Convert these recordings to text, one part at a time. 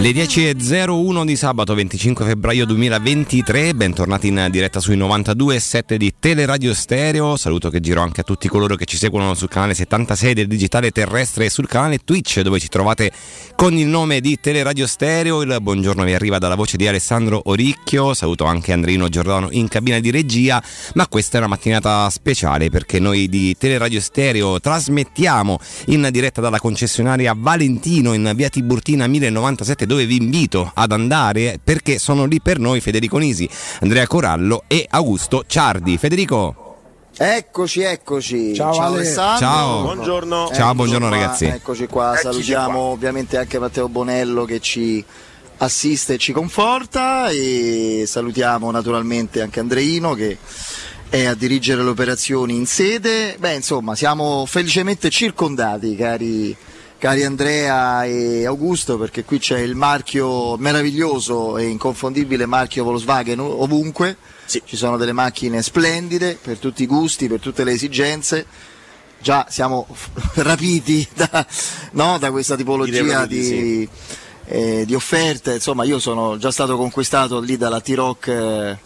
Le 10.01 di sabato 25 febbraio 2023, bentornati in diretta sui 92.7 di Teleradio Stereo. Saluto che giro anche a tutti coloro che ci seguono sul canale 76 del digitale terrestre e sul canale Twitch dove ci trovate con il nome di Teleradio Stereo. Il buongiorno vi arriva dalla voce di Alessandro Oricchio. Saluto anche Andrino Giordano in cabina di regia. Ma questa è una mattinata speciale perché noi di Teleradio Stereo trasmettiamo in diretta dalla concessionaria Valentino in via Tiburtina 1097 dove vi invito ad andare perché sono lì per noi Federico Nisi, Andrea Corallo e Augusto Ciardi. Federico. Eccoci, eccoci. Ciao, Ciao Ale. Alessandro. Ciao. Buongiorno. Ciao, buongiorno qua, ragazzi. Eccoci qua, Eccoci salutiamo qua. ovviamente anche Matteo Bonello che ci assiste e ci conforta e salutiamo naturalmente anche Andreino che è a dirigere le operazioni in sede. Beh, insomma, siamo felicemente circondati, cari, cari Andrea e Augusto, perché qui c'è il marchio meraviglioso e inconfondibile marchio Volkswagen ovunque. Sì. Ci sono delle macchine splendide per tutti i gusti, per tutte le esigenze. Già siamo rapiti da, no, da questa tipologia di, di eh, di offerte. Insomma, io sono già stato conquistato lì dalla T-Rock eh,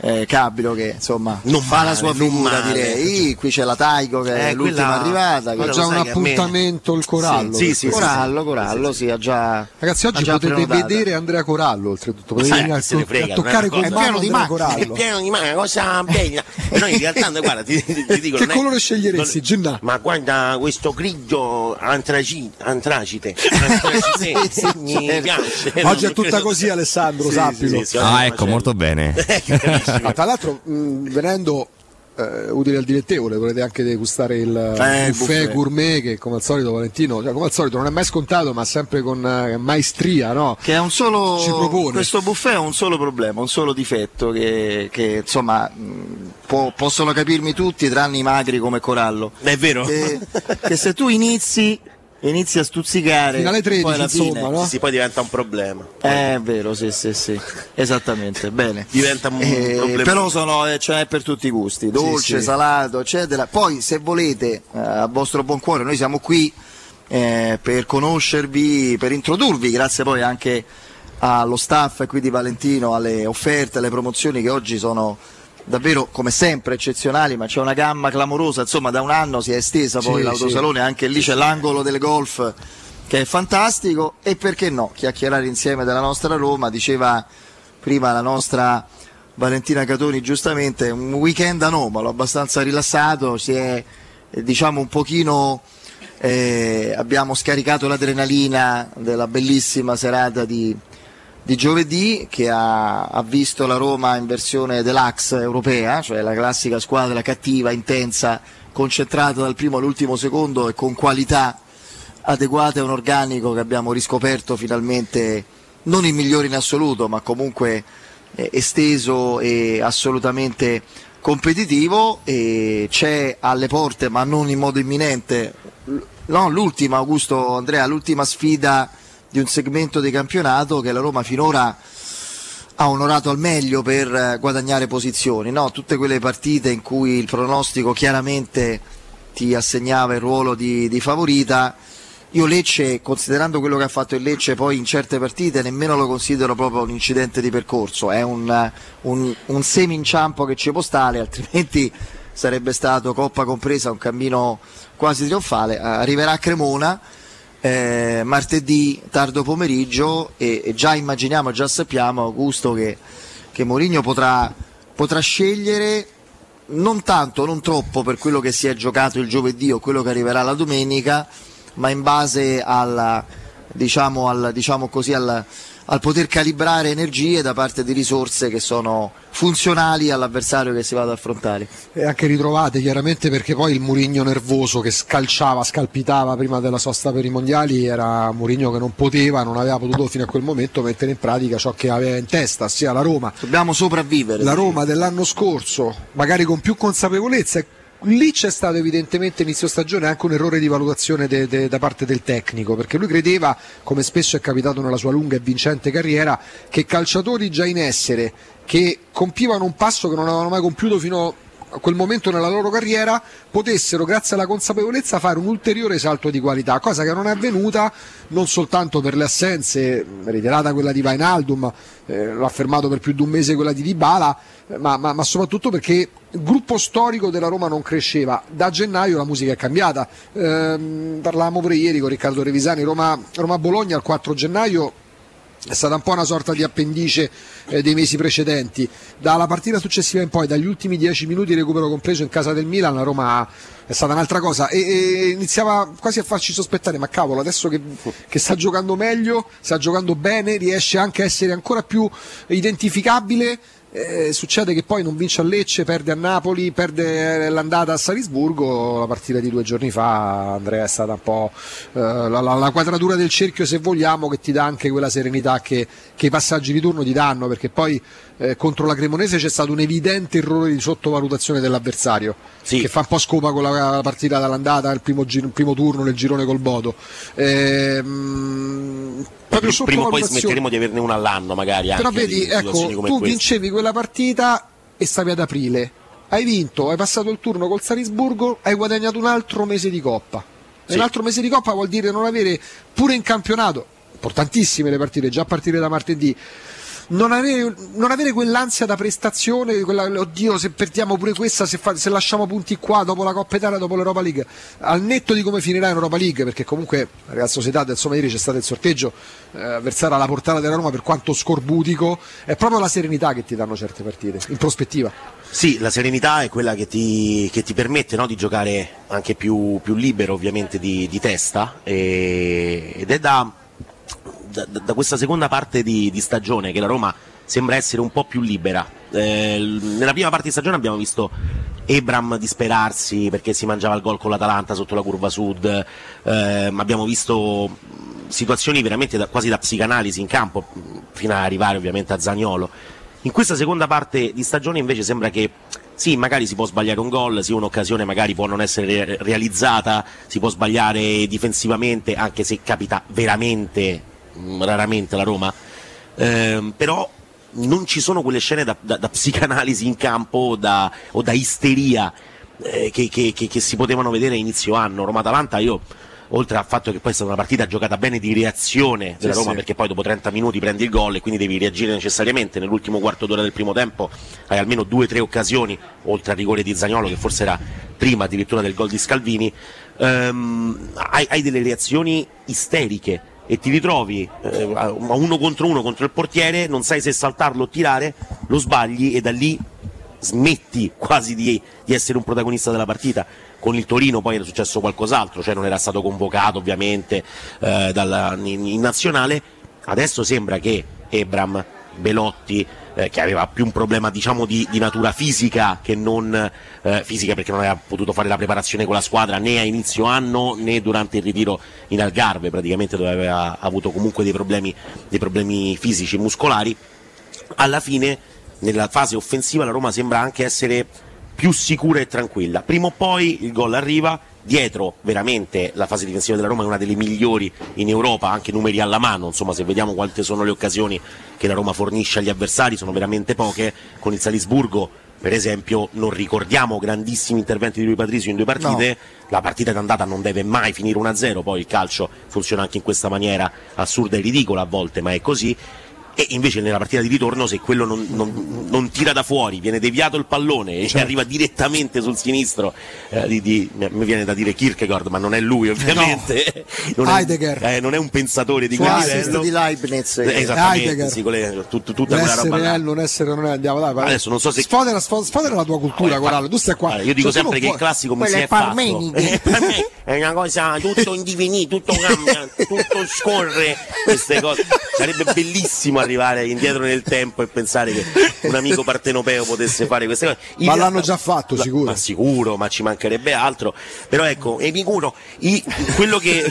eh, Cabrio che insomma Non fa la male, sua non figura male. direi. Qui c'è la Taigo che è Eh, l'ultima quella- arrivata. che- Ha già un appuntamento il Corallo. Sì, sì, questo. Corallo, Corallo, sì, ha già. Ragazzi, oggi già potete prenotato. vedere Andrea Corallo, oltretutto. Potete venire a, to- frega, a è toccare con mano È pieno di Andrea macchine, È Corallo. pieno di mano, cosa bella. E noi in realtà, guarda, ti, ti- ti dico, Che non è- colore sceglieresti, Gennà? Ma guarda questo grigio antraci- antracite. Antracite, Sì, sì, mi certo. piace. Oggi è tutta così, Alessandro, Sì, sappilo. sì, sì, Ah, ecco, facendo- molto bene. Ah, tra l'altro, mh, venendo eh, utile al dilettevole, volete anche degustare il Eh, buffet, buffet. gourmet che come al solito Valentino, cioè, come al solito non è mai scontato, ma sempre con eh, maestria, no? Che è un solo. Ci propone. Questo buffet ha un solo problema, un solo difetto che, che, insomma mh, può- possono capirmi tutti, tranne i magri come Corallo. È vero? Che, che se tu inizi, inizi a stuzzicare. Fino alle 13, poi alla fine- insomma, no? Sì, poi diventa un problema. Eh, È vero, sì, sì, sì, esattamente, bene. Diventa un Eh, problema. però sono, eh, ce n'è per tutti i gusti, dolce, sì. salato, eccetera. Poi se volete, eh, a vostro buon cuore, noi siamo qui eh, per conoscervi, per introdurvi, grazie poi anche allo staff qui di Valentino, alle offerte, alle promozioni che oggi sono davvero come sempre eccezionali, ma c'è una gamma clamorosa, insomma da un anno si è estesa poi Sì, l'autosalone, anche lì c'è l'angolo del golf che è fantastico. E perché no, chiacchierare insieme della nostra Roma, diceva prima la nostra Valentina Catoni giustamente, un weekend anomalo, abbastanza rilassato, si è eh, diciamo un pochino eh, abbiamo scaricato l'adrenalina della bellissima serata di, di giovedì che ha, ha visto la Roma in versione deluxe europea, cioè la classica squadra cattiva, intensa, concentrata dal primo all'ultimo secondo e con qualità adeguate a un organico che abbiamo riscoperto finalmente non il migliore in assoluto, ma comunque eh, esteso e assolutamente competitivo. E c'è alle porte, ma non in modo imminente, no, l'ultima Augusto Andrea, l'ultima sfida di un segmento di campionato che la Roma finora ha onorato al meglio per eh, guadagnare posizioni, no? tutte quelle partite in cui il pronostico chiaramente ti assegnava il ruolo di, di favorita. Io Lecce, considerando quello che ha fatto il Lecce poi in certe partite, nemmeno lo considero proprio un incidente di percorso, è un, un, un semi-inciampo che ci può stare, altrimenti sarebbe stato, coppa compresa, un cammino quasi trionfale. Arriverà a Cremona, eh, martedì tardo pomeriggio e, e già immaginiamo, già sappiamo Augusto che, che Mourinho potrà, potrà scegliere non tanto, non troppo per quello che si è giocato il giovedì o quello che arriverà la domenica, ma in base alla, diciamo, al, diciamo così, al, al poter calibrare energie da parte di risorse che sono funzionali all'avversario che si va ad affrontare. E anche ritrovate chiaramente perché poi il Murigno nervoso che scalciava, scalpitava prima della sosta per i mondiali era Murigno che non poteva, non aveva potuto fino a quel momento mettere in pratica ciò che aveva in testa, sia la Roma. Dobbiamo sopravvivere. La Roma dell'anno scorso, magari con più consapevolezza, lì c'è stato evidentemente inizio stagione anche un errore di valutazione de- de- da parte del tecnico, perché lui credeva, come spesso è capitato nella sua lunga e vincente carriera, che calciatori già in essere, che compivano un passo che non avevano mai compiuto fino a quel momento nella loro carriera potessero, grazie alla consapevolezza, fare un ulteriore salto di qualità, cosa che non è avvenuta non soltanto per le assenze, reiterata quella di Vainaldum, eh, l'ho affermato per più di un mese quella di Dybala, eh, ma, ma, ma, soprattutto perché il gruppo storico della Roma non cresceva. Da gennaio la musica è cambiata. Eh, parlavamo pure ieri con Riccardo Revisani, Roma, Roma-Bologna il 4 gennaio è stata un po' una sorta di appendice eh, dei mesi precedenti. Dalla partita successiva in poi, dagli ultimi dieci minuti di recupero compreso in casa del Milan, la Roma è stata un'altra cosa e, e iniziava quasi a farci sospettare, ma cavolo, adesso che, che, sta giocando meglio, sta giocando bene, riesce anche a essere ancora più identificabile eh, succede che poi non vince a Lecce, perde a Napoli, perde l'andata a Salisburgo. La partita di due giorni fa, Andrea, è stata un po' eh, la, la, la, quadratura del cerchio, se vogliamo, che ti dà anche quella serenità che, che i passaggi di turno ti danno, perché poi eh, contro la Cremonese c'è stato un evidente errore di sottovalutazione dell'avversario, sì. che fa un po' scopa con la partita dall'andata, il primo, il primo turno nel girone col Bodo. Proprio prima o poi smetteremo di averne una all'anno magari però vedi ecco tu queste. vincevi quella partita e stavi ad aprile hai vinto hai passato il turno col Salisburgo hai guadagnato un altro mese di coppa sì. un altro mese di coppa vuol dire non avere pure in campionato importantissime le partite già a partire da martedì non avere, non avere, quell'ansia da prestazione, quella, oddio se perdiamo pure questa, se, fa, se, lasciamo punti qua dopo la Coppa Italia, dopo l'Europa League, al netto di come finirà in Europa League, perché comunque Real Sociedad, insomma ieri c'è stato il sorteggio, eh, avversario alla portata della Roma per quanto scorbutico, è proprio la serenità che ti danno certe partite, in prospettiva. Sì, la serenità è quella che ti, che ti permette no, di giocare anche più, più libero ovviamente di, di testa e, ed è da da, da, questa seconda parte di, di, stagione che la Roma sembra essere un po' più libera. Eh, nella prima parte di stagione abbiamo visto Ebram disperarsi perché si mangiava il gol con l'Atalanta sotto la curva sud, eh, abbiamo visto situazioni veramente da, quasi da psicanalisi in campo, fino ad arrivare ovviamente a Zagnolo. In questa seconda parte di stagione invece sembra che sì, magari si può sbagliare un gol, sì, un'occasione magari può non essere realizzata, si può sbagliare difensivamente, anche se capita veramente raramente la Roma, eh, però non ci sono quelle scene da, da, da psicanalisi in campo o da, o da isteria eh, che, che, che, che, si potevano vedere a inizio anno. Roma-Atalanta io oltre al fatto che poi è stata una partita giocata bene di reazione della sì, Roma sì. perché poi dopo 30 minuti prendi il gol e quindi devi reagire necessariamente nell'ultimo quarto d'ora del primo tempo hai almeno due o tre occasioni oltre al rigore di Zagnolo che forse era prima addirittura del gol di Scalvini ehm, hai, hai delle reazioni isteriche e ti ritrovi eh, a uno contro uno contro il portiere, non sai se saltarlo o tirare, lo sbagli e da lì smetti quasi di, di, essere un protagonista della partita. Con il Torino poi era successo qualcos'altro, cioè non era stato convocato ovviamente eh, dalla, in, in nazionale. Adesso sembra che Ebram, Belotti, eh, che aveva più un problema diciamo di, di natura fisica che non eh, fisica perché non aveva potuto fare la preparazione con la squadra né a inizio anno né durante il ritiro in Algarve. Praticamente dove aveva avuto comunque dei problemi, dei problemi fisici e muscolari. Alla fine nella fase offensiva la Roma sembra anche essere più sicura e tranquilla. Prima o poi il gol arriva dietro veramente la fase difensiva della Roma è una delle migliori in Europa, anche numeri alla mano, insomma se vediamo quante sono le occasioni che la Roma fornisce agli avversari sono veramente poche, con il Salisburgo per esempio non ricordiamo grandissimi interventi di Rui Patricio in due partite, no. la partita d'andata non deve mai finire 1-0, poi il calcio funziona anche in questa maniera assurda e ridicola a volte, ma è così e invece nella partita di ritorno se quello non, non, non tira da fuori, viene deviato il pallone e certo. arriva direttamente sul sinistro, eh, di, di, mi viene da dire Kierkegaard, ma non è lui ovviamente, no. non, è, eh, non, è, un pensatore di quel livello. di Leibniz. Eh, esattamente, sì, quelle, tut, tutta quella roba là. non essere, non è, andiamo dai, Adesso non so se... Sfodera, sfodera la tua cultura, oh, Corallo, tu stai qua. Allora, io dico cioè, sempre che il classico mi si è fatto. è una cosa tutto in divenire, tutto cambia, tutto scorre, queste cose. Sarebbe bellissimo arrivare indietro nel tempo e pensare che un amico partenopeo potesse fare queste cose. In ma realtà, l'hanno già fatto, sicuro. Ma sicuro, ma ci mancherebbe altro. Però ecco, Epicuro, i, quello che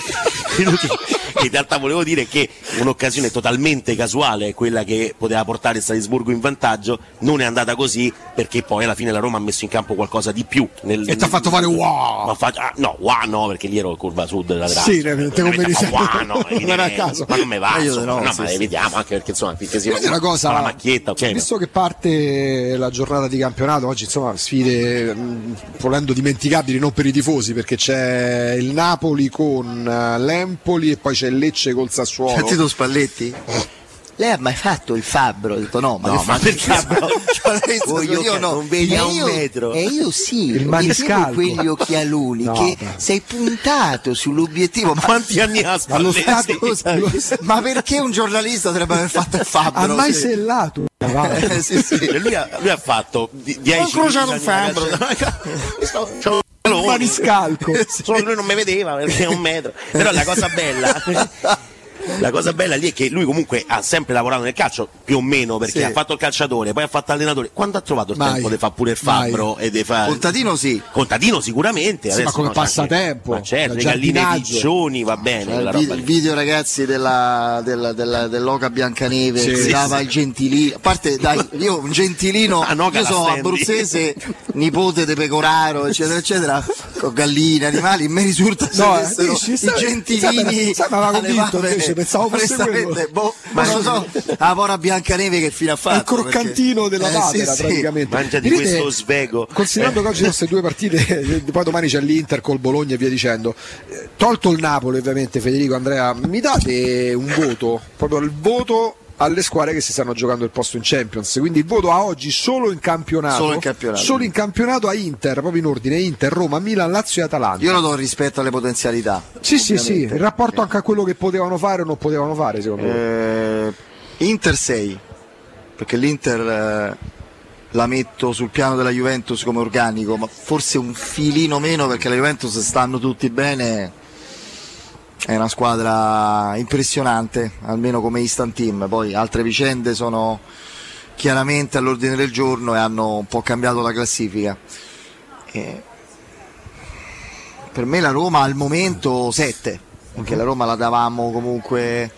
in realtà volevo dire che un'occasione totalmente casuale, quella che poteva portare Salisburgo in vantaggio, non è andata così perché poi alla fine la Roma ha messo in campo qualcosa di più. Nel, e ti ha fatto fare wow! Fa, ah, no, wow no, perché lì ero curva sud laterale. Sì, te come dicevo. Wow, no, non era a caso. Ma non me va, no, no, ma vediamo anche perché insomma, finché si Quindi una cosa, la macchietta, ok. visto che parte la giornata di campionato, oggi insomma sfide mh, volendo dimenticabili non per i tifosi perché c'è il Napoli con eh, l'Empoli e poi c'è il Lecce col Sassuolo. Sentito Spalletti? Lei ha mai fatto il fabbro? Ho detto no, ma, No, ma perché fabbro? Cioè, Voglio io che no. non vedi a un io- metro. E io sì, Il maniscalco. quegli occhialoni No, che beh. sei puntato sull'obiettivo. Ma, Quanti anni ha Spalletti? ma perché un giornalista dovrebbe aver fatto il fabbro? ha mai Sì. sellato? Eh, sì, sì. Lui, ha, lui ha fatto 10 Ho incrociato un fabbro. Un maniscalco. Solo lui non mi vedeva perché è un metro. Però la cosa bella. La cosa bella lì è che lui comunque ha sempre lavorato nel calcio, più o meno, perché Sì. ha fatto il calciatore, poi ha fatto allenatore. Quando ha trovato il Mai. tempo di fare pure il fabbro Mai. e di fare. Contadino sì. Contadino sicuramente. Sì, adesso ma come no, c'è passatempo, Anche, ma certo, le galline piccioni, va bene. Quella il, vi- roba il lì. video ragazzi della, della, della- dell'Oca Biancaneve Sì, che sì, dava sì. il gentilino a parte dai io un gentilino no, io sono abruzzese nipote di pecoraro eccetera eccetera con galline animali me risulta se No, eh, avessero dici, i gentilini sai, sai, mi aveva pensavo fosse quello. boh, ma non lo so la povera Biancaneve che fine ha fatto il croccantino perché- della Eh, sì, praticamente. Mangia di Direte, questo svego. Considerando che oggi sono queste due partite, poi domani c'è l'Inter col Bologna e via dicendo. eh, Tolto il Napoli, ovviamente, Federico Andrea, mi date un voto, proprio il voto alle squadre che si stanno giocando il posto in Champions. Quindi il voto a oggi solo in campionato. Solo in campionato. Solo in campionato a Inter, proprio in ordine: Inter, Roma, Milan, Lazio e Atalanta. io lo do rispetto alle potenzialità Sì, sì, sì, ovviamente. in rapporto anche a quello che potevano fare o non potevano fare, secondo me. Eh, Inter 6 perché l'Inter eh, la metto sul piano della Juventus come organico ma forse un filino meno perché la Juventus stanno tutti bene è una squadra impressionante almeno come instant team. Poi altre vicende sono chiaramente all'ordine del giorno e hanno un po' cambiato la classifica. Eh, per me la Roma al momento 7 perché la Roma la davamo comunque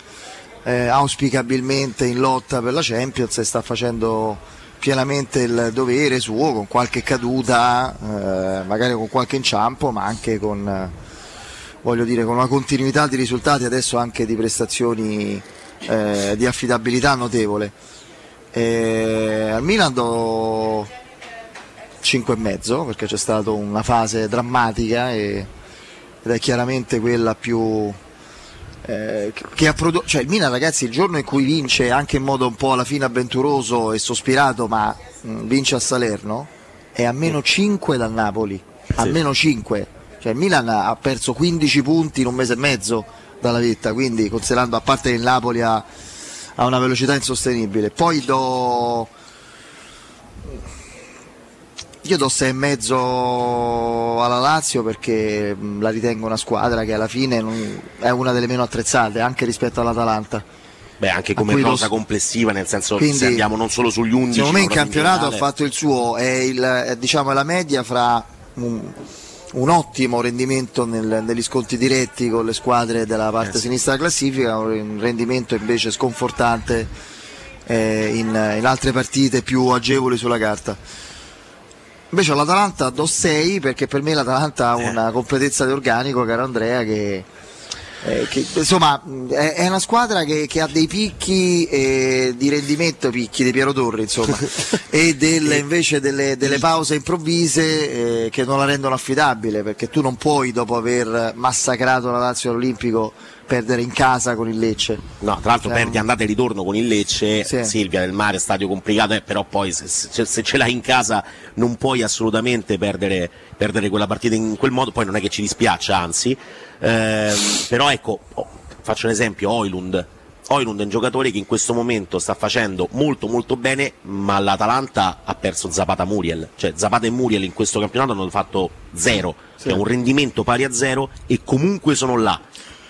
eh, auspicabilmente in lotta per la Champions e sta facendo pienamente il dovere suo con qualche caduta eh, magari con qualche inciampo ma anche con voglio dire con una continuità di risultati adesso anche di prestazioni eh, di affidabilità notevole. Eh, al Milan do 5 e mezzo perché c'è stata una fase drammatica e- ed è chiaramente quella più eh, che ha prodotto cioè il Milan ragazzi il giorno in cui vince anche in modo un po' alla fine avventuroso e sospirato ma mh, vince a Salerno è a meno 5 dal Napoli a Sì. meno 5 cioè il Milan ha ha perso 15 punti in un mese e mezzo dalla vetta quindi considerando a parte che il Napoli ha, ha una velocità insostenibile poi do io do 6 e mezzo alla Lazio perché la ritengo una squadra che alla fine non- è una delle meno attrezzate anche rispetto all'Atalanta. Beh, anche come cui lo- complessiva, nel senso Quindi, se andiamo non solo sugli 11. Secondo me in campionato ha generale. fatto il suo, è, il, è, diciamo, la media fra un, un ottimo rendimento nel- negli sconti diretti con le squadre della parte sì. sinistra della classifica, un rendimento invece sconfortante eh, in, in altre partite più agevoli sulla carta. Invece all'Atalanta do 6 perché per me l'Atalanta ha Eh. una completezza di organico, caro Andrea, che, eh, che, insomma è una squadra che, che ha dei picchi eh, di rendimento, picchi di Piero Torri, insomma, e delle, invece delle, delle pause improvvise eh, che non la rendono affidabile, perché tu non puoi dopo aver massacrato la Lazio all'Olimpico perdere in casa con il Lecce. No, tra l'altro Cioè, perdi andata e ritorno con il Lecce, Sì. Silvia del Mare, stadio complicato, eh, però poi se, se- se ce l'hai in casa non puoi assolutamente perdere, perdere quella partita in quel modo, poi non è che ci dispiaccia, anzi, Ehm, però ecco, oh, faccio un esempio, Oilund. Oilund è un giocatore che in questo momento sta facendo molto molto bene, ma l'Atalanta ha perso Zapata Muriel, cioè Zapata e Muriel in questo campionato hanno fatto zero, cioè un rendimento pari a zero e comunque sono là.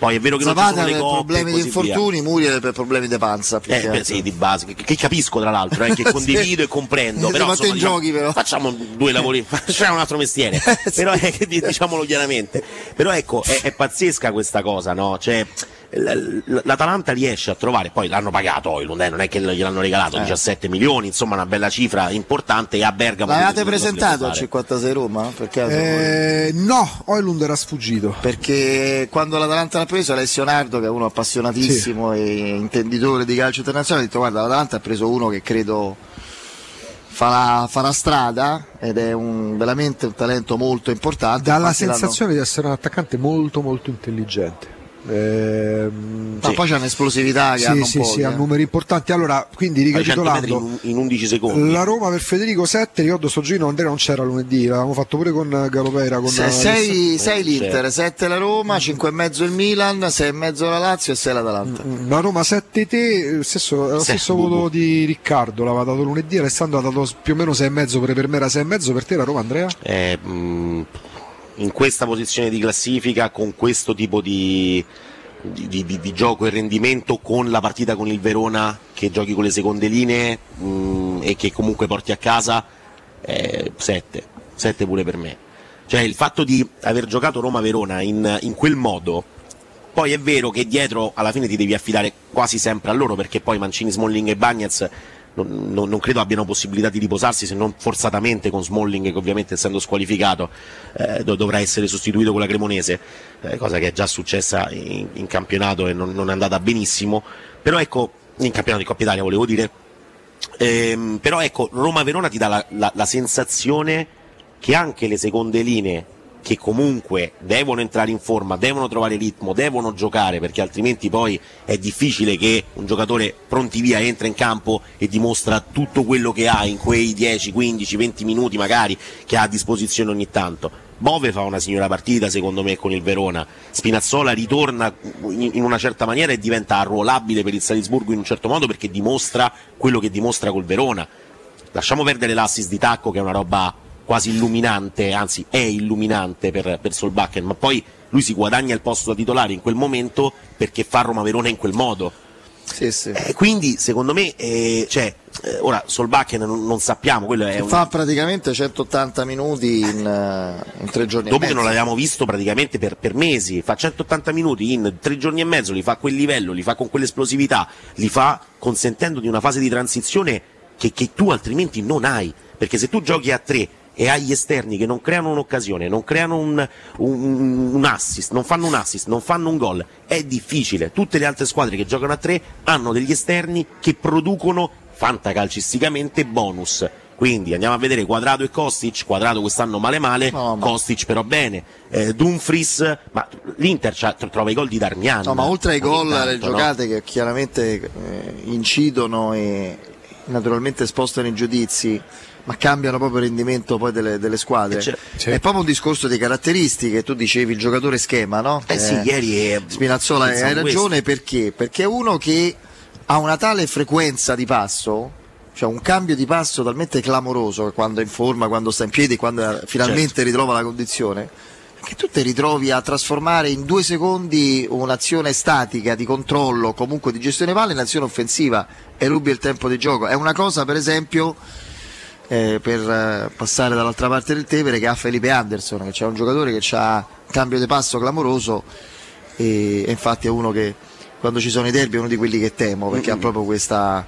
Poi è vero che non ci Zapata sono le coppe problemi di infortuni, Muriel per problemi di panza. Eh, beh, sì, di base, che, che capisco tra l'altro, eh, che condivido e comprendo. Però, ma insomma, in diciamo, giochi, però. Facciamo due lavori, facciamo un altro mestiere. Sì. Però è che diciamolo chiaramente. Però ecco, è, è pazzesca questa cosa, no? Cioè, l'Atalanta riesce a trovare, poi l'hanno pagato Oilund, eh, non è che gliel'hanno regalato, eh. 17 milioni, insomma una bella cifra importante e a Bergamo... L'avete presentato al 56 Roma? Eh, no, Oilund era sfuggito. Perché quando l'Atalanta l'ha preso Alessio Nardo, che è uno appassionatissimo sì. e intenditore di calcio internazionale, ha detto guarda l'Atalanta ha preso uno che credo farà, farà strada ed è un, veramente un talento molto importante. Dà la sensazione di essere un attaccante molto molto intelligente. Eh, Ma sì. poi c'è un'esplosività che sì, hanno sì, un po', sì, ha numeri importanti. Allora, quindi ricapitolando, in, in 11 secondi. La Roma per Federico 7, ricordo sto giro Andrea non c'era lunedì, l'avevamo fatto pure con Galopeira. 6 l'Inter, 7 la Roma, 5 e mezzo il Milan, 6 e mezzo la Lazio e 6 l'Atalanta. Mm, mm, la Roma 7 te, stesso, lo stesso voto di Riccardo, l'aveva dato lunedì, Alessandro ha dato più o meno 6 e mezzo, per, per me era 6 e mezzo, per te la Roma Andrea? Eh, mh, mm, in questa posizione di classifica, con questo tipo di di, di, di, gioco e rendimento con la partita con il Verona che giochi con le seconde linee mh, mm, e che comunque porti a casa 7, eh, 7 pure per me. Cioè il fatto di aver giocato Roma-Verona in, in quel modo, poi è vero che dietro alla fine ti devi affidare quasi sempre a loro perché poi Mancini, Smalling e Bagnets non, non, credo abbiano possibilità di riposarsi se non forzatamente con Smalling che ovviamente essendo squalificato eh, dovrà essere sostituito con la Cremonese, eh, cosa che è già successa in, in campionato e non, non, è andata benissimo, però ecco, in campionato di Coppa Italia volevo dire, ehm, però ecco, Roma-Verona ti dà la, la, la sensazione che anche le seconde linee che comunque devono entrare in forma, devono trovare ritmo, devono giocare perché altrimenti poi è difficile che un giocatore pronti via entra in campo e dimostra tutto quello che ha in quei 10, 15, 20 minuti magari che ha a disposizione ogni tanto. Bove fa una signora partita secondo me con il Verona, Spinazzola ritorna in una certa maniera e diventa arruolabile per il Salisburgo in un certo modo perché dimostra quello che dimostra col Verona. Lasciamo perdere l'assist di Tacco che è una roba quasi illuminante, anzi è illuminante per, per Solbakken, ma poi lui si guadagna il posto da titolare in quel momento perché fa Roma Verona in quel modo. Sì, sì. Eh, quindi secondo me, eh, cioè, eh, ora Solbakken non, non, sappiamo, quello è un... fa praticamente 180 minuti in, uh, in tre giorni Dopo che non l'abbiamo visto praticamente per, per, mesi, fa 180 minuti in tre giorni e mezzo, li fa a quel livello, li fa con quell'esplosività, li fa consentendo di una fase di transizione che, che tu altrimenti non hai, perché se tu giochi a tre e agli esterni che non creano un'occasione, non creano un, un, un, assist, non fanno un assist, non fanno un gol, è difficile. Tutte le altre squadre che giocano a tre hanno degli esterni che producono fantacalcisticamente bonus. Quindi andiamo a vedere Quadrado e Kostic, Quadrado quest'anno male male, no, ma... Kostic però bene, eh, Dumfries, ma l'Inter trova i gol di Darmian. No, ma oltre ai gol, le giocate no? che chiaramente eh, incidono e naturalmente spostano i giudizi, ma cambiano proprio il rendimento poi delle, delle squadre. C'è, c'è. È proprio un discorso di caratteristiche, tu dicevi il giocatore schema, no? Eh, eh sì, ieri è... Spinazzola hai ragione perché? Perché è uno che ha una tale frequenza di passo, cioè un cambio di passo talmente clamoroso quando è in forma, quando sta in piedi, quando finalmente certo. ritrova la condizione che tu ti ritrovi a trasformare in due secondi un'azione statica di controllo, comunque di gestione palle, in azione offensiva e rubi il tempo di gioco. È una cosa, per esempio, eh, per eh, passare dall'altra parte del Tevere che ha Felipe Anderson, che c'è un giocatore che ha cambio di passo clamoroso e, e, infatti è uno che quando ci sono i derby è uno di quelli che temo perché mm-hmm. ha proprio questa,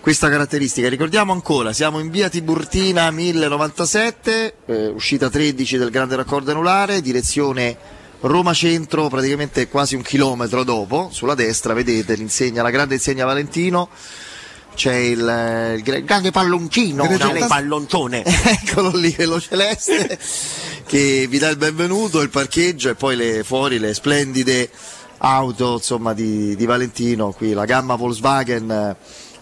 questa, caratteristica. Ricordiamo ancora, siamo in via Tiburtina 1097, eh, uscita 13 del grande raccordo anulare, direzione Roma Centro, praticamente quasi un chilometro dopo, sulla destra vedete l'insegna, la grande insegna Valentino c'è il, il grande palloncino, il palloncone, eccolo lì, quello celeste, che vi dà il benvenuto, il parcheggio e poi le, fuori le splendide auto insomma, di, di, Valentino, qui la gamma Volkswagen,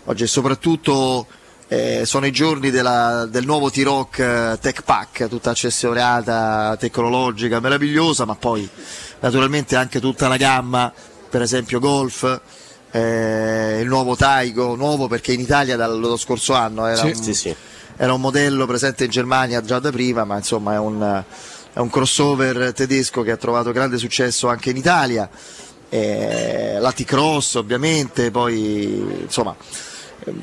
oggi soprattutto eh, sono i giorni della, del nuovo T-Rock eh, Tech Pack, tutta accessoriata, tecnologica, meravigliosa, ma poi naturalmente anche tutta la gamma, per esempio Golf eh, il nuovo Taigo, nuovo perché in Italia dallo scorso anno era, sì, un, sì, sì. era, un, modello presente in Germania già da prima, ma insomma è un, è un crossover tedesco che ha trovato grande successo anche in Italia. Eh, la T-Cross ovviamente, poi insomma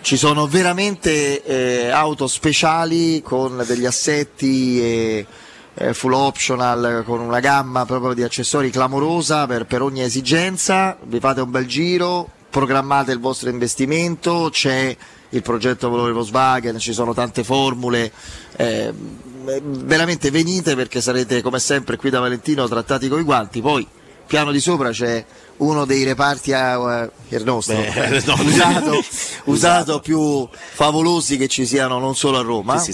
ci sono veramente eh, auto speciali con degli assetti e eh, full optional con una gamma proprio di accessori clamorosa per, per ogni esigenza, vi fate un bel giro, programmate il vostro investimento, c'è il progetto valore Volkswagen, ci sono tante formule, eh, veramente venite perché sarete come sempre qui da Valentino trattati con i guanti, poi piano di sopra c'è uno dei reparti a, uh, il nostro, Beh, no. usato, usato più favolosi che ci siano non solo a Roma, Sì,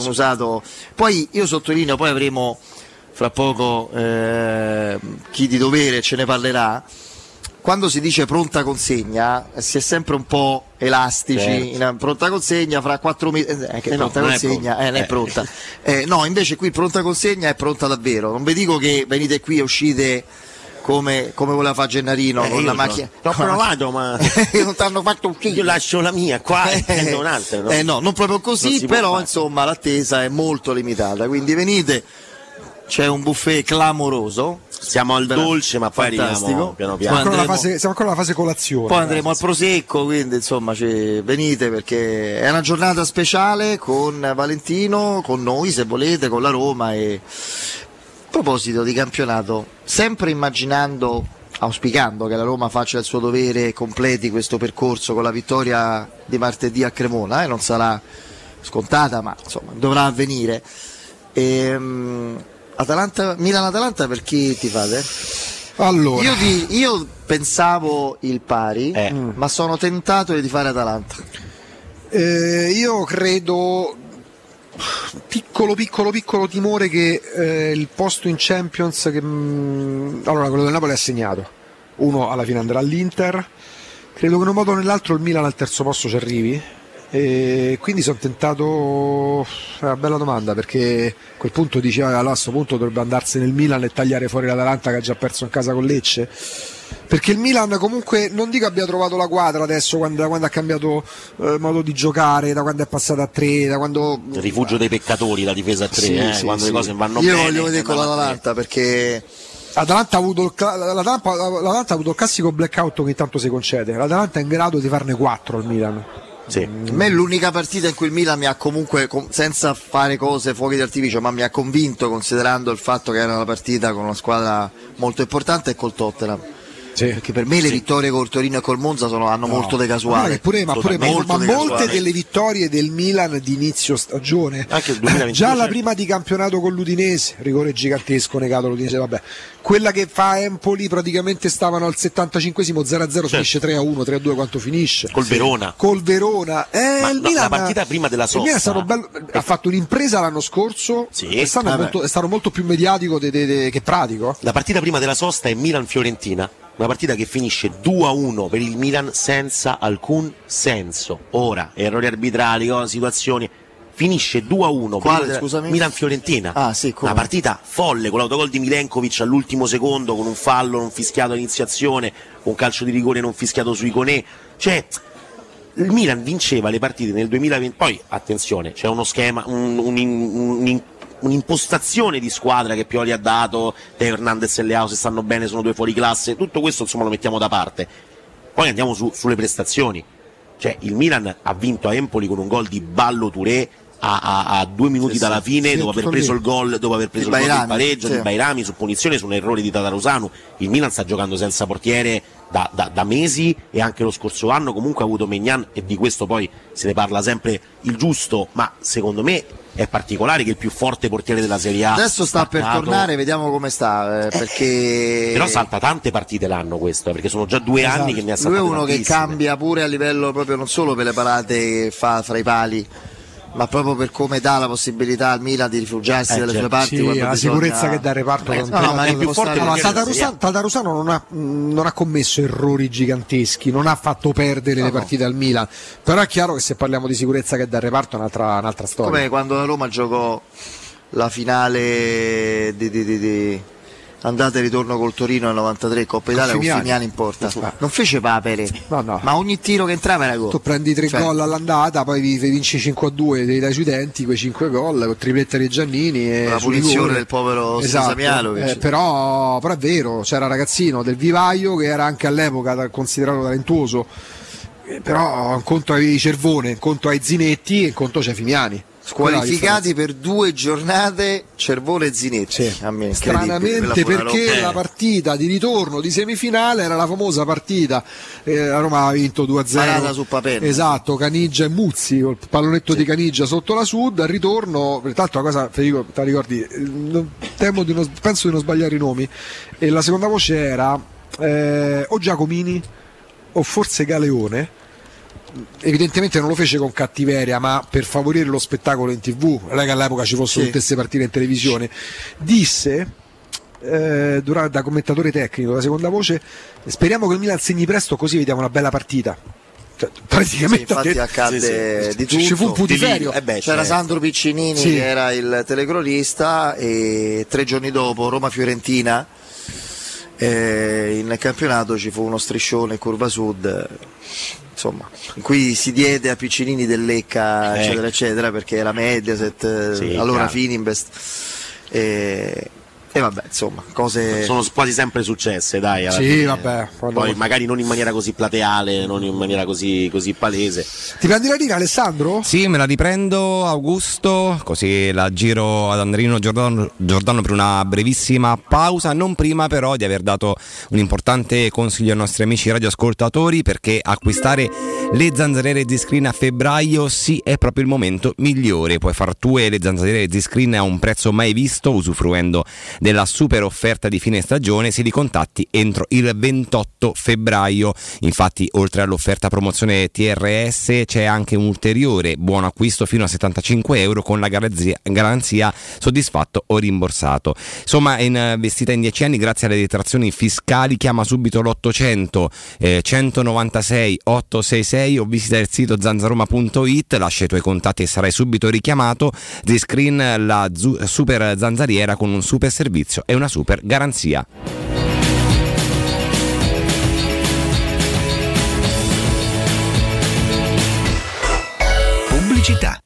sì, usato. Poi io sottolineo, poi avremo fra poco eh, chi di dovere ce ne parlerà. Quando si dice pronta consegna eh, si è sempre un po' elastici Certo. in eh, pronta consegna fra quattro mesi eh, che Eh no, pronta non è consegna pronta. eh, non è Eh. pronta Eh, no invece qui pronta consegna è pronta davvero non vi dico che venite qui e uscite come, come voleva fare Gennarino Eh, con la macchina L'ho provato, ma- non ti hanno fatto un Io lascio la mia qua e prendo un'altra. no? eh no, non proprio Non così, può però insomma l'attesa è molto limitata, quindi venite, c'è un buffet clamoroso, Siamo al dolce, ma poi fantastico. piano piano. Andremo- fase- siamo ancora alla fase colazione. poi andremo al ragazzi. prosecco, quindi insomma ci- venite perché è una giornata speciale con Valentino, con noi se volete, con la Roma e a proposito di campionato, sempre immaginando, auspicando che la Roma faccia il suo dovere e completi questo percorso con la vittoria di martedì a Cremona, eh, non sarà scontata ma insomma dovrà avvenire. Ehm, Atalanta, Milan-Atalanta per chi ti fate? Allora, Io, ti- io pensavo il pari, Eh. ma sono tentato di fare Atalanta. eh, io credo piccolo piccolo piccolo timore che eh, il posto in Champions che, mm, allora quello del Napoli è segnato uno alla fine andrà all'Inter credo che in un modo o nell'altro il Milan al terzo posto ci arrivi e quindi sono tentato è una bella domanda perché a quel punto allora a questo punto dovrebbe andarsene il Milan e tagliare fuori l'Atalanta che ha già perso in casa con Lecce perché il Milan comunque non dico abbia trovato la quadra adesso quando, da quando ha cambiato eh, modo di giocare, da quando è passata a 3, da quando Il rifugio dei peccatori, la difesa a tre, Sì, eh, sì, quando sì. le cose vanno Io bene. voglio vedere con tre. l'Atalanta perché L'Atalanta ha, avuto l'Atalanta, l'Atalanta ha avuto il classico blackout che ogni tanto si concede. L'Atalanta è in grado di farne 4 al Milan. Sì. a me è l'unica partita in cui il Milan mi ha comunque, com- senza fare cose fuochi d'artificio, ma mi ha convinto considerando il fatto che era una partita con una squadra molto importante e col Tottenham. Perché per me le vittorie col Torino e col Monza sono- hanno molto di casuale. che pure, ma pure, ma, Molto ma di molte casuale. delle vittorie del Milan di inizio stagione, Anche il 2022, già la certo. prima di campionato con l'Udinese, rigore gigantesco negato all'Udinese, vabbè. Quella che fa Empoli praticamente stavano al 75esimo 0-0, finisce 3-1, 3-2 quanto finisce. Col Verona. Col Verona. Eh, Ma il no, Milan, la partita prima della il Milan è sosta- stato bello- ha fatto un'impresa l'anno scorso, Sì. è, Vabbè. molto, è stato molto più mediatico de- de- de- che pratico. La partita prima della sosta è Milan-Fiorentina, una partita che finisce 2-1 per il Milan senza alcun senso. Ora, errori arbitrali, cose, situazioni. Finisce 2-1 Quale, scusami? Milan-Fiorentina. Ah, sì, come? Una partita folle con l'autogol di Milenkovic all'ultimo secondo, con un fallo non fischiato all'iniziazione, con un calcio di rigore non fischiato su Iconè. Cioè, il Milan vinceva le partite nel 2020. Poi, attenzione, c'è uno schema, un- un- un- un'impostazione di squadra che Pioli ha dato. Teo Hernandez e Leao, se stanno bene, sono due fuori classe. Tutto questo, insomma, lo mettiamo da parte. Poi andiamo su- sulle prestazioni. Cioè, il Milan ha vinto a Empoli con un gol di Ballo Touré a, a- a due minuti Sì, dalla fine, Sì, dopo aver preso lì. il gol, dopo aver preso il gol del Bairami, pareggio sì. di Bairami su punizione, su un errore di Tatarusanu. Il Milan sta giocando senza portiere da, da- da mesi e anche lo scorso anno comunque ha avuto Megnan e di questo poi se ne parla sempre il giusto, ma secondo me è particolare che il più forte portiere della Serie A Adesso sta per staccato- tornare, vediamo come sta, eh, perché però salta tante partite l'anno questo, eh, perché sono già due Esatto. anni che ne ha lui è saltate uno che tantissime. cambia pure a livello proprio non solo per le parate che fa fra i pali, ma proprio per come dà la possibilità al Milan di rifugiarsi Eh, dalle certo. sue parti. Sì, la bisogna- sicurezza che dà reparto Eh, no, no, ma è più forte perché- Tatarusano, Tatarusano non, ha, non ha commesso errori giganteschi, non ha fatto perdere le no. partite al Milan, però è chiaro che se parliamo di sicurezza che dà reparto è un'altra, un'altra storia. come quando la Roma giocò la finale di, di- di- di andata e ritorno col Torino nel 93 Coppa Italia con Fimiani. In porta Ah. non fece papere No, no. ma ogni tiro che entrava era gol Tu prendi tre Cioè, gol all'andata, poi vi- vi vinci 5 a 2, devi dai sui denti quei 5 gol, con tripletta di Giannini e La punizione del povero esatto. Samialovic. Eh, però, però è vero, c'era ragazzino del vivaio che era anche all'epoca considerato talentuoso, Eh, però un conto avevi Cervone, un conto hai Zinetti e un conto c'è Fimiani. Squalificati per due giornate Cervone e Zinetti. Sì. A me, Stranamente perché la partita di ritorno di semifinale era la famosa partita, eh, la Roma ha vinto 2-0. Parata su Papenna. Esatto, Caniggia e Muzzi, col pallonetto di Caniggia sotto la Sud, al ritorno, peraltro una cosa, Federico, te la ricordi, eh, temo di non- penso di non sbagliare i nomi, e la seconda voce era eh, o Giacomini o forse Galeone evidentemente non lo fece con cattiveria, ma per favorire lo spettacolo in tv, non è che all'epoca ci fossero Sì. tutte queste partite in televisione, disse eh, durante, da commentatore tecnico, la seconda voce, speriamo che il Milan segni presto così vediamo una bella partita. Cioè, Sì, praticamente ha infatti accadde Sì, sì, di ci- ci fu un tutto. putiferio. Eh beh, C'era certo. Sandro Piccinini Sì. che era il telecronista e tre giorni dopo Roma-Fiorentina eh, in campionato ci fu uno striscione in curva sud insomma in cui si diede a Piccinini del Lecca Eh. eccetera eccetera perché era Mediaset eh, Sì, allora chiaro. Fininvest e, e vabbè insomma cose Sono quasi sempre successe, dai. alla Sì, fine. vabbè, quando- Poi magari non in maniera così plateale, non in maniera così, così palese. Ti prendi la riga Alessandro? Sì, me la riprendo Augusto, così la giro ad Andrino Giordano, Giordano per una brevissima pausa, non prima però di aver dato un importante consiglio ai nostri amici radioascoltatori perché acquistare le zanzariere Z-Screen a febbraio sì è proprio il momento migliore, puoi far tue le zanzariere Z-Screen a un prezzo mai visto usufruendo della super offerta di fine stagione se li contatti entro il 28 febbraio. Infatti, oltre all'offerta promozione TRS, c'è anche un ulteriore buon acquisto fino a 75 euro con la garanzia, garanzia soddisfatto o rimborsato. Insomma, è investita in 10 anni grazie alle detrazioni fiscali. Chiama subito l'800 eh, 196 866 o visita il sito zanzaroma.it, lascia i tuoi contatti e sarai subito richiamato. Z-Screen, la zu- super zanzariera con un super servizio e una super garanzia. Pubblicità.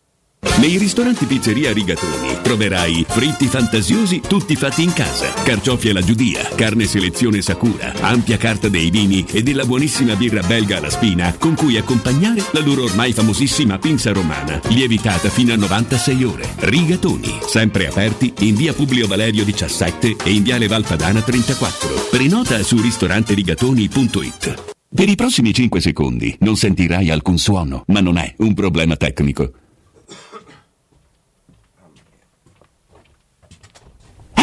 Nei ristoranti Pizzeria Rigatoni troverai fritti fantasiosi tutti fatti in casa, carciofi alla giudia, carne selezione Sakura, ampia carta dei vini e della buonissima birra belga alla spina con cui accompagnare la loro ormai famosissima pinza romana, lievitata fino a 96 ore. Rigatoni, sempre aperti in via Publio Valerio 17 e in viale Valpadana 34. Prenota su ristoranterigatoni.it. Per i prossimi 5 secondi non sentirai alcun suono, ma non è un problema tecnico.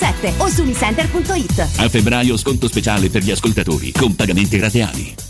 1177 o su unicenter.it. A febbraio sconto speciale per gli ascoltatori con pagamenti rateali.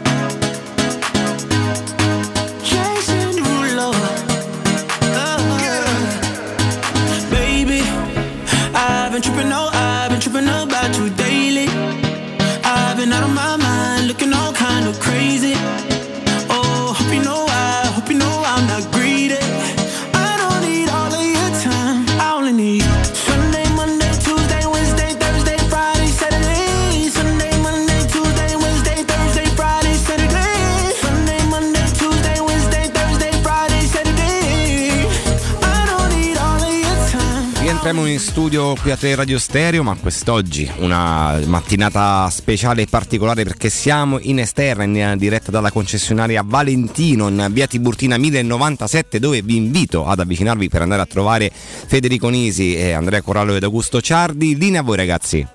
Rientriamo in studio qui a Teleradio Stereo, ma quest'oggi una mattinata speciale e particolare perché siamo in esterna, in diretta dalla concessionaria Valentino in via Tiburtina 1097 dove vi invito ad avvicinarvi per andare a trovare Federico Nisi Andrea Corallo ed Augusto Ciardi. Linea a voi ragazzi.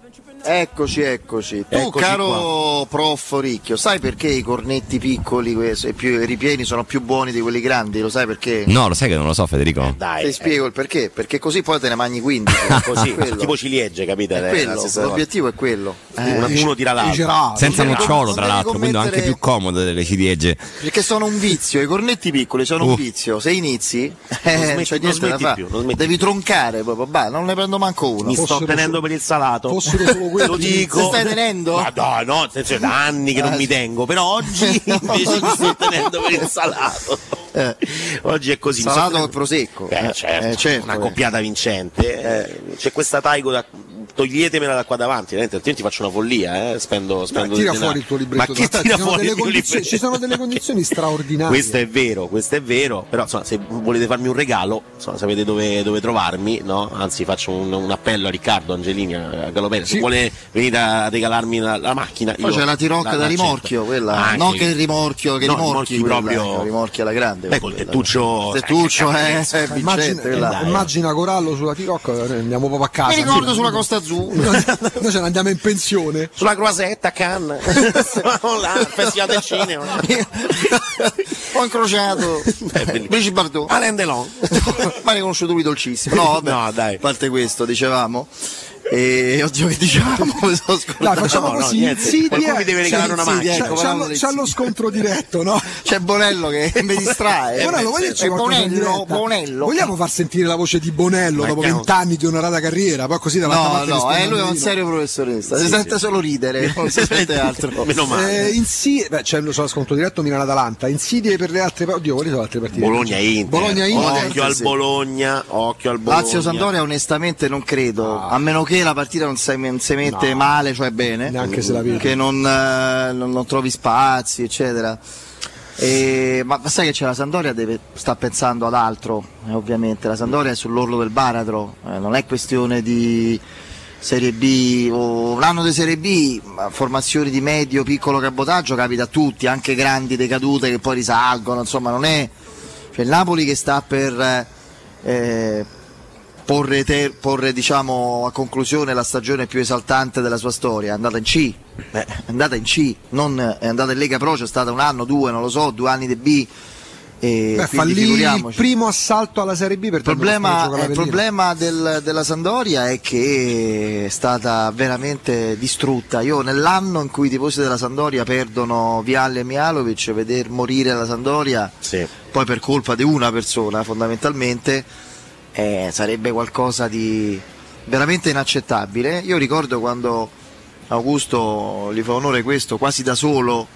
Eccoci, eccoci. Tu, Eccoci caro prof Ricchio, sai perché i cornetti piccoli e più, i ripieni sono più buoni di quelli grandi? Lo sai perché? No, lo sai che non lo so Federico. Ti spiego il perché, perché così poi te ne mangi 15. Così, Quello. tipo ciliegie, capite? È la quello, l'obiettivo è quello. Uno- Eh, uno tira l'altro. Senza Non nocciolo tra l'altro, quindi anche commettere- più comodo delle ciliegie. Perché sono un vizio, i cornetti piccoli sono Uh. un vizio. Se inizi, eh, smetti- non c'è non niente da smetti fare. più, non smetti Devi troncare proprio, bah, non ne prendo manco uno. Mi sto tenendo per il salato. fossero solo quelli- Lo dico. Ti stai tenendo? Ma no, no, nel senso, è da anni che non Eh, mi tengo, però oggi invece mi sto tenendo per il salato. Oggi è così. Salato e prosecco. Eh, Eh, certo, eh, certo, una eh. coppiata vincente. eh. C'è questa Taigo da. Toglietemela da qua davanti, altrimenti faccio una follia, eh. spendo, spendo tira del denaro. fuori il tuo libretto Ma che tira ci sono fuori delle il libretto? ci sono delle condizioni straordinarie. Questo è vero, questo è vero, però insomma, se volete farmi un regalo, insomma, sapete dove, dove trovarmi, no? Anzi faccio un, un appello a Riccardo, Angelini, a Galopera, se Sì. vuole venire a regalarmi la, la macchina. Poi io c'è la tirocca la- da rimorchio, quella, Anche- non che il rimorchio, che No, rimorchi, rimorchi quella, proprio- ecco, rimorchi alla grande. Beh, col tettuccio. Tettuccio, eh, Immagina, vincente. quella. immagina Corallo sulla T-Rock, eh, andiamo proprio a casa. Mi ricordo sulla Costa Azzurra. Noi, noi ce ne andiamo in pensione. Sulla croisetta a Cannes, là, al Festival del Cinema. Ho incrociato Brigitte Bardot. Alain Delon. Ma hai conosciuto lui dolcissimo. No, vabbè, No, dai. a parte questo, dicevamo. E oddio che diciamo, mi sono scordato. Dai, facciamo No, no, così, niente. insidie, Qualcuno mi deve regalare c'è- una macchina. c'è- ecco, c'è, lo, di- c'è lo scontro diretto, no? C'è Bonello che mi distrae. Bonello, Eh, qualcosa in Bonello? Bonello. Vogliamo far sentire la voce di Bonello dopo Mettiamo- vent'anni di onorata carriera? Poi così davanti a No, parte no, eh, lui è un serio professorista, si Sì, sente sì. solo ridere, non si sente altro. Eh, insi- beh, c'è lo scontro diretto Milan-Atalanta. Insidie per le altre Oddio, quali sono le altre partite? Bologna Inter. Bologna Inter. Occhio al. Bologna, occhio al Bologna. Lazio Sandoria onestamente non credo, a meno che la partita non si, non si mette No. male, cioè bene, Neanche se la vedi. che non, eh, non- non trovi spazi, eccetera. E- ma, ma sai che c'è la Sandoria deve, sta pensando ad altro, eh, ovviamente. La Sandoria è sull'orlo del baratro, eh, non è questione di Serie B o un anno di Serie B, ma formazioni di medio, piccolo cabotaggio capita a tutti, anche grandi decadute che poi risalgono, insomma non è. Cioè il Napoli che sta per eh, porre, te- porre, diciamo, a conclusione la stagione più esaltante della sua storia, è andata in C, è andata in C, non è andata in Lega Pro, c'è stata un anno, due, non lo so, due anni di B. E Beh, fallì il primo assalto alla Serie B per Il problema, terminare il problema del- della Sandoria è che è stata veramente distrutta. Io nell'anno in cui i tifosi della Sandoria perdono Vialle e Mialovic, veder morire la Sandoria, poi per colpa di una persona fondamentalmente, eh, sarebbe qualcosa di veramente inaccettabile. Io ricordo quando Augusto gli fa onore questo, quasi da solo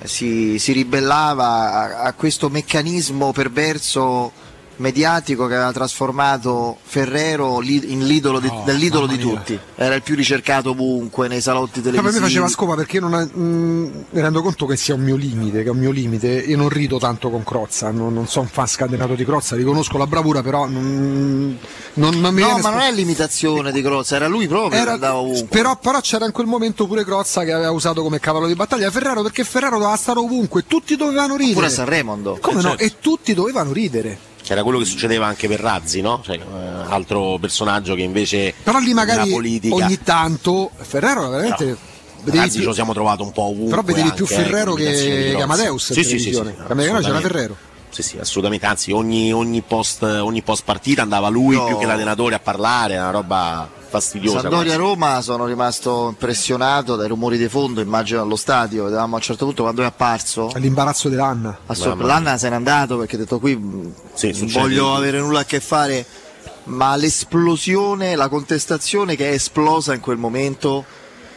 eh, si, si ribellava a, a questo meccanismo perverso mediatico che aveva trasformato Ferrero in l'idolo di- No, nell'idolo di tutti. Era il più ricercato ovunque nei salotti Ma per me televisivi. faceva scopa perché io non, mh, mi rendo conto che sia un mio limite, che è un mio limite. Io non rido tanto con Crozza, non, non sono un fan scatenato di Crozza, riconosco la bravura, però non, non, non mi No, ma sp- non è l'imitazione di Crozza, era lui proprio che Era- andava ovunque. però, però c'era in quel momento pure Crozza che aveva usato come cavallo di battaglia Ferraro perché Ferraro doveva stare ovunque, tutti dovevano ridere. Pure a Sanremondo. Come Eh, no? certo. E tutti dovevano ridere. C'era quello che succedeva anche per Razzi, no? Cioè, eh, altro personaggio che invece Però lì magari politica ogni tanto Ferraro era veramente. vedevi Razzi più- ce lo siamo trovato un po' ovunque. Però vedevi più eh, Ferrero che, che. Amadeus Sì, sì, sì, sì, sì, L'americano c'era. Ferrero. Sì, sì, assolutamente. Anzi, ogni, ogni post, ogni post partita andava lui No. più che l'allenatore a parlare, una roba fastidiosa. Sandoria quasi. Roma sono rimasto impressionato dai rumori di fondo, immagino allo stadio, vedevamo a un certo punto quando è apparso. L'imbarazzo dell'Anna. A sor- L'Anna se n'è andato perché ha detto qui mh, non succede voglio avere nulla a che fare, ma l'esplosione, la contestazione che è esplosa in quel momento,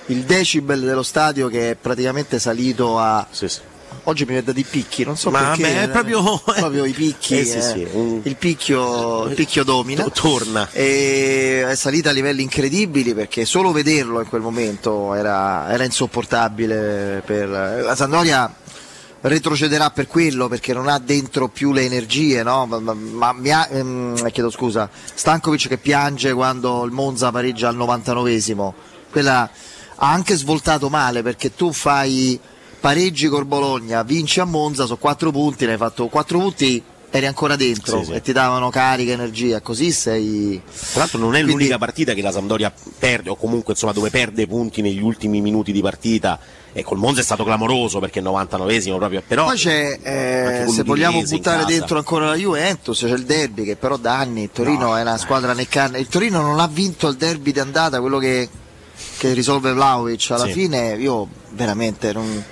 il decibel dello stadio che è praticamente salito a... Oggi mi vede di picchi, non so Ma perché. vabbè, è proprio- proprio i picchi. Eh sì, eh. sì, Il, picchio, il picchio domina. To- torna. E è salita a livelli incredibili perché solo vederlo in quel momento era, era insopportabile. Per... La Sandoria retrocederà per quello perché non ha dentro più le energie, no? ma, ma- ma ehm, chiedo scusa, Stankovic che piange quando il Monza pareggia al 99esimo, quella ha anche svoltato male perché tu fai pareggi col Bologna, vinci a Monza, sono quattro punti, ne hai fatto quattro punti, eri ancora dentro Sì, sì. e ti davano carica, energia, così sei... Tra l'altro non è Quindi- l'unica partita che la Sampdoria perde, o comunque insomma dove perde punti negli ultimi minuti di partita. E col Monza è stato clamoroso perché il 99esimo proprio, però... Poi c'è, eh, se vogliamo buttare dentro ancora la Juventus, c'è il derby che però da anni il Torino è una squadra né carne. Il Torino non ha vinto il derby di andata, quello che, che risolve Vlaovic. Alla Sì. fine io veramente non-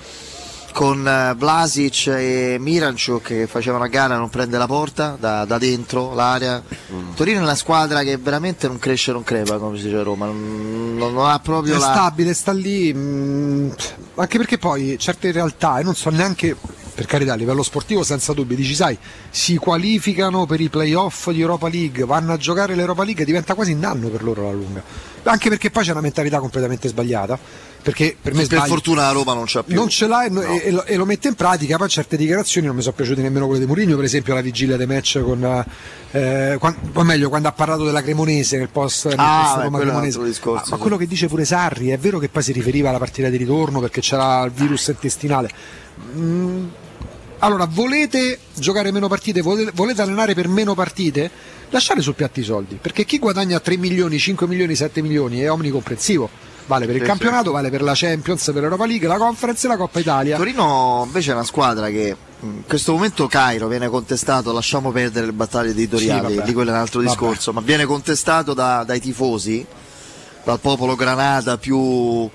con eh, Vlasic e Miranchuk che facevano a gara non prende la porta da, da dentro l'area. Mm. Torino è una squadra che veramente non cresce, non crepa, come si dice a Roma, non, non- non ha proprio È la. stabile, sta lì. mh, anche perché poi certe realtà, e non so neanche per carità a livello sportivo senza dubbio, dici sai, si qualificano per i playoff di Europa League, vanno a giocare l'Europa League, diventa quasi un anno per loro alla lunga. Anche perché poi c'è una mentalità completamente sbagliata. Perché per me Per fortuna la Roma non c'ha più. non ce l'ha e, e- e lo, e lo mette in pratica, poi certe dichiarazioni non mi sono piaciute nemmeno quelle di Mourinho, per esempio la vigilia dei match con eh, o meglio quando ha parlato della Cremonese nel post, nel Ah, post beh, Roma Cremonese. discorso, Ma- ma sì. quello che dice pure Sarri è vero che poi si riferiva alla partita di ritorno perché c'era il virus intestinale. Mm, allora, volete giocare meno partite, volete, volete allenare per meno partite? Lasciate sul piatto i soldi, perché chi guadagna 3 milioni, 5 milioni, 7 milioni è omnicomprensivo. Vale per il Sì, campionato, vale per la Champions, per l'Europa League, la Conference e la Coppa Italia. Torino invece è una squadra che in questo momento Cairo viene contestato, lasciamo perdere le battaglie editoriali, Sì, di quello è un altro Vabbè. discorso, ma viene contestato da- dai tifosi dal popolo granata più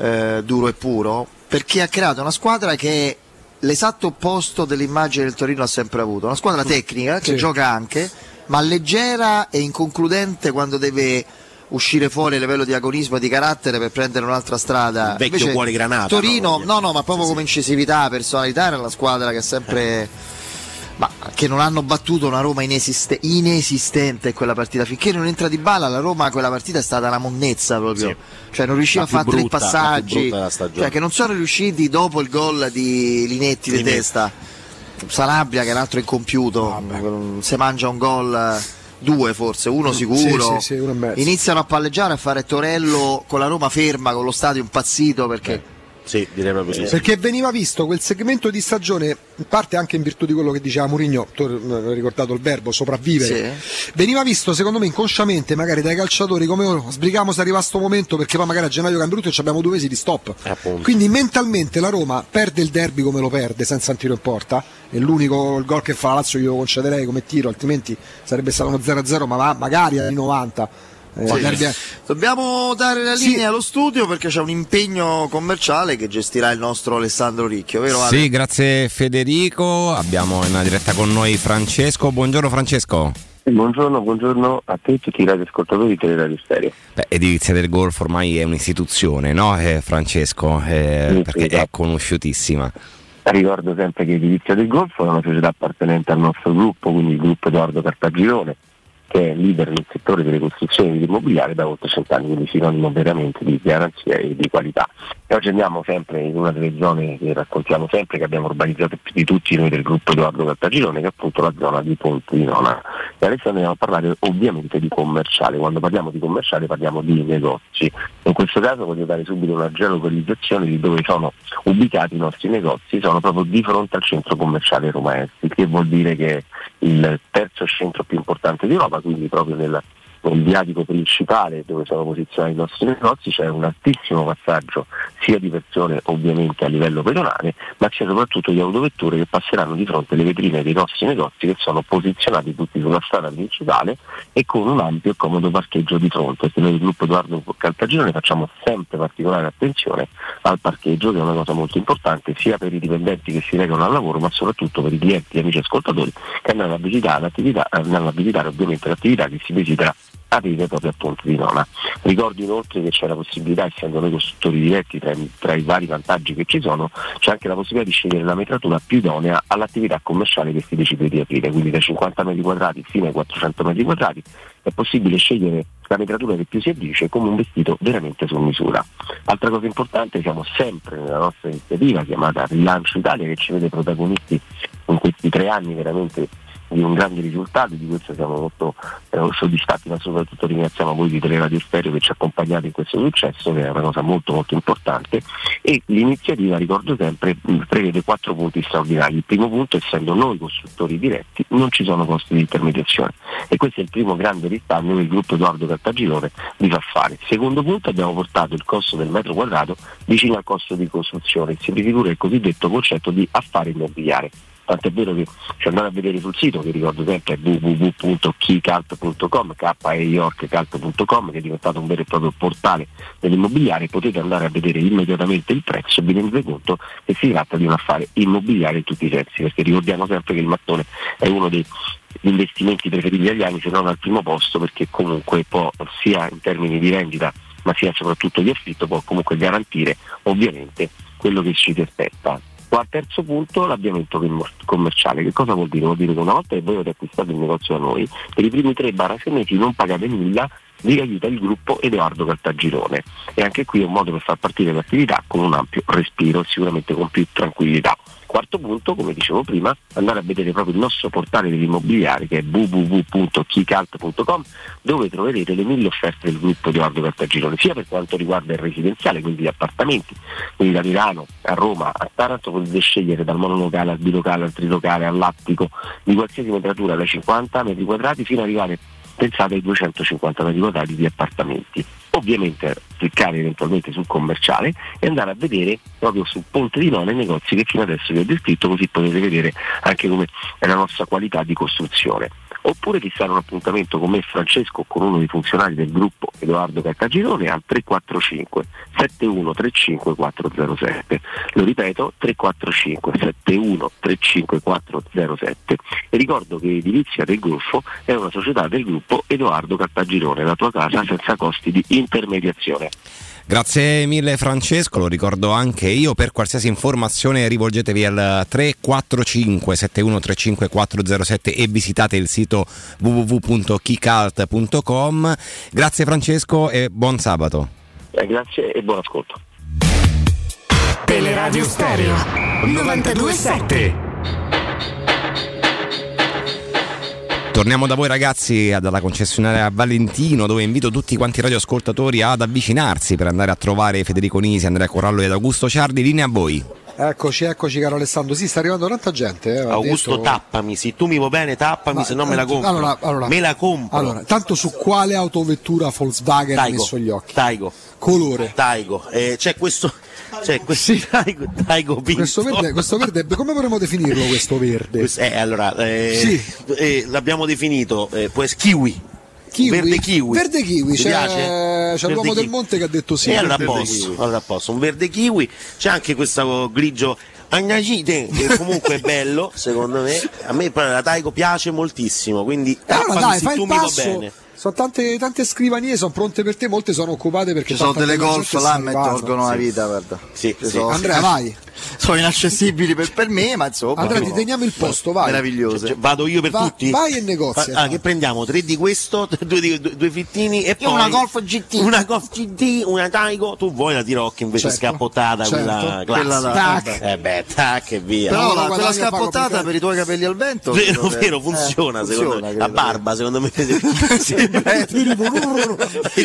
eh, duro e puro, perché ha creato una squadra che è l'esatto opposto dell'immagine del Torino ha sempre avuto, una squadra tecnica che Sì. gioca anche, ma leggera e inconcludente quando deve uscire fuori a livello di agonismo e di carattere per prendere un'altra strada. Il vecchio Invece cuore granata, Torino, no? no, ma proprio come incisività, personalità era la squadra che è sempre ma che non hanno battuto una Roma inesiste- inesistente in quella partita. Finché non entra di balla, la Roma quella partita è stata una monnezza proprio. Cioè non riusciva a fare tre passaggi. Cioè che non sono riusciti dopo il gol di Linetti di testa. Sanabria che è un altro incompiuto. Se mangia un gol eh, due forse, uno sicuro. Sì, sì, sì, uno. Iniziano a palleggiare a fare Torello con la Roma ferma, con lo stadio impazzito perché Sì, direi proprio di sì. Perché veniva visto quel segmento di stagione, in parte anche in virtù di quello che diceva Mourinho, tu hai ricordato il verbo sopravvivere, veniva visto secondo me inconsciamente magari dai calciatori come oh, sbrighiamo se arriva sto momento perché poi magari a gennaio cambia tutto e ci abbiamo due mesi di stop. Quindi mentalmente la Roma perde il derby come lo perde senza un tiro in porta, è l'unico il gol che fa la Lazio io lo concederei come tiro, altrimenti sarebbe stato uno 0-0 ma va- magari ai 90. Eh, Sì. Dobbiamo dare la linea allo studio perché c'è un impegno commerciale che gestirà il nostro Alessandro Ricchio, vero Ale? Sì, grazie Federico. Abbiamo in diretta con noi Francesco. Buongiorno Francesco. Buongiorno, buongiorno a te e tutti i radioascoltatori di Teleradio Stereo. Beh, Edilizia del Golfo ormai è un'istituzione, no eh, Francesco? Eh, Sì, perché è esatto. conosciutissima. Ricordo sempre che Edilizia del Golfo è una società appartenente al nostro gruppo, quindi il gruppo Edoardo Cartagirone, che è leader nel settore delle costruzioni dell'immobiliare da oltre cent'anni, quindi sinonimo veramente di garanzia e di qualità. E oggi andiamo sempre in una delle zone che raccontiamo sempre, che abbiamo urbanizzato più di tutti noi del gruppo Edoardo Cartagirone, che è appunto la zona di Ponte di Nona. E adesso andiamo a parlare ovviamente di commerciale. Quando parliamo di commerciale parliamo di negozi. In questo caso voglio dare subito una geolocalizzazione di dove sono ubicati i nostri negozi, sono proprio di fronte al centro commerciale Roma Est, che vuol dire che è il terzo centro più importante d'Europa, quindi proprio nel, nel viatico principale dove sono posizionati i nostri negozi c'è un altissimo passaggio sia di persone ovviamente a livello pedonale, ma sia soprattutto di autovetture che passeranno di fronte alle vetrine dei nostri negozi che sono posizionati tutti sulla strada principale e con un ampio e comodo parcheggio di fronte. Se noi del gruppo Edoardo Caltagirone facciamo sempre particolare attenzione al parcheggio che è una cosa molto importante sia per i dipendenti che si recano al lavoro ma soprattutto per i clienti amici ascoltatori che andranno a visitare andranno a visitare ovviamente l'attività che si desidera aprire proprio a Ponte di Nona. Ricordo inoltre che c'è la possibilità, essendo noi costruttori diretti, tra, i- tra i vari vantaggi che ci sono, c'è anche la possibilità di scegliere la metratura più idonea all'attività commerciale che si decide di aprire, quindi dai 50 metri quadrati fino ai 400 metri quadrati è possibile scegliere la metratura che più si addice come un vestito veramente su misura. Altra cosa importante, siamo sempre nella nostra iniziativa chiamata Rilancio Italia che ci vede protagonisti in questi tre anni veramente di un grande risultato, di questo siamo molto eh, soddisfatti, ma soprattutto ringraziamo voi di Teleradio Stereo che ci accompagnate in questo successo, che è una cosa molto molto importante. E l'iniziativa, ricordo sempre, prevede quattro punti straordinari. Il primo punto, essendo noi costruttori diretti, non ci sono costi di intermediazione. E questo è il primo grande risparmio che il gruppo Edoardo Cartagirone vi fa fare. Secondo punto, abbiamo portato il costo del metro quadrato vicino al costo di costruzione, si rifigura il cosiddetto concetto di affare immobiliare tant'è vero che se andate a vedere sul sito che ricordo sempre è www.keycalp.com keyyorkcalp.com che è diventato un vero e proprio portale dell'immobiliare potete andare a vedere immediatamente il prezzo e vi rendete conto che si tratta di un affare immobiliare in tutti i sensi perché ricordiamo sempre che il mattone è uno dei investimenti preferiti dagli anni se non al primo posto perché comunque può sia in termini di rendita ma sia soprattutto di affitto può comunque garantire ovviamente quello che ci si aspetta Qua, terzo punto, l'avviamento com- commerciale. Che cosa vuol dire? Vuol dire che una volta che voi avete acquistato il negozio da noi, per i primi 3-6 mesi non pagate nulla, vi aiuta il gruppo Edoardo Cartagirone. E anche qui è un modo per far partire l'attività con un ampio respiro, sicuramente con più tranquillità. Quarto punto, come dicevo prima, andare a vedere proprio il nostro portale dell'immobiliare che è www.keycalt.com dove troverete le mille offerte del gruppo Edoardo Cartagirone, sia per quanto riguarda il residenziale, quindi gli appartamenti, quindi da Milano a Roma a Taranto potete scegliere dal monolocale al bilocale al trilocale all'attico di qualsiasi metratura da 50 metri quadrati fino ad arrivare pensate ai 250 metri quadrati di appartamenti. Ovviamente cliccare eventualmente sul commerciale e andare a vedere proprio su Ponte di Nona i negozi che fino adesso vi ho descritto così potete vedere anche come è la nostra qualità di costruzione. Oppure fissare un appuntamento con me Francesco con uno dei funzionari del gruppo Edoardo Cartagirone al 345 7135 407. Lo ripeto, 345 7135 407. E ricordo che Edilizia del Golfo è una società del gruppo Edoardo Cartagirone, la tua casa senza costi di intermediazione. Grazie mille Francesco, lo ricordo anche io, per qualsiasi informazione rivolgetevi al 345 7135 407 e visitate il sito www.kicalt.com. Grazie Francesco e buon sabato. Eh, grazie e buon ascolto. Teleradio Stereo 927. Torniamo da voi ragazzi dalla concessionaria Valentino dove invito tutti quanti i radioascoltatori ad avvicinarsi per andare a trovare Federico Nisi, Andrea Corallo ed Augusto Ciardi. Linea a voi. Eccoci, eccoci caro Alessandro. Sì, sta arrivando tanta gente. Eh, Augusto, detto- tappami, se tu mi vuoi bene, tappami, Ma, se no me la eh, compro. allora, allora. me la compro. Allora, tanto su quale autovettura Volkswagen ha Taigo, messo gli occhi? Taigo. Colore. Taigo. Eh, c'è questo. C'è questo Taigo, Taigo Pinto. Questo verde, questo verde, come vorremmo definirlo questo verde? Eh, allora, eh, Sì. eh, l'abbiamo definito, eh, può essere kiwi. Kiwi? Verde kiwi. Verde kiwi, c'è- piace? c'è Verde l'uomo del monte che ha detto sì, E allora a verde posto, kiwi. allora a posto, un verde kiwi, c'è anche questo grigio Agnacite, che comunque è bello, secondo me. A me però la Taigo piace moltissimo, quindi Eh, Allora dai, se fai tu il mi va passo. bene. Sono tante, tante scrivanie, sono pronte per te, molte sono occupate perché Ci sono delle golf là arrivando. tolgono la vita, guarda. Sì, sì. Andrea, vai. Sono inaccessibili per, per me, ma insomma. Andrea, ti teniamo il posto, vai. Meravigliose. Cioè, vado io per Va- tutti? vai e negozia. Ah, che prendiamo? Tre di questo, due, di- due- due fittini e poi una Golf GT. Una Golf GT, una Taigo. Tu vuoi la Tirocchi invece Certo, scappottata, certo. quella Quella classica. Tac. Eh beh, tac e via. Però guarda, quella più per i tuoi capelli al vento. Vero, vero, eh, funziona, secondo me. credo La barba, secondo me.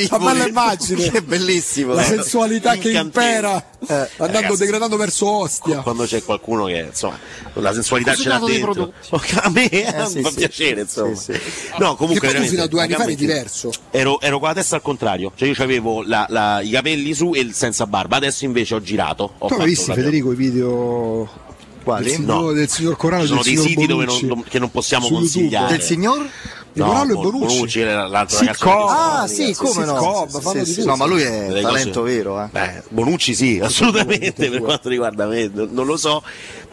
La bella immagine. Che bellissimo. La eh. sensualità che impera Eh, andando degradando verso Ostia. Quando c'è qualcuno che insomma la sensualità ce l'ha dentro. prodotti. A me eh, sì, mi fa sì. piacere, insomma. Sì, sì. No, Che comunque poi tu fino a due anni fa eri diverso. Ero, ero con la testa al contrario, cioè io avevo la- la- i capelli su e il senza barba, adesso invece ho girato. Ho Tu hai visto Federico i video Quali? del signor, No. del signor Corallo Ci sono del dei signor siti non- che non possiamo Su YouTube. consigliare. Del signor? Di Corallo e Bon- Bonucci. era l'altro Sitcom. ragazzo. che- Ah, sì, come no? Sì, fanno sì, di sì. No, ma lui è Delle talento vero, eh. Beh, Bonucci sì, assolutamente per quanto riguarda me, non lo so,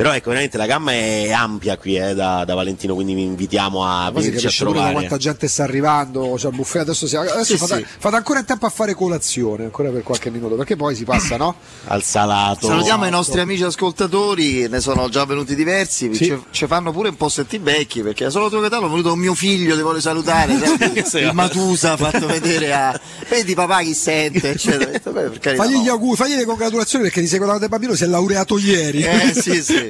però ecco veramente la gamma è ampia qui eh, da, da Valentino, quindi vi invitiamo a venirci a capisce pure trovare. quanta gente sta arrivando, cioè buffet adesso, si- adesso Sì, fate, sì. fate ancora in tempo a fare colazione, ancora per qualche minuto, perché poi si passa, no? Al salato. Salutiamo i nostri amici ascoltatori, ne sono già venuti diversi, Sì. ci, ci fanno pure un po' setti becchi perché solo tuo catalogo è venuto un mio figlio, ti vuole salutare, il Matusa ha fatto vedere a vedi papà chi sente, eccetera. Beh, Fagli gli auguri, fagli le congratulazioni perché ti sei guardato da bambino, si è laureato ieri. Eh sì, sì.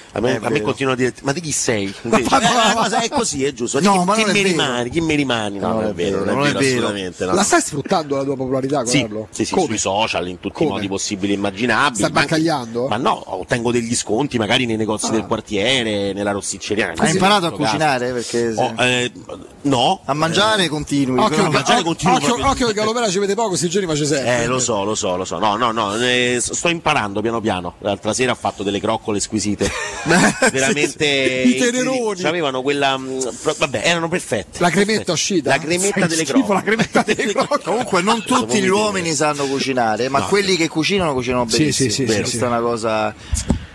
A me, È a me vero. continuano a dire, ma di chi sei? Invece, Ma- ma- eh, la cosa è così, è giusto. No, chi, ma chi non è mi vero. rimani? Chi mi rimani? No, non, è vero, non è vero, assolutamente. no. La stai sfruttando la tua popolarità, Sì, sì, sì, Come? sui social, in tutti Come? i modi possibili e immaginabili. Stai ma baccagliando? Ma no, ottengo degli sconti magari nei negozi Ah. del quartiere, nella rossicceria. Hai imparato a cucinare? Perché. Oh, eh, no. a mangiare continui. Occhio, però- a mangiare occhio, continuo occhio, che Galovera ci vede poco, questi giorni face sempre. Eh, lo so, lo so, lo so. No, no, no, eh, sto imparando piano piano. L'altra sera ho fatto delle croccole squisite. Veramente. I teneroni. Avevano quella. pro- vabbè, erano perfette. La cremetta uscita? La cremetta delle schifo, la cremetta delle croccole. Comunque non tutti gli uomini sanno cucinare, ma No. quelli che cucinano cucinano Sì, benissimo. sì, sì, Questa sì, è una cosa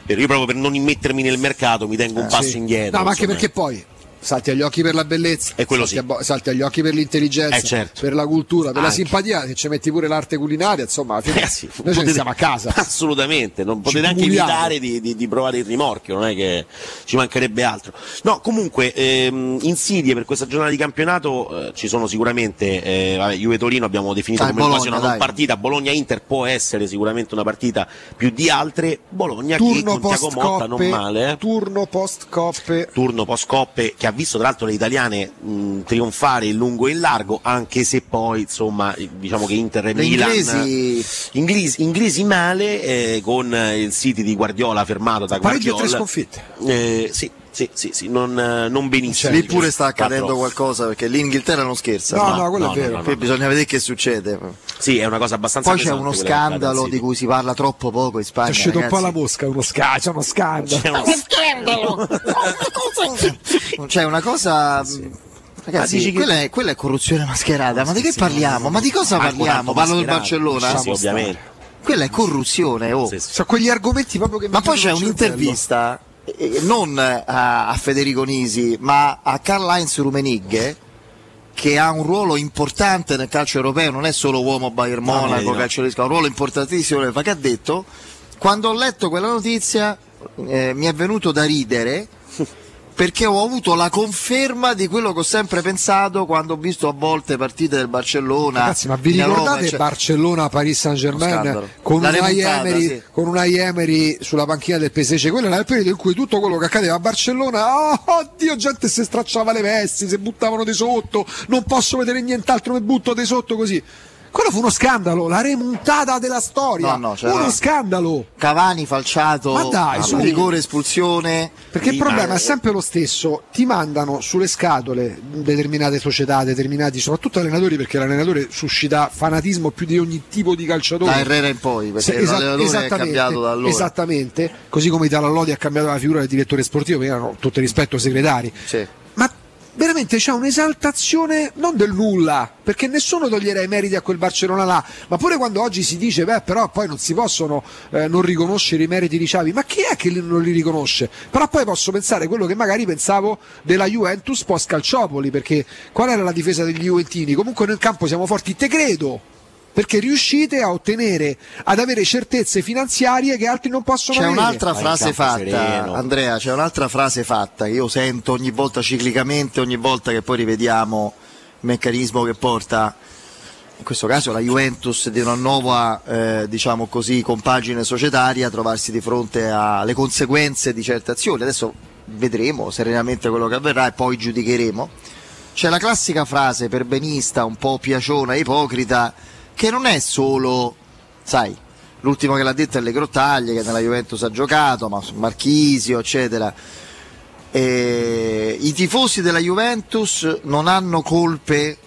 Io proprio per non immettermi nel mercato mi tengo un passo Eh, Sì. indietro. No, ma anche insomma. perché poi salti agli occhi per la bellezza, quello salti, sì. a salti agli occhi per l'intelligenza, Eh, certo. per la cultura, per la Anche. simpatia, se ci metti pure l'arte culinaria, insomma, Ragazzi, noi ce ne potete- stiamo a casa. Assolutamente, non potete anche evitare di, di- di provare il rimorchio, non è che ci mancherebbe altro. No, comunque, ehm, insidie per questa giornata di campionato eh, ci sono sicuramente, eh, vabbè, Juve Torino abbiamo definito Dai, come Bologna, quasi una non dai. partita, Bologna Inter può essere sicuramente una partita più di altre, Bologna che Turno con Tiago Motta non coppe, male, eh. turno post coppe. turno post coppe che ha visto tra l'altro le italiane mh, trionfare in lungo e in largo anche se poi insomma diciamo che Inter e Le Milan inglesi- inglesi, inglesi male eh, con il City di Guardiola fermato da Pareggio e tre Guardiola sconfitte. Eh, sì sì sì, sì, non, eh, non benissimo lì pure sta accadendo Quattro- qualcosa perché l'Inghilterra non scherza. No, ma- no, quello no, è vero. no, no, bisogna vedere che succede. sì è una cosa abbastanza Poi c'è uno scandalo di cui si parla troppo poco in Spagna. È uscito un po' la mosca, uno sca- c'è uno scandalo. C'è uno- C'è una cosa Ragazzi, che- quella, è, quella è corruzione mascherata. Ma di che parliamo? Ma di cosa parliamo? Parlo del. Barcellona? Sì, ovviamente. Quella è corruzione, oh. Sono quegli argomenti proprio che Ma poi c'è un'intervista non a, a Federico Nisi, ma a Karl-Heinz Rummenigge che ha un ruolo importante nel calcio europeo, non è solo uomo Bayern Monaco, no. calcio ha un ruolo importantissimo, nel- che ha detto quando ho letto quella notizia eh, mi è venuto da ridere perché ho avuto la conferma di quello che ho sempre pensato quando ho visto a volte partite del Barcellona. Ragazzi, ma vi ricordate cioè- Barcellona Paris Saint Uno Germain scandalo. con La un remontata, Emery, sì. con un Emery sulla panchina del PSG? Quello era il periodo in cui tutto quello che accadeva a Barcellona, oh, oddio, gente si stracciava le vesti, si buttavano di sotto, non posso vedere nient'altro, mi butto di sotto così. Quello fu uno scandalo, la remontata della storia. No, no, c'era- uno scandalo. Cavani falciato, Ma dai, su. rigore, espulsione. Perché il problema è sempre lo stesso, ti mandano sulle scatole determinate società, determinati, soprattutto allenatori, perché l'allenatore suscita fanatismo più di ogni tipo di calciatore. Da Herrera in poi, perché Se- esa- l'allenatore è cambiato da allora. Esattamente, così come Italo Lodi ha cambiato la figura del direttore sportivo, che erano tutto rispetto segretari. Ma veramente c'è un'esaltazione non del nulla, perché nessuno toglierà i meriti a quel Barcellona là, ma pure quando oggi si dice, beh, però poi non si possono eh, non riconoscere i meriti di Xavi, ma chi è che non li riconosce? Però poi posso pensare quello che magari pensavo della Juventus post Calciopoli, perché qual era la difesa degli Juventini? Comunque nel campo siamo forti, te credo. Perché riuscite a ottenere, ad avere certezze finanziarie che altri non possono C'è avere. un'altra frase fatta, Andrea, c'è un'altra frase fatta che io sento ogni volta ciclicamente, ogni volta che poi rivediamo il meccanismo che porta, in questo caso la Juventus di una nuova, eh, diciamo così, compagine societaria a trovarsi di fronte alle conseguenze di certe azioni. Adesso vedremo serenamente quello che avverrà e poi giudicheremo. C'è la classica frase perbenista, un po' piaciona, ipocrita, che non è solo, sai, l'ultimo che l'ha detto è Le Grottaglie, che nella Juventus ha giocato, ma Marchisio, eccetera. E I tifosi della Juventus non hanno colpe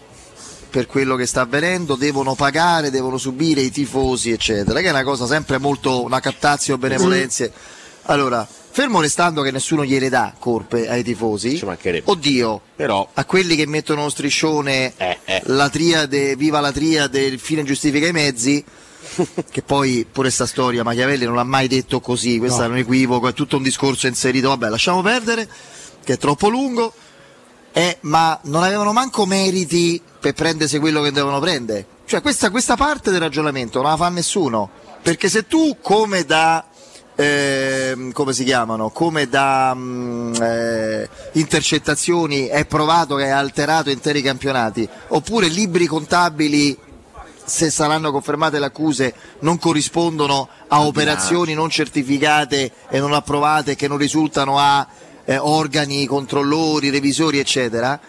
per quello che sta avvenendo, devono pagare, devono subire i tifosi, eccetera, che è una cosa sempre molto una cattazio benevolenze. Allora, fermo restando che nessuno gliele dà colpe ai tifosi, oddio, Però a quelli che mettono lo striscione eh. la triade, viva la triade, il fine giustifica i mezzi, che poi pure sta storia Machiavelli non l'ha mai detto così, questo No. è un equivoco, è tutto un discorso inserito, vabbè lasciamo perdere, che è troppo lungo, eh, ma non avevano manco meriti per prendersi quello che devono prendere. Cioè questa, questa parte del ragionamento non la fa nessuno, perché se tu come da... ehm, come si chiamano? Come da mm, eh, intercettazioni è provato che ha alterato interi campionati, oppure libri contabili se saranno confermate le accuse, non corrispondono a operazioni non certificate e non approvate che non risultano a eh, organi, controllori, revisori, eccetera.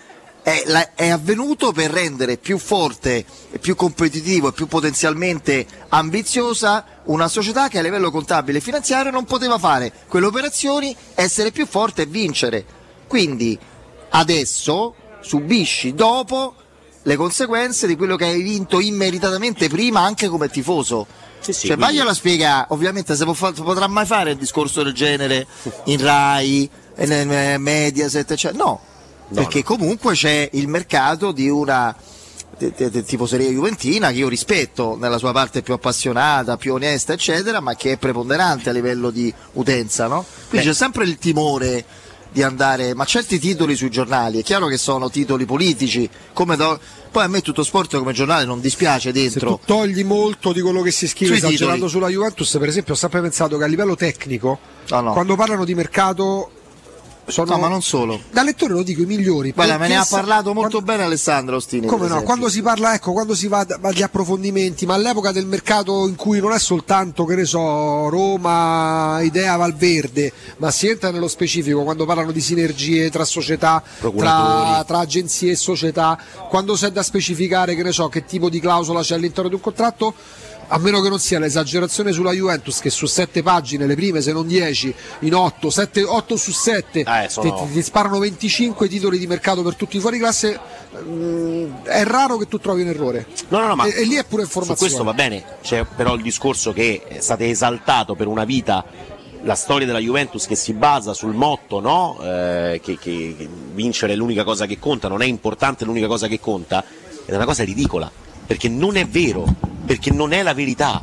È, la- è avvenuto per rendere più forte, più competitivo e più potenzialmente ambiziosa una società che a livello contabile e finanziario non poteva fare quelle operazioni, essere più forte e vincere. Quindi adesso subisci dopo le conseguenze di quello che hai vinto immeritatamente prima anche come tifoso. sì, cioè, quindi- vaglielo a spiegare, ovviamente se potrà mai fare il discorso del genere in Rai, in Mediaset, eccetera. No, perché comunque c'è il mercato di una tifoseria juventina che io rispetto nella sua parte più appassionata, più onesta, eccetera, ma che è preponderante a livello di utenza, no? Quindi Beh. c'è sempre il timore di andare, ma certi titoli sui giornali, è chiaro che sono titoli politici, come do- poi a me tutto sport come giornale non dispiace Se dentro. tu togli molto di quello che si scrive Sui esagerando titoli. sulla Juventus, per esempio, ho sempre pensato che a livello tecnico, quando parlano di mercato, sono No, ma non solo. da lettore lo dico i migliori. Guarda, me ne ha parlato molto bene Alessandro Ostini. Come no? Quando si parla, ecco, quando si va, agli approfondimenti, ma all'epoca del mercato in cui non è soltanto, che ne so, Roma, idea Valverde, ma si entra nello specifico quando parlano di sinergie tra società, tra, tra agenzie e società, quando c'è da specificare, che ne so, che tipo di clausola c'è all'interno di un contratto. A meno che non sia l'esagerazione sulla Juventus, che su sette pagine, le prime se non 10, in 8, 7, 8 su 7, Eh, sono- ti, ti sparano 25 titoli di mercato per tutti i fuori classe. mm, è raro che tu trovi un errore. No, no, no, ma e, e lì è pure su informazione. questo va bene, c'è però il discorso che state esaltato per una vita la storia della Juventus che si basa sul motto no? eh, che, che, che vincere è l'unica cosa che conta, non è importante l'unica cosa che conta, è una cosa ridicola, perché non è vero, perché non è la verità.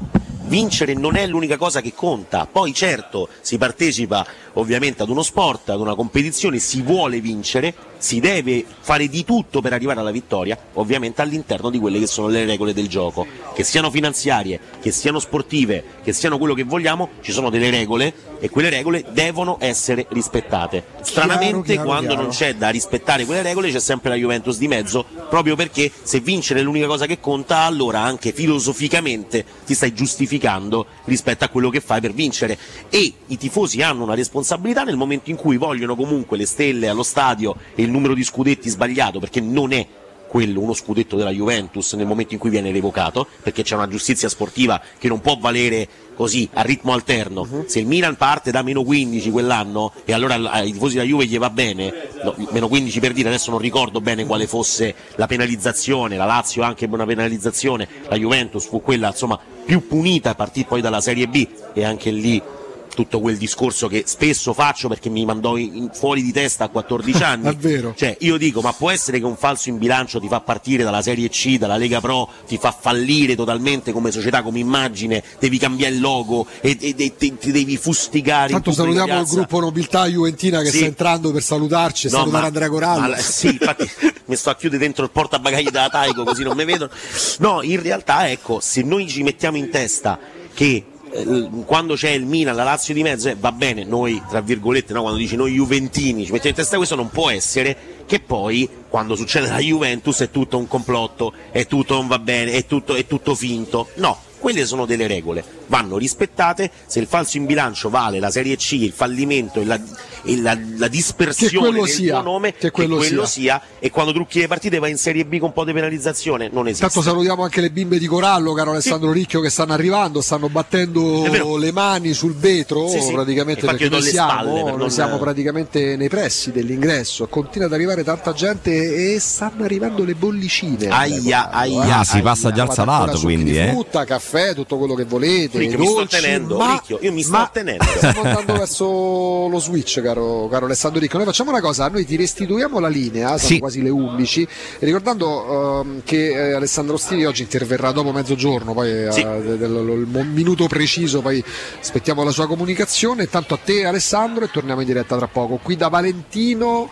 Vincere non è l'unica cosa che conta, poi certo si partecipa ovviamente ad uno sport, ad una competizione, si vuole vincere, si deve fare di tutto per arrivare alla vittoria, ovviamente all'interno di quelle che sono le regole del gioco, che siano finanziarie, che siano sportive, che siano quello che vogliamo, ci sono delle regole e quelle regole devono essere rispettate. Stranamente chiaro, quando chiaro. non c'è da rispettare quelle regole c'è sempre la Juventus di mezzo, proprio perché se vincere è l'unica cosa che conta, allora anche filosoficamente ti stai giustificando rispetto a quello che fai per vincere e i tifosi hanno una responsabilità nel momento in cui vogliono comunque le stelle allo stadio e il numero di scudetti sbagliato, perché non è quello uno scudetto della Juventus nel momento in cui viene revocato, perché c'è una giustizia sportiva che non può valere così a ritmo alterno. Se il Milan parte da meno 15 quell'anno e allora al- ai tifosi della Juve gli va bene, no, meno 15 per dire, adesso non ricordo bene quale fosse la penalizzazione, la Lazio anche una penalizzazione, la Juventus fu quella insomma più punita a partire poi dalla Serie B e anche lì tutto quel discorso che spesso faccio perché mi mandò in- in- fuori di testa a 14 anni. È vero. Cioè, io dico, ma può essere che un falso in bilancio ti fa partire dalla Serie C, dalla Lega Pro, ti fa fallire totalmente come società, come immagine, devi cambiare il logo e, e- e ti, ti devi fustigare. Tanto in pubblica salutiamo il piazza. gruppo Nobiltà Juventina che Sì. sta entrando per salutarci No, salutare ma- Andrea Corallo. ma sì, infatti mi sto a chiudere dentro il portabagagli della Taico così non mi vedono. No, in realtà ecco, se noi ci mettiamo in testa che quando c'è il Milan, la Lazio di mezzo, eh, va bene, noi tra virgolette, no, quando dici noi Juventini, ci mettiamo in testa questo non può essere che poi quando succede la Juventus è tutto un complotto, è tutto non va bene, è tutto, è tutto finto. No, quelle sono delle regole, vanno rispettate, se il falso in bilancio vale la Serie C, il fallimento e la, e la- la dispersione Che quello del sia, tuo nome, che quello sia. sia, e quando trucchi le partite vai in Serie B con un po' di penalizzazione, non esiste. Intanto salutiamo anche le bimbe di Corallo, caro Alessandro Ricchio, che stanno arrivando, stanno battendo le mani sul vetro, Sì, sì. praticamente Infatti perché noi siamo, spalle per noi non- siamo praticamente nei pressi dell'ingresso, continua ad arrivare tanta gente e stanno arrivando le bollicine. Aia, Corallo, aia, Ah, si passa già al salato quindi, di eh. frutta, caffè, tutto quello che volete, Ricchio, mi sto dolci, tenendo, ma, Ricchio, io mi sto ma tenendo. stiamo andando verso lo switch, caro, caro Alessandro Ricco. Noi facciamo una cosa, noi ti restituiamo la linea, sono Sì. quasi le 11, ricordando ehm, che eh, Alessandro Stini oggi interverrà dopo mezzogiorno, poi eh, Sì. del- del- il mo- minuto preciso, poi aspettiamo la sua comunicazione. Tanto a te Alessandro e torniamo in diretta tra poco. Qui da Valentino.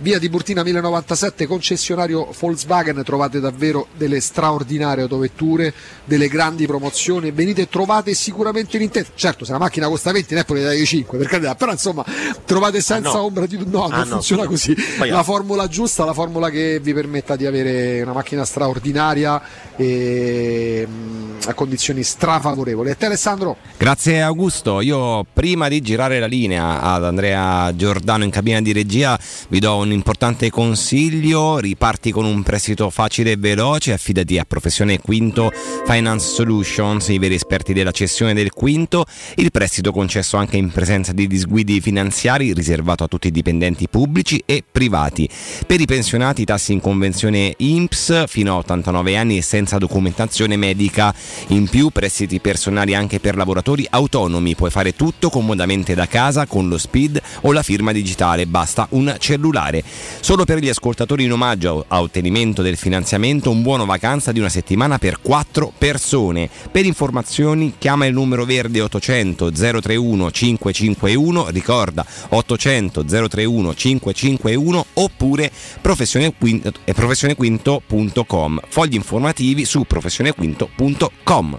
Via di Burtina 1097, concessionario Volkswagen, trovate davvero delle straordinarie autovetture, delle grandi promozioni, venite e trovate sicuramente l'intento. Certo, se la macchina costa 20, Napoli dai 5, per carità, però insomma trovate senza Ah, no. ombra di no, Ah, non no, funziona così. Poi, La ah. formula giusta, la formula che vi permetta di avere una macchina straordinaria e mm, a condizioni strafavorevoli. E te Alessandro? Grazie Augusto, io prima di girare la linea ad Andrea Giordano in cabina di regia vi do un importante consiglio, riparti con un prestito facile e veloce, affidati a Professione Quinto Finance Solutions, i veri esperti della cessione del quinto, il prestito concesso anche in presenza di disguidi finanziari riservato a tutti i dipendenti pubblici e privati. Per i pensionati tassi in convenzione INPS fino a 89 anni e senza documentazione medica. In più prestiti personali anche per lavoratori autonomi, puoi fare tutto comodamente da casa con lo SPID o la firma digitale, basta un cellulare. Solo per gli ascoltatori in omaggio a ottenimento del finanziamento un buono vacanza di una settimana per 4 persone. Per informazioni chiama il numero verde 800 031 551, ricorda 800 031 551 oppure eh, professionequinto.com. Fogli informativi su professionequinto.com.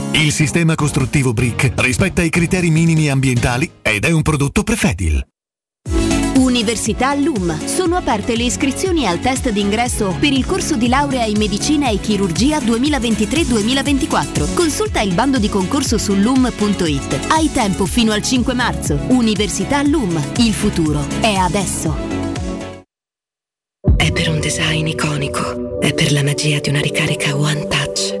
Il sistema costruttivo Brick rispetta i criteri minimi ambientali ed è un prodotto Prefedil. Università LUM. Sono aperte le iscrizioni al test d'ingresso per il corso di laurea in medicina e chirurgia 2023-2024. Consulta il bando di concorso su lum.it. Hai tempo fino al 5 marzo. Università LUM. Il futuro è adesso. È per un design iconico. È per la magia di una ricarica One Touch.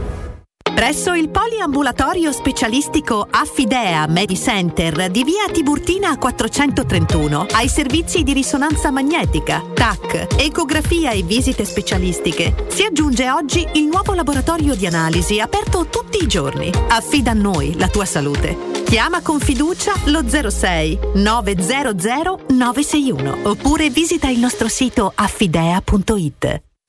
Presso il poliambulatorio specialistico Affidea Medicenter di via Tiburtina 431 ai servizi di risonanza magnetica, TAC, ecografia e visite specialistiche si aggiunge oggi il nuovo laboratorio di analisi aperto tutti i giorni. Affida a noi la tua salute. Chiama con fiducia lo 06 900 961 oppure visita il nostro sito affidea.it.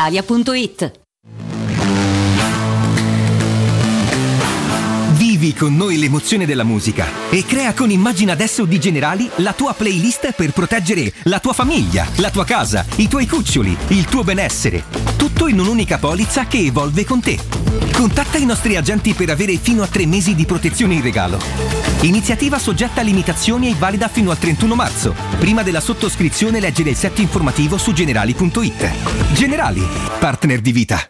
brispalitalia.it. Vivi con noi l'emozione della musica e crea con Immagina adesso di Generali la tua playlist per proteggere la tua famiglia, la tua casa, i tuoi cuccioli, il tuo benessere. Tutto in un'unica polizza che evolve con te. Contatta i nostri agenti per avere fino a tre mesi di protezione in regalo. Iniziativa soggetta a limitazioni e valida fino al 31 marzo. Prima della sottoscrizione leggere il set informativo su generali.it. Generali, partner di vita.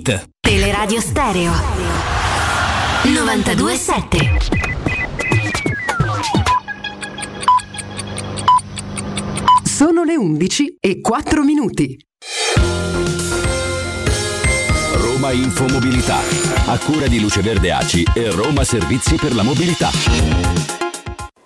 Teleradio Stereo 927 Sono le 11 e 4 minuti. Roma Infomobilità, a cura di Luce Verde Aci e Roma Servizi per la Mobilità.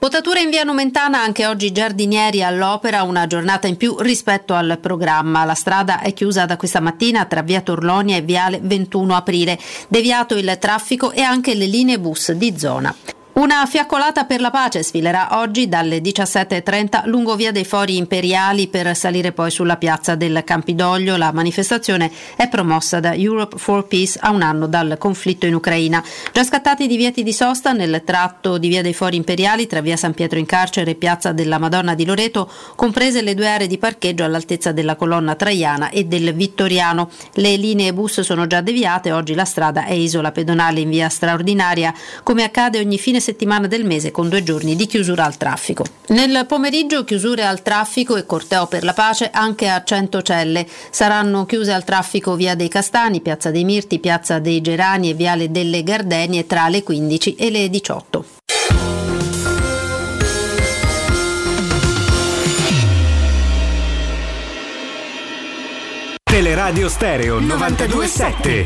Potatura in via Nomentana anche oggi giardinieri all'opera, una giornata in più rispetto al programma. La strada è chiusa da questa mattina tra via Torlonia e viale 21 aprile. Deviato il traffico e anche le linee bus di zona. Una fiaccolata per la pace sfilerà oggi dalle 17.30 lungo via dei Fori Imperiali per salire poi sulla piazza del Campidoglio. La manifestazione è promossa da Europe for Peace a un anno dal conflitto in Ucraina. Già scattati divieti di sosta nel tratto di via dei Fori Imperiali tra via San Pietro in Carcere e piazza della Madonna di Loreto, comprese le due aree di parcheggio all'altezza della colonna Traiana e del Vittoriano. Le linee bus sono già deviate, oggi la strada è isola pedonale in via straordinaria, come accade ogni fine settimana del mese con due giorni di chiusura al traffico. Nel pomeriggio chiusure al traffico e corteo per la pace anche a Centocelle. Saranno chiuse al traffico via dei Castani, piazza dei Mirti, piazza dei Gerani e viale delle Gardenie tra le 15 e le 18. Teleradio Stereo 927.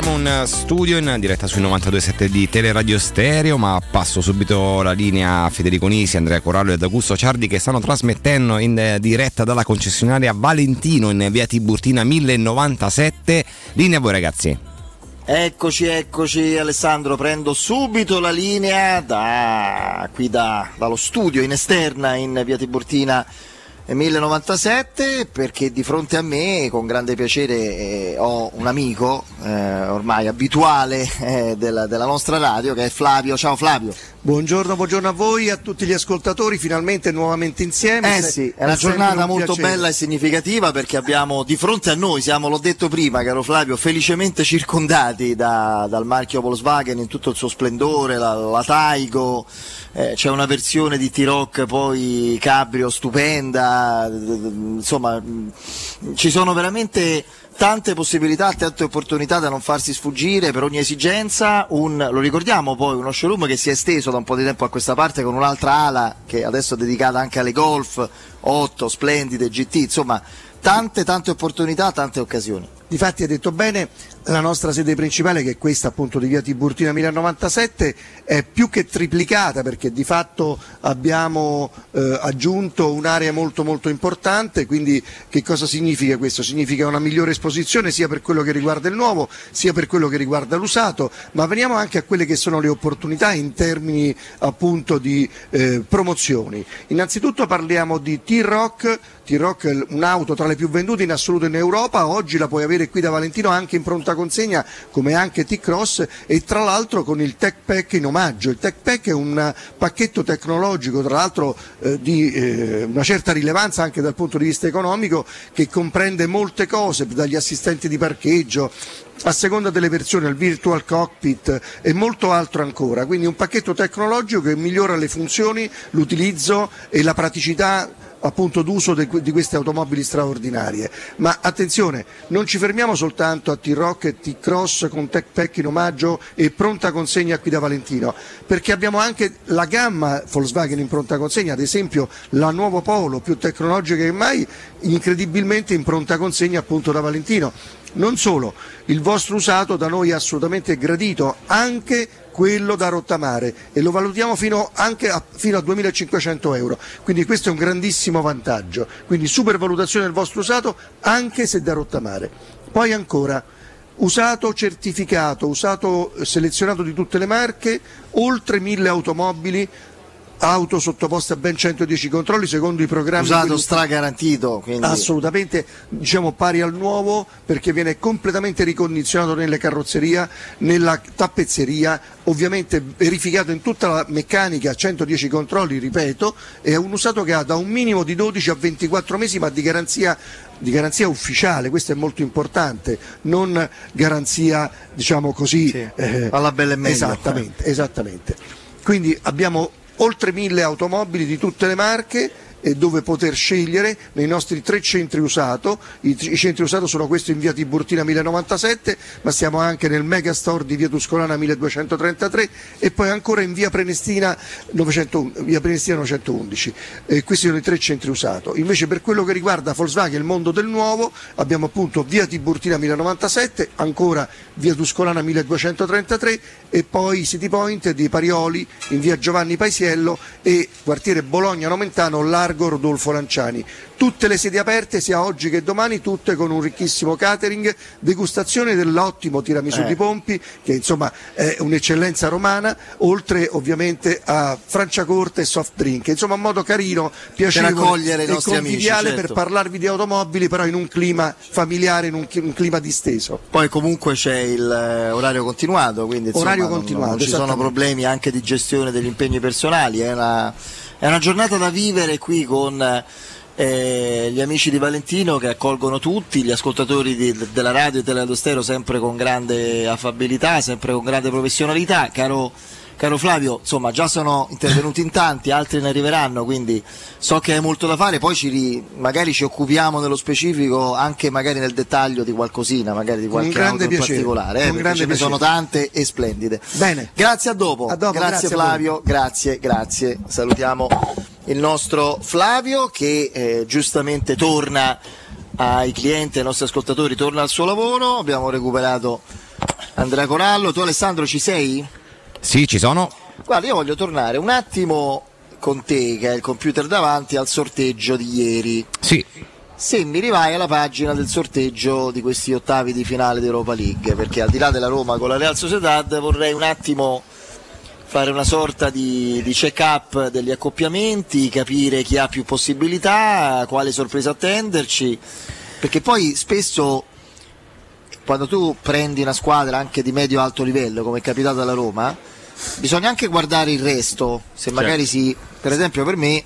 Body. Rientriamo in studio in diretta sui 92.7 di Teleradio Stereo, ma passo subito la linea a Federico Nisi, Andrea Corallo ed Augusto Ciardi che stanno trasmettendo in eh, diretta dalla concessionaria Valentino in via Tiburtina 1097. Linea a voi ragazzi. Eccoci, eccoci Alessandro, prendo subito la linea da qui da- dallo studio in esterna in via Tiburtina 1097 perché di fronte a me con grande piacere eh, ho un amico eh, ormai abituale eh, della, della nostra radio che è Flavio. Ciao Flavio. Buongiorno, buongiorno a voi, a tutti gli ascoltatori, finalmente nuovamente insieme. Eh Se- sì, è una giornata un molto piacere. bella e significativa perché abbiamo di fronte a noi, siamo, l'ho detto prima, caro Flavio, felicemente circondati da- dal marchio Volkswagen in tutto il suo splendore, la, la Taigo, eh, c'è una versione di T-Rock poi Cabrio stupenda, d- insomma ci sono veramente tante possibilità, tante opportunità da non farsi sfuggire per ogni esigenza, un, lo ricordiamo poi, uno showroom che si è esteso da un po' di tempo a questa parte con un'altra ala che adesso è dedicata anche alle golf, 8, splendide, GT, insomma tante tante opportunità, tante occasioni. Difatti hai detto bene, la nostra sede principale, che è questa appunto di via Tiburtina 1097, è più che triplicata perché di fatto abbiamo eh, aggiunto un'area molto molto importante, quindi che cosa significa questo? Significa una migliore esposizione sia per quello che riguarda il nuovo, sia per quello che riguarda l'usato, ma veniamo anche a quelle che sono le opportunità in termini appunto di eh, promozioni. Innanzitutto parliamo di T-Rock, T-Rock è un'auto tra le più vendute in assoluto in Europa, oggi la puoi avere qui da Valentino anche in pronta consegna come anche T-Cross e tra l'altro con il Tech Pack in omaggio. Il Tech Pack è un pacchetto tecnologico tra l'altro eh, di eh, una certa rilevanza anche dal punto di vista economico che comprende molte cose, dagli assistenti di parcheggio a seconda delle versioni, al virtual cockpit e molto altro ancora. Quindi un pacchetto tecnologico che migliora le funzioni, l'utilizzo e la praticità appunto d'uso de- di queste automobili straordinarie. Ma attenzione, non ci fermiamo soltanto a T-Rock e T-Cross con Tech Pack in omaggio e pronta consegna qui da Valentino, perché abbiamo anche la gamma Volkswagen in pronta consegna, ad esempio la nuova Polo più tecnologica che mai, incredibilmente in pronta consegna appunto da Valentino. Non solo, il vostro usato da noi è assolutamente gradito, anche quello da rottamare e lo valutiamo fino, anche a, fino a 2500 euro, quindi questo è un grandissimo vantaggio, quindi supervalutazione del vostro usato anche se da rottamare. Poi ancora, usato certificato, usato selezionato di tutte le marche, oltre 1000 automobili auto sottoposte a ben 110 controlli secondo i programmi Usato quelli- stragarantito, quindi assolutamente diciamo pari al nuovo perché viene completamente ricondizionato nelle carrozzeria, nella tappezzeria, ovviamente verificato in tutta la meccanica, 110 controlli, ripeto, è un usato che ha da un minimo di 12 a 24 mesi ma di garanzia di garanzia ufficiale, questo è molto importante, non garanzia diciamo così eh, alla bella e meglio. Esattamente, esattamente. Quindi abbiamo oltre mille automobili di tutte le marche dove poter scegliere nei nostri tre centri usato. I, i centri usato sono questo in via Tiburtina 1097, ma siamo anche nel Megastore di via Tuscolana 1233 e poi ancora in via Prenestina 901 via Prenestina 911. Eh, questi sono i tre centri usato. Invece per quello che riguarda Volkswagen, il mondo del nuovo, abbiamo appunto via Tiburtina 1097, ancora via Tuscolana 1233 e poi City Point di Parioli in via Giovanni Paisiello e quartiere Bologna Nomentano largo Rodolfo Lanciani. Tutte le sedi aperte sia oggi che domani, tutte con un ricchissimo catering, degustazione dell'ottimo tiramisù Eh. di Pompi, che insomma è un'eccellenza romana, oltre ovviamente a Franciacorta e soft drink, insomma un modo carino, piacevole e nostri conviviale amici, certo. per parlarvi di automobili, però in un clima familiare, in un, chi- un clima disteso. Poi comunque c'è il eh, orario continuato, quindi insomma, Orario continuato, non ci sono problemi anche di gestione degli impegni personali, è una, è una giornata da vivere qui con eh, gli amici di Valentino che accolgono tutti, gli ascoltatori di- della radio e della Stereo sempre con grande affabilità, sempre con grande professionalità, caro Caro Flavio, insomma già sono intervenuti in tanti, altri ne arriveranno, quindi so che hai molto da fare, poi ci ri- magari ci occupiamo nello specifico, anche magari nel dettaglio di qualcosina, magari di qualche auto in piacere, particolare, eh, perché grande ce ne sono tante e splendide. Bene. Grazie a dopo, A dopo, grazie, grazie. Flavio, grazie, grazie. Salutiamo il nostro Flavio che eh, giustamente torna ai clienti, ai nostri ascoltatori, torna al suo lavoro, abbiamo recuperato Andrea Corallo, tu Alessandro ci sei? Sì, ci sono. Guarda, io voglio tornare un attimo con te, che hai il computer davanti, al sorteggio di ieri. Sì. Se mi rivai alla pagina del sorteggio di questi ottavi di finale di Europa League, perché al di là della Roma con la Real Sociedad vorrei un attimo fare una sorta di, di check-up degli accoppiamenti, capire chi ha più possibilità, quale sorpresa attenderci, perché poi spesso quando tu prendi una squadra anche di medio-alto livello, come è capitato alla Roma, bisogna anche guardare il resto, se magari si, per esempio per me,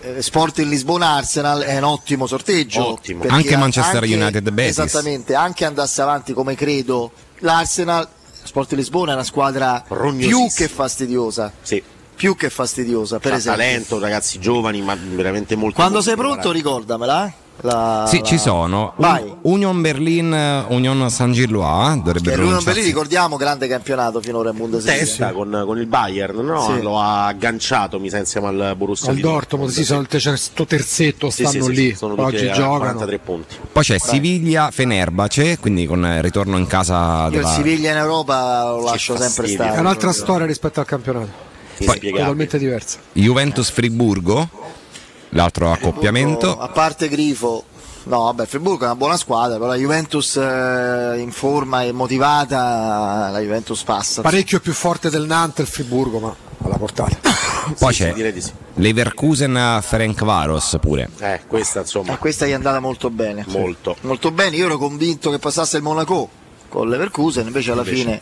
eh, Sport in Lisbona Arsenal è un ottimo sorteggio. Ottimo. Anche Manchester anche- United Betis. Esattamente, anche andasse avanti come credo l'Arsenal, Sport in Lisbona è una squadra più che fastidiosa. Sì. Più che fastidiosa, per C'ha esempio. talento, ragazzi giovani, ma veramente molto Quando molto sei pronto ricordamela. La, Sì, la- ci sono. Un- Vai. Union Berlin, eh, Union San Gillois, dovrebbe Che l'Union pronunciarsi. Berlin ricordiamo grande campionato finora in Bundesliga. Testa con, con il Bayern, no? Sì. Lo ha agganciato, mi sa, insieme al Borussia Al Dortmund, sì, sono il terzo terzetto, Sì, stanno sì, sì, lì, oggi giocano. 43 punti. Poi c'è Siviglia Fenerbace, quindi con il ritorno in casa Io il della... Siviglia in Europa lo lascio sempre È stare. un'altra proprio. storia rispetto al campionato. Poi- totalmente diversa. Juventus Friburgo, l'altro accoppiamento. A parte Grifo, no, vabbè, Friburgo è una buona squadra, però la Juventus eh, in forma e motivata, la Juventus passa. Parecchio più forte del Nantes il Friburgo, ma alla portata. Poi Sì, c'è sì. Leverkusen Ferenc Varos pure. Eh, questa insomma. E questa gli è andata molto bene. Molto. Molto bene, io ero convinto che passasse il Monaco con Leverkusen, invece alla Invece. fine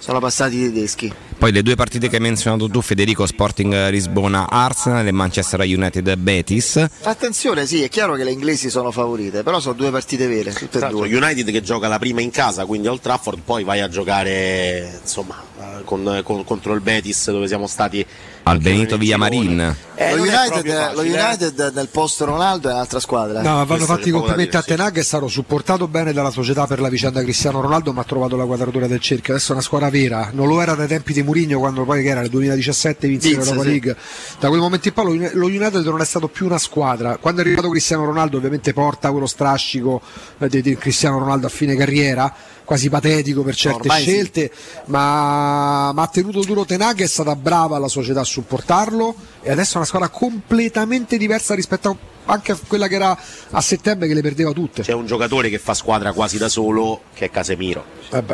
sono passati i tedeschi. Poi le due partite che hai menzionato tu, Federico, Sporting Lisbona Arsenal e Manchester United Betis. Attenzione, sì, è chiaro che le inglesi sono favorite, però sono due partite vere, tutte e due. United che gioca la prima in casa, quindi Old Trafford, poi vai a giocare insomma eh, con- con- contro il Betis dove siamo stati Al Benito Villamarin. Eh, lo, United, lo eh. United nel posto Ronaldo è un'altra squadra. No, vanno fatti i complimenti a dire, sì. Tenag, è stato supportato bene dalla società per la vicenda Cristiano Ronaldo, ma ha trovato la quadratura del cerchio. Adesso è una squadra vera, non lo era dai tempi di Mourinho quando poi che era nel 2017 vinse Vinse, l'Europa sì. League. Da quel momento in poi lo Uni- lo United non è stato più una squadra. Quando è arrivato Cristiano Ronaldo, ovviamente porta quello strascico eh, di, di Cristiano Ronaldo a fine carriera. Quasi patetico per certe ormai sì. scelte, ma, ma ha tenuto duro Tenag, è stata brava la società a supportarlo e adesso è una squadra completamente diversa rispetto a anche quella che era a settembre che le perdeva tutte. C'è un giocatore che fa squadra quasi da solo, che è Casemiro.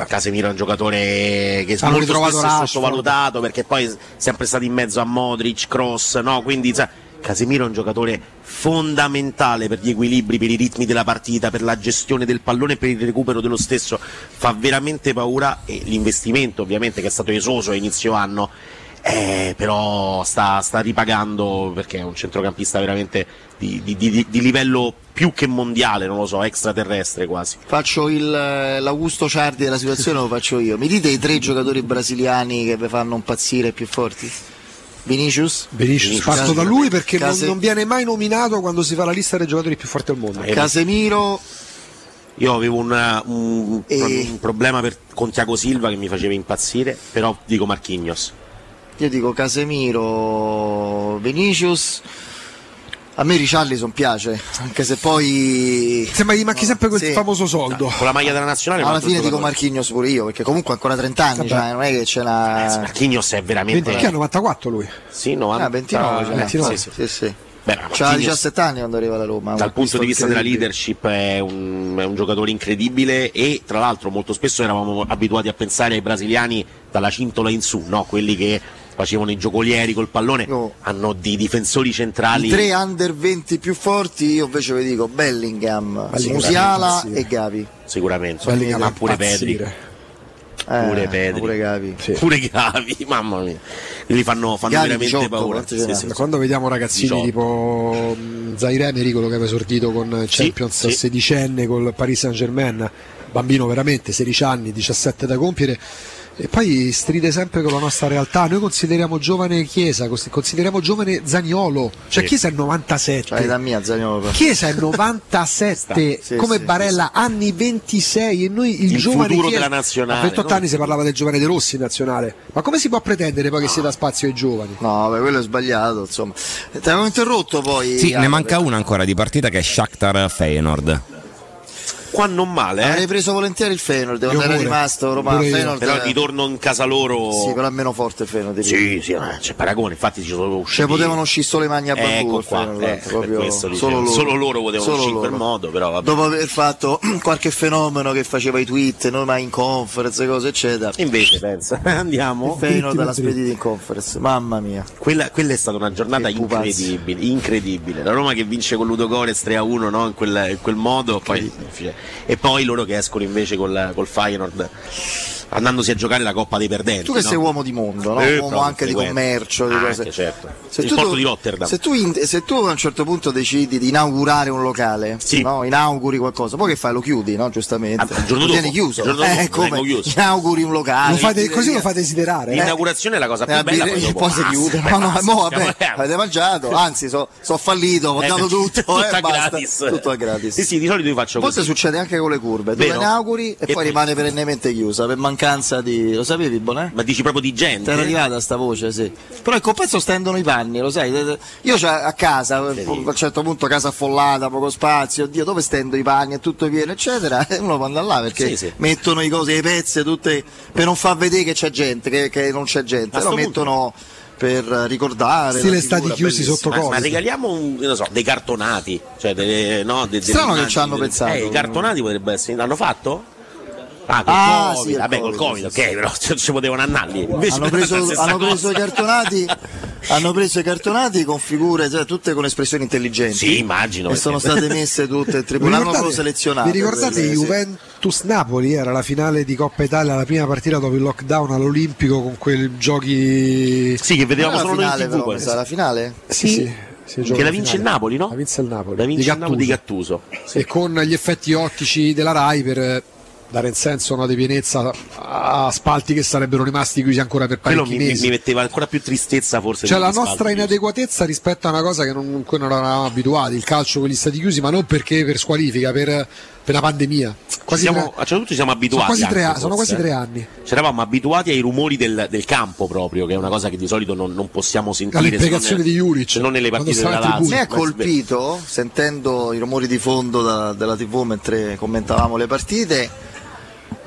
Casemiro è un giocatore che Hanno molto spesso è Rashford. sottovalutato perché poi è sempre stato in mezzo a Modric, Cross, no? Quindi sa, Casemiro è un giocatore fondamentale per gli equilibri, per i ritmi della partita, per la gestione del pallone e per il recupero dello stesso. Fa veramente paura e l'investimento ovviamente che è stato esoso a inizio anno eh, però sta, sta ripagando perché è un centrocampista veramente di, di- di- di livello più che mondiale, non lo so, extraterrestre quasi. Faccio il, eh, l'Augusto Ciardi della situazione, lo faccio io. Mi dite i tre giocatori brasiliani che vi fanno impazzire più forti? Vinicius? Vinicius, parto da lui perché non, Case- non viene mai nominato quando si fa la lista dei giocatori più forti al mondo. Casemiro. Io avevo un, un- E- un problema per- con Tiago Silva che mi faceva impazzire, però dico Marchignos. Io dico Casemiro, Vinicius. A me Richarlison piace, anche se poi. Sembra gli manchi sempre quel Sì. famoso soldo. Con la maglia della nazionale Alla fine dico? Marchignos pure io, perché comunque ha ancora 30 anni, cioè non è che ce l'ha. Marchignos è veramente. Perché ha 94 lui? Sì, 90. Ah, 29, ce l'ha. 29. Sì, sì, sì. Beh, ma C'ha Marquinhos- 17 anni quando arriva alla Roma. dal punto di vista della leadership è un, è un giocatore incredibile e tra l'altro molto spesso eravamo abituati a pensare ai brasiliani dalla cintola in su, no? quelli che facevano i giocolieri col pallone, hanno di difensori centrali. I tre under 20 più forti, io invece vi dico Bellingham, Musiala sì. e Gavi. Sicuramente, Bellingham ma fa pure. Pedri. Eh, Pure Pedri. pure Gavi. Pure Gavi, mamma mia. Li fanno, fanno Gavi veramente 18, paura. Sì, sì, sì. Quando vediamo ragazzini 18. tipo mh, Zaire quello che aveva esordito con Champions sì. sedicenne col Paris Saint Germain, bambino veramente 16 anni, 17 da compiere. E poi stride sempre con la nostra realtà. Noi consideriamo giovane Chiesa, consideriamo giovane Zaniolo. Cioè Sì. Chiesa è 97. Cioè, da mia Zaniolo. Chiesa è 97, Sì, come sì, Barella anni 26 e noi il, Il giovane futuro Chiesa- della nazionale, A 28 no? anni si parlava del giovane De Rossi in nazionale. Ma come si può pretendere poi che si dà spazio ai giovani? No, beh, quello è sbagliato, insomma. Ti avevo interrotto poi. Sì, ne Ale, manca una ancora di partita che è Shakhtar Feyenoord. Qua non male, eh? Avrei preso volentieri il Feyenoord, quando era rimasto Roma. Feyenoord. Però il ritorno in casa loro. Sì, però è meno forte il Feyenoord. Sì, sì, ma c'è paragone, infatti ci sono usciti. Cioè potevano uscire solo i magni a bambù Ecco Feyenoord, eh, proprio per questo dicevo. solo loro. Solo loro potevano Solo uscire in quel loro. modo, però vabbè. Dopo aver fatto qualche fenomeno che faceva i tweet, noi mai in conference, cose eccetera. Invece pensa, andiamo. Il Feyenoord l'ha spedito in conference, mamma mia. Quella, quella è stata una giornata incredibile, incredibile. La Roma che vince con Ludogorets 3-1 no? in, quel, in quel modo, poi, e poi loro che escono invece col, col Feyenoord andandosi a giocare la Coppa dei Perdenti. Tu che no? sei uomo di mondo, no? Eh, uomo anche di commercio, di Anche, cose. certo. Se il tu- porto di Rotterdam. Se tu, in- se tu a un certo punto decidi di inaugurare un locale, no? inauguri qualcosa, poi che fai? Lo chiudi, no? Giustamente. Ah, il giorno lo dopo, tieni chiuso. il giorno dopo eh, lo come? chiuso. Inauguri un locale. Lo fate- così lo fa desiderare. eh? L'inaugurazione è la cosa più Eh, bella. poi dopo poi si basta, chiude. beh, No, no, mo, vabbè, eh, avete mangiato, anzi, so, so fallito, ho Eh, dato tutto, tutto eh, a gratis. Tutto a gratis. Sì, sì, di solito io faccio così. succede anche con le curve, tu inauguri e, poi rimane perennemente chiusa per mancanza di. Lo sapevi, Bonè? Ma dici proprio di gente? Era arrivata sta voce, sì. Però il compenso stendono i panni, lo sai? Io c'ho a casa, a un certo punto casa affollata, poco spazio, oddio, dove stendo i panni, è tutto pieno, eccetera. E uno può andare là perché Sì, sì. mettono i cose, le pezze, tutte per non far vedere che c'è gente, che, che non c'è gente. A Lo mettono per ricordare. Stile stati chiusi bellissimo. sotto Ma, ma Covid. regaliamo un, non so, dei cartonati. Cioè, delle, no, de- Strano che ci hanno delle- pensato. Eh, i cartonati potrebbe essere. L'hanno fatto? Ah, col Ah, Covid. sì, il Vabbè, col Covid, sì, ok, però ci, ci potevano annarli. Invece hanno preso, hanno preso i cartonati hanno preso i cartonati con figure cioè, tutte con espressioni intelligenti Sì, immagino, e sono state messe tutte il tribunale l'hanno ricordate- proprio selezionate Vi ricordate quelle, sì. Juventus Napoli? Era la finale di Coppa Italia, la prima partita dopo il lockdown all'Olimpico con quei giochi. Sì, che vedevamo la solo finale, in TV. però, la finale Sì, sì, gioca Che la vince il finale. Napoli, no? La vince il Napoli. La vince di il Napoli di Gattuso. Gattuso. E con gli effetti ottici della Rai per dare il senso a una depienezza a spalti che sarebbero rimasti chiusi ancora per Quello parecchi mi, mi- mesi. mi metteva ancora più tristezza forse. Degli la nostra chiusi. inadeguatezza rispetto a una cosa che non, in cui non eravamo abituati, il calcio con gli stati chiusi, ma non perché per squalifica, per, per la pandemia. Quasi Ci siamo, tre- a un certo punto ci siamo abituati. sono quasi, tre, anche, sono forse, quasi tre eh. anni. Ci eravamo abituati ai rumori del, del campo proprio, che è una cosa che di solito non, non possiamo sentire. Alle se non impiegazioni ne- di Juric, Se non nelle partite della Lazio. mi ha colpito sentendo i rumori di fondo da- della tv mentre commentavamo le partite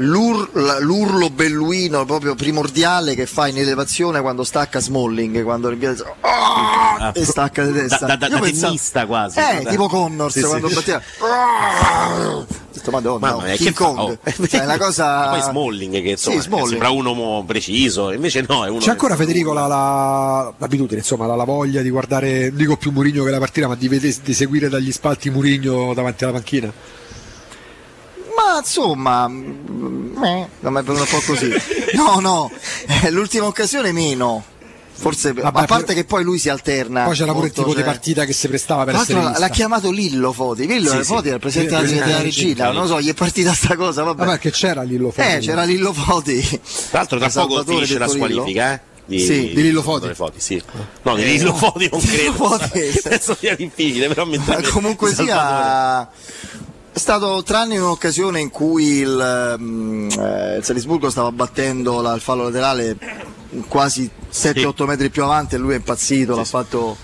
l'ur- l'urlo belluino proprio primordiale che fa in elevazione quando stacca Smalling, quando rimpiazza Ah, e stacca di testa. Da, da, da pensavo- tennista quasi. Eh, Da- tipo Connors Sì, sì. quando batteva. Ho detto, Madonna, Mamma mia, King che fa? Kong. Oh. Cioè, è una cosa. Poi Smalling che insomma, Sì, Smalling. sembra uno mo preciso, invece no, è uno C'è ancora Federico la, la- l'abitudine, insomma, la, la voglia di guardare, non dico più Murigno che la partita, ma di, vedere- di seguire dagli spalti Murigno davanti alla panchina? Ma insomma, mm, eh, non mi è venuto un po' così. No, no, eh, l'ultima occasione meno. Forse, Vabbè, a parte per- che poi lui si alterna. Poi c'era pure il molto, tipo di cioè- partita che si prestava per essere l'altro vista. l'ha chiamato Lillo Foti. Lillo Sì, eh, sì. Foti era il presidente della, della regina, non lo so, gli è partita sta cosa, vabbè. Vabbè, che c'era Lillo Foti. Eh, c'era Lillo Foti. Tra l'altro tra poco finisce la squalifica, eh? Di, Sì. Di Lillo Foti. Foti, sì. No, di Eh, Lillo. Foti non Di credo. Lillo Foti. Adesso sia difficile, però mentre Ma comunque sia è stato tranne in un'occasione in cui il, mm, eh, il Salisburgo stava battendo la- il fallo laterale quasi 7-8 metri più avanti e lui è impazzito, l'ha fatto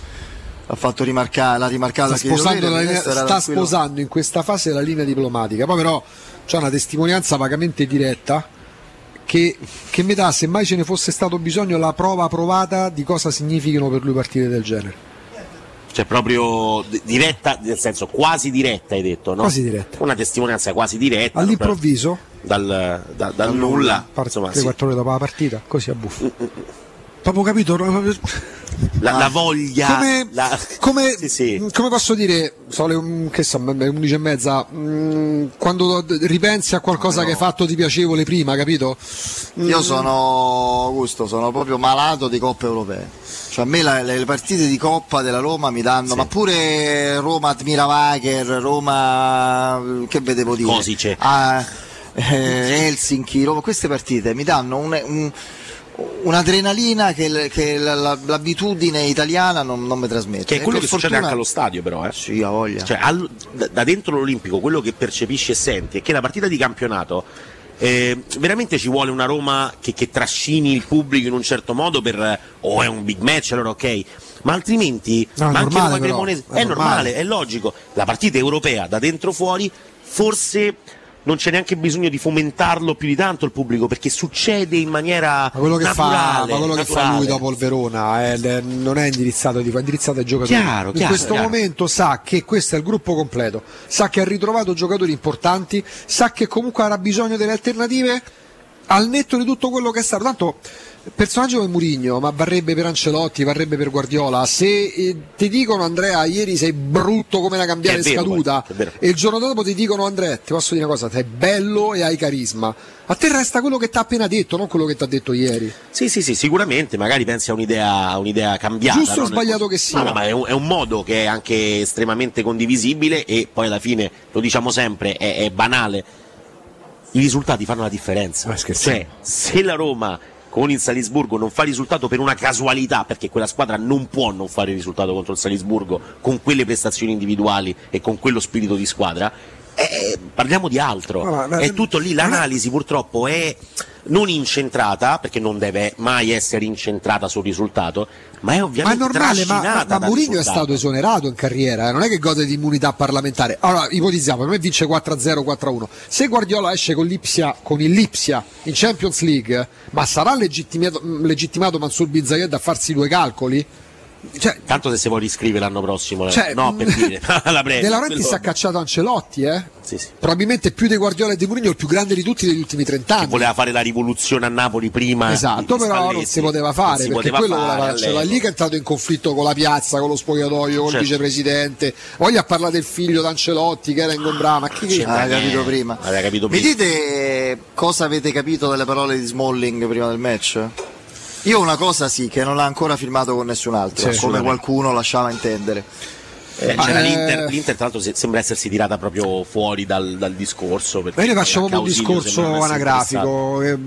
l'ha fatto rimarcare, l'ha rimarcato sta sposando, la il linea- sta sposando in questa fase la linea diplomatica. Poi però c'è una testimonianza vagamente diretta che, che mi dà, se mai ce ne fosse stato bisogno, la prova provata di cosa significhino per lui partite del genere. Cioè proprio di- diretta, nel senso quasi diretta hai detto, no? Quasi diretta. Una testimonianza quasi diretta. All'improvviso, Dal, da- dal nulla. Insomma, 3-4 sì. ore dopo la partita, così a buffo. Proprio capito? la, la voglia. Come, la- come- Sì, sì. come posso dire, so le, mm, che so, le 11 e mezza, mm, quando ripensi a qualcosa che hai fatto di piacevole prima, capito? Io Mm, sono Augusto, sono proprio malato di coppe europee. Cioè a me la- le, le partite di coppa della Roma mi danno, ma pure Roma Admira Wager, Roma che vedevo dire? Cosice. Ah, eh, Helsinki, Roma, queste partite mi danno un- un- un'adrenalina che, che la- la- l'abitudine italiana non, non mi trasmette. Che è quello per che succede fortuna- anche allo stadio, però, eh? Sì, ha voglia. Cioè, al- da, dentro l'Olimpico quello che percepisci e senti è che la partita di campionato eh, veramente ci vuole una Roma che, che trascini il pubblico in un certo modo per o è un big match, allora ok. Ma altrimenti No, è ma anche normale, Roma però, Cremonese- è è, normale. normale, è logico. La partita europea da dentro fuori forse non c'è neanche bisogno di fomentarlo più di tanto il pubblico perché succede in maniera Ma quello che, fa, naturale, ma quello che fa lui dopo il Verona è- non è indirizzato, è indirizzato ai giocatori. Chiaro, In chiaro, questo chiaro. momento sa che questo è il gruppo completo, sa che ha ritrovato giocatori importanti, sa che comunque avrà bisogno delle alternative al netto di tutto quello che è stato. Tanto personaggio come Murigno, ma varrebbe per Ancelotti, varrebbe per Guardiola. Se eh, ti dicono Andrea ieri sei brutto come una cambiale vero, scaduta poi, e il giorno dopo ti dicono Andrea, ti posso dire una cosa, sei bello e hai carisma. A te resta quello che ti ha appena detto, non quello che ti ha detto ieri. Sì, sì, sì, sicuramente, magari pensi a un'idea, a un'idea cambiata. Giusto o sbagliato che sia. No, no, ma è un, è un modo che è anche estremamente condivisibile e poi alla fine, lo diciamo sempre, è, è banale. I risultati fanno la differenza. Cioè, se la Roma con il Salisburgo non fa risultato per una casualità, perché quella squadra non può non fare risultato contro il Salisburgo con quelle prestazioni individuali e con quello spirito di squadra, eh, parliamo di altro. Ma- ma- è tutto lì, l'analisi purtroppo è non incentrata, perché non deve mai essere incentrata sul risultato, ma è Ma è ovviamente normale, ma, ma, ma Mourinho è stato esonerato in carriera, eh, non è che gode di immunità parlamentare. Allora, ipotizziamo, per me vince 4-0, 4-1. Se Guardiola esce con l'Ipsia, con il Lipsia in Champions League, ma sarà legittimato, legittimato Mansur Bizzayed a farsi due calcoli? Cioè, Tanto se si vuole riscrivere l'anno prossimo, eh. Cioè, no, per dire, la prego. De Laurentiis quello- ha cacciato Ancelotti, eh? Sì, sì. Probabilmente più di Guardiola e di Mourinho, il più grande di tutti degli ultimi 30 anni. Voleva fare la rivoluzione a Napoli prima. Esatto, però non si poteva fare si perché poteva quello fare voleva all'epoca. lì che è entrato in conflitto con la piazza, con lo spogliatoio, con Certo. il vicepresidente. Voglia parlare del figlio d'Ancelotti che era ingombrato, ma chi che Aveva capito prima. Aveva capito Mi prima. dite cosa avete capito dalle parole di Smalling prima del match? Io una cosa sì, che non l'ha ancora firmato con nessun altro, Sì, come qualcuno lasciava intendere. Eh, eh, l'Inter, l'Inter, tra l'altro, se- sembra essersi tirata proprio fuori dal, dal discorso. io ne faccio proprio un discorso anagrafico, eh,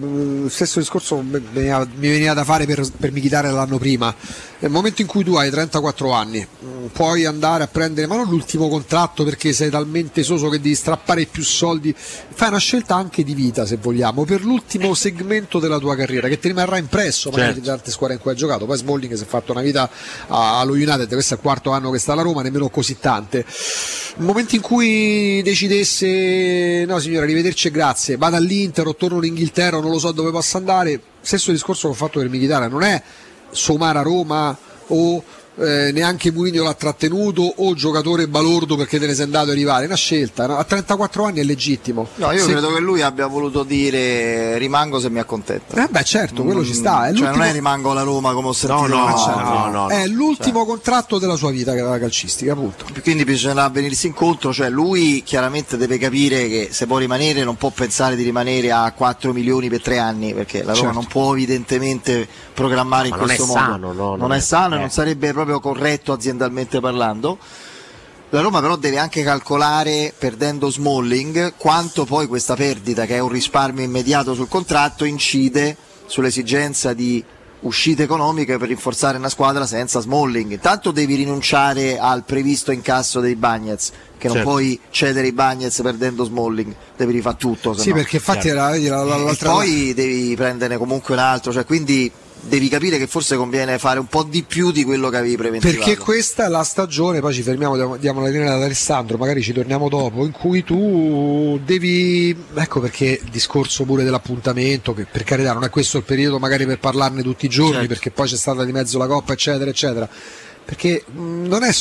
stesso discorso mi veniva, mi veniva da fare per, per Michitare l'anno prima. Nel momento in cui tu hai 34 anni, mm, puoi andare a prendere, ma non l'ultimo contratto perché sei talmente soso che devi strappare più soldi, fai una scelta anche di vita se vogliamo, per l'ultimo segmento della tua carriera che ti rimarrà impresso magari Certo. di tante squadre in cui hai giocato. Poi Smalling si è fatto una vita allo United, questo è il quarto anno che sta alla Roma, nemmeno così tante. Nel momento in cui decidesse, no signora, arrivederci e grazie, vado all'Inter o torno in Inghilterra non lo so dove posso andare, stesso discorso che ho fatto per Michitara, non è somare a Roma o eh, neanche Mourinho l'ha trattenuto o giocatore balordo perché te ne sei andato a arrivare, è una scelta, no? a 34 anni è legittimo. No, io Se- credo che lui abbia voluto dire rimango se mi accontento. Eh beh certo, quello ci sta, è Cioè, non è rimango alla Roma come ho sentito. no, Cioè, È l'ultimo contratto della sua vita che era calcistica, appunto. Quindi bisognerà venirsi incontro, cioè lui chiaramente deve capire che se può rimanere non può pensare di rimanere a 4 milioni per 3 anni, perché la Roma Certo. non può evidentemente programmare in Ma non questo modo. sano, no, non non è è- sano e eh. non sarebbe proprio corretto aziendalmente parlando. La Roma però deve anche calcolare, perdendo Smalling, quanto poi questa perdita, che è un risparmio immediato sul contratto, incide sull'esigenza di uscite economiche per rinforzare una squadra senza Smalling. Intanto devi rinunciare al previsto incasso dei Bagnets, che non Certo. puoi cedere i Bagnets perdendo Smalling, devi rifare tutto. Sì, no. perché infatti era, vedi, la- la- E l'altra poi devi prenderne comunque un altro, cioè quindi devi capire che forse conviene fare un po' di più di quello che avevi preventivato. Perché questa è la stagione, poi ci fermiamo, diamo, la linea ad Alessandro, magari ci torniamo dopo, in cui tu devi, ecco perché il discorso pure dell'appuntamento, che per carità non è questo il periodo magari per parlarne tutti i giorni, Certo. perché poi c'è stata di mezzo la Coppa, eccetera, eccetera, perché non è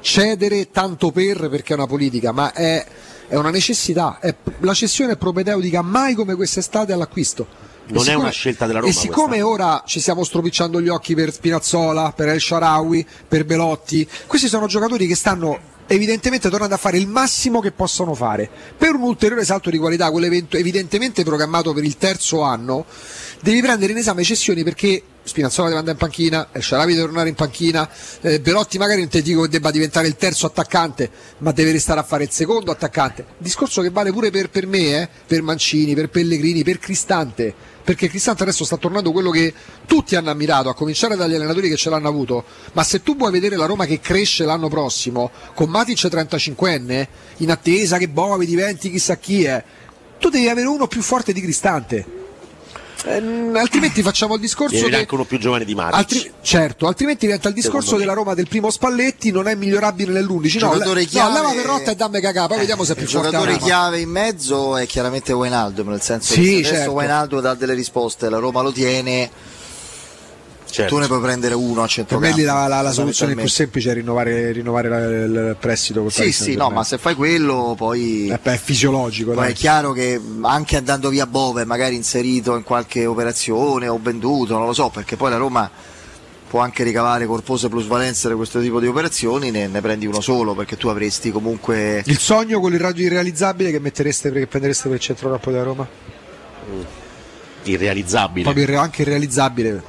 cedere tanto per perché è una politica, ma è, è una necessità, è- la cessione è propedeutica mai come quest'estate all'acquisto. Non è siccome- una scelta della Roma E siccome ora ci stiamo stropicciando gli occhi per Spinazzola, per El Sharawi, per Belotti, questi sono giocatori che stanno evidentemente tornando a fare il massimo che possono fare. Per un ulteriore salto di qualità, quello evento- evidentemente programmato per il terzo anno, devi prendere in esame cessioni perché Spinazzola andare in panchina, El Sharawi deve tornare in panchina, eh, Belotti magari non ti dico che debba diventare il terzo attaccante, ma deve restare a fare il secondo attaccante. Discorso che vale pure per, per me, eh, per Mancini, per Pellegrini, per Cristante, perché Cristante adesso sta tornando quello che tutti hanno ammirato, a cominciare dagli allenatori che ce l'hanno avuto, ma se tu vuoi vedere la Roma che cresce l'anno prossimo, con Matic 35enne, in attesa che Bovi diventi chissà chi è, tu devi avere uno più forte di Cristante. Eh, altrimenti facciamo il discorso che anche uno più giovane di Matic. Altri- certo, altrimenti diventa il discorso Secondo me. della Roma del primo Spalletti non è migliorabile nell'11. No, Giocatore chiave- no, leva Verrotta e dammi cagà, poi vediamo se è più il forte la giocatore chiave in mezzo è chiaramente Wijnaldum nel senso Sì, che se adesso certo. Wijnaldum dà delle risposte la Roma lo tiene tu ne puoi prendere uno a Per centrocampo me la, la- la soluzione più semplice è rinnovare, rinnovare la- il prestito. col sì sì no ma se fai quello poi Eh, beh, è fisiologico. Poi dai. è chiaro che anche andando via Bove, magari inserito in qualche operazione o venduto, non lo so, perché poi la Roma può anche ricavare corpose plusvalenze da questo tipo di operazioni, ne, ne prendi uno solo, perché tu avresti comunque... Il sogno, quello irrealizzabile che mettereste che prendereste per il centrocampo della Roma? Irrealizzabile. Proprio anche irrealizzabile.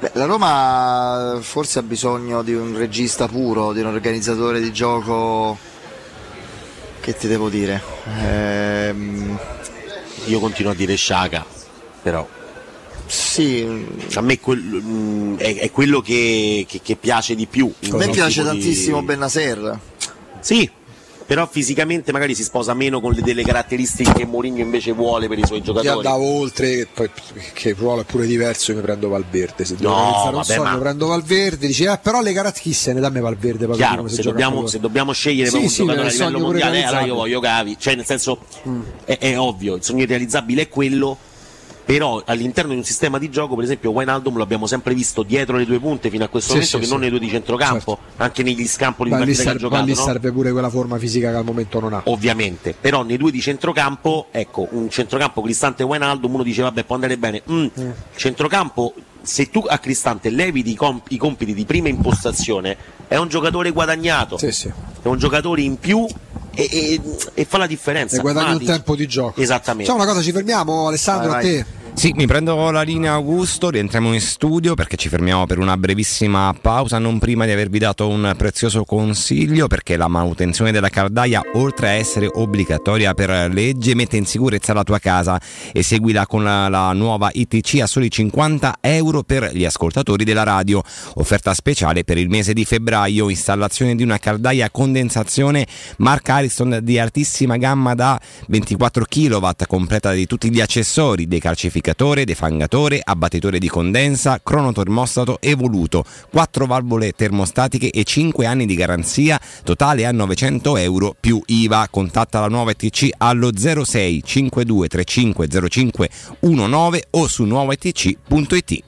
Beh, la Roma forse ha bisogno di un regista puro, di un organizzatore di gioco... Che ti devo dire? Ehm, Io continuo a dire Sciaga, però. Sì. A me quel- mm, è, è quello che, che- che piace di più. A me piace tantissimo Bennaser. Sì, però fisicamente magari si sposa meno con le, delle caratteristiche che Mourinho invece vuole per i suoi Io giocatori. andavo oltre, che che il ruolo è pure diverso, io mi prendo Valverde. Se devo No, realizzare un sogno, ma- prendo Valverde, dici, eh, però le caratteristiche se ne dammi Valverde. poi Chiaro, se dobbiamo, se dobbiamo scegliere Sì, proprio sì, un giocatore a livello mondiale, allora io voglio Gavi, cioè nel senso è, è ovvio, il sogno irrealizzabile è quello, però all'interno di un sistema di gioco, per esempio Wijnaldum lo abbiamo sempre visto dietro le due punte fino a questo Sì, momento sì, che sì. non nei due di centrocampo, anche negli scampoli di Ma partita serve, ma giocato, lì no? serve pure quella forma fisica che al momento non ha. ovviamente, però nei due di centrocampo, ecco, un centrocampo Cristante e Wijnaldum, uno dice vabbè può andare bene, Mm, centrocampo se tu a Cristante levi comp- i compiti di prima impostazione è un giocatore guadagnato, è un giocatore in più e, e- e fa la differenza. E guadagni un tempo di gioco. Esattamente. Facciamo una cosa, ci fermiamo Alessandro Vai, a vai. te. Sì, mi prendo la linea Augusto, rientriamo in studio perché ci fermiamo per una brevissima pausa, non prima di avervi dato un prezioso consiglio perché la manutenzione della caldaia, oltre a essere obbligatoria per legge, mette in sicurezza la tua casa e seguila con la, la nuova ITC a soli 50 euro per gli ascoltatori della radio. Offerta speciale per il mese di febbraio, installazione di una caldaia a condensazione marca Ariston di altissima gamma da 24 kW, completa di tutti gli accessori, dei calcificatori defangatore, abbattitore di condensa, cronotermostato evoluto, 4 valvole termostatiche e 5 anni di garanzia, totale a 900 euro più IVA. Contatta la nuova ETC allo 06 52 35 05 19 o su nuovaetc.it.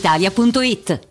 brispalitalia.it.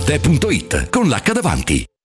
Arte.it con l'H davanti.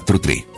43.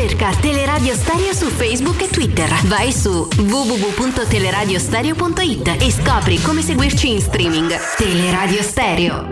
Cerca Teleradio Stereo su Facebook e Twitter. Vai su www.teleradiostereo.it e scopri come seguirci in streaming. Teleradio Stereo.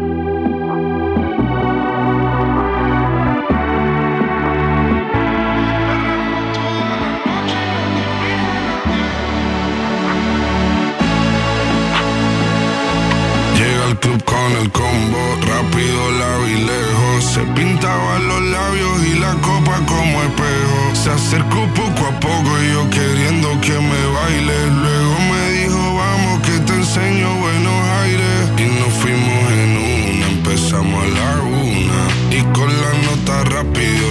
Llega al club con el combo, rápido la vi lejos. Se pintaba los labios y la copa como espejo. Se acercó poco a poco y yo queriendo que me baile. Luego me dijo, vamos que te enseño buenos aires. Y nos fuimos en una, empezamos a la una. Y con la nota rápido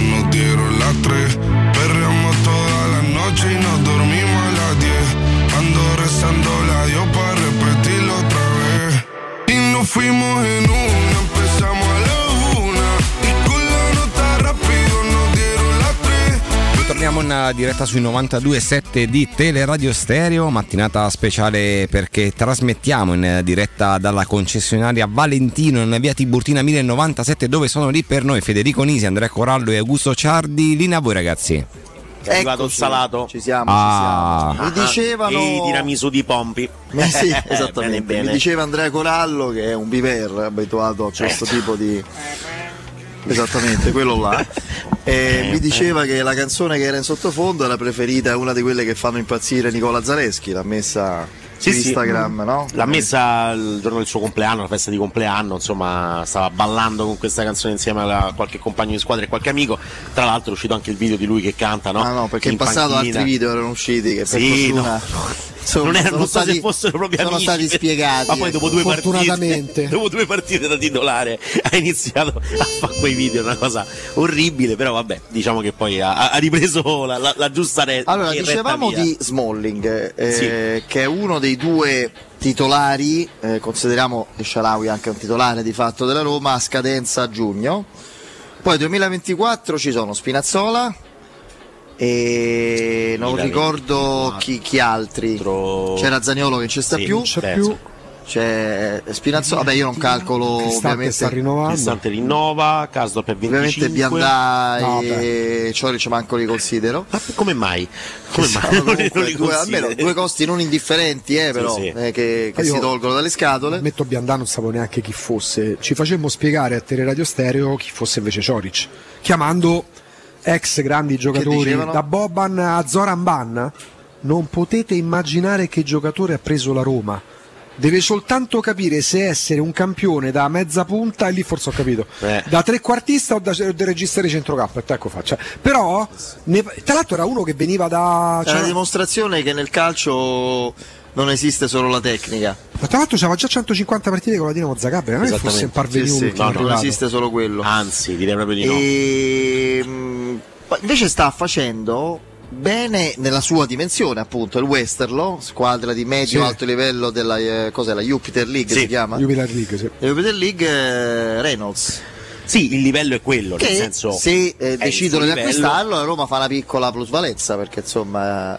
in diretta sui 92.7 di Teleradio Stereo, mattinata speciale perché trasmettiamo in diretta dalla concessionaria Valentino in via Tiburtina 1097 dove sono lì per noi Federico Nisi, Andrea Corallo e Augusto Ciardi. Linea a voi ragazzi. È arrivato il salato. Ci siamo, Ah. ci siamo. Mi dicevano... E i tiramisù di Pompi. Eh sì, Bene, esattamente. bene. Mi diceva Andrea Corallo che è un biver abituato a questo Certo. tipo di. Esattamente, quello là. E Eh, mi diceva che la canzone che era in sottofondo era preferita, una di quelle che fanno impazzire Nicola Zaleschi, l'ha messa Sì, su sì. Instagram, no? L'ha messa il giorno del suo compleanno, la festa di compleanno, insomma, stava ballando con questa canzone insieme a qualche compagno di squadra e qualche amico. Tra l'altro è uscito anche il video di lui che canta, no? Ah no, perché in passato panchina. altri video erano usciti che per Sì, fortuna no. insomma, non, era, sono non so stati, se fossero proprio sono amici, stati spiegati. Ma poi dopo due partite, dopo due partite da titolare ha iniziato a fare quei video, una cosa orribile, però vabbè, diciamo che poi ha, ha ripreso la, la- la giusta re- Allora, retta dicevamo via. di Smalling, eh, che è uno dei due titolari, eh, consideriamo che Sharawi anche un titolare di fatto della Roma, a scadenza a giugno. Poi 2024 ci sono Spinazzola e non 2024. ricordo chi, chi altri. C'era Zaniolo che non ci sta Sì, più. c'è più. C'è Spinazzola, vabbè io non calcolo ovviamente. Cristante rinnova, Casdo per 25. Ovviamente Biandà No, e Cioric manco li considero. Ma come mai? Come mai? comunque due, almeno due costi non indifferenti, eh, però, sì. eh, che, che si tolgono dalle scatole. Metto Biandà, non sapevo neanche chi fosse. Ci facemmo spiegare a Teleradio Stereo chi fosse invece Cioric, chiamando ex grandi giocatori da Boban a Zoran Ban. Non potete immaginare che giocatore ha preso la Roma. Deve soltanto capire se essere un campione da mezza punta, e lì forse ho capito, Eh. da trequartista o da, da regista di centrocampo. Ecco faccia. Però, ne- tra l'altro, era uno che veniva da. È una cioè- dimostrazione che nel calcio non esiste solo la tecnica. ma tra l'altro c'aveva già 150 partite con la Dinamo Zagabria, non è che fosse parvenuto. Sì, sì, no, non esiste solo quello. Anzi, direi proprio di no. E, poi invece sta facendo bene nella sua dimensione, appunto, il Westerlo, squadra di medio-alto livello della eh, cos'è, la Jupiter League Sì, si chiama? Jupiler League, sì. La Jupiter League eh, Reynolds. Sì, il livello è quello, Che nel senso se eh, decidono di acquistarlo, la Roma fa una piccola plusvalenza perché insomma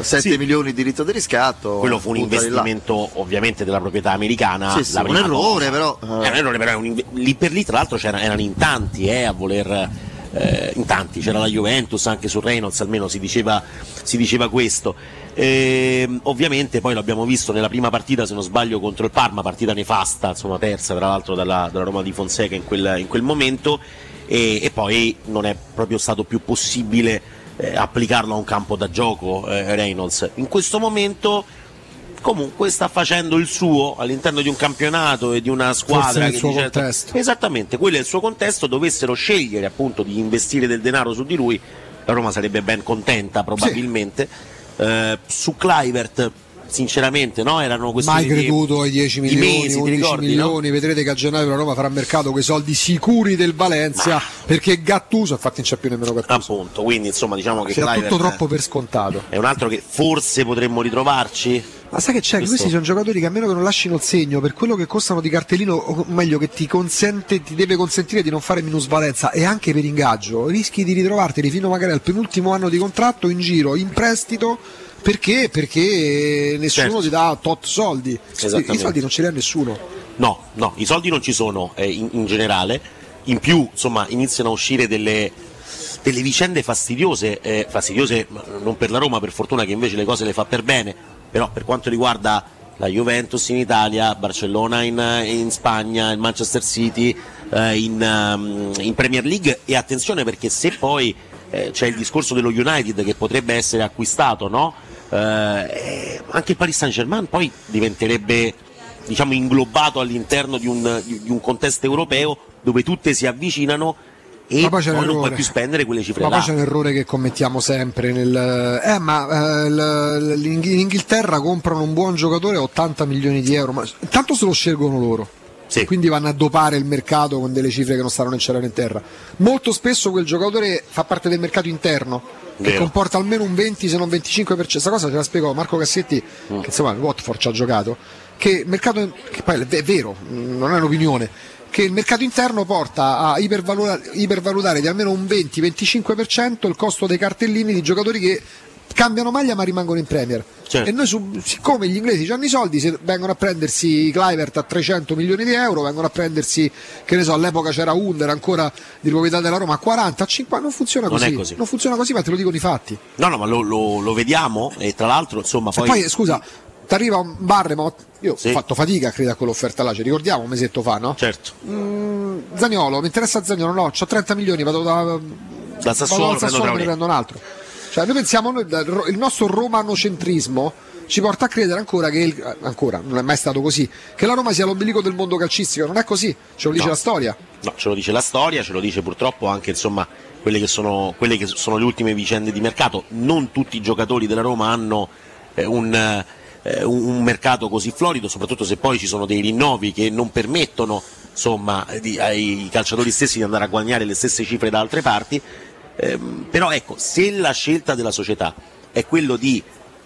7 Sì. milioni di diritto di riscatto. quello fu un investimento ovviamente della proprietà americana. Sì, sì, la un errore, cosa. però, È un errore, però un inve- lì per lì, tra l'altro, erano in tanti eh, a voler. Eh, in tanti, c'era la Juventus anche su Reynolds, almeno si diceva, si diceva questo. Ehm, ovviamente poi l'abbiamo visto nella prima partita, se non sbaglio, contro il Parma, partita nefasta, insomma persa tra l'altro dalla, dalla Roma di Fonseca in quel, in quel momento. e, e poi non è proprio stato più possibile eh, applicarlo a un campo da gioco eh, Reynolds. In questo momento comunque sta facendo il suo all'interno di un campionato e di una Forse squadra nel che dice- contesto. esattamente quello è il suo contesto dovessero scegliere appunto di investire del denaro su di lui la Roma sarebbe ben contenta probabilmente Eh, su Clivert sinceramente no? erano questioni Mai creduto ai 10 di milioni, mesi, ti 11 ricordi, no? milioni, vedrete che a gennaio la Roma farà mercato con i soldi sicuri del Valencia perché Gattuso, infatti non c'è più nemmeno Gattuso. appunto quindi insomma diciamo che Kluivert tutto troppo per scontato. è un altro che forse potremmo ritrovarci Ma sai che c'è? Questo- Questi sono giocatori che a meno che non lasciano il segno, per quello che costano di cartellino, o meglio che ti consente, ti deve consentire di non fare minusvalenza e anche per ingaggio, rischi di ritrovarteli fino magari al penultimo anno di contratto in giro, in prestito, perché? Perché nessuno Certo. ti dà tot soldi. I soldi non ce li ha nessuno. No, no, i soldi non ci sono eh, in, in generale. In più, insomma, iniziano a uscire delle, delle vicende fastidiose, eh, fastidiose non per la Roma, per fortuna che invece le cose le fa per bene, però per quanto riguarda la Juventus in Italia, Barcellona in, in Spagna, il Manchester City eh, in, ehm, in Premier League e attenzione perché se poi eh, c'è il discorso dello United che potrebbe essere acquistato, no? Eh, anche il Paris Saint Germain poi diventerebbe diciamo inglobato all'interno di un, di un contesto europeo dove tutte si avvicinano e Ma poi, poi c'è un non puoi più spendere quelle cifre Ma là. poi c'è un errore che commettiamo sempre nel... Eh, ma eh, in Inghilterra comprano un buon giocatore a 80 milioni di euro, ma tanto se lo scelgono loro. Quindi vanno a dopare il mercato con delle cifre che non stanno né in cielo né in terra. Molto spesso quel giocatore fa parte del mercato interno, che Vero. comporta almeno un 20 se non 25%. Questa cosa ce la spiegò Marco Cassetti, Mm. che insomma il Watford ci ha giocato, che il mercato, che poi è vero, non è un'opinione, che il mercato interno porta a ipervaluta- ipervalutare di almeno un 20-25% il costo dei cartellini di giocatori che cambiano maglia ma rimangono in Premier. Certo. E noi, su- siccome gli inglesi hanno i soldi, se vengono a prendersi Clivert a 300 milioni di euro, vengono a prendersi, che ne so, all'epoca c'era Under ancora di proprietà della Roma a 40, a 50, non funziona Non così. così. Non funziona così, ma te lo dicono i fatti. No, no, ma lo, lo- lo vediamo e tra l'altro insomma E poi... poi, scusa, ti arriva un Barremo, io ho fatto fatica a credere a quell'offerta là, ci ricordiamo un mesetto fa, no? Certo. Mm, Zagnolo, mi interessa Zagnolo, no, ho 30 milioni, vado da, Da Sassuolo vado prendo Sassuolo ne prendo un altro. Cioè, noi pensiamo, noi, il nostro romanocentrismo ci porta a credere ancora che, il- ancora, non è mai stato così, che la Roma sia l'ombelico del mondo calcistico, non è così, ce lo dice No. la storia. No, ce lo dice la storia, ce lo dice purtroppo anche insomma, quelle, che sono, quelle che sono le ultime vicende di mercato. Non tutti i giocatori della Roma hanno eh, un, eh, un- un mercato così florido, soprattutto se poi ci sono dei rinnovi che non permettono insomma, di- ai calciatori stessi di andare a guadagnare le stesse cifre da altre parti. Ehm, però ecco, se la scelta della società è quello di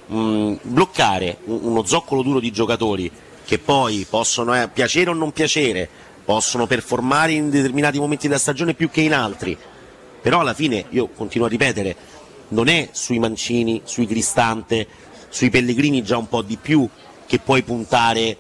mh, bloccare un- uno zoccolo duro di giocatori che poi possono eh, piacere o non piacere, possono performare in determinati momenti della stagione più che in altri, però alla fine io continuo a ripetere, non è sui Mancini, sui Cristante, sui Pellegrini già un po' di più che puoi puntare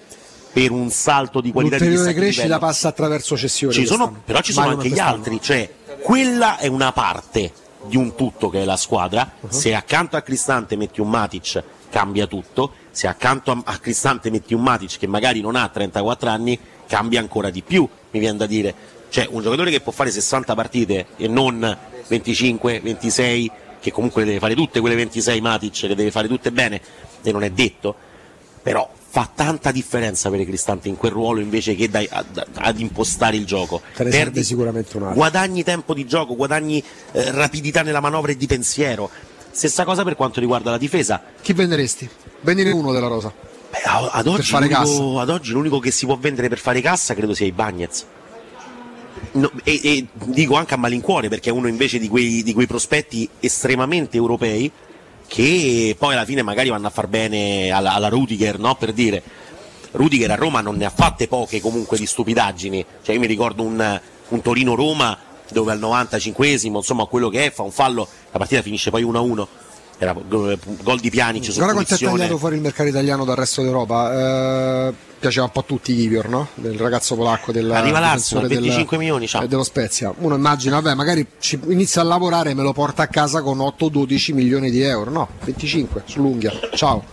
per un salto di qualità di L'ulteriore che crescita livello. passa attraverso cessioni. Ci sono- però ci sono come anche gli altri, cioè quella è una parte di un tutto che è la squadra. Uh-huh. Se accanto a Cristante metti un Matic cambia tutto, se accanto a, a Cristante metti un Matic che magari non ha 34 anni cambia ancora di più, mi viene da dire. Cioè un giocatore che può fare 60 partite e non 25, 26, che comunque le deve fare tutte quelle 26 Matic, le deve fare tutte bene e non è detto, però fa tanta differenza avere Cristante in quel ruolo invece che dai- ad, ad impostare il gioco. Te ne serve Perdi- sicuramente un altro. guadagni tempo di gioco, guadagni eh, rapidità nella manovra e di pensiero. Stessa cosa per quanto riguarda la difesa. Chi venderesti? Vendine uno della rosa. Beh, ad, Per oggi fare l'unico, ad oggi l'unico che si può vendere per fare cassa credo sia i Bagnets. No, e, e dico anche a malincuore perché è uno invece di quei, di quei prospetti estremamente europei che poi alla fine magari vanno a far bene alla, alla Rudiger, no? Per dire. Rudiger a Roma non ne ha fatte poche comunque di stupidaggini. Cioè io mi ricordo un, un Torino-Roma dove al 95esimo, insomma quello che è, fa un fallo, la partita finisce poi 1-1. Era go- gol di Pjanic Guarda quanto è tagliato fuori il mercato italiano dal resto d'Europa. Eh, piaceva un po' a tutti Kivior, no? Del ragazzo polacco della Arriva difensore 25 milioni, ciao. eh, dello Spezia. Uno immagina, vabbè, magari inizia a lavorare e me lo porta a casa con 8-12 milioni di euro. No, 25 sull'unghia. Ciao.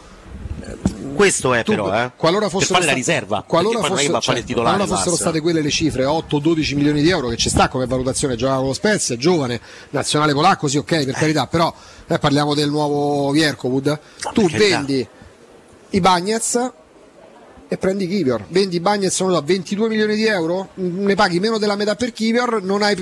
Eh, Questo è tu- però, eh. Qualora per fossero fare la riserva. Qualora, fosse- a fare cioè, titolare. qualora fossero l'Arsenal. state quelle le cifre 8-12 milioni di euro che ci sta come valutazione giocava con lo Spezia, è giovane, nazionale polacco, sì ok per carità, però eh, parliamo del nuovo Vierkovud, tu per vendi i Bagnets e prendi Kivior, vendi Bagnets non lo so, 22 milioni di euro, ne paghi meno della metà per Kivior, non hai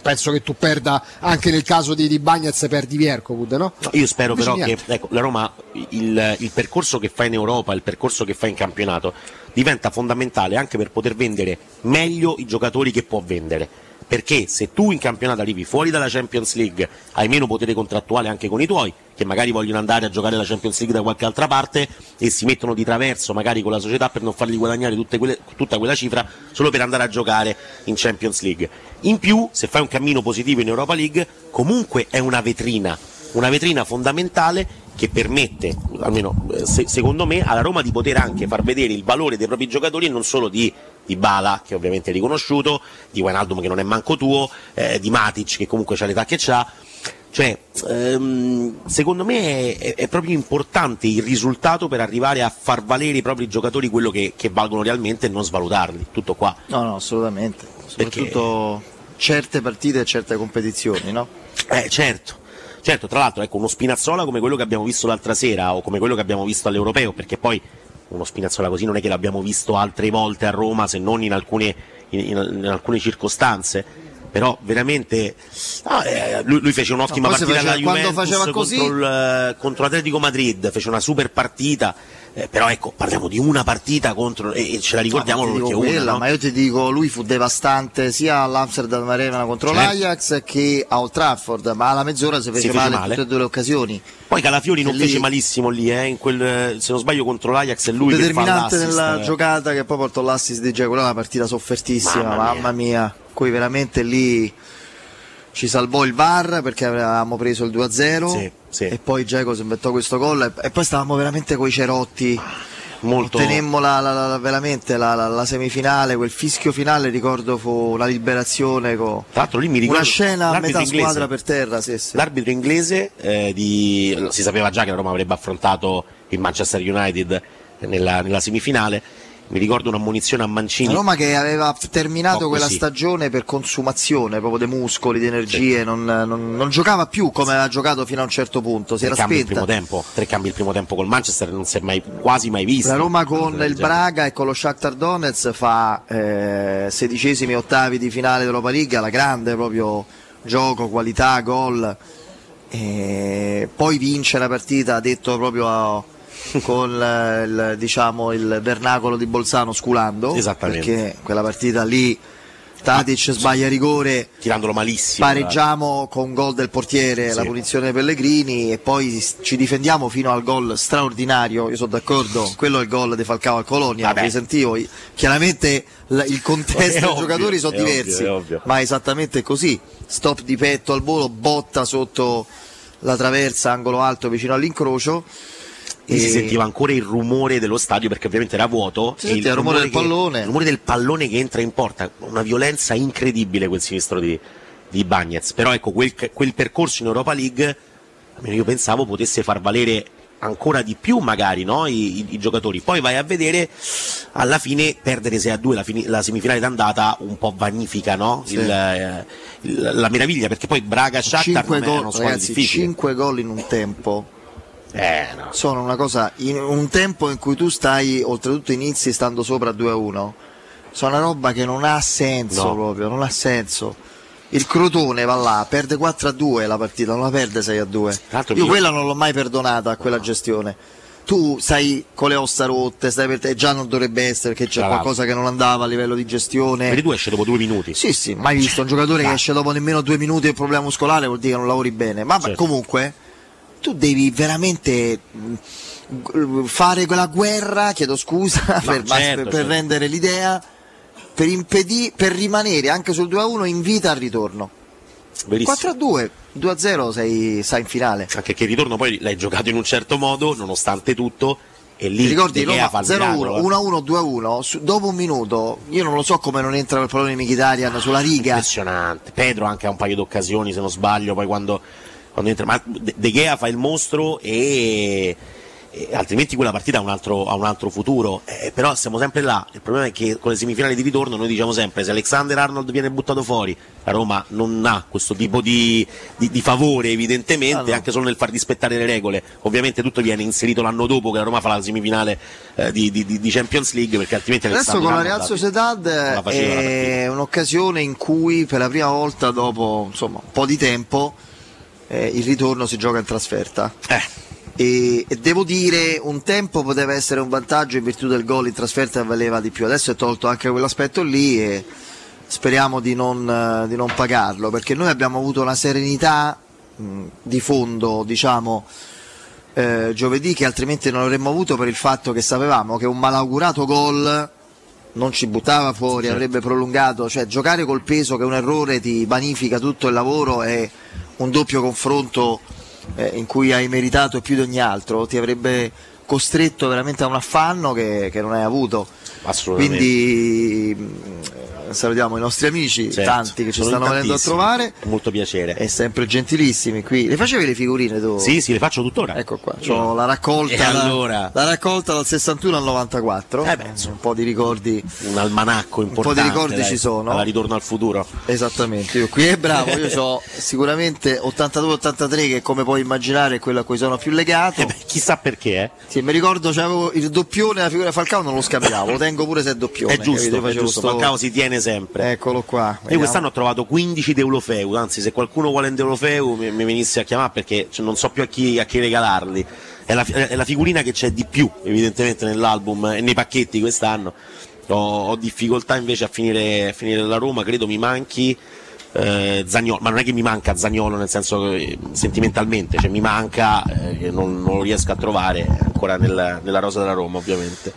penso che tu perda anche nel caso di, di Bagnets perdi Vierkovud, no? No, Io spero Invece però niente. che ecco, la Roma il, il percorso che fa in Europa, il percorso che fa in campionato diventa fondamentale anche per poter vendere meglio i giocatori che può vendere. Perché se tu in campionato arrivi fuori dalla Champions League, hai meno potere contrattuale anche con i tuoi, che magari vogliono andare a giocare la Champions League da qualche altra parte e si mettono di traverso magari con la società per non fargli guadagnare quelle- tutta quella cifra solo per andare a giocare in Champions League. In più, se fai un cammino positivo in Europa League, comunque è una vetrina, una vetrina fondamentale che permette, almeno eh, se- secondo me, alla Roma di poter anche far vedere il valore dei propri giocatori e non solo di, di Bala, che ovviamente è riconosciuto, di Wijnaldum che non è manco tuo, eh, di Matic che comunque ha l'età che ha. Cioè, ehm, secondo me è, è proprio importante il risultato per arrivare a far valere i propri giocatori quello che, che valgono realmente e non svalutarli. Tutto qua. No, no, assolutamente. Soprattutto certe partite e certe competizioni, no? Eh, certo. Certo, tra l'altro, ecco, uno Spinazzola come quello che abbiamo visto l'altra sera o come quello che abbiamo visto all'Europeo, perché poi uno Spinazzola così non è che l'abbiamo visto altre volte a Roma, se non in alcune, in, in- in alcune circostanze. Però veramente ah, eh, lui, lui fece un'ottima partita alla faceva- quando Juventus faceva così- contro, il, eh, contro l'Atletico Madrid, fece una super partita. Eh, però ecco, parliamo di una partita contro e, e ce la ricordiamo No, perché dico una, quella, no? ma io ti dico, lui fu devastante sia all'Amsterdam Arena contro Certo. l'Ajax che a Old Trafford, ma alla mezz'ora si fece, Si fece male, in male. tutte e due le occasioni. Poi Calafiori non lì- fece malissimo lì, eh, in quel, se non sbaglio contro l'Ajax è lui Determinante nella eh. giocata che poi portò l'assist di quella è una partita soffertissima, Mamma mamma mia. Cui veramente lì ci salvò il VAR perché avevamo preso il 2-0 Sì, sì. e poi Dzeko si inventò questo gol e, e poi stavamo veramente coi cerotti. Molto... Ottenemmo la, la- la- veramente la, semifinale, quel fischio finale ricordo fu una liberazione con una scena a metà inglese. squadra per terra, sì, sì. L'arbitro inglese eh, di... si sapeva già che la Roma avrebbe affrontato il Manchester United nella, nella semifinale. Mi ricordo un'ammonizione a Mancini. La Roma che aveva terminato No, quella stagione per consumazione proprio dei muscoli, di energie, non, non- non giocava più come aveva giocato fino a un certo punto, si tre era cambi il spenta. primo tempo, tre cambi il primo tempo col Manchester non si è mai, quasi mai visto. La Roma con il. Braga e con lo Shakhtar Donetsk fa eh, sedicesimi ottavi di finale dell'Europa League, alla grande proprio gioco, qualità, gol. E poi vince la partita, detto proprio a- con il, diciamo, il vernacolo di Bolzano sculando. Perché quella partita lì Tadic sbaglia rigore, Tirandolo malissimo. pareggiamo con gol del portiere, Sì. la punizione Pellegrini e poi ci difendiamo fino al gol straordinario, io sono d'accordo, quello è il gol di Falcao al Colonia, Vabbè. sentivo, chiaramente il contesto È dei ovvio, giocatori sono è ovvio, diversi, è ma è esattamente così, stop di petto al volo, botta sotto la traversa, angolo alto vicino all'incrocio. Lì si E- sentiva ancora il rumore dello stadio perché ovviamente era vuoto. Si e sentiva il rumore del che- pallone. il rumore del pallone che entra in porta, una violenza incredibile quel sinistro di, di Bagnez. Però ecco, quel, quel percorso in Europa League, almeno io pensavo potesse far valere ancora di più magari no? I, i- i giocatori. Poi vai a vedere alla fine perdere 6 a 2 la, fini- la semifinale d'andata un po' vanifica no? Sì. Il, eh, il- la meraviglia perché poi Braga Shakhtar 5 non è uno gol, squadra ragazzi, difficile. 5 gol in un tempo. Eh, no. sono una cosa in un tempo in cui tu stai oltretutto inizi stando sopra 2 a 1 sono una roba che non ha senso No. proprio non ha senso il Crotone va là perde 4 a 2 la partita non la perde 6 a 2 l'altro io quella non l'ho mai perdonata a quella gestione tu stai con le ossa rotte stai per te già non dovrebbe essere perché c'è qualcosa che non andava a livello di gestione Vedi tu esce dopo due minuti. sì, sì, mai visto un giocatore che Ah. esce dopo nemmeno due minuti e il problema muscolare vuol dire che non lavori bene. Ma Certo. comunque tu devi veramente mh, fare quella guerra, chiedo scusa, per, certo, per certo. rendere l'idea, per impedire, per rimanere anche sul 2-1 in vita al ritorno. Verissimo. 4-2, 2-0 sei, sei in finale. Anche che il ritorno poi l'hai giocato in un certo modo, nonostante tutto, e lì Ti ricordi Roma fa il 0-1, miracolo, eh. 1-1, 2-1, su- dopo un minuto, io non lo so come non entra quel pallone di Mkhitaryan sulla riga. Impressionante. Pedro anche ha un paio di occasioni, se non sbaglio, poi quando, quando entra. Ma De Gea fa il mostro e, eh, altrimenti quella partita ha un altro, ha un altro futuro. Eh, però siamo sempre là. Il problema è che con le semifinali di ritorno noi diciamo sempre se Alexander Arnold viene buttato fuori, la Roma non ha questo tipo di, di- di favore evidentemente, anche solo nel far rispettare le regole. Ovviamente tutto viene inserito l'anno dopo che la Roma fa la semifinale eh, di, di- Champions League perché altrimenti Adesso Alexander con la Real Sociedad è un'occasione in cui per la prima volta dopo insomma, un po' di tempo eh, il ritorno si gioca in trasferta. Eh. E, e devo dire, un tempo poteva essere un vantaggio in virtù del gol in trasferta valeva di più. Adesso è tolto anche quell'aspetto lì e speriamo di non, eh, di non pagarlo perché noi abbiamo avuto una serenità mh, di fondo, diciamo, eh, giovedì che altrimenti non avremmo avuto per il fatto che sapevamo che un malaugurato gol non ci buttava fuori, avrebbe prolungato, cioè giocare col peso che un errore ti vanifica tutto il lavoro è un doppio confronto eh, in cui hai meritato più di ogni altro, ti avrebbe costretto veramente a un affanno che, che non hai avuto. Assolutamente. Quindi salutiamo i nostri amici, Certo, tanti che ci stanno venendo a trovare. Molto piacere. E sempre gentilissimi qui. Le facevi le figurine tu? Sì, sì, le faccio tuttora. Ecco qua. C'ho la raccolta, allora? la raccolta dal 61 al 94. un po' di ricordi. Un almanacco Un po' importante. di ricordi dai, ci sono. Alla ritorno al futuro. Esattamente, io qui è bravo, io so sicuramente 82-83 che come puoi immaginare è quello a cui sono più legato. chissà perché, eh. Sì, mi ricordo c'avevo il doppione, la figura Falcao non lo scambiavo, lo tengo pure se è doppione. È giusto, è giusto. sto- Falcao si tiene sempre. Eccolo qua. Io vediamo. quest'anno ho trovato 15 Deulofeu, anzi se qualcuno vuole un Deulofeu mi, mi venisse a chiamare perché cioè, non so più a chi, a chi regalarli. È la, è la figurina che c'è di più evidentemente nell'album e nei pacchetti quest'anno. Ho, ho difficoltà invece a finire, a finire la Roma, credo mi manchi eh, Zaniolo, ma non è che mi manca Zagnolo nel senso che eh, sentimentalmente, cioè mi manca eh, non, non lo riesco a trovare ancora nel- nella rosa della Roma ovviamente.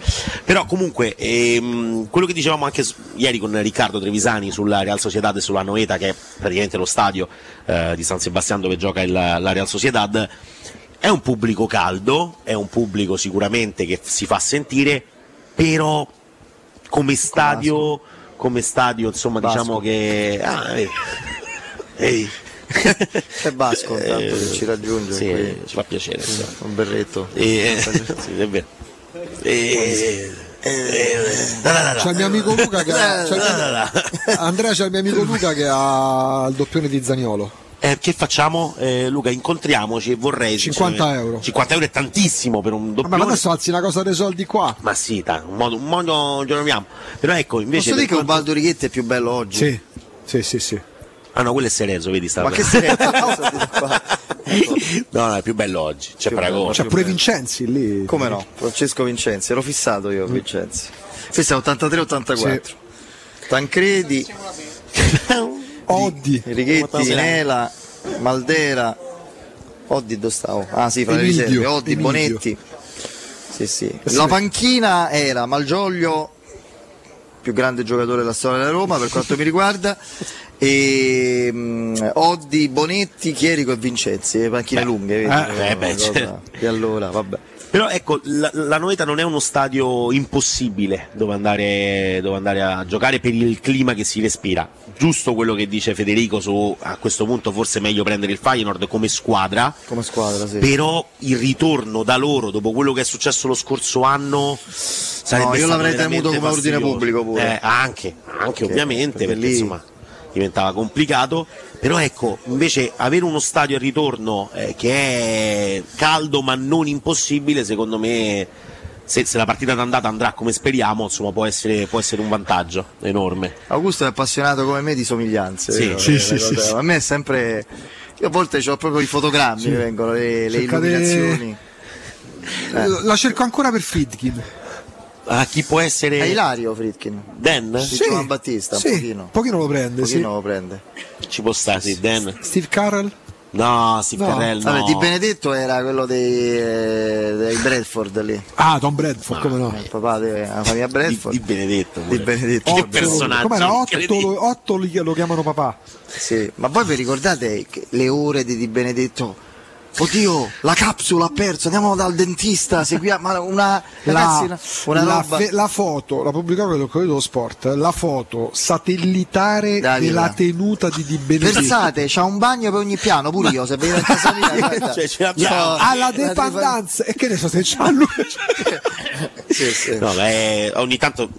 Però comunque ehm, quello che dicevamo anche s- ieri con Riccardo Trevisani sulla Real Sociedad e sulla Noeta che è praticamente lo stadio eh, di San Sebastiano dove gioca il- la Real Sociedad è un pubblico caldo, è un pubblico sicuramente che si fa sentire, però come stadio, come stadio insomma Basco. diciamo che... Ah, ehi. Ehi. È Basco intanto che ci raggiunge. Sì, qui. ci fa piacere. sì. Un berretto. E, sì, è vero. E, C'è il mio amico Luca che ha, c'è Andrea c'è il mio amico Luca che ha il doppione di Zaniolo. Eh, che facciamo? Eh, Luca, incontriamoci e vorrei... 50 sinceramente- euro. 50 euro è tantissimo per un doppione. ma adesso alzi una cosa dei soldi qua. Ma sì, dai, un modo, un modo troviamo. Però ecco, invece... Posso dire che un quanto- Baldo Righetti è più bello oggi? Sì, sì, sì. sì. Ah no, quello è Sereso, vedi? Sta Ma che sereno? No, no, è più bello oggi, c'è paragone. C'è pure Vincenzi lì. Come no? Francesco Vincenzi, ero fissato io Vincenzi. Questo è 83-84. Tancredi, Oddi, Righetti, Nela, Maldera, Oddi dove stavo? Ah sì, fra le riserve, Oddi, Emilio. Bonetti. Sì, sì. La panchina era Malgioglio, più grande giocatore della storia della Roma per quanto mi riguarda, e mm, Oddi, Bonetti, Chierico e Vincenzi, le panchine lunghe, vedi? eh, beh, cioè. E allora, vabbè. Però ecco, la, la Noeta non è uno stadio impossibile dove andare, dove andare a giocare per il clima che si respira. Giusto quello che dice Federico su a questo punto forse è meglio prendere il Feyenoord come squadra. Come squadra, sì. Però il ritorno da loro dopo quello che è successo lo scorso anno sarebbe No, io l'avrei temuto come ordine pubblico pure. Eh, anche, anche ovviamente perché perché lì- insomma diventava complicato. Però ecco, invece avere uno stadio al ritorno eh, che è caldo ma non impossibile, secondo me, se, se la partita d'andata andrà come speriamo, insomma, può essere, può essere un vantaggio enorme. Augusto è appassionato come me di somiglianze. Sì, vero? sì, Le sì, cose- sì, A me è sempre. Io a volte ho proprio i fotogrammi Sì. che vengono, le, le illuminazioni. Eh. La cerco ancora per Friedkin. Ah, chi può essere. È Ilario Fritkin. Dan? Di Sì, Giovan Battista, un sì, pochino. un pochino lo prende, Un sì. pochino lo prende. Ci può stare, sì, Dan. Steve Carell? No, Steve No. Carell, no. Vabbè, Di Benedetto era quello dei, eh, dei Bradford lì. Ah, Tom Bradford, come no? Il papà della famiglia Bradford. Di Benedetto. Di Benedetto. Che personaggio Com'era? Otto, otto li- lo chiamano papà. Sì, ma voi vi ricordate che le ore di Di Benedetto Oddio, la capsula ha perso, andiamo dal dentista, seguiamo una, ragazzi, la, una la roba. fe- la foto, la pubblicava del Corriere dello Sport, la foto satellitare Dai, della là. tenuta di Di Benedetto. Pensate, c'ha un bagno per ogni piano, pure io, se venite a casa mia. Cioè, ce No, l'abbiamo. alla la dependenza e che ne so se c'ha lui Sì, sì. No, beh, ogni tanto,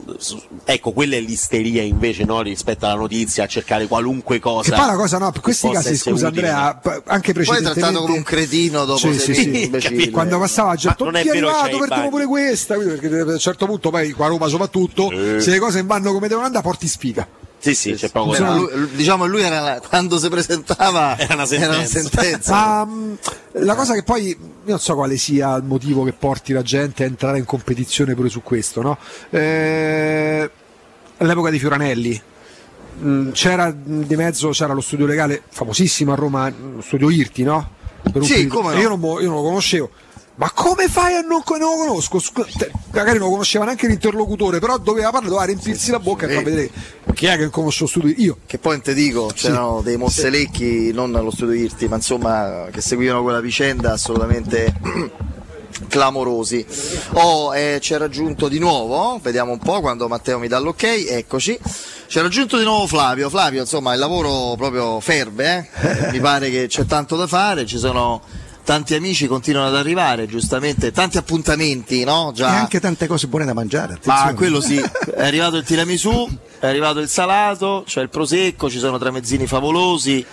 ecco, quella è l'isteria invece no, rispetto alla notizia, a cercare qualunque cosa. che poi la cosa no, per questi casi scusa utile. Andrea, anche Poi è precedentemente trattato come un cretino dopo Sì, sì, sì. quando passava a certo non è arrivato bagni. pure questa perché a un certo punto poi qua a Roma soprattutto Eh. se le cose vanno come devono andare porti sfiga Sì, sì, c'è poco Insomma, da lui- diciamo lui era la- quando si presentava Era una sentenza. sentenza. Ma mh, la cosa che poi io non so quale sia il motivo che porti la gente a entrare in competizione pure su questo, no? Eh, all'epoca di Fioranelli mh, c'era di mezzo c'era lo studio legale famosissimo a Roma, lo studio Irti, no? Per un Sì, no. Io, non, io non lo conoscevo. Ma come fai a non, non lo conosco? Scu- te- magari non lo conosceva neanche l'interlocutore, però doveva parlare, doveva riempirsi la bocca e Sì. far vedere chi è che conosce lo studio. Io. Che poi te dico, c'erano dei mozzelecchi, non allo studio Irti, ma insomma, che seguivano quella vicenda assolutamente clamorosi. Oh, eh, c'è raggiunto di nuovo, vediamo un po' quando Matteo mi dà l'ok, eccoci. C'è raggiunto di nuovo Flavio. Flavio, insomma, il lavoro proprio ferve, eh? mi pare che c'è tanto da fare, ci sono tanti amici continuano ad arrivare, giustamente, tanti appuntamenti, no? Già. E anche tante cose buone da mangiare. Ma attenzione. quello sì, è arrivato il tiramisù, è arrivato il salato, c'è il prosecco, ci sono tramezzini favolosi.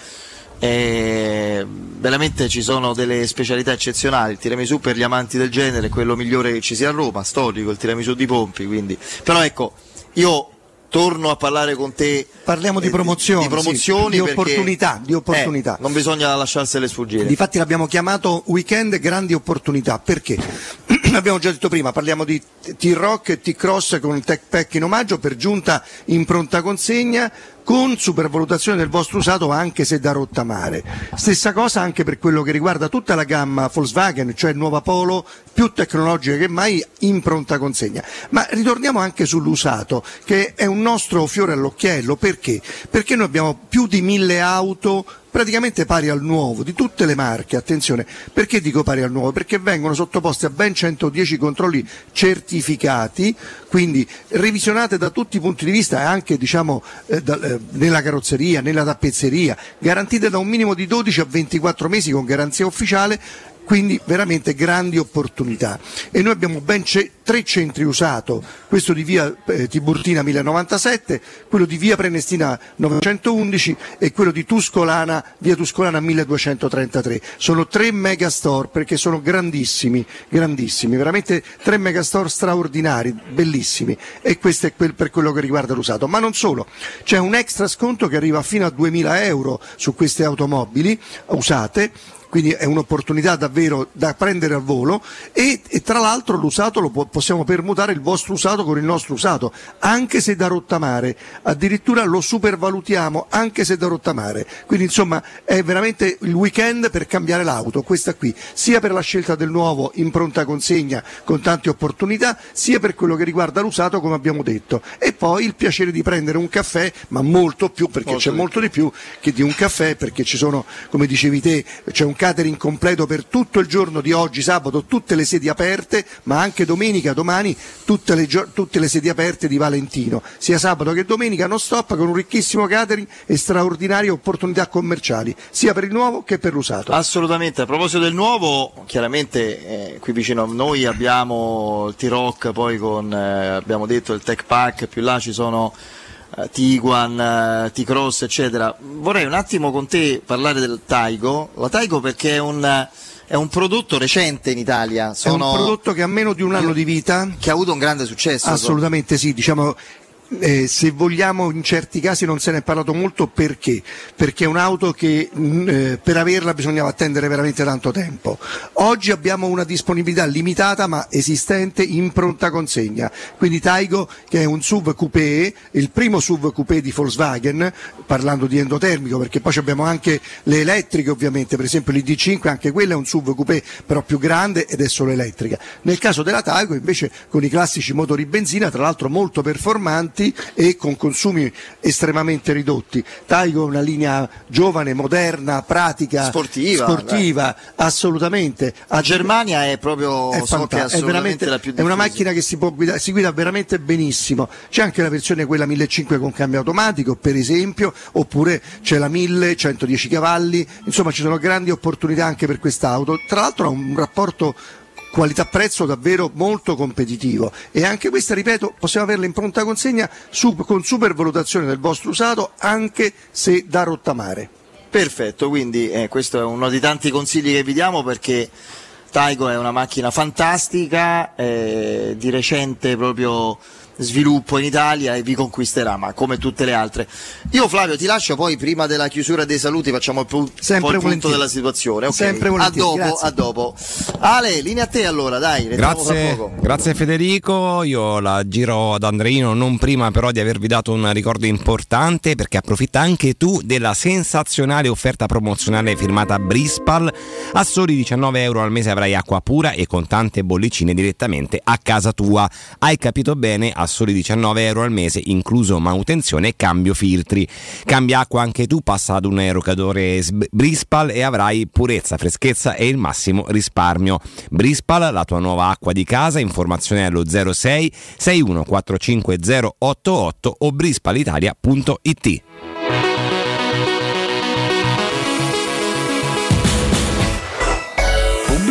E veramente ci sono delle specialità eccezionali. Il tiramisù per gli amanti del genere è quello migliore che ci sia a Roma, storico, il tiramisù di Pompi. Quindi. Però ecco, io torno a parlare con te. Parliamo di eh, promozioni, di, promozioni sì, di perché, opportunità, di opportunità. eh, non bisogna lasciarsele sfuggire. Difatti l'abbiamo chiamato weekend grandi opportunità perché abbiamo già detto prima, parliamo di T-Rock e T-Cross con il Tech Pack in omaggio, per giunta in pronta consegna con supervalutazione del vostro usato anche se da rottamare. Stessa cosa anche per quello che riguarda tutta la gamma Volkswagen, cioè nuova Polo, più tecnologica che mai in pronta consegna. Ma ritorniamo anche sull'usato, che è un nostro fiore all'occhiello, perché? Perché noi abbiamo più di mille auto praticamente pari al nuovo di tutte le marche, attenzione, perché dico pari al nuovo? Perché vengono sottoposte a ben 110 controlli certificati, quindi revisionate da tutti i punti di vista anche diciamo eh, da- eh, nella carrozzeria, nella tappezzeria, garantite da un minimo di 12 a 24 mesi con garanzia ufficiale quindi veramente grandi opportunità. E noi abbiamo ben ce- tre centri usato, questo di via eh, Tiburtina 1097, quello di via Prenestina 911 e quello di Tuscolana, via Tuscolana 1233. Sono tre megastore perché sono grandissimi, grandissimi, veramente tre megastore straordinari, bellissimi. E questo è quel- per quello che riguarda l'usato. Ma non solo, c'è un extra sconto che arriva fino a 2000 euro su queste automobili usate quindi è un'opportunità davvero da prendere al volo e, e tra l'altro l'usato lo può- possiamo permutare il vostro usato con il nostro usato, anche se da rottamare, addirittura lo supervalutiamo anche se da rottamare, quindi insomma è veramente il weekend per cambiare l'auto, questa qui, sia per la scelta del nuovo in pronta consegna con tante opportunità, sia per quello che riguarda l'usato come abbiamo detto. E poi il piacere di prendere un caffè, ma molto più perché Molto c'è molto di più che di un caffè perché ci sono, come dicevi te, c'è un catering completo per tutto il giorno di oggi, sabato, tutte le sedi aperte, ma anche domenica, domani, tutte le, gio- tutte le sedi aperte di Valentino, sia sabato che domenica, non stop con un ricchissimo catering e straordinarie opportunità commerciali, sia per il nuovo che per l'usato. Assolutamente, a proposito del nuovo, chiaramente eh, qui vicino a noi abbiamo il T-Rock, poi con, eh, abbiamo detto il Tech Pack, più là ci sono Tiguan, T-Cross, eccetera. Vorrei un attimo con te parlare del Taigo, la Taigo perché è un, è un prodotto recente in Italia, È sono- un prodotto che ha meno di un anno di vita. che ha avuto un grande successo. Assolutamente sì, diciamo eh, se vogliamo in certi casi non se ne è parlato molto perché? Perché è un'auto che mh, eh, per averla bisognava attendere veramente tanto tempo. Oggi abbiamo una disponibilità limitata ma esistente in pronta consegna. Quindi Taigo che è un SUV coupé, il primo SUV coupé di Volkswagen, parlando di endotermico perché poi abbiamo anche le elettriche ovviamente, per esempio l'ID5 anche quella è un SUV coupé però più grande ed è solo elettrica. Nel caso della Taigo invece con i classici motori benzina, tra l'altro molto performanti, alti e con consumi estremamente ridotti. Taigo è una linea giovane, moderna, pratica, Sportiva, sportiva, assolutamente. La Germania è proprio È, so fanta- è è assolutamente veramente- la più è una macchina che si, può guida- si guida veramente benissimo. C'è anche la versione quella 1500 con cambio automatico, per esempio, oppure c'è la 1000, 110 cavalli, insomma ci sono grandi opportunità anche per quest'auto. Tra l'altro ha un rapporto qualità-prezzo davvero molto competitivo e anche questa, ripeto, possiamo averla in pronta consegna su- con supervalutazione del vostro usato anche se da rottamare. Perfetto, quindi eh, questo è uno dei tanti consigli che vi diamo perché Taigo è una macchina fantastica, eh, di recente proprio sviluppo in Italia e vi conquisterà, ma come tutte le altre. Io Flavio ti lascio poi prima della chiusura dei saluti facciamo il, pu- un po' Sempre il punto della situazione. ok? Sempre a dopo, a dopo. Ale, linea a te allora, dai, Grazie, poco. grazie Federico, io la giro ad Andreino non prima però di avervi dato un ricordo importante perché approfitta anche tu della sensazionale offerta promozionale firmata Brispal, a soli 19 euro al mese avrai acqua pura e con tante bollicine direttamente a casa tua. Hai capito bene, a soli 19 euro al mese incluso manutenzione e cambio filtri. Cambia acqua anche tu, passa ad un erogatore S- Brispal e avrai purezza, freschezza e il massimo risparmio. Brispal, la tua nuova acqua di casa, informazione allo 06 6145088 o brispalitalia.it.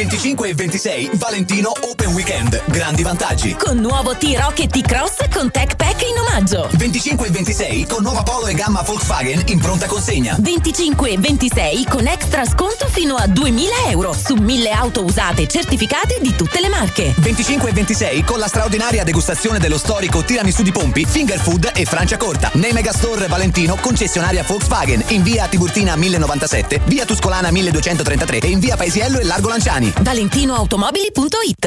25 e 26 Valentino Open Weekend. Grandi vantaggi. Con nuovo T-Rock e T-Cross con Tech Pack in omaggio. 25 e 26 con nuova Polo e gamma Volkswagen in pronta consegna. 25 e 26 con extra sconto fino a 2000 euro su 1000 auto usate certificate di tutte le marche. 25 e 26 con la straordinaria degustazione dello storico tiramisù di Pompi, Finger Food e Francia Corta. Nei Megastore Valentino, concessionaria Volkswagen, in via Tiburtina 1097, via Tuscolana 1233 e in via Paesiello e Largo Lanciani. ValentinoAutomobili.it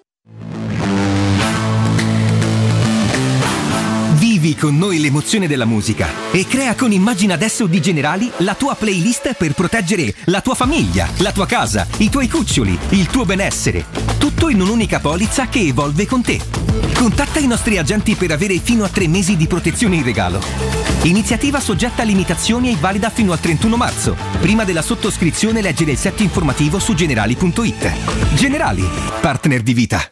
Vivi con noi l'emozione della musica e crea con Immagina adesso di Generali la tua playlist per proteggere la tua famiglia, la tua casa, i tuoi cuccioli, il tuo benessere. Tutto in un'unica polizza che evolve con te. Contatta i nostri agenti per avere fino a tre mesi di protezione in regalo. Iniziativa soggetta a limitazioni e valida fino al 31 marzo. Prima della sottoscrizione leggere il set informativo su generali.it. Generali, partner di vita.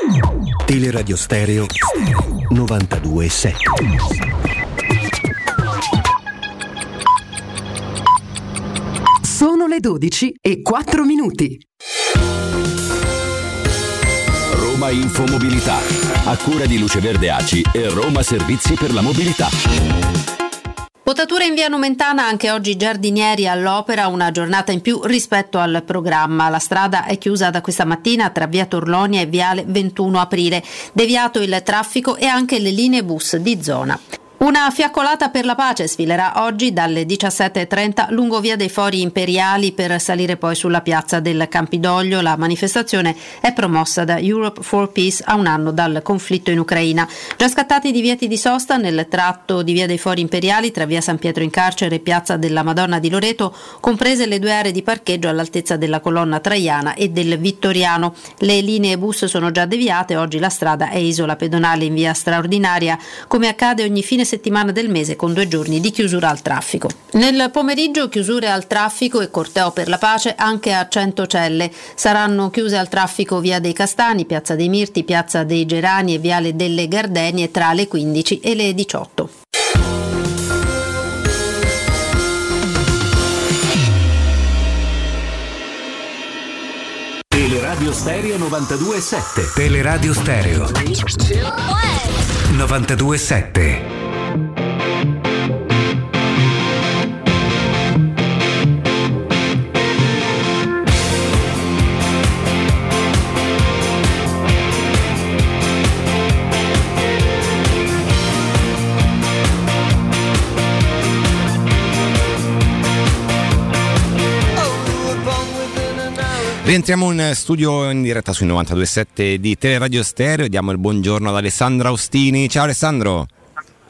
Teleradio Stereo 927. Sono le 12 e 4 minuti. Roma Infomobilità. A cura di Luce Verde ACI e Roma Servizi per la Mobilità. Potatura in via Nomentana, anche oggi giardinieri all'opera, una giornata in più rispetto al programma. La strada è chiusa da questa mattina tra via Torlonia e viale 21 aprile. Deviato il traffico e anche le linee bus di zona. Una fiaccolata per la pace sfilerà oggi dalle 17.30 lungo via dei Fori Imperiali per salire poi sulla piazza del Campidoglio. La manifestazione è promossa da Europe for Peace a un anno dal conflitto in Ucraina. Già scattati i divieti di sosta nel tratto di via dei Fori Imperiali tra via San Pietro in Carcere e piazza della Madonna di Loreto, comprese le due aree di parcheggio all'altezza della colonna Traiana e del Vittoriano. Le linee bus sono già deviate, oggi la strada è isola pedonale in via straordinaria, come accade ogni fine settimana del mese con due giorni di chiusura al traffico. Nel pomeriggio chiusure al traffico e corteo per la pace anche a Centocelle. Saranno chiuse al traffico via dei Castani, piazza dei Mirti, piazza dei Gerani e viale delle Gardenie tra le 15 e le 18. Teleradio Stereo 927. Teleradio Stereo 927. Rientriamo in studio in diretta sui 92.7 di Teleradio Stereo e diamo il buongiorno ad Alessandro Austini. Ciao Alessandro.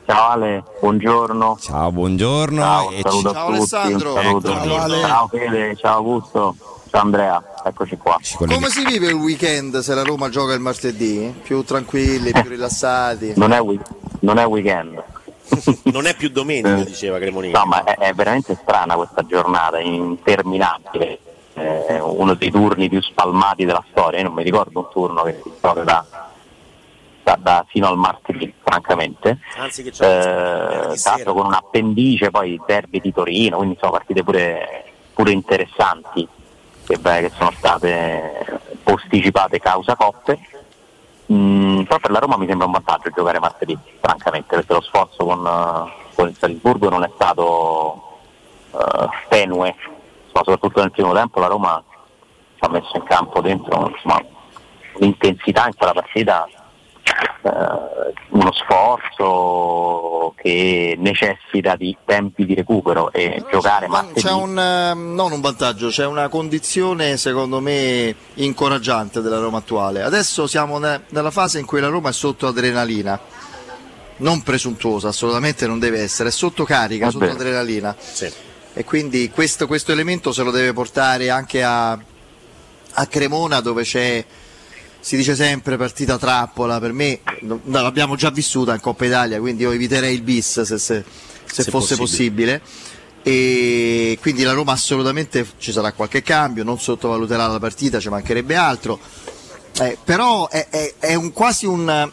Ciao Ale, buongiorno. Ciao, buongiorno. Ciao, E un saluto ci- a tutti, Alessandro. saluto. Ciao, Ale. Ciao Fede, ciao Augusto, ciao Andrea, eccoci qua. Come si vive il weekend se la Roma gioca il martedì? Più tranquilli, più rilassati? Non è, week- non è weekend. Non è più domenica, diceva Cremonini. No, ma è, è veramente strana questa giornata, interminabile. Eh, uno dei turni più spalmati della storia. Io non mi ricordo un turno che si gioca da, da- da- fino al martedì, francamente. Anzi, che c'è Eh, l'altro con un appendice, poi il derby di Torino, quindi sono partite pure, pure interessanti che, beh, che sono state posticipate causa coppe. Mm, però per la Roma mi sembra un vantaggio giocare martedì, francamente, perché lo sforzo con, eh, con il Salisburgo non è stato eh, tenue, insomma, soprattutto nel primo tempo la Roma ci ha messo in campo dentro insomma, un'intensità in quella partita eh, uno sforzo che necessita di tempi di recupero e giocare martedì C'è un, eh, non un vantaggio, c'è una condizione secondo me incoraggiante della Roma attuale. Adesso siamo ne- nella fase in cui la Roma è sotto adrenalina, non presuntuosa, assolutamente non deve essere, è sotto carica, Va sotto adrenalina. E quindi questo, questo elemento se lo deve portare anche a, a Cremona dove c'è, si dice sempre partita trappola, per me no, l'abbiamo già vissuta in Coppa Italia, quindi io eviterei il bis se, se- se Se fosse possibile. possibile. E quindi la Roma assolutamente ci sarà qualche cambio, non sottovaluterà la partita, ci mancherebbe altro. Eh, però è, è- è un, quasi un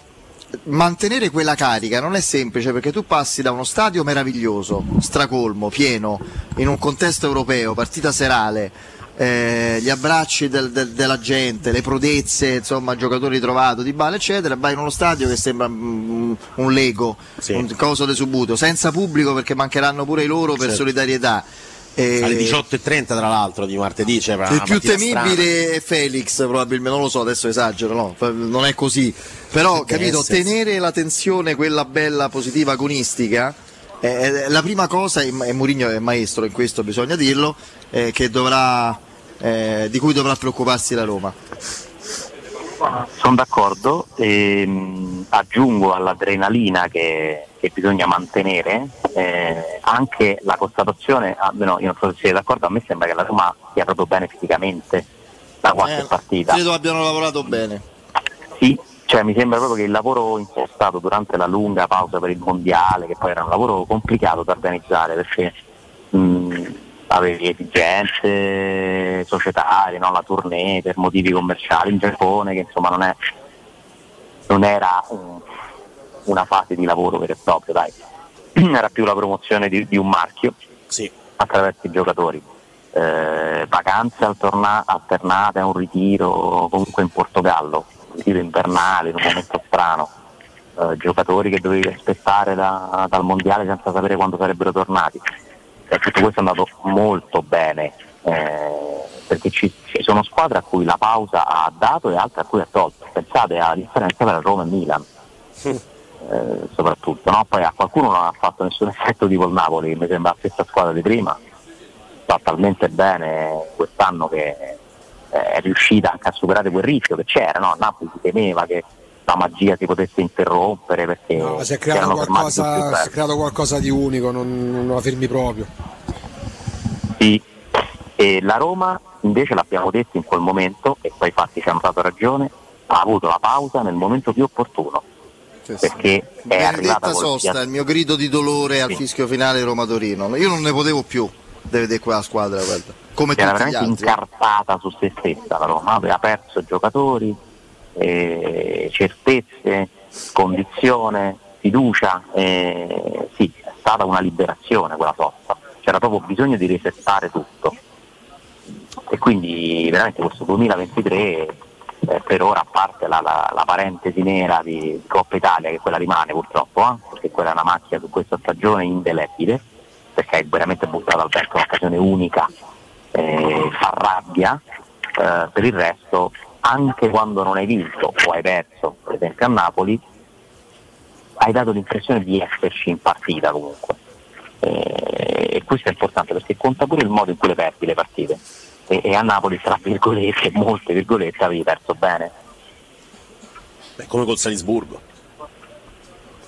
mantenere quella carica non è semplice perché tu passi da uno stadio meraviglioso, stracolmo, pieno, in un contesto europeo, partita serale, eh, gli abbracci del- del- della gente, le prodezze, insomma, giocatori trovato, di bale, eccetera, vai in uno stadio che sembra mm, un Lego, un coso de subuto, senza pubblico perché mancheranno pure i loro per Certo. solidarietà. Eh, Alle 18.30 tra l'altro di martedì una il più temibile è Felix, probabilmente, non lo so, adesso esagero, no, non è così. Però, Deve capito, essersi. tenere la tensione, quella bella, positiva, agonistica, eh, è la prima cosa, e Mourinho è maestro in questo, bisogna dirlo, eh, che dovrà, eh, di cui dovrà preoccuparsi la Roma. Sono d'accordo, ehm, aggiungo all'adrenalina che, che bisogna mantenere eh, anche la constatazione, almeno io non so se siete d'accordo, a me sembra che la Roma sia proprio bene fisicamente da qualche Eh, partita. Credo abbiano lavorato bene. Sì, cioè mi sembra proprio che il lavoro impostato durante la lunga pausa per il mondiale, che poi era un lavoro complicato da organizzare perché mh, avevi esigenze societarie, no? la tournée per motivi commerciali in Giappone, che insomma non, è, non era un- una fase di lavoro vero e proprio, dai. era più la promozione di, di un marchio attraverso i giocatori. Eh, vacanze alterna- alternate a un ritiro comunque in Portogallo, ritiro invernale in un momento strano, eh, giocatori che dovevi aspettare da- dal mondiale senza sapere quando sarebbero tornati. E tutto questo è andato molto bene, eh, perché ci, ci sono squadre a cui la pausa ha dato e altre a cui ha tolto. Pensate alla differenza tra Roma e Milan. eh, soprattutto, no? poi a qualcuno non ha fatto nessun effetto tipo il Napoli, mi sembra la stessa squadra di prima, fa talmente bene quest'anno che è riuscita anche a superare quel rischio che c'era, no? a Napoli si temeva che la magia si potesse interrompere perché No, si è creato, qualcosa, si è creato qualcosa di unico, non, non la fermi proprio. Sì. E la Roma invece l'abbiamo detto in quel momento, e poi infatti ci hanno dato ragione, ha avuto la pausa nel momento più opportuno. Perché è arrivata sosta, il mio grido di dolore al Sì. fischio finale Roma-Torino. Io non ne potevo più di vedere quella squadra, guarda. Come era veramente incartata su se stessa la Roma, aveva perso giocatori, eh, certezze, condizione, fiducia, eh, sì, è stata una liberazione quella sosta, c'era proprio bisogno di resettare tutto. E quindi veramente questo 2023 eh, per ora a parte la, la- la parentesi nera di, Coppa Italia che quella rimane purtroppo, eh, perché quella è una macchia su questa stagione indelebile, perché hai veramente buttato al vento un'occasione unica eh, fa rabbia, eh, per il resto anche quando non hai vinto o hai perso, per esempio a Napoli, hai dato l'impressione di esserci in partita comunque. Eh, e questo è importante perché conta pure il modo in cui le perdi le partite. E, e a Napoli, tra virgolette, molte virgolette, avevi perso bene. Beh, come col Salisburgo.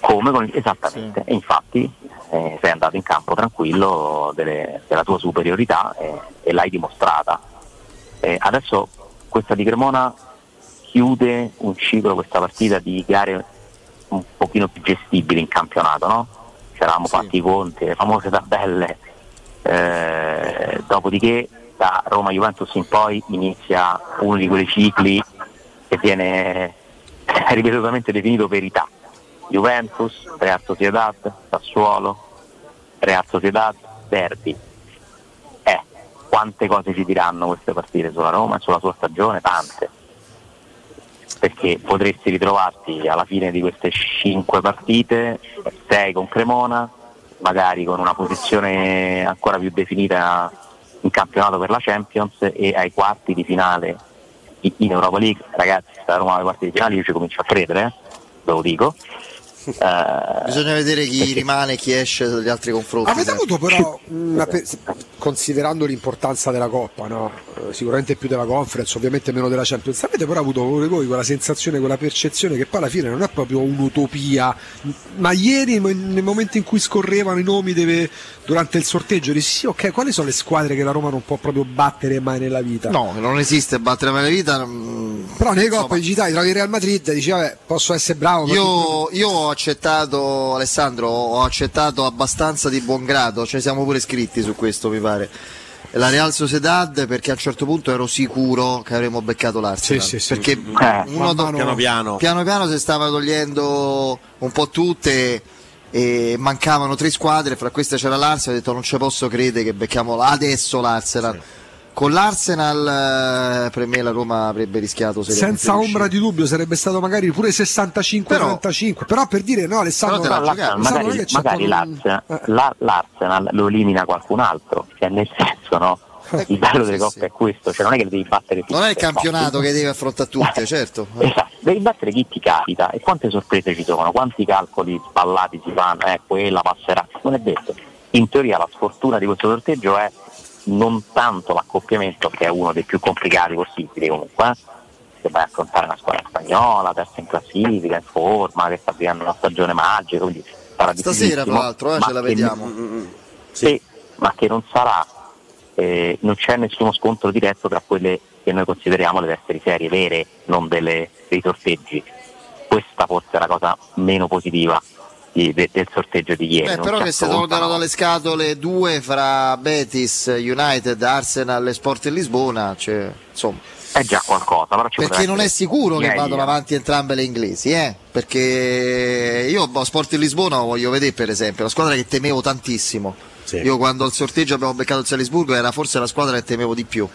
Come con- esattamente, e infatti eh, sei andato in campo tranquillo delle- della tua superiorità e, e l'hai dimostrata. Eh, adesso questa di Cremona chiude un ciclo, questa partita di gare un pochino più gestibili in campionato, no? Ci eravamo fatti i conti, le famose tabelle, eh, dopodiché da Roma Juventus in poi inizia uno di quei cicli che viene ripetutamente definito verità. Juventus, Real Sociedad, Sassuolo, Real Sociedad, Derby. Eh, quante cose ci diranno queste partite sulla Roma e sulla sua stagione? Tante. Perché potresti ritrovarti alla fine di queste cinque partite, sei con Cremona, magari con una posizione ancora più definita in campionato per la Champions e ai quarti di finale in Europa League. Ragazzi, se la Roma alle quarti di finale io ci comincio a credere, eh. ve lo dico. Eh, Bisogna vedere chi perché- rimane e chi esce dagli altri confronti. Avete avuto però, una pe- considerando l'importanza della Coppa, no? Eh, sicuramente più della Conference, ovviamente meno della Champions, avete però avuto pure voi quella sensazione, quella percezione che poi alla fine non è proprio un'utopia, ma ieri nel momento in cui scorrevano i nomi deve- durante il sorteggio, dici sì ok, quali sono le squadre che la Roma non può proprio battere mai nella vita? No, non esiste battere mai la vita. mm, Però nelle coppe digitali trovi il Real Madrid e dici vabbè posso essere bravo ma Io, io ho accettato, Alessandro, ho accettato abbastanza di buon grado, ce ne siamo pure scritti su questo, mi pare. La Real Sociedad perché a un certo punto ero sicuro che avremmo beccato l'Arsenal. Sì, sì, sì. Perché Eh, uno man do- mano- Piano piano. piano piano si stava togliendo un po' tutte e mancavano tre squadre, fra queste c'era l'Arsenal, ho detto non ci posso credere che becchiamo adesso l'Arsenal. Con l'Arsenal eh, per me la Roma avrebbe rischiato senza ombra di dubbio sarebbe stato magari pure 65-35 però, per dire no Alessandro, Però non è magari, magari un- l'Arsenal, la- l'Arsenal lo elimina qualcun altro, cioè nel senso no? Il bello delle coppe è questo, cioè non è che devi battere tutte. Non è il campionato che deve affrontare tutte, certo. Esatto, devi battere chi ti capita e quante sorprese ci sono, quanti calcoli sballati si fanno, eh, quella passerà, non è detto. In teoria la sfortuna di questo sorteggio è non tanto l'accoppiamento, che è uno dei più complicati possibili comunque, eh, che vai a affrontare una squadra spagnola, terza in classifica, in forma, che sta vivendo una stagione magica, quindi sarà Stasera, tra l'altro, eh, ma ce la che- vediamo. sì, ma che non sarà, eh, non c'è nessuno scontro diretto tra quelle che noi consideriamo le teste serie vere, non delle, dei sorteggi. Questa forse è la cosa meno positiva di- de- del sorteggio di ieri. Beh, però che si affrontano- tolgano dalle scatole due fra Betis, United, Arsenal e Sport in Lisbona, cioè, insomma. È già qualcosa, però ci Perché non è sicuro che vadano avanti entrambe le inglesi, eh? Perché io boh, Sport in Lisbona lo voglio vedere, per esempio, la squadra che temevo tantissimo. Io quando al sorteggio abbiamo beccato il Salisburgo era forse la squadra che temevo di più,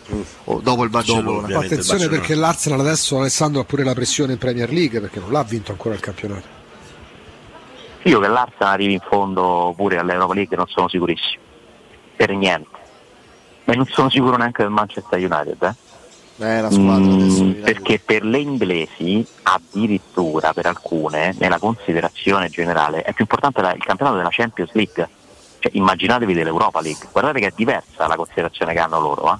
o dopo il Barcellona. attenzione perché l'Arsenal adesso Alessandro ha pure la pressione in Premier League perché non l'ha vinto ancora il campionato Io che l'Arsenal arrivi in fondo pure all'Europa League non sono sicurissimo. Per niente. Ma non sono sicuro neanche del Manchester United, eh. Eh, la squadra Mm, perché per le inglesi addirittura per alcune nella considerazione generale è più importante la- il campionato della Champions League cioè immaginatevi dell'Europa League guardate che è diversa la considerazione che hanno loro eh.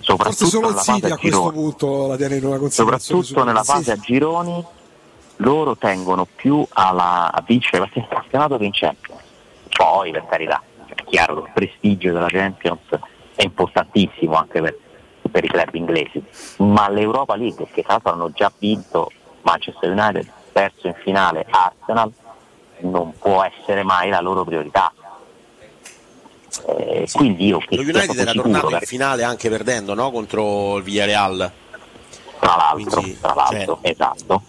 forse soprattutto solo il nella fase City a a questo gironi punto la tiene in una considerazione soprattutto nella fase a gironi loro tengono più alla, a vincere partite in campionato che in Champions. Poi per carità è chiaro che il prestigio della Champions è importantissimo anche per, per i club inglesi. Ma l'Europa League che tra l'altro hanno già vinto Manchester United perso in finale Arsenal non può essere mai la loro priorità. Eh, quindi io che Lo United era tornato in che- finale anche perdendo no? contro il Villarreal. tra l'altro, Quindi, tra l'altro esatto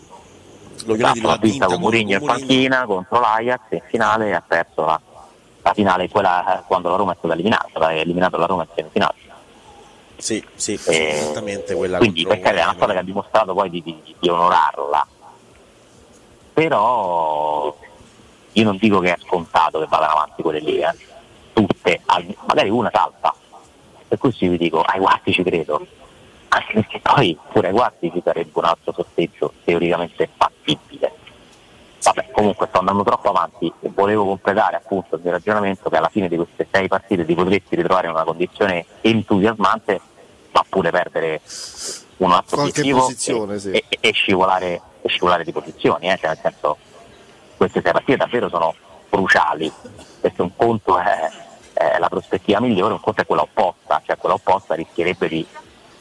Lo Esatto, l'ha vinta con Mourinho in panchina contro l'Ajax e in finale ha perso la, la finale quella eh, quando la Roma è stata eliminata, ha eliminato la Roma in semifinale. Sì, sì, Eh, esattamente quella Quindi perché è una squadra che ha dimostrato poi di, di- di onorarla. Però io non dico che è scontato che vadano avanti quelle lì, eh. tutte, magari una salta. Per io vi dico, ai quarti ci credo. Anche perché poi pure ai quarti ci sarebbe un altro sorteggio teoricamente fattibile. Vabbè, comunque sto andando troppo avanti e volevo completare appunto il mio ragionamento che alla fine di queste sei partite ti potresti ritrovare in una condizione entusiasmante ma pure perdere un altro obiettivo posizione, e, sì. e- e scivolare, e scivolare di posizioni, eh, cioè nel senso queste sei partite davvero sono cruciali perché un conto è, è la prospettiva migliore, un conto è quella opposta, cioè quella opposta rischierebbe di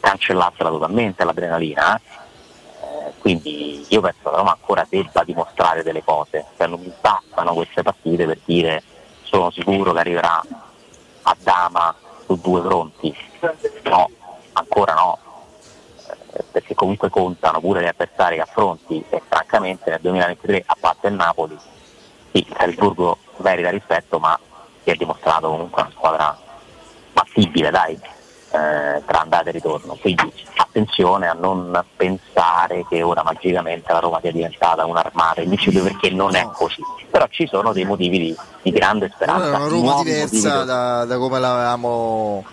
cancellarsela totalmente l'adrenalina. eh. Quindi io penso che la Roma ancora debba dimostrare delle cose, cioè non mi bastano queste partite per dire sono sicuro che arriverà a Dama su due fronti. No, ancora no, eh, perché comunque contano pure gli avversari che affronti e francamente nel 2023 a parte il Napoli sì, il Salisburgo merita rispetto ma si è dimostrato comunque una squadra battibile dai eh, tra andata e ritorno quindi attenzione a non pensare che ora magicamente la Roma sia diventata un'armata di perché non è così però ci sono dei motivi di, di grande speranza Allora, è una Roma diversa da, da come l'avevamo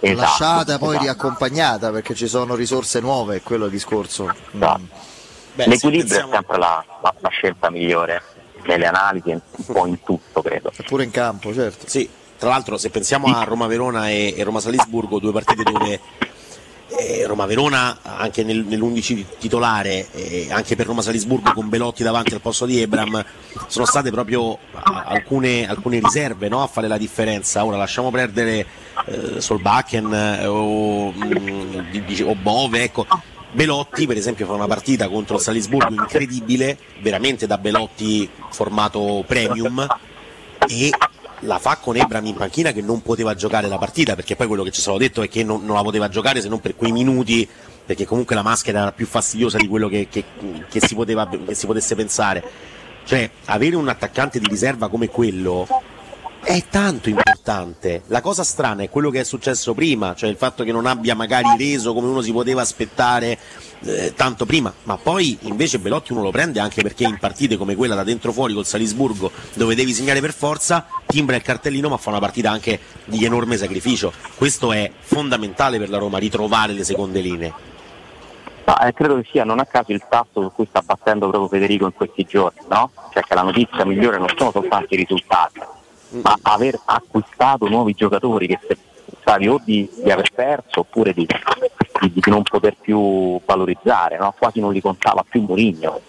Esatto, lasciata, poi esatto. riaccompagnata perché ci sono risorse nuove, è quello il discorso. Mm. Beh, L'equilibrio pensiamo- è sempre la, la- la scelta migliore nelle analisi, un po' in tutto credo. Pure in campo, certo. Sì, tra l'altro se pensiamo a Roma-Verona e, e Roma-Salisburgo, due partite dove eh, Roma-Verona anche nel- nell'11 titolare, eh, anche per Roma-Salisburgo con Belotti davanti al posto di Ebram, sono state proprio alcune, alcune riserve no, a fare la differenza. Ora lasciamo perdere eh, Solbakken eh, o, mm, o Bove, ecco. Belotti per esempio fa una partita contro il Salisburgo incredibile, veramente da Belotti formato premium e la fa con Ebram in panchina che non poteva giocare la partita perché poi quello che ci stavo detto è che non, non la poteva giocare se non per quei minuti perché comunque la maschera era più fastidiosa di quello che, che- che si, poteva, che si potesse pensare. Cioè avere un attaccante di riserva come quello è tanto importante. La cosa strana è quello che è successo prima, cioè il fatto che non abbia magari reso come uno si poteva aspettare eh, tanto prima, ma poi invece Belotti uno lo prende anche perché in partite come quella da dentro fuori col Salisburgo dove devi segnare per forza, timbra il cartellino ma fa una partita anche di enorme sacrificio. Questo è fondamentale per la Roma, ritrovare le seconde linee. Ma eh, credo che sia non a caso il tasto su cui sta battendo proprio Federico in questi giorni, no? Cioè che la notizia migliore non sono soltanto i risultati, ma aver acquistato nuovi giocatori che se- pensavi o di, di aver perso oppure di, di- di non poter più valorizzare, no? Quasi non li contava più Mourinho.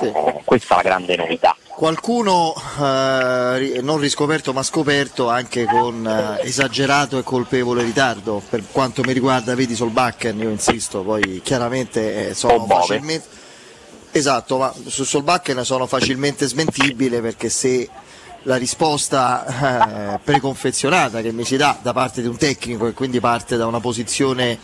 Eh, questa è la grande novità. Qualcuno eh, non riscoperto ma scoperto anche con eh, esagerato e colpevole ritardo. Per quanto mi riguarda, vedi Solbakken, io insisto, poi chiaramente eh, sono facilmente. Esatto, ma su Solbakken sono facilmente smentibile perché se la risposta eh, preconfezionata che mi si dà da parte di un tecnico e quindi parte da una posizione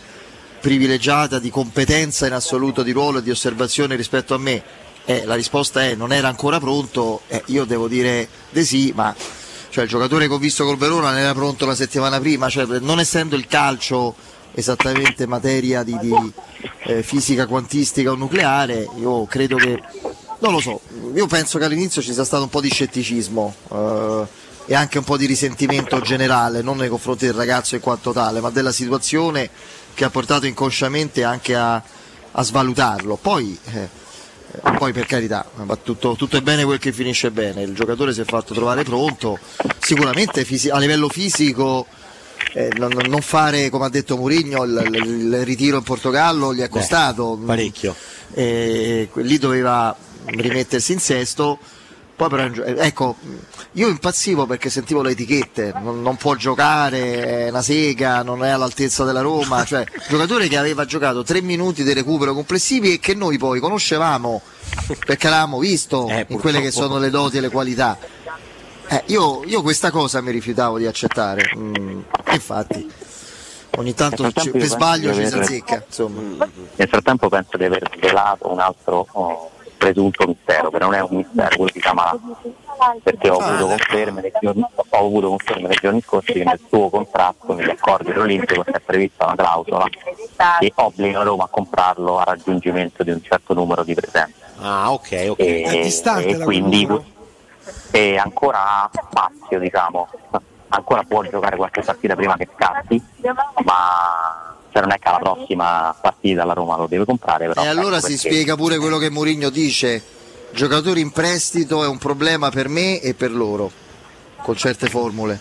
privilegiata di competenza in assoluto di ruolo e di osservazione rispetto a me eh, la risposta è non era ancora pronto, eh, io devo dire di sì, ma cioè, il giocatore che ho visto col Verona non era pronto la settimana prima, cioè, non essendo il calcio esattamente materia di, di, eh, fisica quantistica o nucleare, io credo che, non lo so, io penso che all'inizio ci sia stato un po' di scetticismo eh, e anche un po' di risentimento generale, non nei confronti del ragazzo in quanto tale, ma della situazione che ha portato inconsciamente anche a, a svalutarlo. Poi, eh, poi per carità, va tutto, tutto è bene quel che finisce bene, il giocatore si è fatto trovare pronto, sicuramente a livello fisico eh, non, non fare come ha detto Mourinho il, il- il ritiro in Portogallo gli è costato. parecchio. E lì doveva rimettersi in sesto poi però, eh, ecco, io impazzivo perché sentivo le etichette, non, non può giocare, è una sega, non è all'altezza della Roma, cioè giocatore che aveva giocato tre minuti di recupero complessivi e che noi poi conoscevamo perché l'avevamo visto in quelle che sono le doti e le qualità. Eh, io, io questa cosa mi rifiutavo di accettare, mm, infatti ogni tanto ci- per io sbaglio ci si azzecca. Nel frattempo penso di aver svelato un altro oh, presunto mistero, che non è un mistero, quello di Camara, perché ho avuto conferme nei giorni, ho avuto conferme nei giorni scorsi che nel suo contratto, negli accordi dell'Olimpico, è prevista una clausola che obbliga Roma a comprarlo a raggiungimento di un certo numero di presenze. Ah, ok, ok. E, È distante e quindi e ancora ha spazio, diciamo, ancora può giocare qualche partita prima che scatti, ma non è che alla prossima partita la Roma lo deve comprare. Però E allora ecco si perché- spiega pure quello che Mourinho dice, giocatori in prestito è un problema per me e per loro, con certe formule.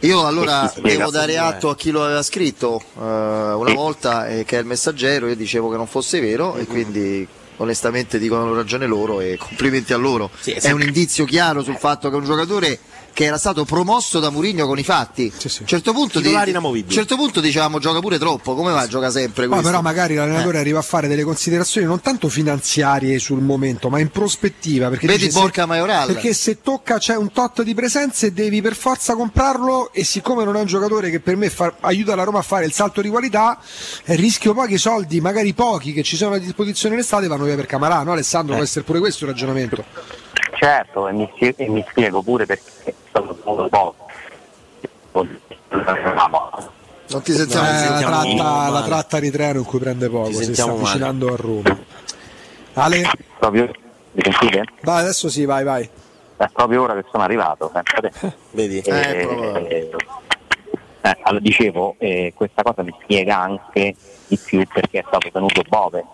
Io allora devo dare atto a chi lo aveva scritto eh, una volta, eh, che è il messaggero, io dicevo che non fosse vero e quindi onestamente dicono ragione loro e complimenti a loro. Sì, è è un indizio chiaro sul fatto che un giocatore che era stato promosso da Mourinho con i fatti, a un certo punto, di- certo punto dicevamo gioca pure troppo, come va gioca sempre questo? però magari l'allenatore Eh. arriva a fare delle considerazioni non tanto finanziarie sul momento, ma in prospettiva. Perché Vedi dice, Borca se, Majoral. Perché se tocca c'è un tot di presenze devi per forza comprarlo e siccome non è un giocatore che per me fa- aiuta la Roma a fare il salto di qualità, eh, rischio poi che i soldi, magari pochi, che ci sono a disposizione in estate vanno via per Camarà, no Alessandro? Può essere pure questo il ragionamento. Certo, e mi, spie- e mi spiego pure perché è stato molto poco. Non ti Eh, sentiamo, la, sentiamo tratta, la tratta di treno in cui prende poco, Ci si sta sentiamo male. avvicinando a Roma. Ale, Proprio, mi sentite? vai, adesso sì, vai, vai. È proprio ora che sono arrivato, pensate. Vedi? Eh, Eh, proprio. eh, allora, dicevo, eh, questa cosa mi spiega anche di più perché è stato tenuto Bove.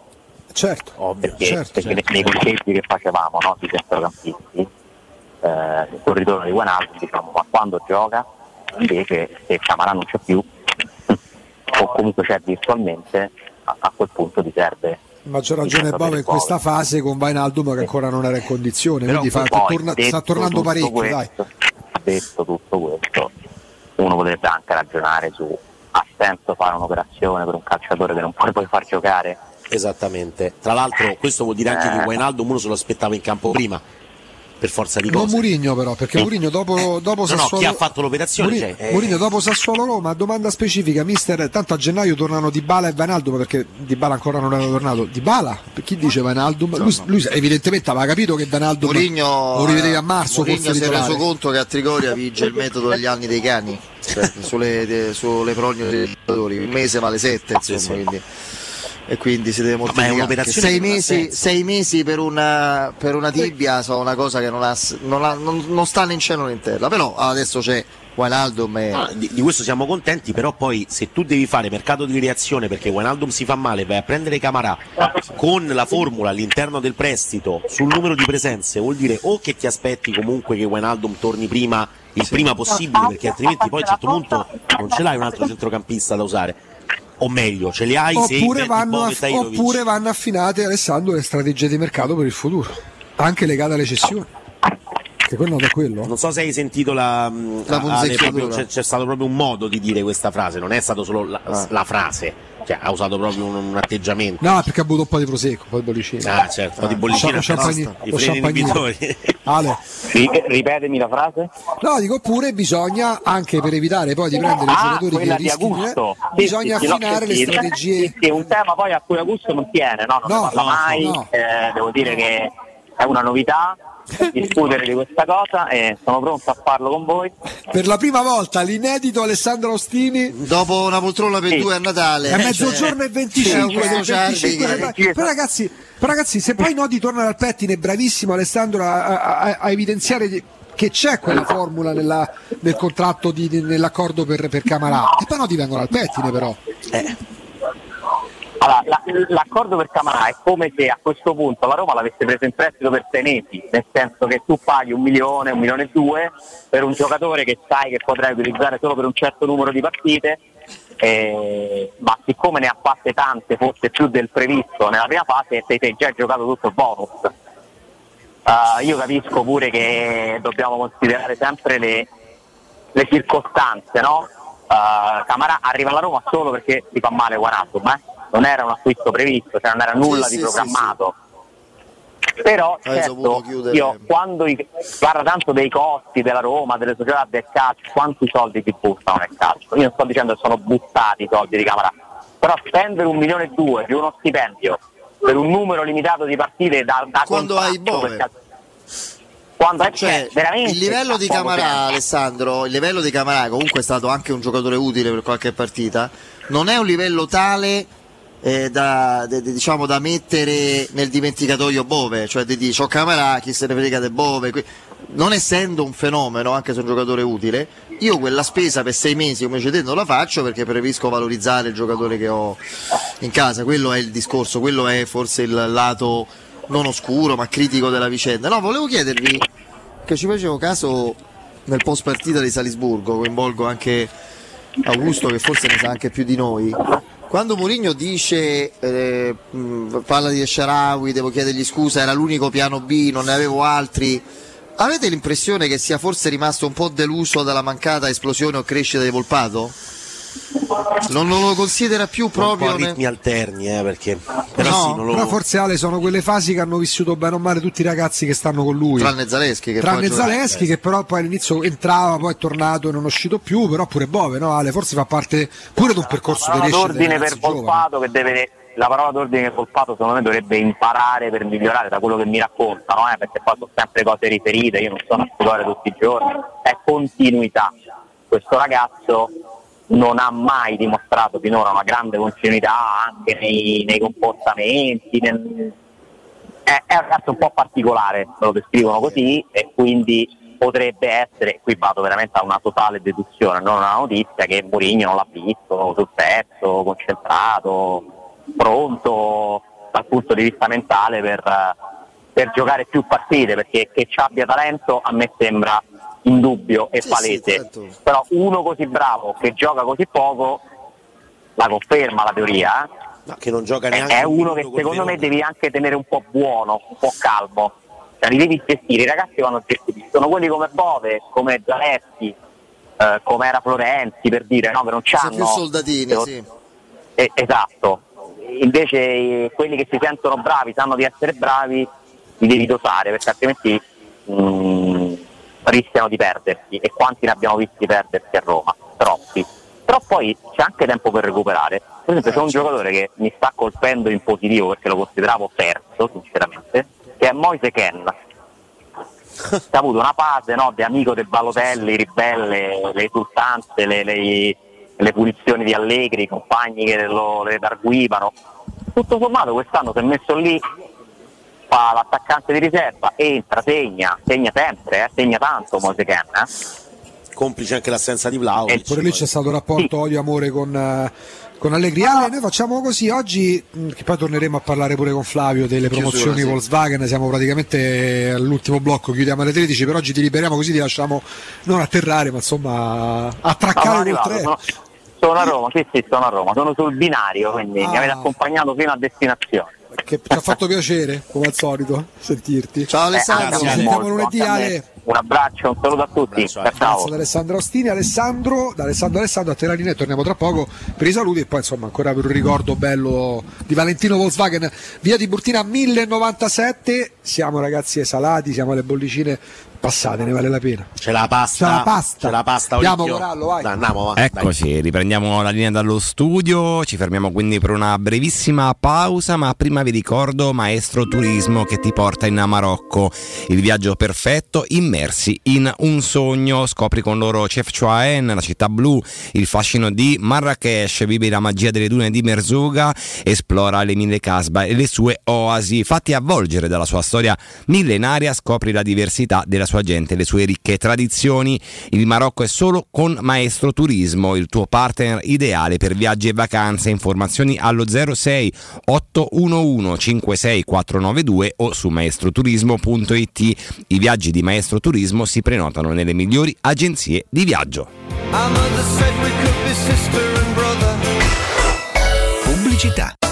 Certo, ovvio. perché, certo, perché certo. nei conteggi che facevamo no, di centrocampisti eh, sul ritorno di Guanaldo diciamo ma quando gioca invece se Camarà non c'è più o comunque c'è virtualmente a, a quel punto ti serve Maggior ragione Bove in questa fase con Vainaldum che ancora non era in condizione, Però quindi fa- poi, torna- sta tornando parecchio, dai. questo, detto tutto questo uno potrebbe anche ragionare su ha senso fare un'operazione per un calciatore che non puoi poi far giocare Esattamente. Tra l'altro, questo vuol dire anche Eh. che Wijnaldum uno se lo aspettava in campo prima, per forza di Non cose. Murigno però, perché Murigno dopo, dopo No, no, Sassuolo... chi ha fatto l'operazione? Mourinho, cioè, eh, Mourinho dopo Sassuolo Roma, domanda specifica, mister, tanto a gennaio tornano Dybala e Vainaldum perché Dybala ancora non era tornato. Dybala? Per chi dice Vainaldum? Lui, lui evidentemente aveva capito che Vainaldum Mourinho lo rivedevi a marzo Mourinho forse si è reso conto che a Trigoria vige il metodo degli anni dei cani cioè, sulle, de- sulle progne dei giocatori un mese vale sette insomma quindi e quindi si deve Ma è moltiplicare un'operazione sei mesi, sei mesi per una, per una tibia sono una cosa che non, ha, non, ha- non- non sta né in cielo né in terra. Però adesso c'è Wijnaldum e Ah, di, di questo siamo contenti, però poi se tu devi fare mercato di reazione perché Wijnaldum si fa male, vai a prendere Camarà con la formula all'interno del prestito sul numero di presenze, vuol dire o che ti aspetti comunque che Wijnaldum torni prima il prima possibile, perché altrimenti poi a un certo punto non ce l'hai un altro centrocampista da usare. O meglio, ce li hai se Oppure metti vanno, e aff- oppure vanno affinate Alessandro le strategie di mercato per il futuro, anche legate alle cessioni. Che quello da quello. Non so se hai sentito la, mh, La punzecchiatura. proprio- c'è, c'è stato proprio un modo di dire questa frase, non è stato solo la, Ah. la frase, cioè ha usato proprio un, un atteggiamento. No, perché ha avuto un po' di prosecco, un po' di bollicina. Ah, certo, un po' di bollicina, i freni champagnino. inibitori. Ale. ripetemi la frase No, dico oppure bisogna, anche per evitare poi di prendere i ah, giocatori che rischiano, Augusto eh, bisogna Sì, sì, sì, affinare no, le sì, strategie. sì, sì, è un tema poi a cui Augusto non tiene no? non No, no, mai no. eh, devo dire che è una novità discutere di questa cosa e sono pronto a farlo con voi Per la prima volta l'inedito Alessandro Ostini dopo una poltrona per Sì. due a Natale è mezzogiorno e 25 Sì, del questo 25 Ciardi però, però ragazzi, però ragazzi, se poi Nodi torna dal pettine, bravissimo Alessandro a, a- a- a evidenziare di- che c'è quella formula nella- nel contratto, di- di- nell'accordo per, per Camarà. E poi Nodi vengono al pettine però. Allora, la- l'accordo per Camarà è come se a questo punto la Roma l'avesse preso in prestito per sei mesi, nel senso che tu paghi un milione, un milione e due per un giocatore che sai che potrai utilizzare solo per un certo numero di partite, eh, ma siccome ne ha fatte tante, forse più del previsto nella prima fase, te sei già giocato tutto il bonus. Ah, io capisco pure che dobbiamo considerare sempre le, le circostanze, no? Uh, Camarà arriva alla Roma solo perché si fa male Guanatum, eh? Non era un acquisto previsto, cioè non era nulla Sì, di sì, programmato. Però Hai saputo certo, io quando parla tanto dei costi della Roma, delle società del calcio, quanti soldi si buttano nel calcio? Io non sto dicendo che sono buttati i soldi di Camarà, però spendere un milione e due di uno stipendio per un numero limitato di partite da, da Quando hai Bove. quando hai Cioè, veramente il livello di Camarà. Alessandro, il livello di Camarà comunque è stato anche un giocatore utile per qualche partita, non è un livello tale eh, da, de- de- diciamo, da mettere nel dimenticatoio Bove, cioè di dire c'ho Camarà, chi se ne frega del Bove, qui- non essendo un fenomeno, anche se è un giocatore utile, io quella spesa per sei mesi come te non la faccio perché preferisco valorizzare il giocatore che ho in casa, quello è il discorso, quello è forse il lato non oscuro ma critico della vicenda. No, volevo chiedervi che ci facevo caso nel post partita di Salisburgo, coinvolgo anche Augusto che forse ne sa anche più di noi. Quando Mourinho dice, eh, parla di Sharawi, devo chiedergli scusa, era l'unico piano B, non ne avevo altri. Avete l'impressione che sia forse rimasto un po' deluso dalla mancata esplosione o crescita di Volpato? Non, non lo considera più un po' proprio a ne- ritmi alterni, eh, perché però No, sì, non lo... però forse Ale sono quelle fasi che hanno vissuto bene o male tutti i ragazzi che stanno con lui. tranne Zaleschi che Tranne Zaleschi che però poi all'inizio entrava, poi è tornato e non è uscito più, però pure Bove, no Ale? Forse fa parte pure di un percorso di crescita ragazzi per. Volpato che deve la parola d'ordine per Volpato secondo me dovrebbe imparare per migliorare da quello che mi raccontano eh, perché poi sono sempre cose riferite io non sono a studiare tutti i giorni è continuità questo ragazzo non ha mai dimostrato finora una grande continuità anche nei, nei comportamenti nel- è, è un ragazzo un po' particolare, lo descrivono così, e quindi potrebbe essere, qui vado veramente a una totale deduzione, non una notizia, che Mourinho non l'ha visto sul pezzo, concentrato, pronto dal punto di vista mentale per, per giocare più partite, perché che ci abbia talento a me sembra indubbio e Sì, palese. sì, certo. Però uno così bravo che gioca così poco la conferma la teoria. eh. No, che non gioca È- neanche È un uno che secondo me devi anche tenere un po' buono, un po' calmo. Cioè, li devi gestire, i ragazzi vanno gestiti. Sono quelli come Bove, come Zaletti, eh, come era Florenzi per dire, no, che non Sono c'hanno. più soldatini, sì. eh, esatto. Invece eh, quelli che si sentono bravi, sanno di essere bravi, li devi dosare perché altrimenti mm, rischiano di perdersi. E quanti ne abbiamo visti perdersi a Roma? Troppi. Però poi c'è anche tempo per recuperare. Per esempio c'è un giocatore che mi sta colpendo in positivo perché lo consideravo perso, sinceramente, che è Moise Ken. ha avuto una fase no, di amico del Balotelli, ribelle, le esultanze, le, le- le punizioni di Allegri, i compagni che lo, le targuivano. Tutto sommato quest'anno si è messo lì, fa l'attaccante di riserva, entra, segna, segna sempre, eh, segna tanto Moise Ken. Eh. Complice anche l'assenza di Vlaovic. Pure lì c'è stato un rapporto odio-amore con, eh, con Allegri. Ale, noi facciamo così oggi, mh, che poi torneremo a parlare pure con Flavio delle Chiusura, promozioni sì. Volkswagen. Siamo praticamente all'ultimo blocco, chiudiamo alle 13. Per oggi ti liberiamo così ti lasciamo non atterrare, ma insomma No, attraccare col arrivato, treno. sono, sono a Roma, sì sì, sono a Roma, sono sul binario, quindi mi Ah. avete accompagnato fino a destinazione. Che ci ha fatto piacere, come al solito, sentirti. Ciao Eh, anche a Ci sentiamo molto, lunedì. Ale. Un abbraccio, un saluto a tutti. ciao. Grazie ad Alessandro Ostini, Alessandro, da Alessandro Alessandro a Teranina e torniamo tra poco per i saluti e poi insomma ancora per un ricordo bello di Valentino Volkswagen, via di Burtina 1097, siamo ragazzi esalati, siamo alle bollicine passate, ne vale la pena. C'è la pasta. C'è la pasta. C'è la pasta. Andiamo. Corallo, vai. Dai, andiamo, va. Eccoci, riprendiamo la linea dallo studio, ci fermiamo quindi per una brevissima pausa, ma prima vi ricordo Maestro Turismo che ti porta in Marocco, il viaggio perfetto, immersi in un sogno, scopri con loro Chef Chouaen, la città blu, il fascino di Marrakesh, vivi la magia delle dune di Merzouga, esplora le mille casba e le sue oasi, fatti avvolgere dalla sua storia millenaria, scopri la diversità della sua gente, le sue ricche tradizioni. Il Marocco è solo con Maestro Turismo, il tuo partner ideale per viaggi e vacanze. Informazioni allo 06 811 56492 o su maestroturismo.it. I viaggi di Maestro Turismo si prenotano nelle migliori agenzie di viaggio. Pubblicità.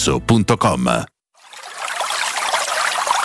showroomdelmaterasso.com.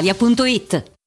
brispalitalia.it.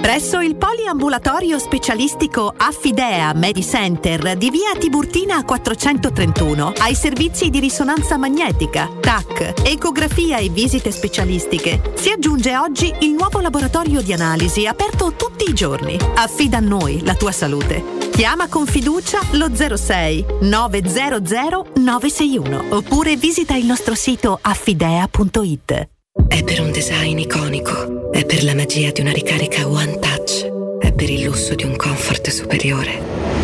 Presso il poliambulatorio specialistico Affidea Medicenter di via Tiburtina 431 hai servizi di risonanza magnetica, TAC, ecografia e visite specialistiche. Si aggiunge oggi il nuovo laboratorio di analisi aperto tutti i giorni. Affida a noi la tua salute. Chiama con fiducia lo 06 900 961 oppure visita il nostro sito affidea.it. È per un design iconico, è per la magia di una ricarica One Touch, è per il lusso di un comfort superiore.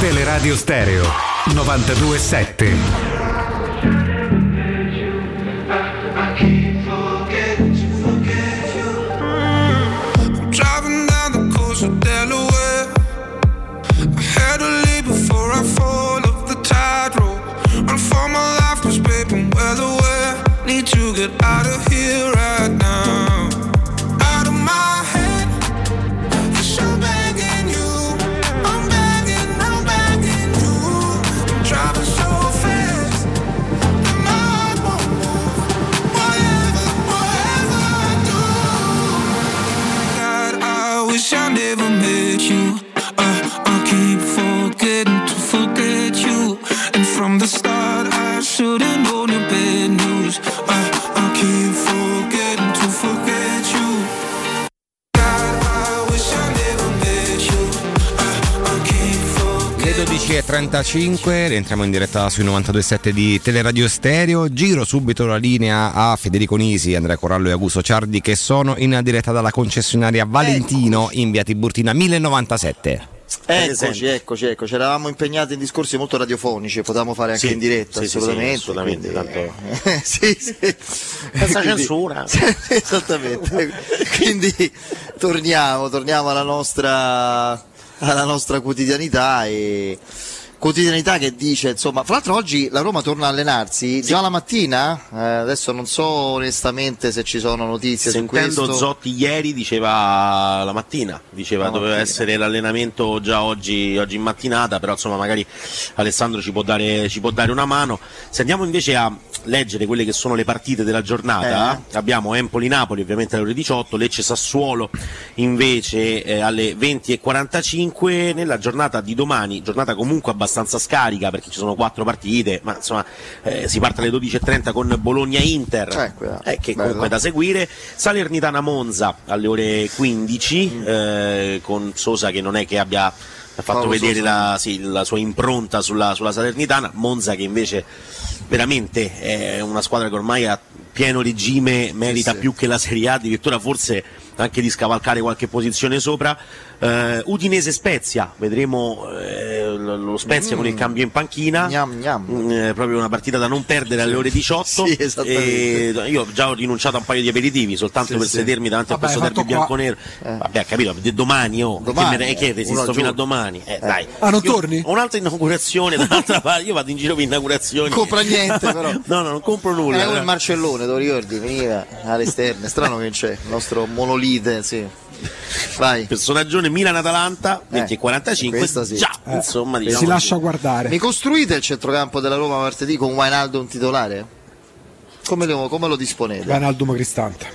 Teleradio Stereo 927. Driving down the coast of Delaware. I had to leave before I fall off the tightrope. Run for my life, cause baby, weather where need to get out of I should've known your bad news. I keep forgetting to forget you. God, I wish I never met you. I keep Le 12.35, rientriamo in diretta sui 92.7 di Teleradio Stereo. Giro subito la linea a Federico Nisi, Andrea Corallo e Augusto Ciardi che sono in diretta dalla concessionaria Valentino in via Tiburtina 1097. Eccoci, eccoci, eccoci. Eravamo impegnati in discorsi molto radiofonici, potevamo fare anche Sì, in diretta, sì, sì, sì, assolutamente. assolutamente, quindi, tanto- sì, sì. Senza Quindi- censura. Esattamente. Quindi torniamo, torniamo alla nostra, alla nostra quotidianità e quotidianità che dice, insomma, fra l'altro oggi la Roma torna a allenarsi già la mattina, Eh, adesso non so onestamente se ci sono notizie Sentendo su questo. Zotti ieri diceva la mattina, diceva La doveva mattina. essere l'allenamento già oggi, oggi in mattinata, però insomma magari Alessandro ci può, dare, ci può dare una mano. Se andiamo invece a leggere quelle che sono le partite della giornata, abbiamo Empoli-Napoli ovviamente alle ore 18, Lecce-Sassuolo invece eh, alle 20.45, nella giornata di domani, giornata comunque abbastanza scarica perché ci sono quattro partite, ma insomma eh, si parte alle 12.30 con Bologna-Inter, eh, che comunque è da seguire, Salernitana-Monza alle ore 15 eh, con Sosa che non è che abbia fatto Paolo vedere la, sì, la sua impronta sulla, sulla Salernitana, Monza che invece veramente è una squadra che ormai a pieno regime merita più che la Serie A, addirittura forse anche di scavalcare qualche posizione sopra. Eh, Udinese Spezia, vedremo eh, lo Spezia con il cambio in panchina. Mm, eh, proprio una partita da non perdere alle ore 18. Sì, esattamente. E io già ho rinunciato a un paio di aperitivi soltanto Sì, per sì. sedermi davanti Vabbè, a questo derby bianconero. Vabbè, capito, domani, oh, Domani, che, me- che eh, resisto fino a domani. Eh, dai. Ah, non Io torni? Ho un'altra inaugurazione dall'altra parte, io vado in giro per inaugurazioni. Non compra niente, però. No, no, non compro nulla. Eh, come il Marcellone, te lo ricordi? Veniva all'esterno. È strano che c'è il nostro monolite, sì. Vai. Personaggione Milan-Atalanta, 20 Eh, e 45. questa sì. Già, Eh, insomma, si diciamo lascia guardare. Mi costruite il centrocampo della Roma martedì con Wijnaldum titolare? Come lo, come lo disponete? Wijnaldum Cristante.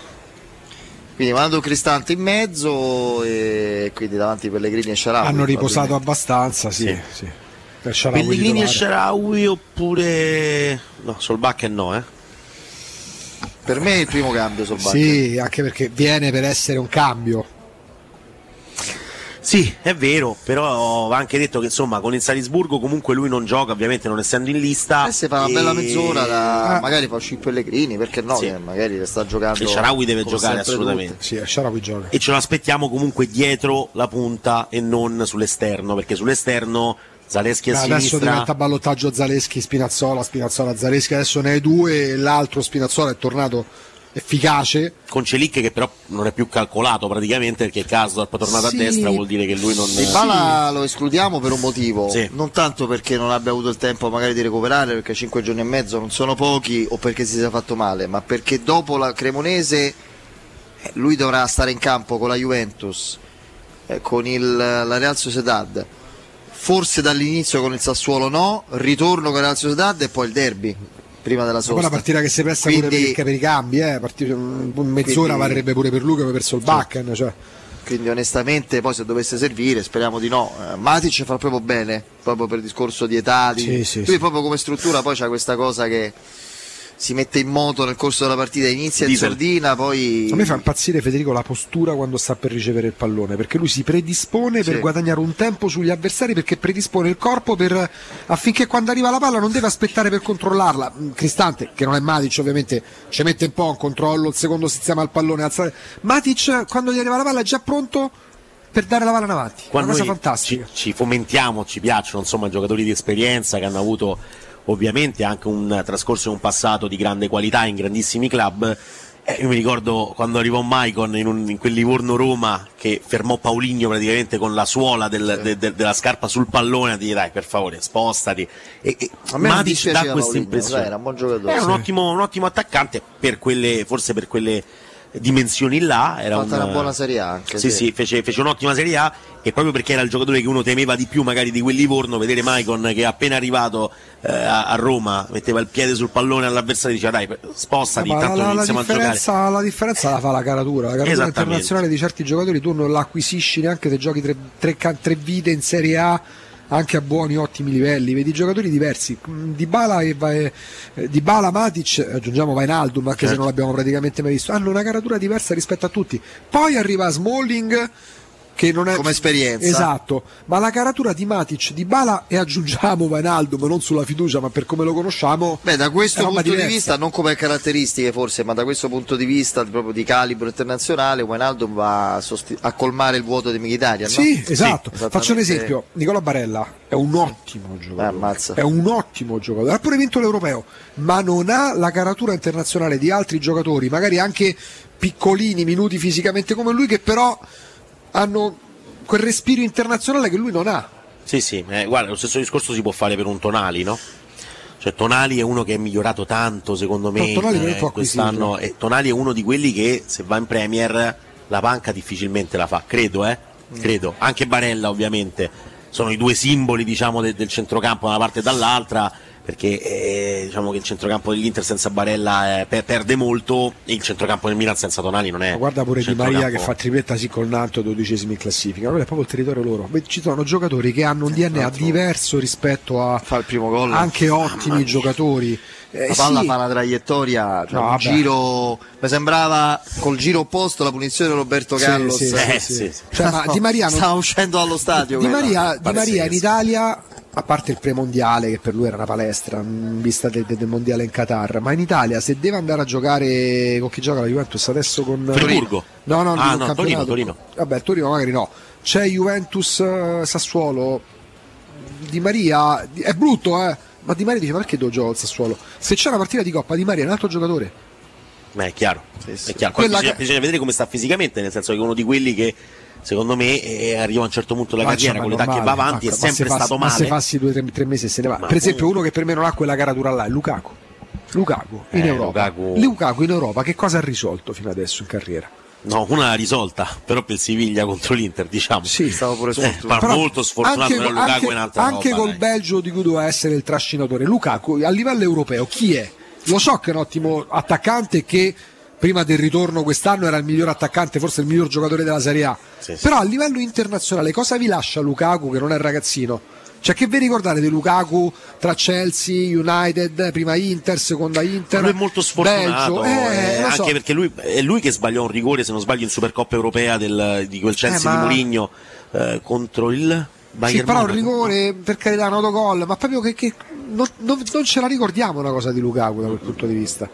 Quindi Wijnaldum Cristante in mezzo e quindi davanti Pellegrini e Sharawi. Hanno riposato abbastanza, sì. sì. Sharawi Pellegrini e. Sharawi oppure... No, Solbakken no, eh. Per me è il primo cambio sul Sì, anche perché viene per essere un cambio. Sì, è vero, però va anche detto che insomma con il Salisburgo comunque lui non gioca, ovviamente non essendo in lista. Eh, se fa una bella e- mezz'ora, da- Ah. magari fa uscire Pellegrini, perché no? Sì. che magari le sta giocando. E Sharawi deve giocare assolutamente. Sì, Sharawi gioca. E ce lo aspettiamo comunque dietro la punta e non sull'esterno, perché sull'esterno Zaleschi a Beh, adesso sinistra. diventa ballottaggio Zaleschi, Spinazzola, Spinazzola, Zaleschi, adesso ne hai due e l'altro Spinazzola è tornato efficace. Con Celic che però non è più calcolato praticamente perché Kasdorp tornato Sì. a destra vuol dire che lui non Di Bala lo escludiamo per un motivo, Sì. non tanto perché non abbia avuto il tempo magari di recuperare, perché 5 giorni e mezzo non sono pochi o perché si sia fatto male, ma perché dopo la Cremonese eh, lui dovrà stare in campo con la Juventus, eh, con il, la Real Sociedad, forse dall'inizio con il Sassuolo no, ritorno con la Real Sociedad e poi il derby prima della Ma poi sosta. una partita che si presta pure Quindi- per, per i cambi, eh. partita- un- mezz'ora Quindi- varrebbe pure per lui come per Solbakken. Cioè. Quindi onestamente poi se dovesse servire, speriamo di no. Eh, Matic fa proprio bene, proprio per il discorso di età. Di... Sì, sì, Lui proprio come struttura poi c'ha questa cosa che si mette in moto nel corso della partita, inizia in Diesel. sordina, poi... A me fa impazzire Federico la postura quando sta per ricevere il pallone, perché lui si predispone per Sì. guadagnare un tempo sugli avversari, perché predispone il corpo per- affinché quando arriva la palla non deve aspettare per controllarla. Mm, Cristante, che non è Matic ovviamente, ci mette un po' un controllo, il secondo sistema al pallone, alzare. Matic quando gli arriva la palla è già pronto per dare la palla in avanti. Qua Una cosa fantastica. Ci, ci fomentiamo, ci piacciono insomma giocatori di esperienza che hanno avuto ovviamente anche un trascorso e un passato di grande qualità in grandissimi club. Eh, io mi ricordo quando arrivò Maicon in, un- in quel Livorno-Roma che fermò Pauligno praticamente con la suola del- de- de- della scarpa sul pallone a dire dai per favore spostati. E, e Matic dà questa impressione. era un buon giocatore. Era un ottimo, un ottimo attaccante per quelle, forse per quelle dimensioni là. Era Fatta un- una buona Serie A anche, Sì, sì. sì, fece, fece un'ottima Serie A e proprio perché era il giocatore che uno temeva di più magari di quel Livorno, vedere Maicon che appena arrivato eh, a, a Roma metteva il piede sul pallone all'avversario e diceva dai spostati, Ma intanto la, la iniziamo a giocare. differenza, la differenza la fa la caratura. La caratura internazionale di certi giocatori tu non la acquisisci neanche se giochi tre, tre tre vite in Serie A anche a buoni, ottimi livelli. Vedi giocatori diversi. Mm, Dybala e Va- eh, Dybala, Matic, aggiungiamo Vainaldum anche se Certo. non l'abbiamo praticamente mai visto. Hanno una caratura diversa rispetto a tutti. Poi arriva Smalling che non è Come esperienza. esatto ma la caratura di Matic di Bala e aggiungiamo Vainaldum non sulla fiducia ma per come lo conosciamo Beh, da questo punto di diversa. vista, non come caratteristiche forse, ma da questo punto di vista proprio di calibro internazionale, Wijnaldum va a, sosti- a colmare il vuoto di Mkhitaryan, no? Sì, esatto. Sì, Faccio un esempio: Nicola Barella è un ottimo Eh, giocatore. ammazza. È un ottimo giocatore. Ha pure vinto l'europeo, ma non ha la caratura internazionale di altri giocatori, magari anche piccolini, minuti fisicamente come lui, che però hanno quel respiro internazionale che lui non ha. Sì, sì, eh, guarda, lo stesso discorso si può fare per un Tonali, no? Cioè Tonali è uno che è migliorato tanto secondo me No, Tonali eh, quest'anno e Tonali è uno di quelli che se va in Premier la panca difficilmente la fa, credo, eh? Mm. Credo. Anche Barella ovviamente sono i due simboli diciamo de- del centrocampo da una parte e dall'altra perché eh, diciamo che il centrocampo dell'Inter senza Barella eh, per- perde molto e il centrocampo del Milan senza Tonali non è Ma guarda pure Di Maria che fa tripletta sì col Nanto, dodicesimi in classifica. Quello è proprio il territorio loro. Beh, Ci sono giocatori che hanno un DNA diverso rispetto a Fa il primo gol. anche ottimi giocatori. Eh, La palla sì. fa una traiettoria, cioè No, un giro. Mi sembrava col giro opposto la punizione di Roberto Carlos. sì, sì, Eh, sì. sì, sì. Cioè, ma Di Maria non- stava uscendo dallo stadio. Di. Maria, Di Maria in Italia a parte il premondiale che per lui era una palestra in vista de- de- del mondiale in Qatar, ma in Italia se deve andare a giocare con chi gioca la Juventus adesso con Friburgo. No, no, Ah, no. Torino, Torino. Vabbè, Torino magari no. C'è Juventus eh, Sassuolo. Di Maria è brutto, eh. Ma Di Maria dice: Ma perché devo giocare al Sassuolo? Se c'è una partita di Coppa, Di Maria è un altro giocatore. Ma è chiaro, è chiaro. Poi Quella bisogna, che- bisogna vedere come sta fisicamente, nel senso che è uno di quelli che secondo me eh, arriva a un certo punto della Ma carriera con l'età che normale, va avanti, ma- è sempre se fa- stato Ma se male. passi due o tre, tre mesi e se ne va. Ma per esempio, comunque- uno che per me non ha quella caratura là è Lukaku. Lukaku in Eh, Europa. Lukaku- Lukaku in Europa che cosa ha risolto fino adesso in carriera? No, una risolta, però per Siviglia contro l'Inter, diciamo. Sì, stavo pure eh, ma Però molto sfortunato anche, Lukaku anche- anche roba, col dai. Belgio di cui doveva essere il trascinatore Lukaku a livello europeo chi è? lo so che è un ottimo attaccante che prima del ritorno quest'anno era il miglior attaccante forse il miglior giocatore della Serie A Sì, sì. però a livello internazionale cosa vi lascia Lukaku che non è ragazzino? Cioè che vi ricordate di Lukaku tra Chelsea, United, prima Inter, seconda Inter Lui è molto sfortunato, Belgio, eh, eh, anche so. perché lui, è lui che sbagliò un rigore, se non sbaglio, in Supercoppa europea del- di quel Chelsea Eh, ma- di Mourinho eh, contro il Bayern Sì, però un rigore per carità un autogol, ma proprio che, che non, non- non ce la ricordiamo una cosa di Lukaku da quel punto di vista.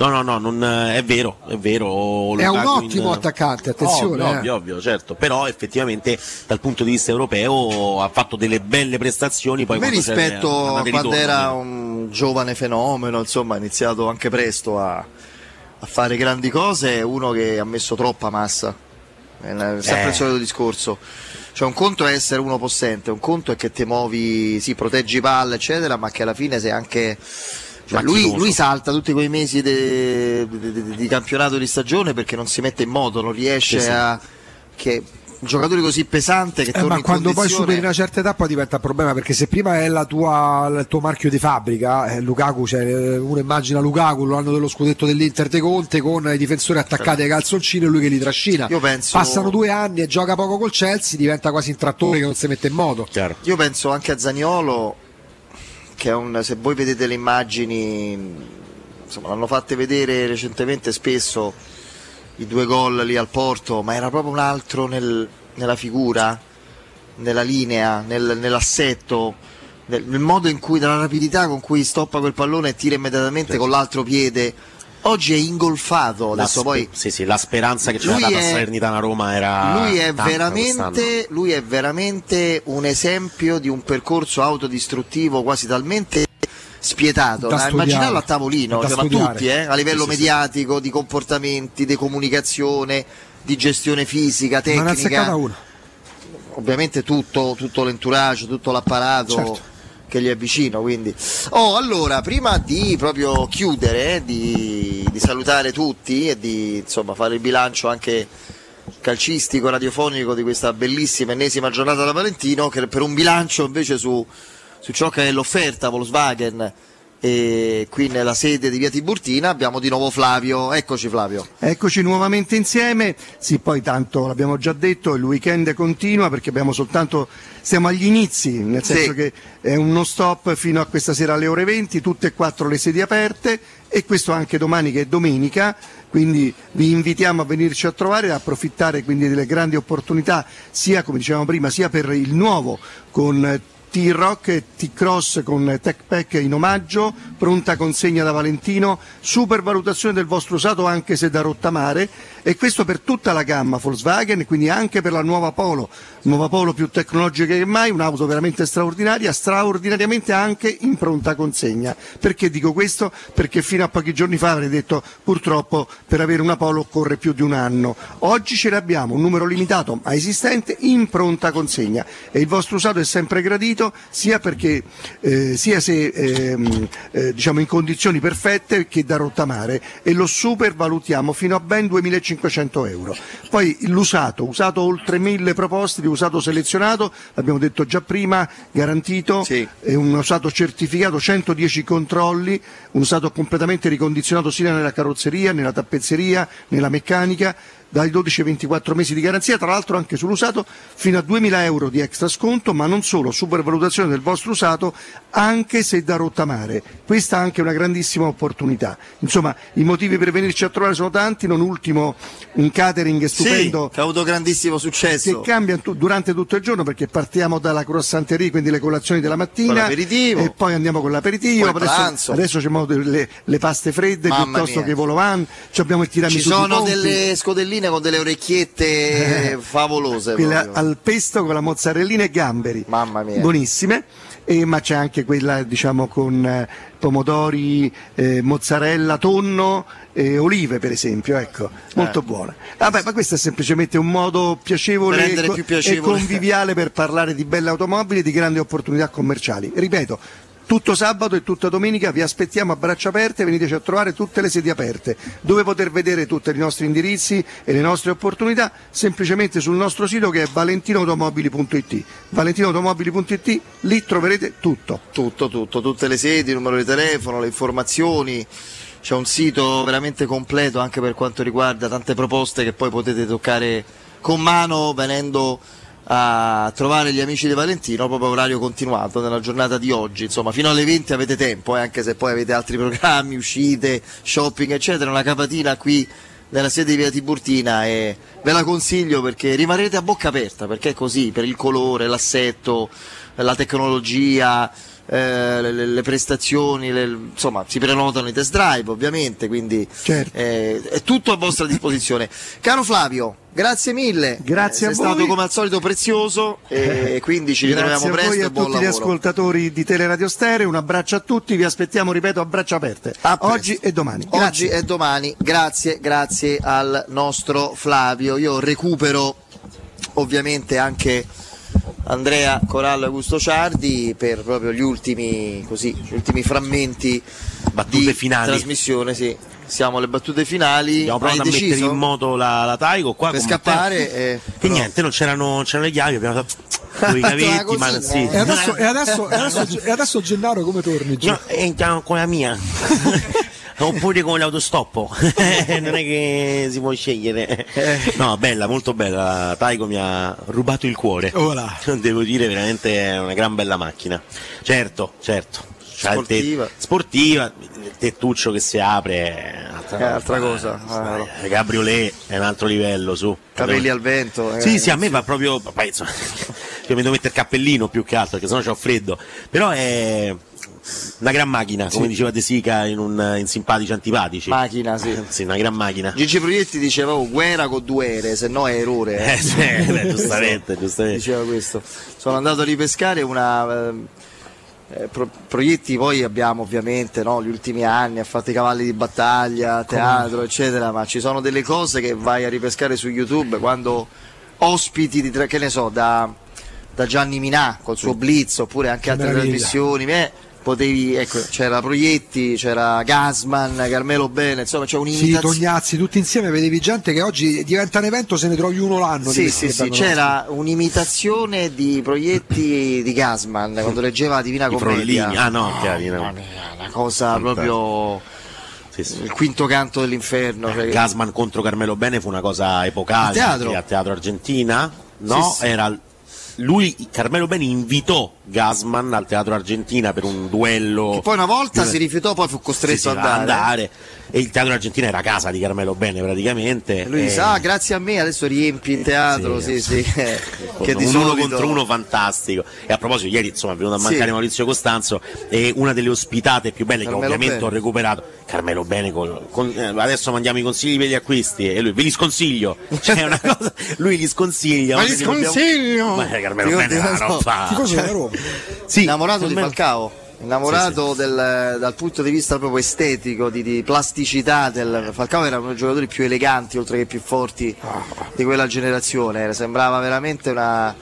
No, no, no, non, eh, è vero, è vero. È un ottimo in- attaccante, attenzione. Ovvio, eh. ovvio, ovvio, certo. Però effettivamente dal punto di vista europeo ha fatto delle belle prestazioni. Poi c'è- rispetto a quando ritorno, era un giovane fenomeno, insomma, ha iniziato anche presto a, a fare grandi cose, è uno che ha messo troppa massa. È sempre Eh. il solito discorso. Cioè un conto è essere uno possente, un conto è che ti muovi, sì, proteggi palle, eccetera, ma che alla fine sei anche. Cioè, lui, lui salta tutti quei mesi de- de- de- di campionato di stagione perché non si mette in moto, non riesce Sì, sì. a. Che, un giocatore così pesante che Eh, torna ma in quando poi condizione- superi una certa età poi diventa un problema perché se prima è la tua- il tuo marchio di fabbrica, eh, Lukaku, cioè, eh, uno immagina Lukaku l'anno dello scudetto dell'Inter de Conte con i difensori attaccati ai calzoncini e lui che li trascina. Io penso- Passano due anni e gioca poco col Chelsea, diventa quasi un trattore che non si mette in moto. Io penso anche a Zaniolo, che è un, se voi vedete le immagini, insomma, l'hanno fatte vedere recentemente spesso i due gol lì al Porto, ma era proprio un altro nel- nella figura, nella linea, nel- nell'assetto, nel, nel modo in cui, dalla rapidità con cui stoppa quel pallone e tira immediatamente con l'altro piede. Oggi è ingolfato, La adesso spe- poi sì, sì, la speranza che c'era data a è- Salernitana Roma era. lui è, lui è veramente un esempio di un percorso autodistruttivo quasi talmente spietato Da da immaginarlo a tavolino, cioè, ma tutti eh, a livello Sì, sì, sì. mediatico, di comportamenti, di comunicazione, di gestione fisica, Ma ne ha tecnica, una. ovviamente tutto, tutto l'entourage, tutto l'apparato Certo. Che gli è vicino. Quindi. Oh, allora, prima di proprio chiudere, eh, di, di salutare tutti e di insomma, fare il bilancio anche calcistico, radiofonico di questa bellissima ennesima giornata da Valentino, che per un bilancio invece su, su ciò che è l'offerta Volkswagen e qui nella sede di Via Tiburtina abbiamo di nuovo Flavio. Eccoci Flavio. Eccoci nuovamente insieme, sì poi tanto l'abbiamo già detto, il weekend continua perché abbiamo soltanto, siamo agli inizi, nel Sì. senso che è un non stop fino a questa sera alle ore 20, tutte e quattro le sedi aperte e questo anche domani che è domenica, quindi vi invitiamo a venirci a trovare e approfittare quindi delle grandi opportunità sia come dicevamo prima sia per il nuovo con T-Rock e T-Cross con Tech Pack in omaggio, pronta consegna da Valentino, super valutazione del vostro usato anche se da rottamare e questo per tutta la gamma Volkswagen, quindi anche per la nuova Polo, nuova Polo più tecnologica che mai, un'auto veramente straordinaria, straordinariamente anche in pronta consegna. Perché dico questo? Perché fino a pochi giorni fa avrei detto purtroppo per avere una Polo occorre più di un anno. Oggi ce l'abbiamo, un numero limitato ma esistente in pronta consegna e il vostro usato è sempre gradito sia perché eh, sia se ehm, eh, diciamo in condizioni perfette che da rottamare e lo super valutiamo fino a ben 2500 euro. Poi l'usato, usato oltre 1000 proposte di usato selezionato, l'abbiamo detto già prima, garantito, è un usato certificato, 110 controlli, un usato completamente ricondizionato sia nella carrozzeria, nella tappezzeria, nella meccanica dai 12 ai 24 mesi di garanzia, tra l'altro anche sull'usato fino a 2000 euro di extra sconto, ma non solo, supervalutazione del vostro usato anche se da rottamare. Questa è anche una grandissima opportunità. Insomma, i motivi per venirci a trovare sono tanti, non ultimo un catering stupendo Sì, che ha avuto grandissimo successo. che cambia tu- durante tutto il giorno perché partiamo dalla croissanterie, quindi le colazioni della mattina e poi andiamo con l'aperitivo. Poi. Adesso, adesso c'è le, le paste fredde Mamma piuttosto mia. che i volovan, ci abbiamo il tiramisù Ci sono delle scodelline con delle orecchiette favolose. quelle proprio. al pesto con la mozzarellina e gamberi, Mamma mia. buonissime. E, ma c'è anche quella diciamo con eh, pomodori, eh, mozzarella, tonno e olive per esempio, ecco, molto Eh. buona. Vabbè, ma questo è semplicemente un modo piacevole, e piacevole. e conviviale per parlare di belle automobili e di grandi opportunità commerciali. Ripeto, tutto sabato e tutta domenica vi aspettiamo a braccia aperte, veniteci a trovare tutte le sedi aperte, dove poter vedere tutti i nostri indirizzi e le nostre opportunità, semplicemente sul nostro sito che è valentinoautomobili.it. Valentinoautomobili.it, lì troverete tutto. Tutto, tutto, tutte le sedi, il numero di telefono, le informazioni. C'è un sito veramente completo anche per quanto riguarda tante proposte che poi potete toccare con mano venendo a trovare gli amici di Valentino proprio orario continuato nella giornata di oggi. Insomma, fino alle 20 avete tempo, eh, anche se poi avete altri programmi, uscite, shopping, eccetera. Una capatina qui nella sede di Via Tiburtina e ve la consiglio perché rimarrete a bocca aperta, perché è così, per il colore, l'assetto, la tecnologia, eh, le, le- prestazioni, le- insomma si prenotano i test drive ovviamente, quindi Certo. eh, è tutto a vostra disposizione. Caro Flavio, grazie mille, Grazie Eh, a sei voi. stato come al solito prezioso e quindi ci ritroviamo Grazie a presto voi e a tutti gli lavoro. ascoltatori di Teleradio Stereo, un abbraccio a tutti, vi aspettiamo, ripeto, a braccia aperte, A presto. oggi e domani. Oggi Grazie. e domani, grazie, grazie al nostro Flavio. Io recupero ovviamente anche Andrea Corallo e Augusto Ciardi per proprio gli ultimi, così, gli ultimi frammenti Battute di finali. trasmissione. Sì. Siamo alle battute finali. Abbiamo provato Hai a mettere in moto la, la Taigo qua Per scappare, eh, e niente, non c'erano, c'erano le chiavi, abbiamo fatto i cavetti, ma sì. E adesso, e adesso, e adesso, e adesso Gennaro come torni? giù? No, entriamo con la mia. Oppure con l'autostoppo, non è che si può scegliere. No, bella, molto bella. La Taigo mi ha rubato il cuore. Voilà. Devo dire, veramente è una gran bella macchina. Certo, certo. C'ha il te- Sportiva. sportiva, il tettuccio che si apre è un'altra, È altra cosa. Eh, Cabriolet è un altro livello su. Capelli al vento. eh. Sì, sì, a me va proprio. poi, insomma, io mi devo mettere il cappellino più che altro, perché sennò c'ho freddo. Però è una gran macchina, come diceva De Sica in, un, in Simpatici Antipatici. Macchina, sì. Sì, una gran macchina. Gigi Proietti diceva oh, guerra con due ere, se no è errore. Eh, sì, giustamente, giustamente. Diceva questo. Sono andato a ripescare una. Eh, pro- proietti poi abbiamo ovviamente no, gli ultimi anni, ha fatto i cavalli di battaglia, teatro, eccetera, ma ci sono delle cose che vai a ripescare su YouTube quando ospiti di che ne so, da, da Gianni Minà col suo Blitz oppure anche altre meraviglia. trasmissioni. eh, potevi, ecco, c'era Proietti, c'era Gasman, Carmelo Bene, insomma c'è Sì, un'imitazione. Tognazzi, tutti insieme vedevi gente che oggi diventa un evento se ne trovi uno l'anno. Sì, sì, sì, c'era un'imitazione di proietti di Gasman quando leggeva la Divina I Commedia. frollini. Ah no, chiari, no. Una cosa proprio Sì, sì. il quinto canto dell'inferno. cioè- Gasman contro Carmelo Bene fu una cosa epocale. Al teatro? teatro Argentina? No, Sì, sì. era. Lui, Carmelo Bene, invitò Gasman al teatro Argentina per un duello. Che poi una volta di- si rifiutò, poi fu Sì, costretto sì, ad a andare. andare. E il teatro Argentina era casa di Carmelo Bene praticamente. E lui e- disse, ah, grazie a me adesso riempi il teatro, sì, sì, che di un uno contro uno fantastico. E a proposito, ieri insomma è venuto a Sì. mancare Maurizio Costanzo e una delle ospitate più belle Carmelo che ovviamente Bene. ho recuperato. Carmelo Bene, col- con- eh, adesso mandiamo i consigli per gli acquisti e lui ve li sconsiglio. Cioè, una cosa, lui li sconsiglia. Ma li se dobbiamo- sconsiglio! Ma eh, Carmelo Bene ricordi- la non fa. Tifoso Cioè, della Roma. Sì, innamorato di Falcao innamorato del- dal punto di vista proprio estetico di, di plasticità del Falcao era uno dei giocatori più eleganti oltre che più forti di quella generazione Era- sembrava veramente una,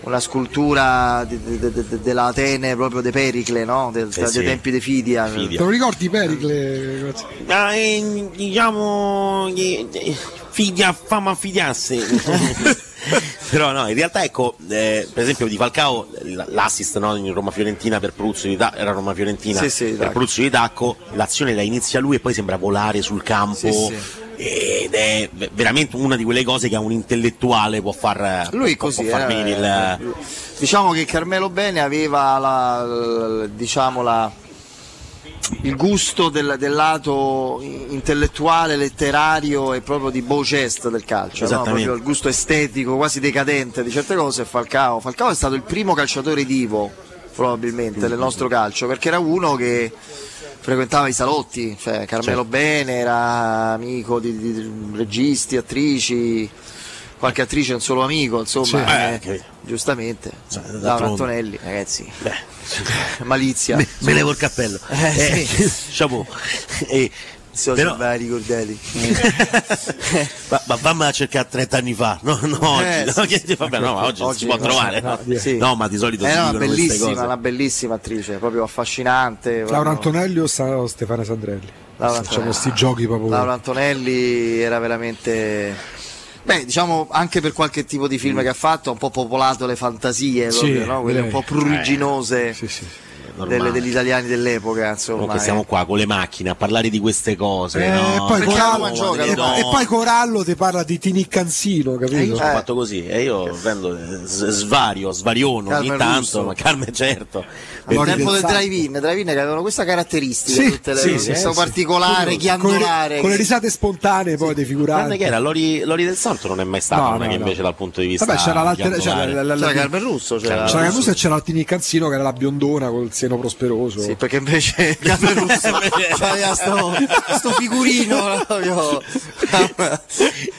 una scultura di- di- di- di- della Atene proprio de Pericle no? Del- Sì, dei sì. tempi di Fidia, Fidia. Te lo ricordi Pericle? Eh, diciamo eh, eh, figlia fama affidiarsi. Però no, in realtà ecco, eh, per esempio di Falcao l'assist no, in Roma Fiorentina per Pruzzo di Tacco, era Roma Fiorentina Sì, sì, per. Pruzzo di Tacco, l'azione la inizia lui e poi sembra volare sul campo. Sì, ed è ve- veramente una di quelle cose che a un intellettuale può far, Lui può- così, può far eh, il, diciamo che Carmelo Bene aveva la, diciamo la, il gusto del, del lato intellettuale, letterario e proprio di Beauchest del calcio, no? Proprio il gusto estetico, quasi decadente di certe cose Falcao. Falcao è stato il primo calciatore divo probabilmente del nostro calcio perché era uno che frequentava i salotti, cioè Carmelo Certo. Bene era amico di, di- di registi, attrici, qualche attrice è un solo amico, insomma, Sì. eh, Eh, giustamente. Laura d'altronde. Antonelli, ragazzi, malizia. Me, me levo il cappello. Eh, Eh, sì. Eh, So però- se vai ricordelli. ma, ma vammi a cercare 30 anni fa, no, no oggi, Eh, no, sì, sì. vabbè, no, ma oggi, non si può trovare. no, No, sì. No, ma di solito si Era una dicono queste bellissima, cose. una bellissima attrice, proprio affascinante. Laura proprio- Antonelli o o Stefano Sandrelli? Laura Facciamo Antonelli. questi giochi proprio. Laura Antonelli era veramente. Beh, diciamo anche per qualche tipo di film che ha fatto, ha un po' popolato le fantasie, Sì, proprio, no? quelle un direi. po' pruriginose normale. delle- degli italiani dell'epoca. Insomma, eh. siamo qua con le macchine a parlare di queste cose. Eh, no? e, poi Corallo, gioca, e- no? e poi Corallo ti parla di Tini Canzino, Eh, capito? io sono fatto così e io prendo eh, svario, svariono ogni Carmen tanto, Russo. ma Carmen certo. Al Per- tempo del drive-in, drive-in che avevano questa caratteristica, Sì, tutte le sì, questo sì, sì. particolare, Con le- ghiandolare. Con le risate spontanee poi dei Tranne figuranti. che era Lori, Lori del Santo non è mai stata No, una no, che no. invece dal punto di vista Vabbè, c'era l'alter- c'era la- la- C'era Carmen Russo, c'era, C'era la Russo e c'era il Tini Canzino che era la biondona col seno prosperoso. Sì, perché invece Carmen Russo aveva sto, sto figurino proprio.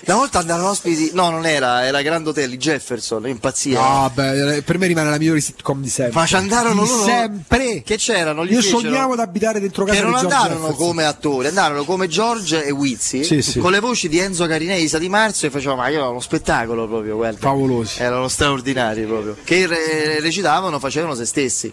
Una volta andarono ospiti, no, non era, era Grand Hotel Jefferson, impazzia. No, beh, per me rimane la migliore sitcom di sempre. Ma ci andarono loro sempre. Che c'erano? Io fecero- sognavo di abitare dentro casa che non andarono come attori, andarono come George e Wizzi Sì, sì. con le voci di Enzo Carinei Isa Di Marzo e facevano ma io uno spettacolo proprio, guarda. Favolosi. Erano straordinari proprio. Che re- recitavano, facevano se stessi.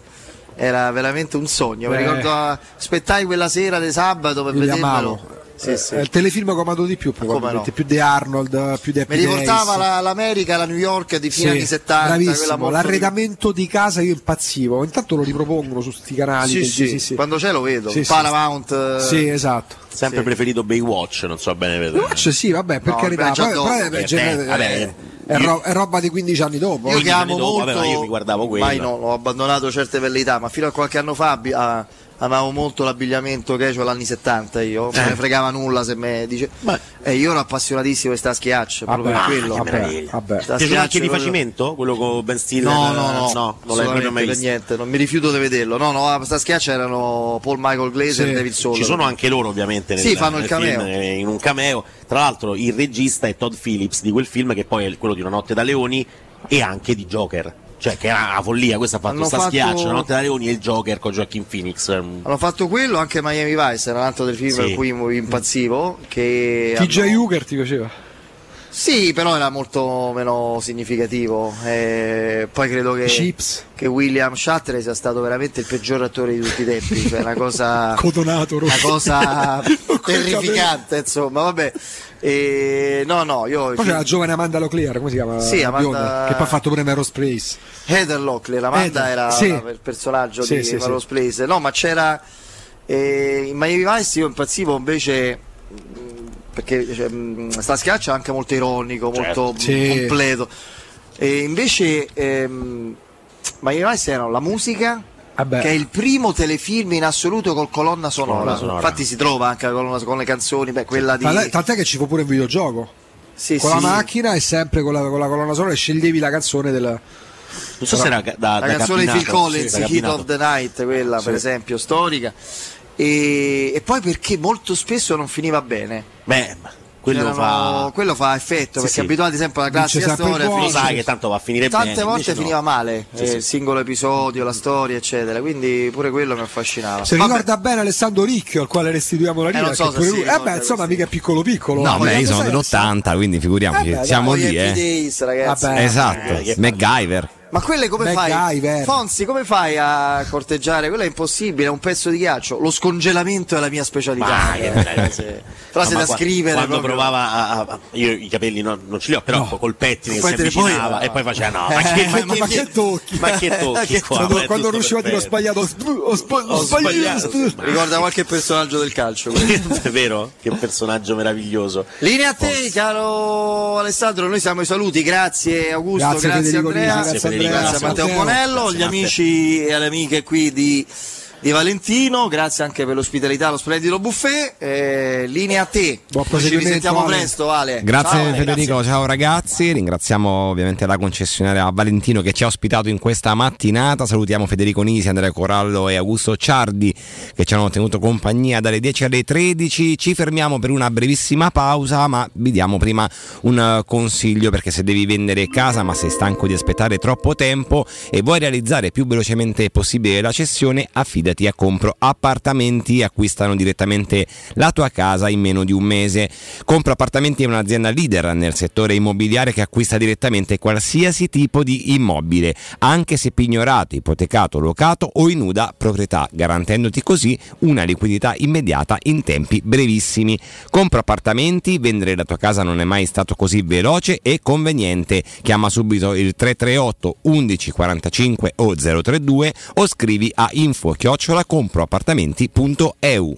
Era veramente un sogno. Mi ricordo aspettai quella sera di sabato per vedermelo. Sì, Eh, sì. Il telefilm che ho amato di più, probabilmente. no? Più di Arnold, più di Happy Mi riportava la- l'America, la New York di fine Sì, anni 70, quella bravissimo. molto L'arredamento di casa io impazzivo. Intanto lo ripropongono su sti canali. Sì, sì, quando c'è lo vedo. Paramount. eh, Sì, esatto. Sempre Sì. preferito Baywatch, non so bene vedere. Watch, sì, vabbè, per No, carità. beh, poi, perché, beh, genere- eh, vabbè, è, io- ro- è roba di 15 anni dopo. Io che amo dopo, molto, vabbè, ma io mi guardavo quello. Mai no, ho abbandonato certe velleità, ma fino a qualche anno fa ah, amavo molto l'abbigliamento casual anni 70 io, non Eh. me ne fregava nulla se me dice. E io ero appassionatissimo di sta schiaccia, proprio Vabbè, per quello. che vabbè. Sta Ti anche di proprio- facimento? Quello con Ben Stiller? No, no, no, no, non l'hai proprio mai visto. niente, non mi rifiuto di vederlo. No, no, a sta schiaccia erano Paul Michael Glaser Sì. e David Soul. Ci sono anche loro ovviamente nel, Sì, fanno il nel cameo. film, eh, in un cameo. Tra l'altro il regista è Todd Phillips di quel film che poi è quello di Una notte da leoni e anche di Joker. Cioè che era una follia, questa ha fatto Hanno sta fatto- schiaccia, Una notte da leoni e il Joker con Joaquin Phoenix. ehm, Hanno fatto quello, anche Miami Vice era un altro del film Sì. per cui mi impazzivo. Che TJ hanno- Hooker ti piaceva? Sì, però era molto meno significativo. E poi credo che, che William Shatner sia stato veramente il peggior attore di tutti i tempi. Cioè, una cosa, Codonato, una cosa terrificante, insomma. Vabbè. E, no, no, io. Poi c'è la giovane Amanda Locklear, come si chiama? Sì, Amanda- bionda, Che poi ha fatto pure Aerospace. Heather Locklear, Amanda Heather, era sì. il personaggio Sì, di sì. Place. No, ma c'era eh, in Miami Vice io impazzivo invece perché cioè, sta schiaccia è anche molto ironico, molto Certo. Sì. completo. E invece ehm, Miami Vice era la musica Vabbè. che è il primo telefilm in assoluto col colonna sonora. Colonna sonora. Infatti si trova anche la colonna con le canzoni, beh, quella di Tant'è, che ci fu pure un videogioco. Sì, con sì. la macchina e sempre con la, con la colonna sonora e sceglievi la canzone del. Non so se era da, da la canzone di Phil Collins, sì, da Heat cabinato. of the Night, quella per esempio storica. E, e poi perché molto spesso non finiva bene. Beh, ma quello fa. quello fa effetto, Sì, perché sì. abituati sempre alla classica storia. Lo sai che tanto va a finire Tante bene. volte invece no. finiva male, Sì, eh, sì. il singolo episodio, la storia, eccetera. Quindi pure quello mi affascinava. Se Vabbè, ricorda bene Alessandro Ricchio, al quale restituiamo la linea. non so pure lui- eh beh, insomma, mica è piccolo piccolo. No, Poi beh, io sono sei- dell'80, quindi figuriamoci. Eh beh, Siamo lì, eh. Days, ragazzi. Vabbè. Esatto, Eh, MacGyver. Ma quelle come fai? MacGyver. Fonzi, come fai a corteggiare? Quello è impossibile, è un pezzo di ghiaccio. Lo scongelamento è la mia specialità. Vai, Eh, se- Però No, se ma da qua- scrivere. quando proprio- provava a, a- a- io i capelli no- non ce li ho però col pettine che si Pettine, poi- avvicinava e poi faceva no ma che, Eh, ma ma- ma che tocchi ma che tocchi qua quando, Ma quando riusciva a dire ho sbagliato ho sb- ho sba- ho Ho sbagliato sbagliato. Ricorda qualche personaggio del calcio. è vero che personaggio meraviglioso Linea a te, caro Alessandro. Noi siamo ai saluti. Grazie Augusto, Grazie, grazie, Andrea, grazie. Grazie a Matteo. Bonello, gli amici e le amiche qui di, di Valentino. Grazie anche per l'ospitalità, lo splendido buffet. Eh, linea a te. Ci risentiamo presto, Ale. Grazie Ciao, Ale, Federico, grazie. ciao ragazzi, ringraziamo ovviamente la concessionaria Valentino che ci ha ospitato in questa mattinata, salutiamo Federico Nisi, Andrea Corallo e Augusto Ciardi che ci hanno tenuto compagnia dalle 10 alle 13, ci fermiamo per una brevissima pausa ma vi diamo prima un eh, consiglio perché se devi vendere casa ma sei stanco di aspettare troppo tempo e vuoi realizzare più velocemente possibile la cessione, affidati a Compro Appartamenti, acquistano direttamente la tua casa in meno di un mese. Compro Appartamenti è un'azienda leader nel settore immobiliare che acquista direttamente qualsiasi tipo di immobile, anche se pignorato, ipotecato, locato o in nuda proprietà, garantendoti così una liquidità immediata in tempi brevissimi. Compro Appartamenti, vendere la tua casa non è mai stato così veloce e conveniente. Chiama subito il 338 11 45 o 032 o scrivi a info chiocciola comproappartamenti.eu.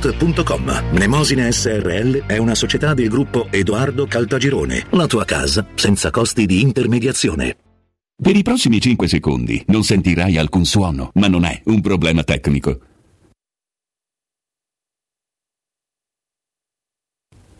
www.kcult.com. Mnemosine SRL è una società del gruppo Edoardo Caltagirone. La tua casa senza costi di intermediazione. Per i prossimi 5 secondi non sentirai alcun suono, ma non è un problema tecnico.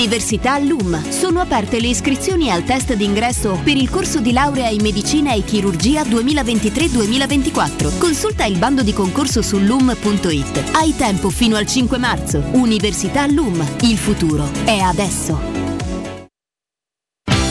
Università LUM. Sono aperte le iscrizioni al test d'ingresso per il corso di laurea in medicina e chirurgia 2023-2024. Consulta il bando di concorso su lum.it. Hai tempo fino al 5 marzo. Università LUM. Il futuro è adesso.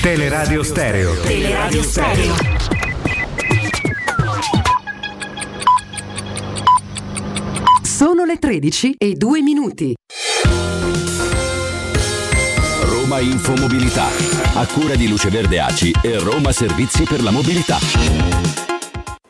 Teleradio Stereo. Teleradio Stereo. Sono le 13 e 2 minuti. Roma Infomobilità. A cura di Luce Verde Aci e Roma Servizi per la Mobilità.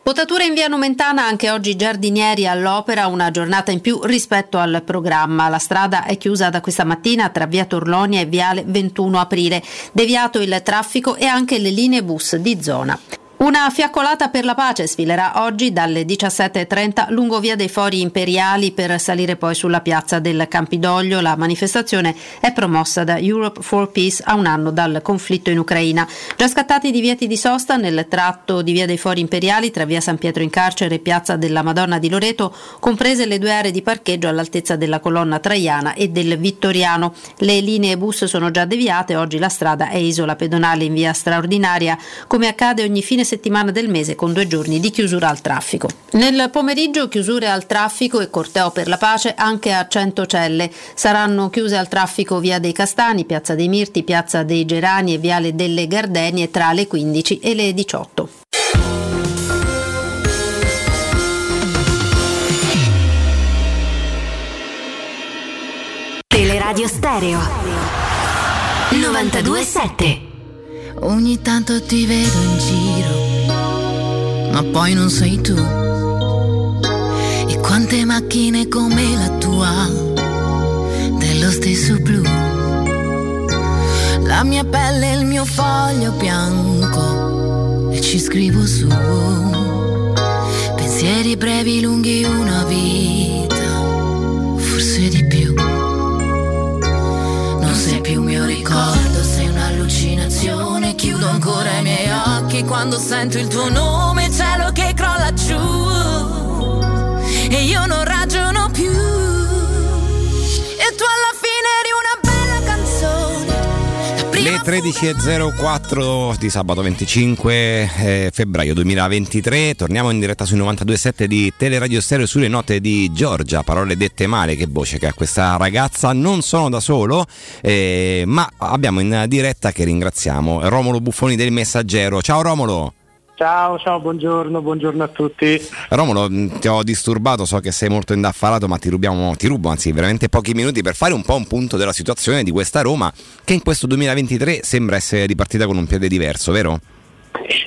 Potatura in via Nomentana anche oggi giardinieri all'opera, una giornata in più rispetto al programma. La strada è chiusa da questa mattina tra via Torlonia e viale 21 aprile. Deviato il traffico e anche le linee bus di zona. Una fiaccolata per la pace sfilerà oggi dalle 17.30 lungo via dei Fori Imperiali per salire poi sulla piazza del Campidoglio. La manifestazione è promossa da Europe for Peace a un anno dal conflitto in Ucraina. Già scattati i divieti di sosta nel tratto di via dei Fori Imperiali tra via San Pietro in Carcere e piazza della Madonna di Loreto, comprese le due aree di parcheggio all'altezza della colonna Traiana e del Vittoriano. Le linee bus sono già deviate, oggi la strada è isola pedonale in via straordinaria, come accade ogni fine settimana del mese con due giorni di chiusura al traffico. Nel pomeriggio chiusure al traffico e corteo per la pace anche a Centocelle. Saranno chiuse al traffico via dei Castani, piazza dei Mirti, piazza dei Gerani e viale delle Gardenie tra le 15 e le 18. Teleradio Stereo 927 Ogni tanto ti vedo in giro, ma poi non sei tu. E quante macchine come la tua, dello stesso blu. La mia pelle è il mio foglio bianco e ci scrivo su. Pensieri brevi, lunghi, una vita, forse di più. Non sei più mio ricordo, sei un'allucinazione. Chiudo ancora i miei occhi quando sento il tuo nome, cielo che crolla giù. E io non ragiono Le 13.04 di sabato 25 eh, febbraio 2023, torniamo in diretta sui 92.7 di Teleradio Stereo sulle note di Giorgia, parole dette male, che voce che ha questa ragazza, non sono da solo, eh, ma abbiamo in diretta che ringraziamo Romolo Buffoni del Messaggero. Ciao Romolo! Ciao, ciao, buongiorno, buongiorno a tutti. Romolo, mh, ti ho disturbato, so che sei molto indaffarato, ma ti rubiamo, ti rubo anzi veramente pochi minuti per fare un po' un punto della situazione di questa Roma che in questo 2023 sembra essere ripartita con un piede diverso, vero?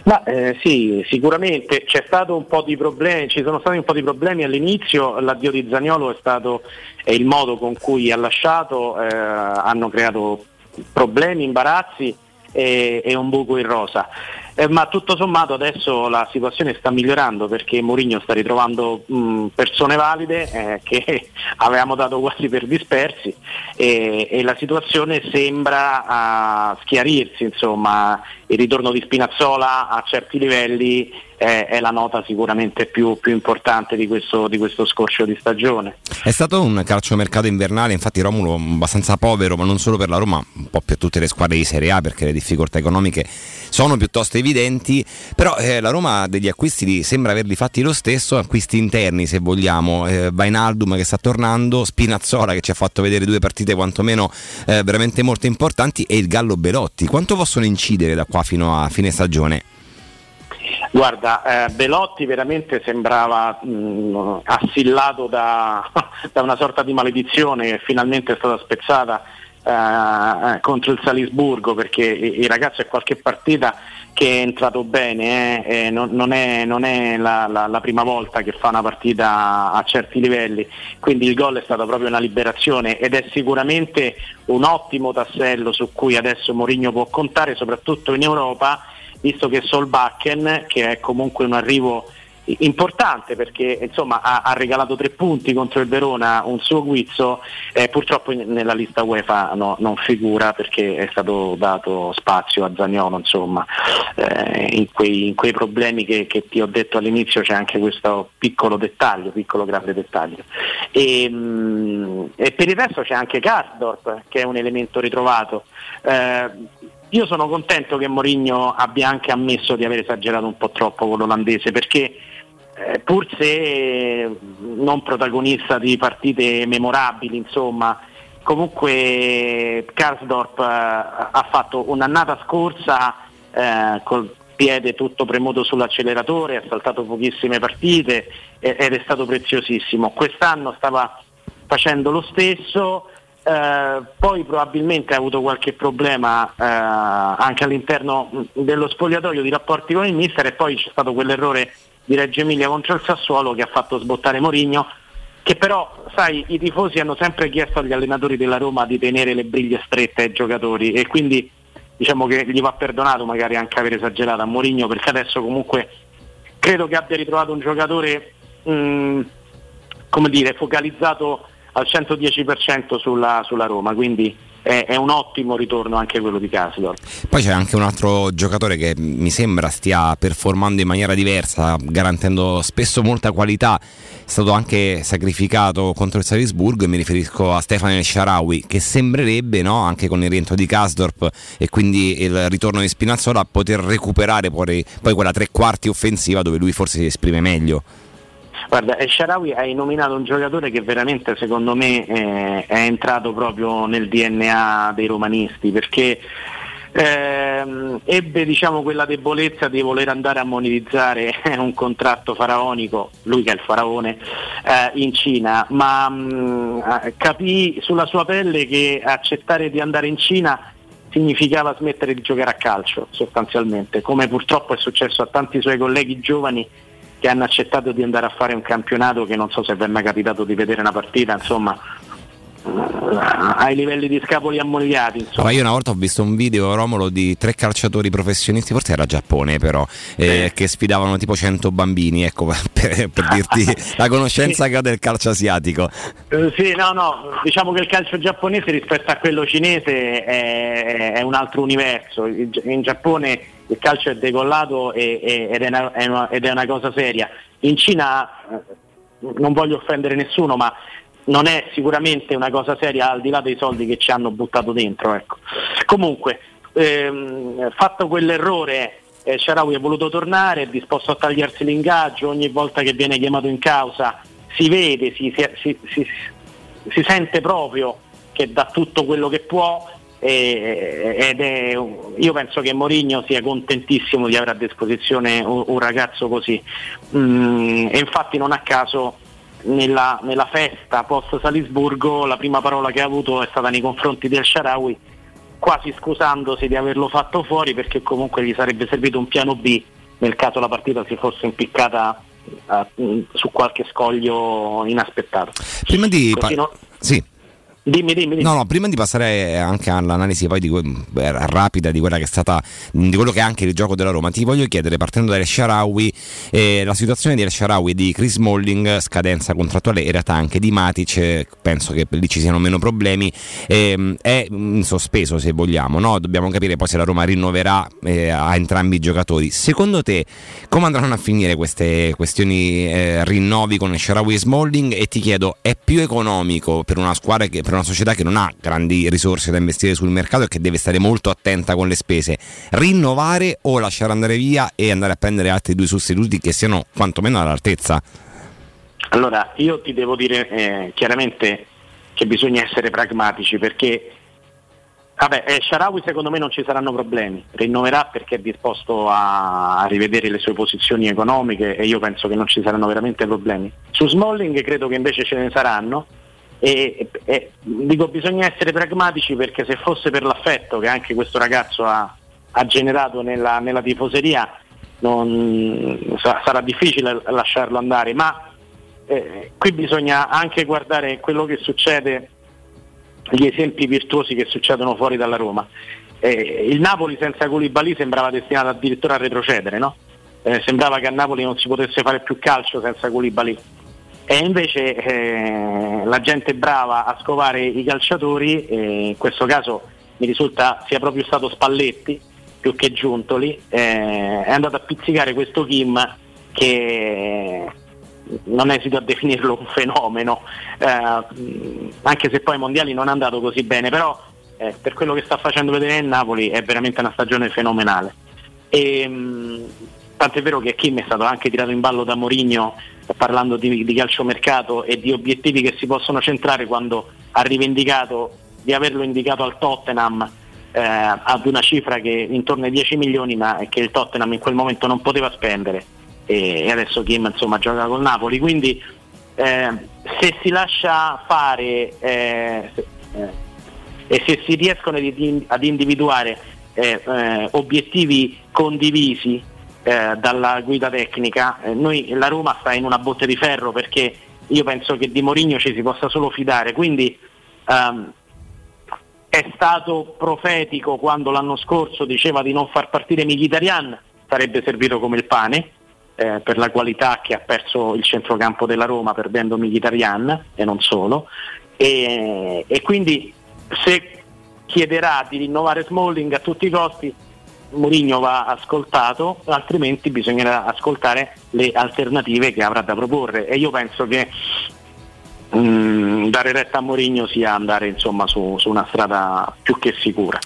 Ma eh, sì, sicuramente c'è stato un po' di problemi, ci sono stati un po' di problemi all'inizio, l'addio di Zagnolo è stato è il modo con cui ha lasciato, eh, hanno creato problemi, imbarazzi e, e un buco in rosa. Eh, ma tutto sommato adesso la situazione sta migliorando perché Mourinho sta ritrovando mh, persone valide eh, che avevamo dato quasi per dispersi e, e la situazione sembra uh, schiarirsi, insomma il ritorno di Spinazzola a certi livelli è, è la nota sicuramente più, più importante di questo, di questo, scorcio di stagione. È stato un calciomercato invernale, infatti Romulo abbastanza povero, ma non solo per la Roma, un po' per tutte le squadre di Serie A perché le difficoltà economiche sono piuttosto evidenti, però eh, la Roma degli acquisti sembra averli fatti lo stesso, acquisti interni se vogliamo, eh, Vainaldum che sta tornando, Spinazzola che ci ha fatto vedere due partite quantomeno eh, veramente molto importanti e il Gallo Belotti. Quanto possono incidere da qua fino a fine stagione? Guarda, eh, Belotti veramente sembrava mh, assillato da, da, una sorta di maledizione che finalmente è stata spezzata eh, contro il Salisburgo perché il ragazzo è qualche partita che è entrato bene, eh, non, non, è, non è la, la, la, prima volta che fa una partita a certi livelli, quindi il gol è stata proprio una liberazione ed è sicuramente un ottimo tassello su cui adesso Mourinho può contare, soprattutto in Europa visto che Solbakken, che è comunque un arrivo importante perché insomma, ha, ha, regalato tre punti contro il Verona, un suo guizzo, eh, purtroppo nella lista UEFA no, non figura perché è stato dato spazio a Zagnolo, insomma, eh, in, quei, in, quei, problemi che, che, ti ho detto all'inizio c'è anche questo piccolo dettaglio, piccolo grande dettaglio. E, mh, mm, e per il resto c'è anche Karsdorp che è un elemento ritrovato. Eh, io sono contento che Mourinho abbia anche ammesso di aver esagerato un po' troppo con l'olandese perché eh, pur se non protagonista di partite memorabili, insomma, comunque Karsdorp eh, ha fatto un'annata scorsa eh, col piede tutto premuto sull'acceleratore, ha saltato pochissime partite ed è stato preziosissimo. Quest'anno stava facendo lo stesso, eh, poi probabilmente ha avuto qualche problema eh, anche all'interno dello spogliatoio di rapporti con il mister e poi c'è stato quell'errore di Reggio Emilia contro il Sassuolo che ha fatto sbottare Morigno che però sai i tifosi hanno sempre chiesto agli allenatori della Roma di tenere le briglie strette ai giocatori e quindi diciamo che gli va perdonato magari anche aver esagerato a Morigno perché adesso comunque credo che abbia ritrovato un giocatore mh, mm, come dire focalizzato al 110% sulla, sulla Roma, quindi è, è, un ottimo ritorno anche quello di Casdor. Poi c'è anche un altro giocatore che mi sembra stia performando in maniera diversa, garantendo spesso molta qualità, è stato anche sacrificato contro il Salisburgo mi riferisco a Stefano Sharawi che sembrerebbe, no, anche con il rientro di Kasdorp e quindi il ritorno di Spinazzola, poter recuperare poi, poi quella tre quarti offensiva dove lui forse si esprime meglio. Guarda, El Sharawi hai nominato un giocatore che veramente secondo me eh, è entrato proprio nel DNA dei romanisti perché ehm, ebbe diciamo, quella debolezza di voler andare a monetizzare un contratto faraonico, lui che è il faraone, eh, in Cina, ma mh, mm, capì sulla sua pelle che accettare di andare in Cina significava smettere di giocare a calcio sostanzialmente, come purtroppo è successo a tanti suoi colleghi giovani che hanno accettato di andare a fare un campionato che non so se vi è mai capitato di vedere una partita, insomma ai livelli di scapoli ammogliati. Insomma. Ma io una volta ho visto un video Romolo di tre calciatori professionisti, forse era Giappone però, eh, eh. che sfidavano tipo 100 bambini, ecco per, per dirti la conoscenza che ho del calcio asiatico. Eh, sì, no, no, diciamo che il calcio giapponese rispetto a quello cinese è, è un altro universo. In Giappone il calcio è decollato e, e, ed, è una, è una, ed, è una, cosa seria. In Cina eh, non voglio offendere nessuno, ma non è sicuramente una cosa seria al di là dei soldi che ci hanno buttato dentro. Ecco. Comunque, ehm, fatto quell'errore, eh, Sharawi è voluto tornare, è disposto a tagliarsi l'ingaggio, ogni volta che viene chiamato in causa si vede, si, si, si, si sente proprio che dà tutto quello che può ed è, io penso che Mourinho sia contentissimo di avere a disposizione un, un ragazzo così mm, e infatti non a caso nella, nella, festa post Salisburgo la prima parola che ha avuto è stata nei confronti del Sharawi quasi scusandosi di averlo fatto fuori perché comunque gli sarebbe servito un piano B nel caso la partita si fosse impiccata uh, su qualche scoglio inaspettato. Prima di pa- no... sì Dimmi, dimmi, dimmi. No, no, prima di passare anche all'analisi poi di que- rapida di quella che è stata di quello che è anche il gioco della Roma, ti voglio chiedere partendo dal Sharawi eh, la situazione di Sharawi di Chris Molling, scadenza contrattuale in realtà anche di Matic, eh, penso che lì ci siano meno problemi, ehm, è in sospeso se vogliamo, no? Dobbiamo capire poi se la Roma rinnoverà eh, a entrambi i giocatori. Secondo te come andranno a finire queste questioni eh, rinnovi con Sharawi e Smalling e ti chiedo è più economico per una squadra che per una società che non ha grandi risorse da investire sul mercato e che deve stare molto attenta con le spese, rinnovare o lasciare andare via e andare a prendere altri due sostituti che siano quantomeno all'altezza? Allora, io ti devo dire eh, chiaramente che bisogna essere pragmatici perché Vabbè, eh, Sharawi secondo me non ci saranno problemi, rinnoverà perché è disposto a, a, rivedere le sue posizioni economiche e io penso che non ci saranno veramente problemi. Su Smalling credo che invece ce ne saranno e, e, dico bisogna essere pragmatici perché se fosse per l'affetto che anche questo ragazzo ha, ha generato nella, nella tifoseria non, sarà difficile lasciarlo andare, ma eh, qui bisogna anche guardare quello che succede gli esempi virtuosi che succedono fuori dalla Roma. Eh, il Napoli senza Koulibaly sembrava destinato addirittura a retrocedere, no? eh, sembrava che a Napoli non si potesse fare più calcio senza Koulibaly. E invece eh, la gente brava a scovare i calciatori, in questo caso mi risulta sia proprio stato Spalletti più che Giuntoli, eh, è andato a pizzicare questo Kim che non esito a definirlo un fenomeno, eh, anche se poi ai mondiali non è andato così bene, però eh, per quello che sta facendo vedere in Napoli è veramente una stagione fenomenale. E, mh, tant'è vero che Kim è stato anche tirato in ballo da Mourinho parlando di, di calciomercato e di obiettivi che si possono centrare quando ha rivendicato di averlo indicato al Tottenham eh, ad una cifra che intorno ai 10 milioni ma che il Tottenham in quel momento non poteva spendere. E, adesso Kim insomma gioca col Napoli, quindi eh, se si lascia fare eh, eh e se si riescono ad individuare eh, eh, obiettivi condivisi dalla guida tecnica, noi la Roma sta in una botte di ferro perché io penso che di Mourinho ci si possa solo fidare, quindi um, è stato profetico quando l'anno scorso diceva di non far partire Mkhitaryan, sarebbe servito come il pane, eh, per la qualità che ha perso il centrocampo della Roma perdendo Mkhitaryan e non solo. E, e quindi se chiederà di rinnovare Smalling a tutti i costi Mourinho va ascoltato, altrimenti bisognerà ascoltare le alternative che avrà da proporre e io penso che mh, mm, dare retta a Mourinho sia andare insomma, su, su una strada più che sicura.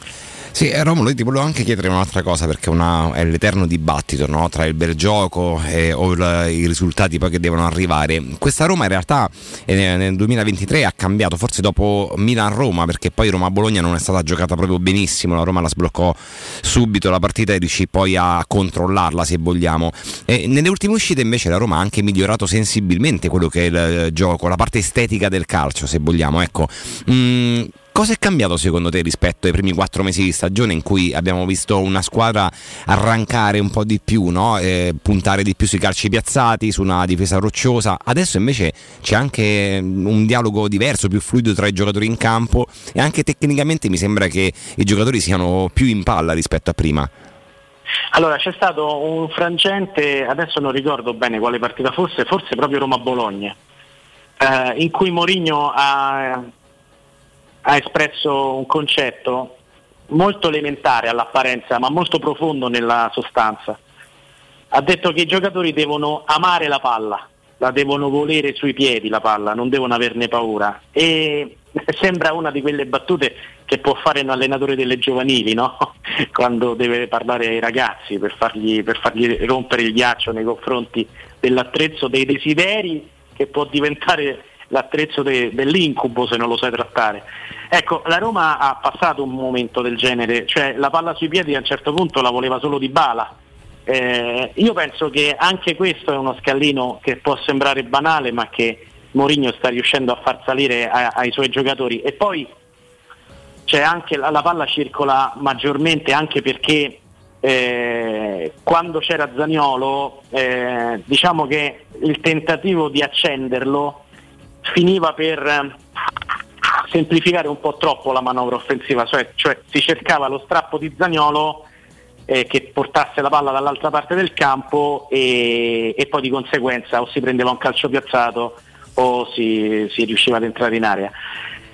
Sì, eh, Romolo, io ti volevo anche chiedere un'altra cosa perché una, è l'eterno dibattito no? tra il bel gioco e, o il, i risultati poi che devono arrivare. Questa Roma in realtà eh, nel 2023 ha cambiato, forse dopo Milan-Roma, perché poi Roma-Bologna non è stata giocata proprio benissimo, la Roma la sbloccò subito la partita e riuscì poi a controllarla se vogliamo. E nelle ultime uscite invece la Roma ha anche migliorato sensibilmente quello che è il gioco, la parte estetica del calcio se vogliamo. Ecco. Mm, Cosa è cambiato secondo te rispetto ai primi quattro mesi di stagione in cui abbiamo visto una squadra arrancare un po' di più, no? puntare di più sui calci piazzati, su una difesa rocciosa? Adesso invece c'è anche un dialogo diverso, più fluido tra i giocatori in campo e anche tecnicamente mi sembra che i giocatori siano più in palla rispetto a prima. Allora c'è stato un frangente, adesso non ricordo bene quale partita fosse, forse proprio Roma-Bologna, eh, in cui Mourinho ha ha espresso un concetto molto elementare all'apparenza, ma molto profondo nella sostanza. Ha detto che i giocatori devono amare la palla, la devono volere sui piedi la palla, non devono averne paura. E sembra una di quelle battute che può fare un allenatore delle giovanili, no? quando deve parlare ai ragazzi per fargli, per fargli rompere il ghiaccio nei confronti dell'attrezzo dei desideri che può diventare l'attrezzo de, dell'incubo se non lo sai trattare. Ecco, la Roma ha passato un momento del genere, cioè la palla sui piedi a un certo punto la voleva solo di bala. Eh, io penso che anche questo è uno scallino che può sembrare banale, ma che Mourinho sta riuscendo a far salire a, ai suoi giocatori. E poi c'è anche la, la palla circola maggiormente anche perché eh, quando c'era Zaniolo, eh, diciamo che il tentativo di accenderlo finiva per semplificare un po' troppo la manovra offensiva, cioè, cioè si cercava lo strappo di Zagnolo eh, che portasse la palla dall'altra parte del campo e, e, poi di conseguenza o si prendeva un calcio piazzato o si, si riusciva ad entrare in area.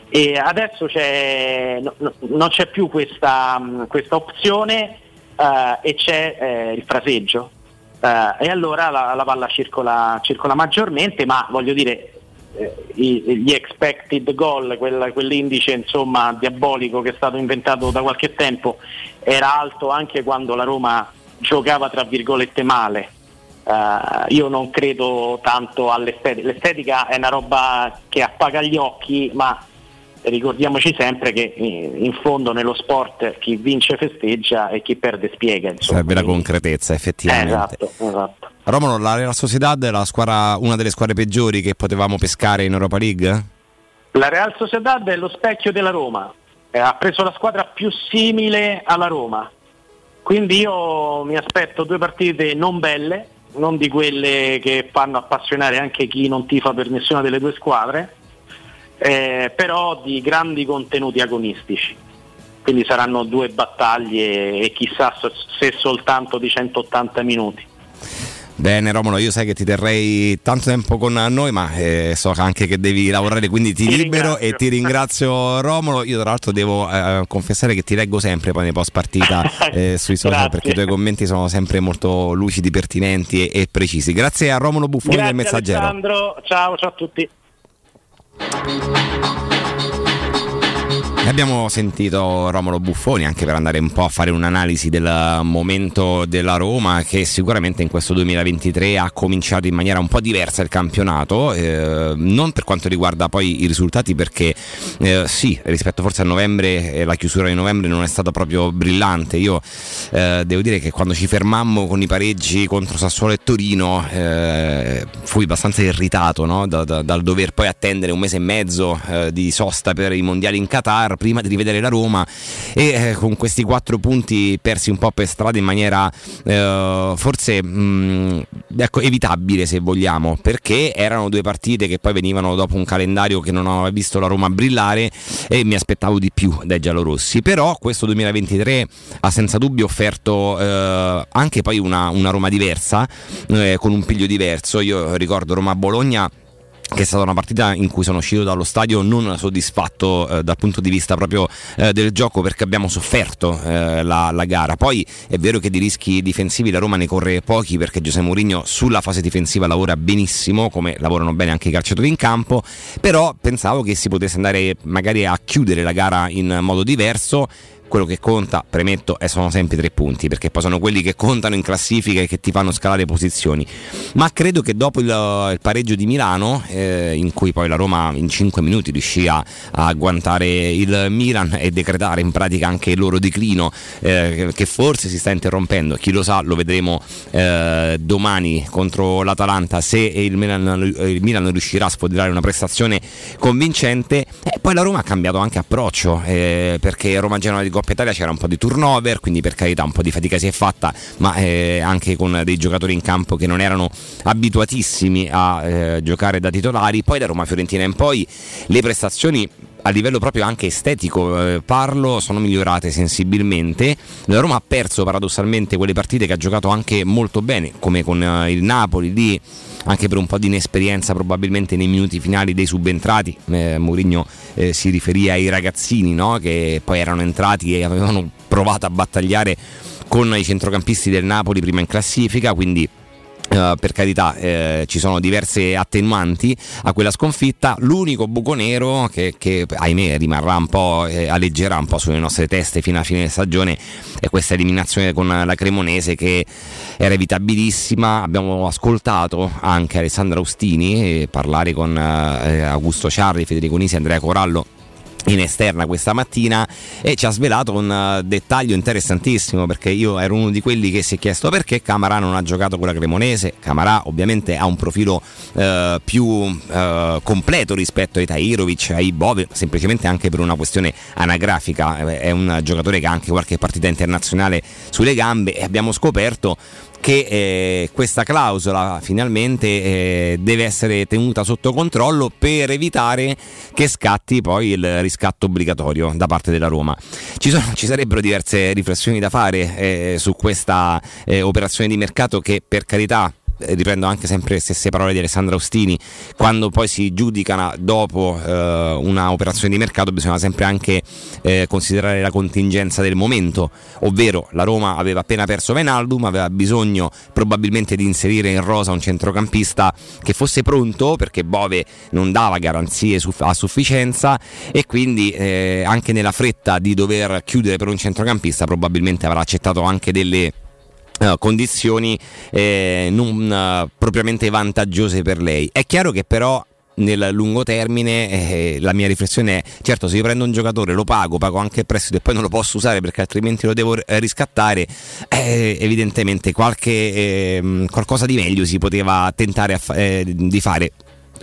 E adesso c'è, no, no, non c'è più questa, questa opzione uh, e c'è eh, il fraseggio. Uh, e allora la, la palla circola, circola, maggiormente, ma voglio dire, eh, gli expected goal, quel, quell'indice insomma, diabolico che è stato inventato da qualche tempo, era alto anche quando la Roma giocava tra virgolette male. Uh, io non credo tanto all'estetica, l'estetica è una roba che appaga gli occhi, ma ricordiamoci sempre che in fondo nello sport chi vince festeggia e chi perde spiega. Insomma. Serve la concretezza, effettivamente. Eh, esatto, esatto. Romano, la Real Sociedad la squadra, una delle squadre peggiori che potevamo pescare in Europa League? La Real Sociedad è lo specchio della Roma, eh, ha preso la squadra più simile alla Roma, quindi io mi aspetto due partite non belle, non di quelle che fanno appassionare anche chi non tifa per nessuna delle due squadre, eh, però di grandi contenuti agonistici. Quindi saranno due battaglie e chissà se soltanto di 180 minuti. Bene Romolo, io sai che ti terrei tanto tempo con noi, ma eh, so anche che devi lavorare, quindi ti, ti libero ringrazio. e ti ringrazio Romolo. Io tra l'altro devo eh, confessare che ti leggo sempre poi nei post partita eh, sui social perché i tuoi commenti sono sempre molto lucidi, pertinenti e, e precisi. Grazie a Romolo Buffoni Grazie del Messaggero. Alessandro, ciao, ciao a tutti. Abbiamo sentito Romolo Buffoni anche per andare un po' a fare un'analisi del momento della Roma che sicuramente in questo 2023 ha cominciato in maniera un po' diversa il campionato, eh, non per quanto riguarda poi i risultati perché eh, sì, rispetto forse a novembre eh, la chiusura di novembre non è stata proprio brillante. Io eh, devo dire che quando ci fermammo con i pareggi contro Sassuolo e Torino eh, fui abbastanza irritato no? da, da, dal dover poi attendere un mese e mezzo eh, di sosta per i mondiali in Qatar prima di rivedere la Roma e eh, con questi quattro punti persi un po' per strada in maniera eh, forse mh, ecco, evitabile se vogliamo perché erano due partite che poi venivano dopo un calendario che non aveva visto la Roma brillare e mi aspettavo di più dai giallorossi. Però questo 2023 ha senza dubbio offerto eh, anche poi una, una Roma diversa eh, con un piglio diverso. Io ricordo Roma-Bologna che è stata una partita in cui sono uscito dallo stadio non soddisfatto eh, dal punto di vista proprio eh, del gioco perché abbiamo sofferto eh, la, la, gara. Poi è vero che di rischi difensivi la Roma ne corre pochi perché Giuseppe Mourinho sulla fase difensiva lavora benissimo, come lavorano bene anche i calciatori in campo, però pensavo che si potesse andare magari a chiudere la gara in modo diverso quello che conta, premetto, è sono sempre tre punti, perché poi sono quelli che contano in classifica e che ti fanno scalare posizioni. Ma credo che dopo il, il pareggio di Milano, eh, in cui poi la Roma in 5 minuti riuscì a, a, agguantare il Milan e decretare in pratica anche il loro declino, eh, che forse si sta interrompendo, chi lo sa, lo vedremo eh, domani contro l'Atalanta, se il Milan, il Milan, riuscirà a sfoderare una prestazione convincente. Eh, poi la Roma ha cambiato anche approccio, eh, perché Roma Genova di Coppa Italia c'era un po' di turnover, quindi per carità un po' di fatica si è fatta, ma eh, anche con dei giocatori in campo che non erano abituatissimi a eh, giocare da titolari. Poi da Roma Fiorentina in poi le prestazioni a livello proprio anche estetico eh, parlo sono migliorate sensibilmente la Roma ha perso paradossalmente quelle partite che ha giocato anche molto bene come con eh, il Napoli lì anche per un po' di inesperienza probabilmente nei minuti finali dei subentrati. Eh, Mourinho eh, si riferì ai ragazzini no? che poi erano entrati e avevano provato a battagliare con i centrocampisti del Napoli prima in classifica, quindi Uh, per carità eh, ci sono diverse attenuanti a quella sconfitta. L'unico buco nero che, che ahimè rimarrà un po' eh, alleggerà un po' sulle nostre teste fino alla fine della stagione è questa eliminazione con la Cremonese che era evitabilissima. Abbiamo ascoltato anche Alessandro Austini eh, parlare con eh, Augusto Ciarri, Federico Nisi Andrea Corallo in esterna questa mattina e ci ha svelato un uh, dettaglio interessantissimo perché io ero uno di quelli che si è chiesto perché Camarà non ha giocato con la Cremonese. Camarà ovviamente ha un profilo uh, più uh, completo rispetto ai Tairovic, ai Bove semplicemente anche per una questione anagrafica. È un giocatore che ha anche qualche partita internazionale sulle gambe e abbiamo scoperto che eh, questa clausola finalmente eh, deve essere tenuta sotto controllo per evitare che scatti poi il riscatto obbligatorio da parte della Roma. Ci, sono, ci sarebbero diverse riflessioni da fare eh, su questa eh, operazione di mercato che per carità riprendo anche sempre le stesse parole di Alessandra Ostini, quando poi si giudicano dopo eh, una operazione di mercato bisogna sempre anche eh, considerare la contingenza del momento, ovvero la Roma aveva appena perso Venaldum, aveva bisogno probabilmente di inserire in rosa un centrocampista che fosse pronto perché Bove non dava garanzie a sufficienza e quindi eh, anche nella fretta di dover chiudere per un centrocampista probabilmente avrà accettato anche delle Uh, condizioni eh, non uh, propriamente vantaggiose per lei. È chiaro che però nel lungo termine eh, la mia riflessione è certo se io prendo un giocatore lo pago, pago anche il prestito e poi non lo posso usare perché altrimenti lo devo riscattare eh, evidentemente qualche, eh, qualcosa di meglio si poteva tentare fa- eh, di fare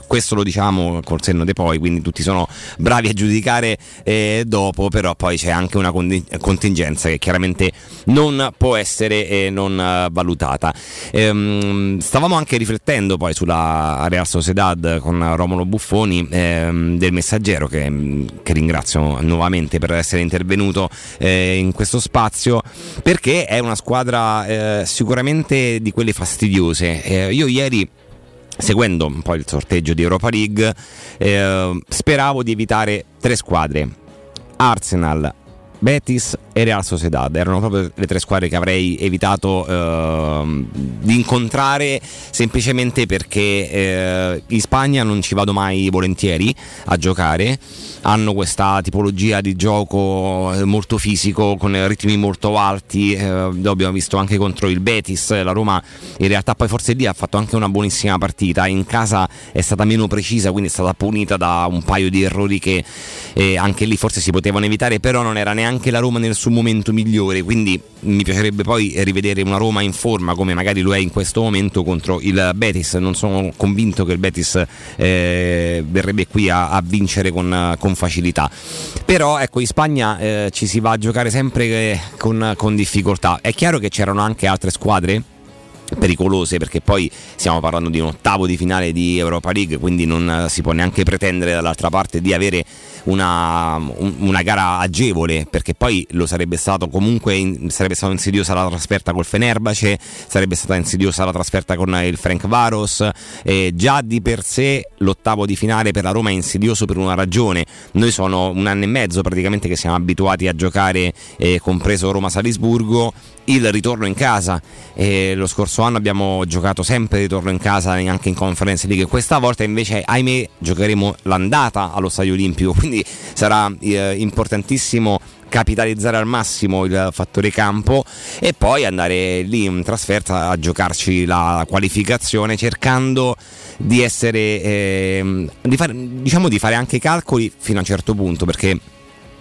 questo lo diciamo col senno di poi, quindi tutti sono bravi a giudicare eh, dopo, però poi c'è anche una contingenza che chiaramente non può essere eh, non uh, valutata. Ehm, stavamo anche riflettendo poi sulla Real Sociedad con Romolo Buffoni ehm, del Messaggero che, che, ringrazio nuovamente per essere intervenuto eh, in questo spazio perché è una squadra eh, sicuramente di quelle fastidiose. Eh, io ieri seguendo un po' il sorteggio di Europa League, eh, speravo di evitare tre squadre. Arsenal, Betis e Real Sociedad. Erano proprio le tre squadre che avrei evitato eh, di incontrare semplicemente perché eh, in Spagna non ci vado mai volentieri a giocare. Hanno questa tipologia di gioco eh, molto fisico con ritmi molto alti eh, abbiamo visto anche contro il Betis la Roma. In realtà poi forse lì ha fatto anche una buonissima partita. In casa è stata meno precisa quindi è stata punita da un paio di errori che eh, anche lì forse si potevano evitare però non era neanche la Roma nel suo momento migliore quindi mi piacerebbe poi rivedere una Roma in forma come magari lo è in questo momento contro il Betis. Non sono convinto che il Betis eh, verrebbe qui a, a vincere con, con, facilità. Però ecco in Spagna eh, ci si va a giocare sempre eh, con, con difficoltà. È chiaro che c'erano anche altre squadre pericolose perché poi stiamo parlando di un ottavo di finale di Europa League quindi non si può neanche pretendere dall'altra parte di avere una, una gara agevole perché poi lo sarebbe stato comunque sarebbe stata insidiosa la trasferta col Fenerbace sarebbe stata insidiosa la trasferta con il Frank Varos eh, già di per sé l'ottavo di finale per la Roma è insidioso per una ragione. Noi sono un anno e mezzo praticamente che siamo abituati a giocare eh, compreso Roma-Salisburgo il ritorno in casa. Eh, lo scorso anno abbiamo giocato sempre ritorno in casa anche in Conference League. Questa volta invece ahimè giocheremo l'andata allo Stadio Olimpico. Quindi sarà eh, importantissimo capitalizzare al massimo il fattore campo e poi andare lì in trasferta a giocarci la qualificazione cercando di essere eh, di fare, diciamo di fare anche calcoli fino a un certo punto perché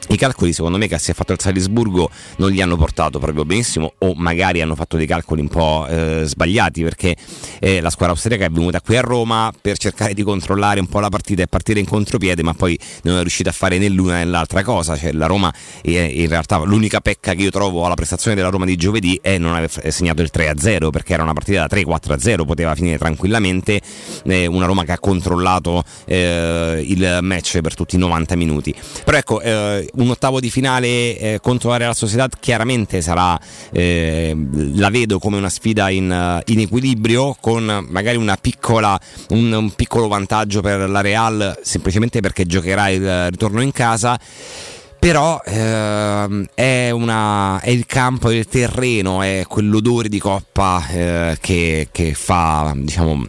i calcoli secondo me che si è fatto il Salisburgo non li hanno portato proprio benissimo o magari hanno fatto dei calcoli un po' eh, sbagliati perché eh, la squadra austriaca è venuta qui a Roma per cercare di controllare un po' la partita e partire in contropiede ma poi non è riuscita a fare né l'una né l'altra cosa. Cioè la Roma eh, in realtà l'unica pecca che io trovo alla prestazione della Roma di giovedì è non aver segnato il 3-0 perché era una partita da 3-4-0 poteva finire tranquillamente. Eh, una Roma che ha controllato eh, il match per tutti i 90 minuti. Però ecco eh, un ottavo di finale eh, contro la Real Sociedad chiaramente sarà, eh, la vedo come una sfida in, in equilibrio con magari piccola, un, un piccolo vantaggio per la Real semplicemente perché giocherà il ritorno in casa. Però ehm, è, una, è, il campo, è il terreno, è quell'odore di coppa eh, che, che, fa diciamo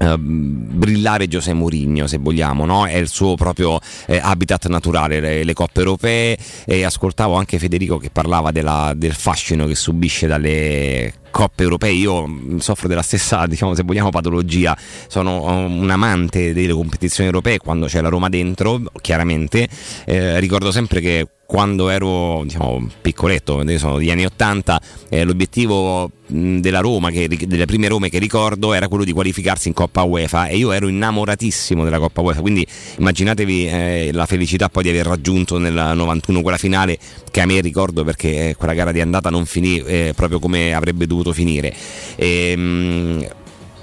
Uh, brillare Giuseppe Mourinho se vogliamo no? è il suo proprio eh, habitat naturale le, le, coppe europee e ascoltavo anche Federico che parlava della, del fascino che subisce dalle coppe europee io soffro della stessa diciamo se vogliamo patologia. Sono un amante delle competizioni europee quando c'è la Roma dentro chiaramente. Eh, ricordo sempre che quando ero diciamo, piccoletto, sono degli anni 80, eh, l'obiettivo della Roma, che, delle prime Rome che ricordo, era quello di qualificarsi in Coppa UEFA e io ero innamoratissimo della Coppa UEFA, quindi immaginatevi eh, la felicità poi di aver raggiunto nel 91 quella finale che a me ricordo perché eh, quella gara di andata non finì eh, proprio come avrebbe dovuto dovuto finire. Ehm,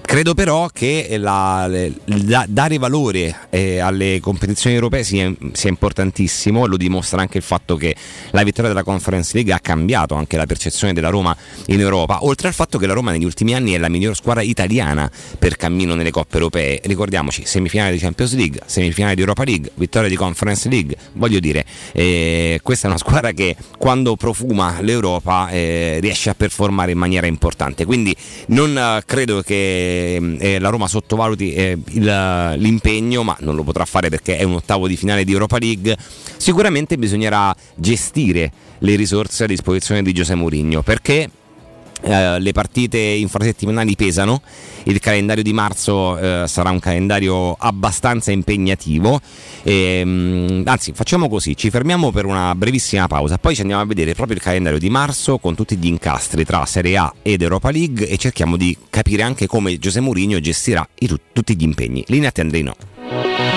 Credo però che la, la, dare valore eh, alle competizioni europee sia, sia, importantissimo, lo dimostra anche il fatto che la vittoria della Conference League ha cambiato anche la percezione della Roma in Europa, oltre al fatto che la Roma negli ultimi anni è la miglior squadra italiana per cammino nelle coppe europee. Ricordiamoci, semifinale di Champions League, semifinale di Europa League, vittoria di Conference League, voglio dire, eh, questa è una squadra che quando profuma l'Europa eh, riesce a performare in maniera importante, quindi non eh, credo che eh, la Roma sottovaluti eh, il, l'impegno, ma non lo potrà fare perché è un ottavo di finale di Europa League. Sicuramente bisognerà gestire le risorse a disposizione di Giuseppe Mourinho perché Uh, le partite infrasettimanali pesano, il calendario di marzo uh, sarà un calendario abbastanza impegnativo. E, um, anzi, facciamo così: ci fermiamo per una brevissima pausa, poi ci andiamo a vedere proprio il calendario di marzo con tutti gli incastri tra Serie A ed Europa League e cerchiamo di capire anche come Giuseppe Mourinho gestirà i, tutti gli impegni. Linea Tendrino.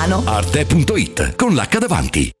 Arte.it con l'H davanti.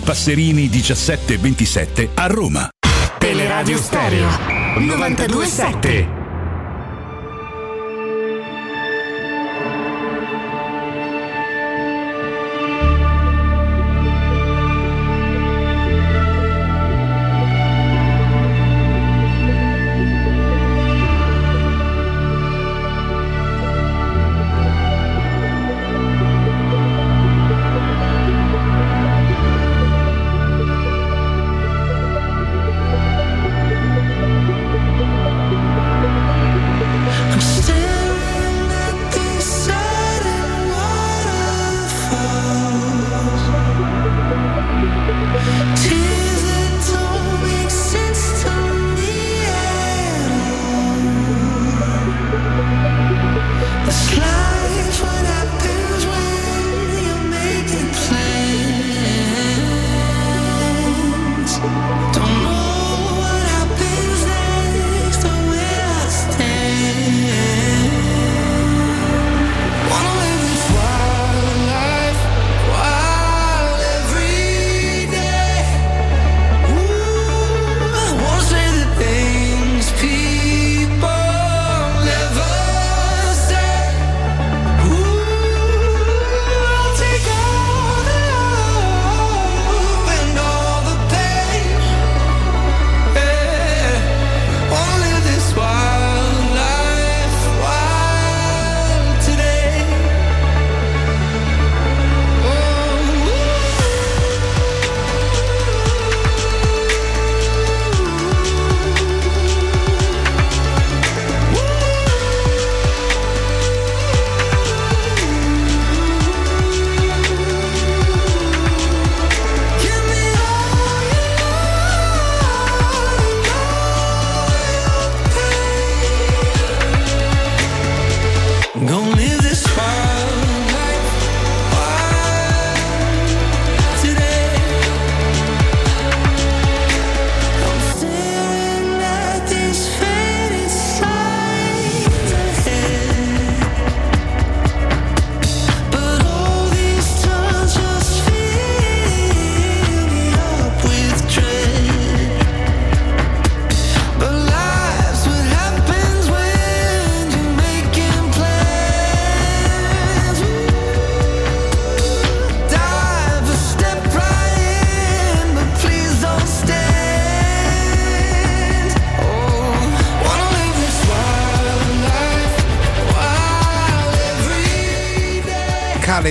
Passerini 1727 a Roma. Teleradio Stereo 927.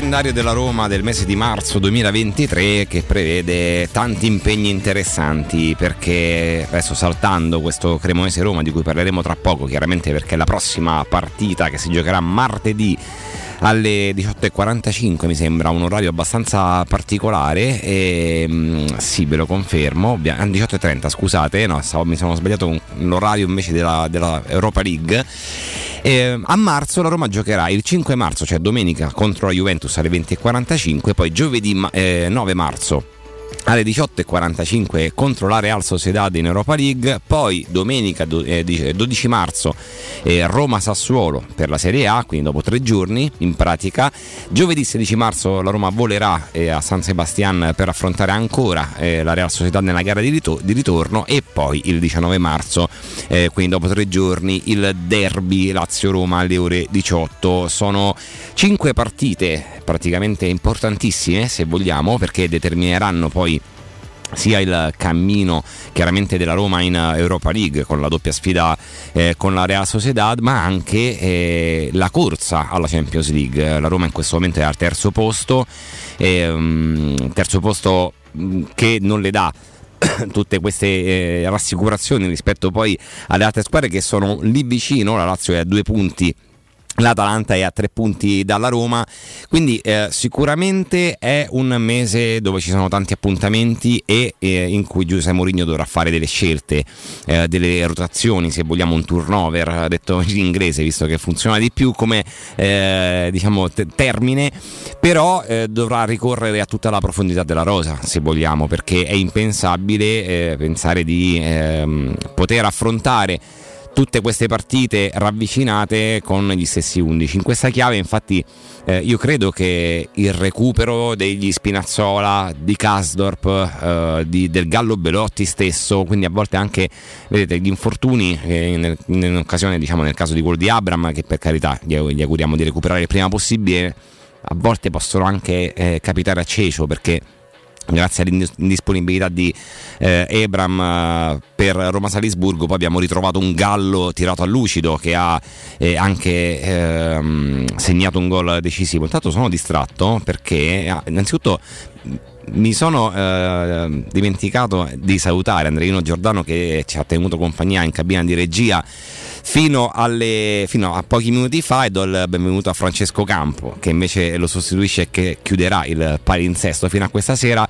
Calendario della Roma del mese di marzo 2023 che prevede tanti impegni interessanti perché adesso saltando questo Cremonese Roma di cui parleremo tra poco chiaramente perché è la prossima partita che si giocherà martedì alle 18.45 mi sembra un orario abbastanza particolare e mm, sì ve lo confermo Obbia- ah, 18.30 scusate no, stavo- mi sono sbagliato con l'orario invece della, della Europa League. Eh, a marzo la Roma giocherà il 5 marzo cioè domenica contro la Juventus alle 20.45 poi giovedì eh, 9 marzo alle 18.45 contro la Real Sociedad in Europa League, poi domenica 12 marzo eh, Roma-Sassuolo per la Serie A, quindi dopo tre giorni in pratica, giovedì 16 marzo la Roma volerà eh, a San Sebastian per affrontare ancora eh, la Real Sociedad nella gara di, ritor- di, ritorno e poi il 19 marzo, eh, quindi dopo tre giorni il derby Lazio-Roma alle ore 18. Sono cinque partite praticamente importantissime se vogliamo perché determineranno poi sia il cammino chiaramente della Roma in Europa League con la doppia sfida eh, con la Real Sociedad ma anche eh, la corsa alla Champions League. La Roma in questo momento è al terzo posto eh, terzo posto mm, che non le dà tutte queste eh, rassicurazioni rispetto poi alle altre squadre che sono lì vicino. La Lazio è a due punti L'Atalanta è a tre punti dalla Roma, quindi eh, sicuramente è un mese dove ci sono tanti appuntamenti e eh, in cui Giuseppe Mourinho dovrà fare delle scelte, eh, delle rotazioni, se vogliamo un turnover, detto in inglese, visto che funziona di più come eh, diciamo, t- termine, però eh, dovrà ricorrere a tutta la profondità della rosa, se vogliamo, perché è impensabile eh, pensare di ehm, poter affrontare tutte queste partite ravvicinate con gli stessi 11. In questa chiave infatti eh, io credo che il recupero degli Spinazzola, di Kasdorp, eh, di, del Gallo Belotti stesso, quindi a volte anche vedete, gli infortuni, eh, in, in, occasione diciamo nel caso di quello di Abram, che per carità gli, gli auguriamo di recuperare il prima possibile, a volte possono anche eh, capitare a Cecio perché grazie all'indisponibilità di eh, Ebram eh, per Roma-Salisburgo poi abbiamo ritrovato un gallo tirato a lucido che ha eh, anche ehm, segnato un gol decisivo. Intanto sono distratto perché ah, innanzitutto mi sono eh, dimenticato di salutare Andreino Giordano che ci ha tenuto compagnia in cabina di regia fino, alle, fino, a pochi minuti fa e do il benvenuto a Francesco Campo che invece lo sostituisce e che chiuderà il palinsesto fino a questa sera.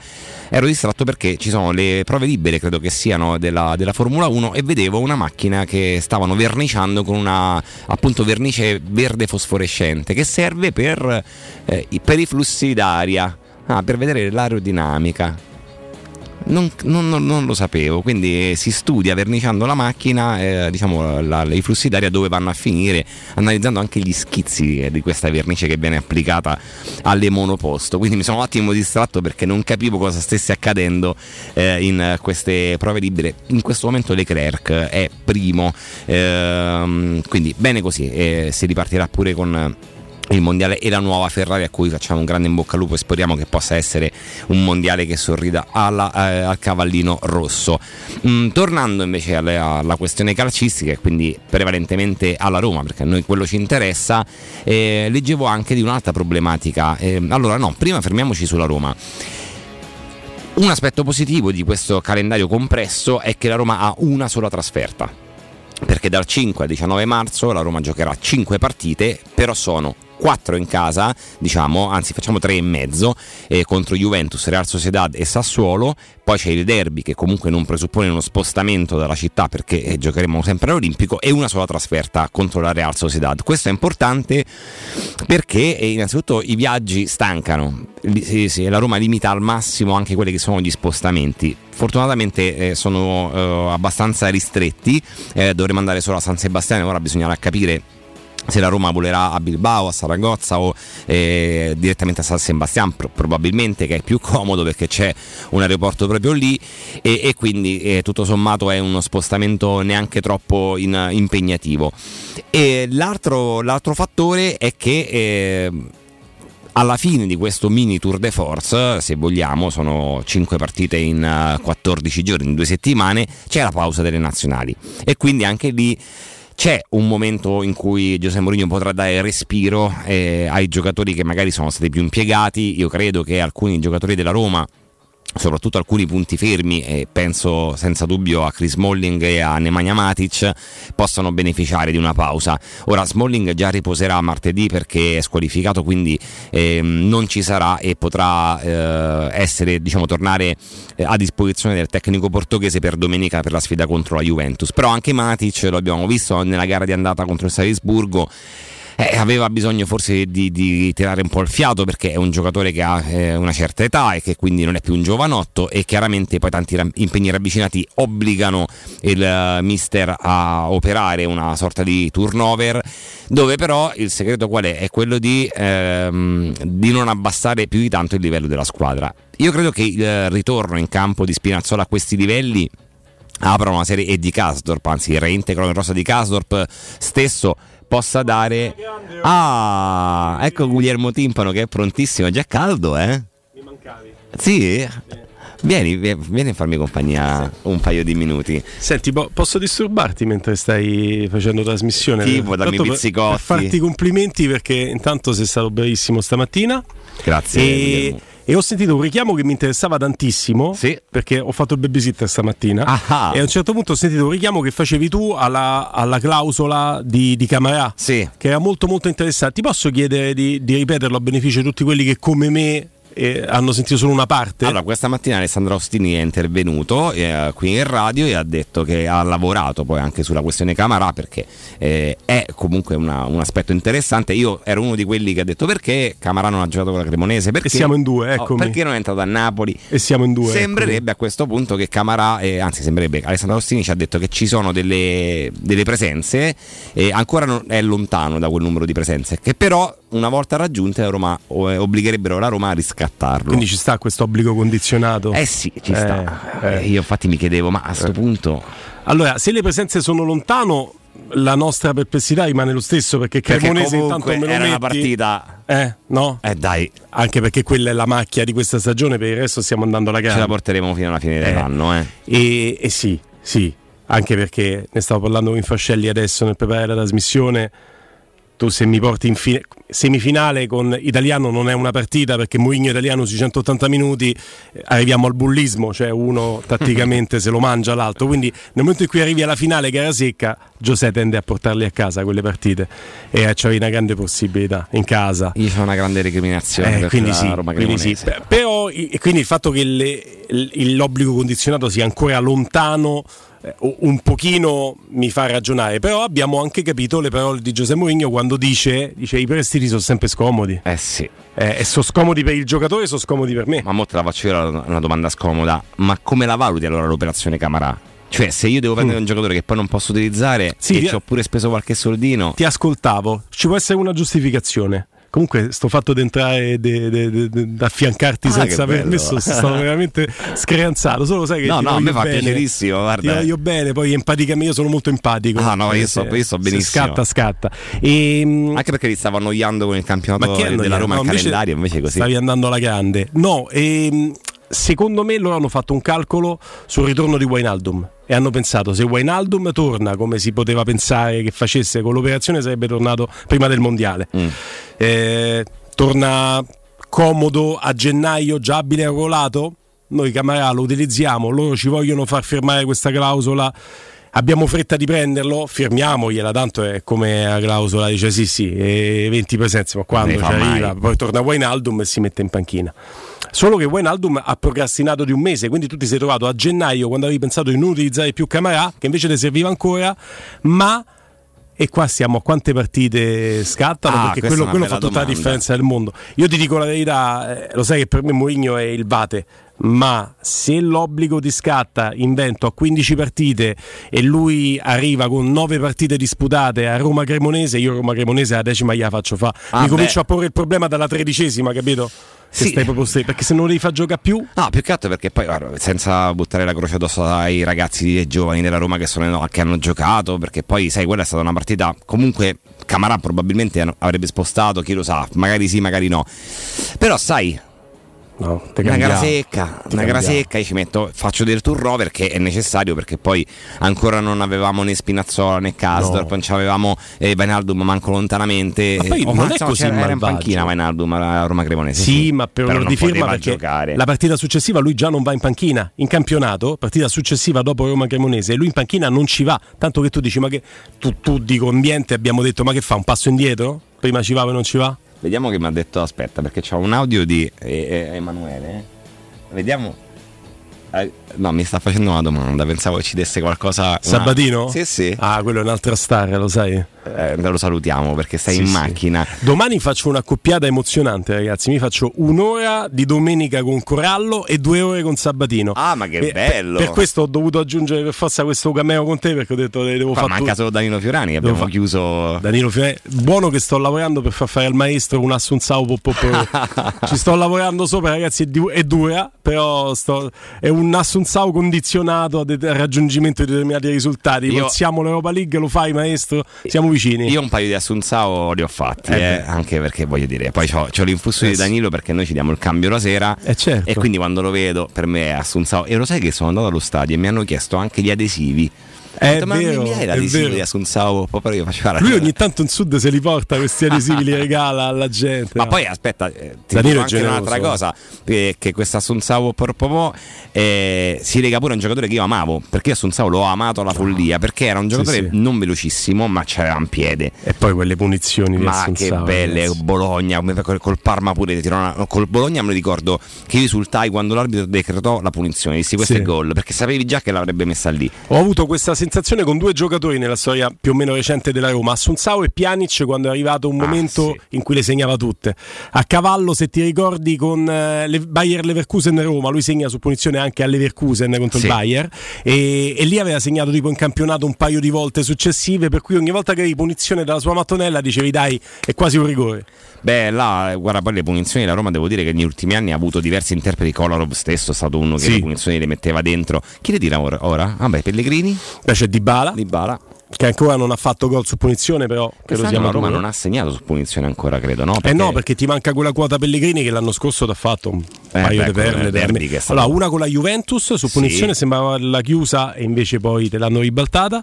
Ero distratto perché ci sono le prove libere credo che siano della, della Formula 1 e vedevo una macchina che stavano verniciando con una appunto vernice verde fosforescente che serve per, eh, per i flussi d'aria. Ah, per vedere l'aerodinamica non, non, non, lo sapevo, quindi si studia verniciando la macchina, eh, diciamo, la, i flussi d'aria dove vanno a finire, analizzando anche gli schizzi eh, di questa vernice che viene applicata alle monoposto. Quindi mi sono un attimo distratto perché non capivo cosa stesse accadendo eh, in queste prove libere. In questo momento Leclerc è primo, ehm, quindi bene così, eh, si ripartirà pure con il mondiale e la nuova Ferrari a cui facciamo un grande in bocca al lupo e speriamo che possa essere un mondiale che sorrida alla, eh, al cavallino rosso. Mm, tornando invece alla, alla, questione calcistica e quindi prevalentemente alla Roma perché a noi quello ci interessa, eh, leggevo anche di un'altra problematica. Eh, allora no, prima fermiamoci sulla Roma. Un aspetto positivo di questo calendario compresso è che la Roma ha una sola trasferta perché dal 5 al 19 marzo la Roma giocherà 5 partite, però sono 4 in casa, diciamo, anzi facciamo 3 e mezzo eh, contro Juventus, Real Sociedad e Sassuolo, poi c'è il derby che comunque non presuppone uno spostamento dalla città perché eh, giocheremo sempre all'Olimpico e una sola trasferta contro la Real Sociedad. Questo è importante perché eh, innanzitutto i viaggi stancano, la Roma limita al massimo anche quelli che sono gli spostamenti. Fortunatamente eh, sono eh, abbastanza ristretti, eh, dovremo andare solo a San Sebastiano, ora bisognerà capire se la Roma volerà a Bilbao, a Saragozza o eh, direttamente a San Sebastian probabilmente che è più comodo perché c'è un aeroporto proprio lì e, e quindi eh, tutto sommato è uno spostamento neanche troppo in, impegnativo. L'altro, l'altro, fattore è che eh, alla fine di questo mini tour de force, se vogliamo, sono 5 partite in 14 giorni, in due settimane, c'è la pausa delle nazionali. E quindi anche lì c'è un momento in cui Giuseppe Mourinho potrà dare respiro eh, ai giocatori che magari sono stati più impiegati. Io credo che alcuni giocatori della Roma soprattutto alcuni punti fermi e penso senza dubbio a Chris Smalling e a Nemanja Matic possano beneficiare di una pausa. Ora Smalling già riposerà martedì perché è squalificato quindi eh, non ci sarà e potrà eh, essere diciamo tornare eh, a disposizione del tecnico portoghese per domenica per la sfida contro la Juventus. Però anche Matic lo abbiamo visto nella gara di andata contro il Salisburgo eh, aveva bisogno forse di, di, tirare un po' il fiato perché è un giocatore che ha eh, una certa età e che quindi non è più un giovanotto e chiaramente poi tanti impegni ravvicinati obbligano il uh, mister a operare una sorta di turnover dove però il segreto qual è? È quello di, ehm, di non abbassare più di tanto il livello della squadra. Io credo che il ritorno in campo di Spinazzola a questi livelli apra una serie e di Kasdorp, anzi reintegro in rosa di Kasdorp stesso possa dare ah ecco Guglielmo Timpano che è prontissimo è già caldo eh mi mancavi sì Vieni, vieni a farmi compagnia un paio di minuti. Senti, po- posso disturbarti mentre stai facendo trasmissione? Tipo, dammi Tanto pizzicotti. Per, per farti i complimenti perché intanto sei stato bravissimo stamattina. Grazie. E, e ho sentito un richiamo che mi interessava tantissimo sì. perché ho fatto il babysitter stamattina ah. e a un certo punto ho sentito un richiamo che facevi tu alla, alla clausola di, di Camarà sì. che era molto molto interessante ti posso chiedere di, di ripeterlo a beneficio di tutti quelli che come me eh, hanno sentito solo una parte. Allora, questa mattina Alessandro Ostini è intervenuto eh, qui in radio e ha detto che ha lavorato poi anche sulla questione Camarà perché eh, è comunque una, un aspetto interessante. Io ero uno di quelli che ha detto perché Camarà non ha giocato con la Cremonese. Perché, e siamo in due, ecco. Oh, perché non è entrato a Napoli? E siamo in due. Sembrerebbe eccomi. a questo punto che Camarà, eh, anzi sembrerebbe, Alessandro Ostini ci ha detto che ci sono delle, delle presenze e ancora non, è lontano da quel numero di presenze, che però una volta raggiunte la Roma eh, obbligherebbero la Roma a riscattarlo. Quindi ci sta questo obbligo condizionato? Eh sì, ci sta. Eh, Io infatti mi chiedevo, ma a questo punto... Allora, se le presenze sono lontano, la nostra perplessità rimane lo stesso perché Cremonese intanto me lo era metti, una partita eh no? Eh dai anche perché quella è la macchia di questa stagione per il resto stiamo andando alla gara ce la porteremo fino alla fine dell'anno eh. E, e sì sì anche perché ne stavo parlando con Fascelli adesso nel preparare la trasmissione tu se mi porti in fi- semifinale con italiano non è una partita perché Mourinho italiano sui 180 minuti eh, arriviamo al bullismo, cioè uno tatticamente se lo mangia l'altro, quindi nel momento in cui arrivi alla finale gara secca Giuseppe tende a portarli a casa quelle partite e eh, c'hai una grande possibilità in casa. Io ho una grande recriminazione eh, quindi sì, quindi sì. Però quindi il fatto che le, l'obbligo condizionato sia ancora lontano un pochino mi fa ragionare, però abbiamo anche capito le parole di Giuseppe Mourinho quando dice, dice i prestiti sono sempre scomodi. Eh sì. Eh, e sono scomodi per il giocatore e sono scomodi per me. Ma mo te la faccio io una domanda scomoda, ma come la valuti allora l'operazione Camarà? Cioè, se io devo prendere mm. un giocatore che poi non posso utilizzare sì, e ti... ci ho pure speso qualche soldino. Ti ascoltavo, ci può essere una giustificazione. Comunque, sto fatto di entrare da affiancarti ah, senza permesso, sono veramente screanzato. Solo sai che no, no, a me fa bene, piacerissimo. Guarda. Ti voglio bene, poi empaticamente io sono molto empatico. Ah, no, io so, io so benissimo. Scatta, scatta. E, ehm, Anche perché ti stavo annoiando con il campionato della Roma no, al calendario, invece così. Stavi andando alla grande. No, e, ehm, secondo me loro hanno fatto un calcolo sul ritorno di Wainaldum e hanno pensato se Wainaldum torna come si poteva pensare che facesse con l'operazione sarebbe tornato prima del mondiale. Mm. eh, torna comodo a gennaio già abile regolato noi Camarà lo utilizziamo loro ci vogliono far firmare questa clausola. Abbiamo fretta di prenderlo, firmiamogliela, tanto è come la clausola dice sì sì, 20 presenze, ma quando ci arriva, poi torna Wainaldum e si mette in panchina. Solo che Wijnaldum ha procrastinato di un mese, quindi tu ti sei trovato a gennaio quando avevi pensato di non utilizzare più Camarà, che invece ti serviva ancora, ma e qua siamo a quante partite scattano ah, perché quello, quello fa tutta domanda. la differenza del mondo io ti dico la verità eh, lo sai che per me Mourinho è il Vate ma se l'obbligo ti scatta invento a 15 partite e lui arriva con 9 partite disputate a Roma Cremonese io Roma Cremonese la decima gliela faccio fa ah, mi beh. comincio a porre il problema dalla tredicesima capito? Se sì. stai proprio stai, perché se non li fa giocare più no più che altro perché poi guarda, senza buttare la croce addosso ai ragazzi giovani della Roma che, sono, che hanno giocato perché poi sai quella è stata una partita comunque Camarà probabilmente avrebbe spostato chi lo sa magari sì magari no però sai No, una gara secca, una gara secca, io ci metto, faccio del turnover che è necessario perché poi ancora non avevamo né Spinazzola né Casdorp, no. non avevamo eh, Vainaldum manco lontanamente. Ma poi oh, non è così era in panchina Vainaldum a Roma Cremonese. Sì, sì, ma per ora di firma perché giocare. la partita successiva lui già non va in panchina, in campionato, partita successiva dopo Roma Cremonese, lui in panchina non ci va, tanto che tu dici ma che tu, tu dico ambiente abbiamo detto ma che fa un passo indietro? Prima ci va e non ci va? Vediamo che mi ha detto aspetta perché c'ho un audio di eh, Emanuele. Vediamo. Eh, no, mi sta facendo una domanda, pensavo che ci desse qualcosa. Sabatino? Una... Sì, sì. Ah, quello è un'altra star, lo sai. eh, lo salutiamo perché sei Sì, in sì. macchina. Domani faccio una coppiata emozionante, ragazzi. Mi faccio un'ora di domenica con Corallo e due ore con Sabatino. Ah, ma che E bello! Per, per questo ho dovuto aggiungere per forza questo cameo con te perché ho detto eh, devo fare manca tu- solo Danilo Fiorani, che abbiamo fa- chiuso. Danilo Fiore, buono che sto lavorando per far fare al maestro un assunzao Ci sto lavorando sopra, ragazzi, è dura, però sto- è un assunzao condizionato a de- al raggiungimento di determinati risultati. Io- Forziamo l'Europa League, lo fai, maestro? Siamo vicini. Io un paio di Assunzao li ho fatti, Eh eh, anche perché voglio dire, poi c'ho, c'ho l'influsso Eh di sì. Danilo perché noi ci diamo il cambio la sera Eh, certo. e quindi quando lo vedo per me è Assunzao. E lo sai che sono andato allo stadio e mi hanno chiesto anche gli adesivi. È ma vero, mi mi dai è l'adesivo vero. di Assunzao? Però io faccio Lui ogni tanto in sud se li porta questi adesivi, li regala alla gente. Ma no? poi aspetta, eh, ti Danilo dico un'altra cosa, eh, che questa Assunzao Porpopò eh, si lega pure a un giocatore che io amavo, perché Assunzao l'ho amato alla follia, perché era un giocatore sì. non velocissimo, ma c'era un piede. E poi quelle punizioni di Ma che Assunzao, belle, ragazzi. Bologna, col, Parma pure una- col Bologna me lo ricordo che risultai quando l'arbitro decretò la punizione, dissi questo Sì. è gol, perché sapevi già che l'avrebbe messa lì. Ho avuto questa sensazione con due giocatori nella storia più o meno recente della Roma, Assunzao e Pjanic quando è arrivato un Ah, momento sì. in cui le segnava tutte. A cavallo, se ti ricordi, con eh, le- Bayer Leverkusen Roma, lui segna su punizione anche a Leverkusen contro Sì. il Bayer e, e lì aveva segnato tipo in campionato un paio di volte successive, per cui ogni volta che avevi punizione dalla sua mattonella dicevi dai, è quasi un rigore. Beh, là, guarda, poi le punizioni la Roma devo dire che negli ultimi anni ha avuto diversi interpreti. Kolarov stesso è stato uno che Sì. le punizioni le metteva dentro. Chi le tira ora? ora? Vabbè, Pellegrini? Beh, c'è Dybala, che ancora non ha fatto gol su punizione, però credo sia la Roma non ha segnato su punizione ancora, credo, no? Eh no, perché ti manca quella quota Pellegrini che l'anno scorso ti ha fatto un paio beh, di perle. derby Allora, una con la Juventus su Sì. punizione sembrava la chiusa e invece poi te l'hanno ribaltata.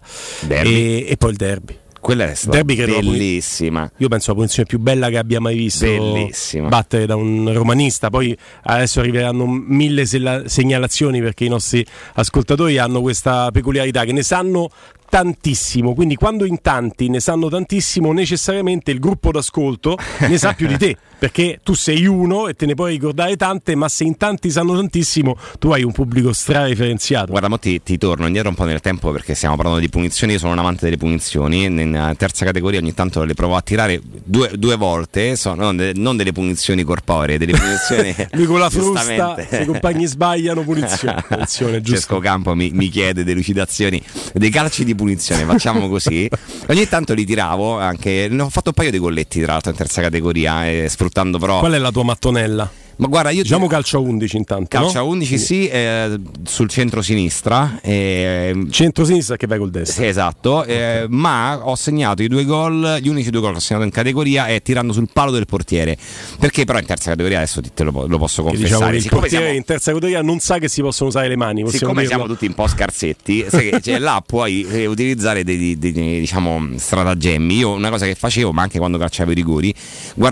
E, e poi il derby. Quella è stata bellissima. Io penso la punizione più bella che abbia mai visto Bellissima. battere da un romanista. Poi adesso arriveranno mille segnalazioni perché i nostri ascoltatori hanno questa peculiarità che ne sanno tantissimo. Quindi quando in tanti ne sanno tantissimo, necessariamente il gruppo d'ascolto ne sa più di te. Perché tu sei uno e te ne puoi ricordare tante, ma se in tanti sanno tantissimo, tu hai un pubblico strareferenziato. Guarda, mo ti, ti torno indietro un po' nel tempo perché stiamo parlando di punizioni. Io sono un amante delle punizioni. In terza categoria ogni tanto le provo a tirare due, due volte. Sono, non, de- non delle punizioni corporee, delle punizioni. Lui con la frusta, se i compagni sbagliano, punizione. Punizione, giusto. Cesco Campo mi, mi chiede delucidazioni dei calci di punizione, facciamo così. Ogni tanto li tiravo anche. Ne ho fatto un paio di golletti, tra l'altro, in terza categoria, eh, sfruttando però. Qual è la tua mattonella? Ma guarda, io Diciamo calcio a 11 intanto. calcio no? 11 sì, eh, sul centro-sinistra. eh, Centro-sinistra che vai col destro. sì, esatto, eh, ma ho segnato i due gol, gli unici due gol che ho segnato in categoria è tirando sul palo del portiere. Perché però in terza categoria adesso ti- te lo, lo posso confessare. diciamo il portiere siamo- in terza categoria non sa che si possono usare le mani. Siccome dirlo. siamo tutti un po' scarsetti, che, cioè, là puoi eh, utilizzare dei, dei- dei, diciamo, stratagemmi. Io una cosa che facevo, ma anche quando calciavo i rigori,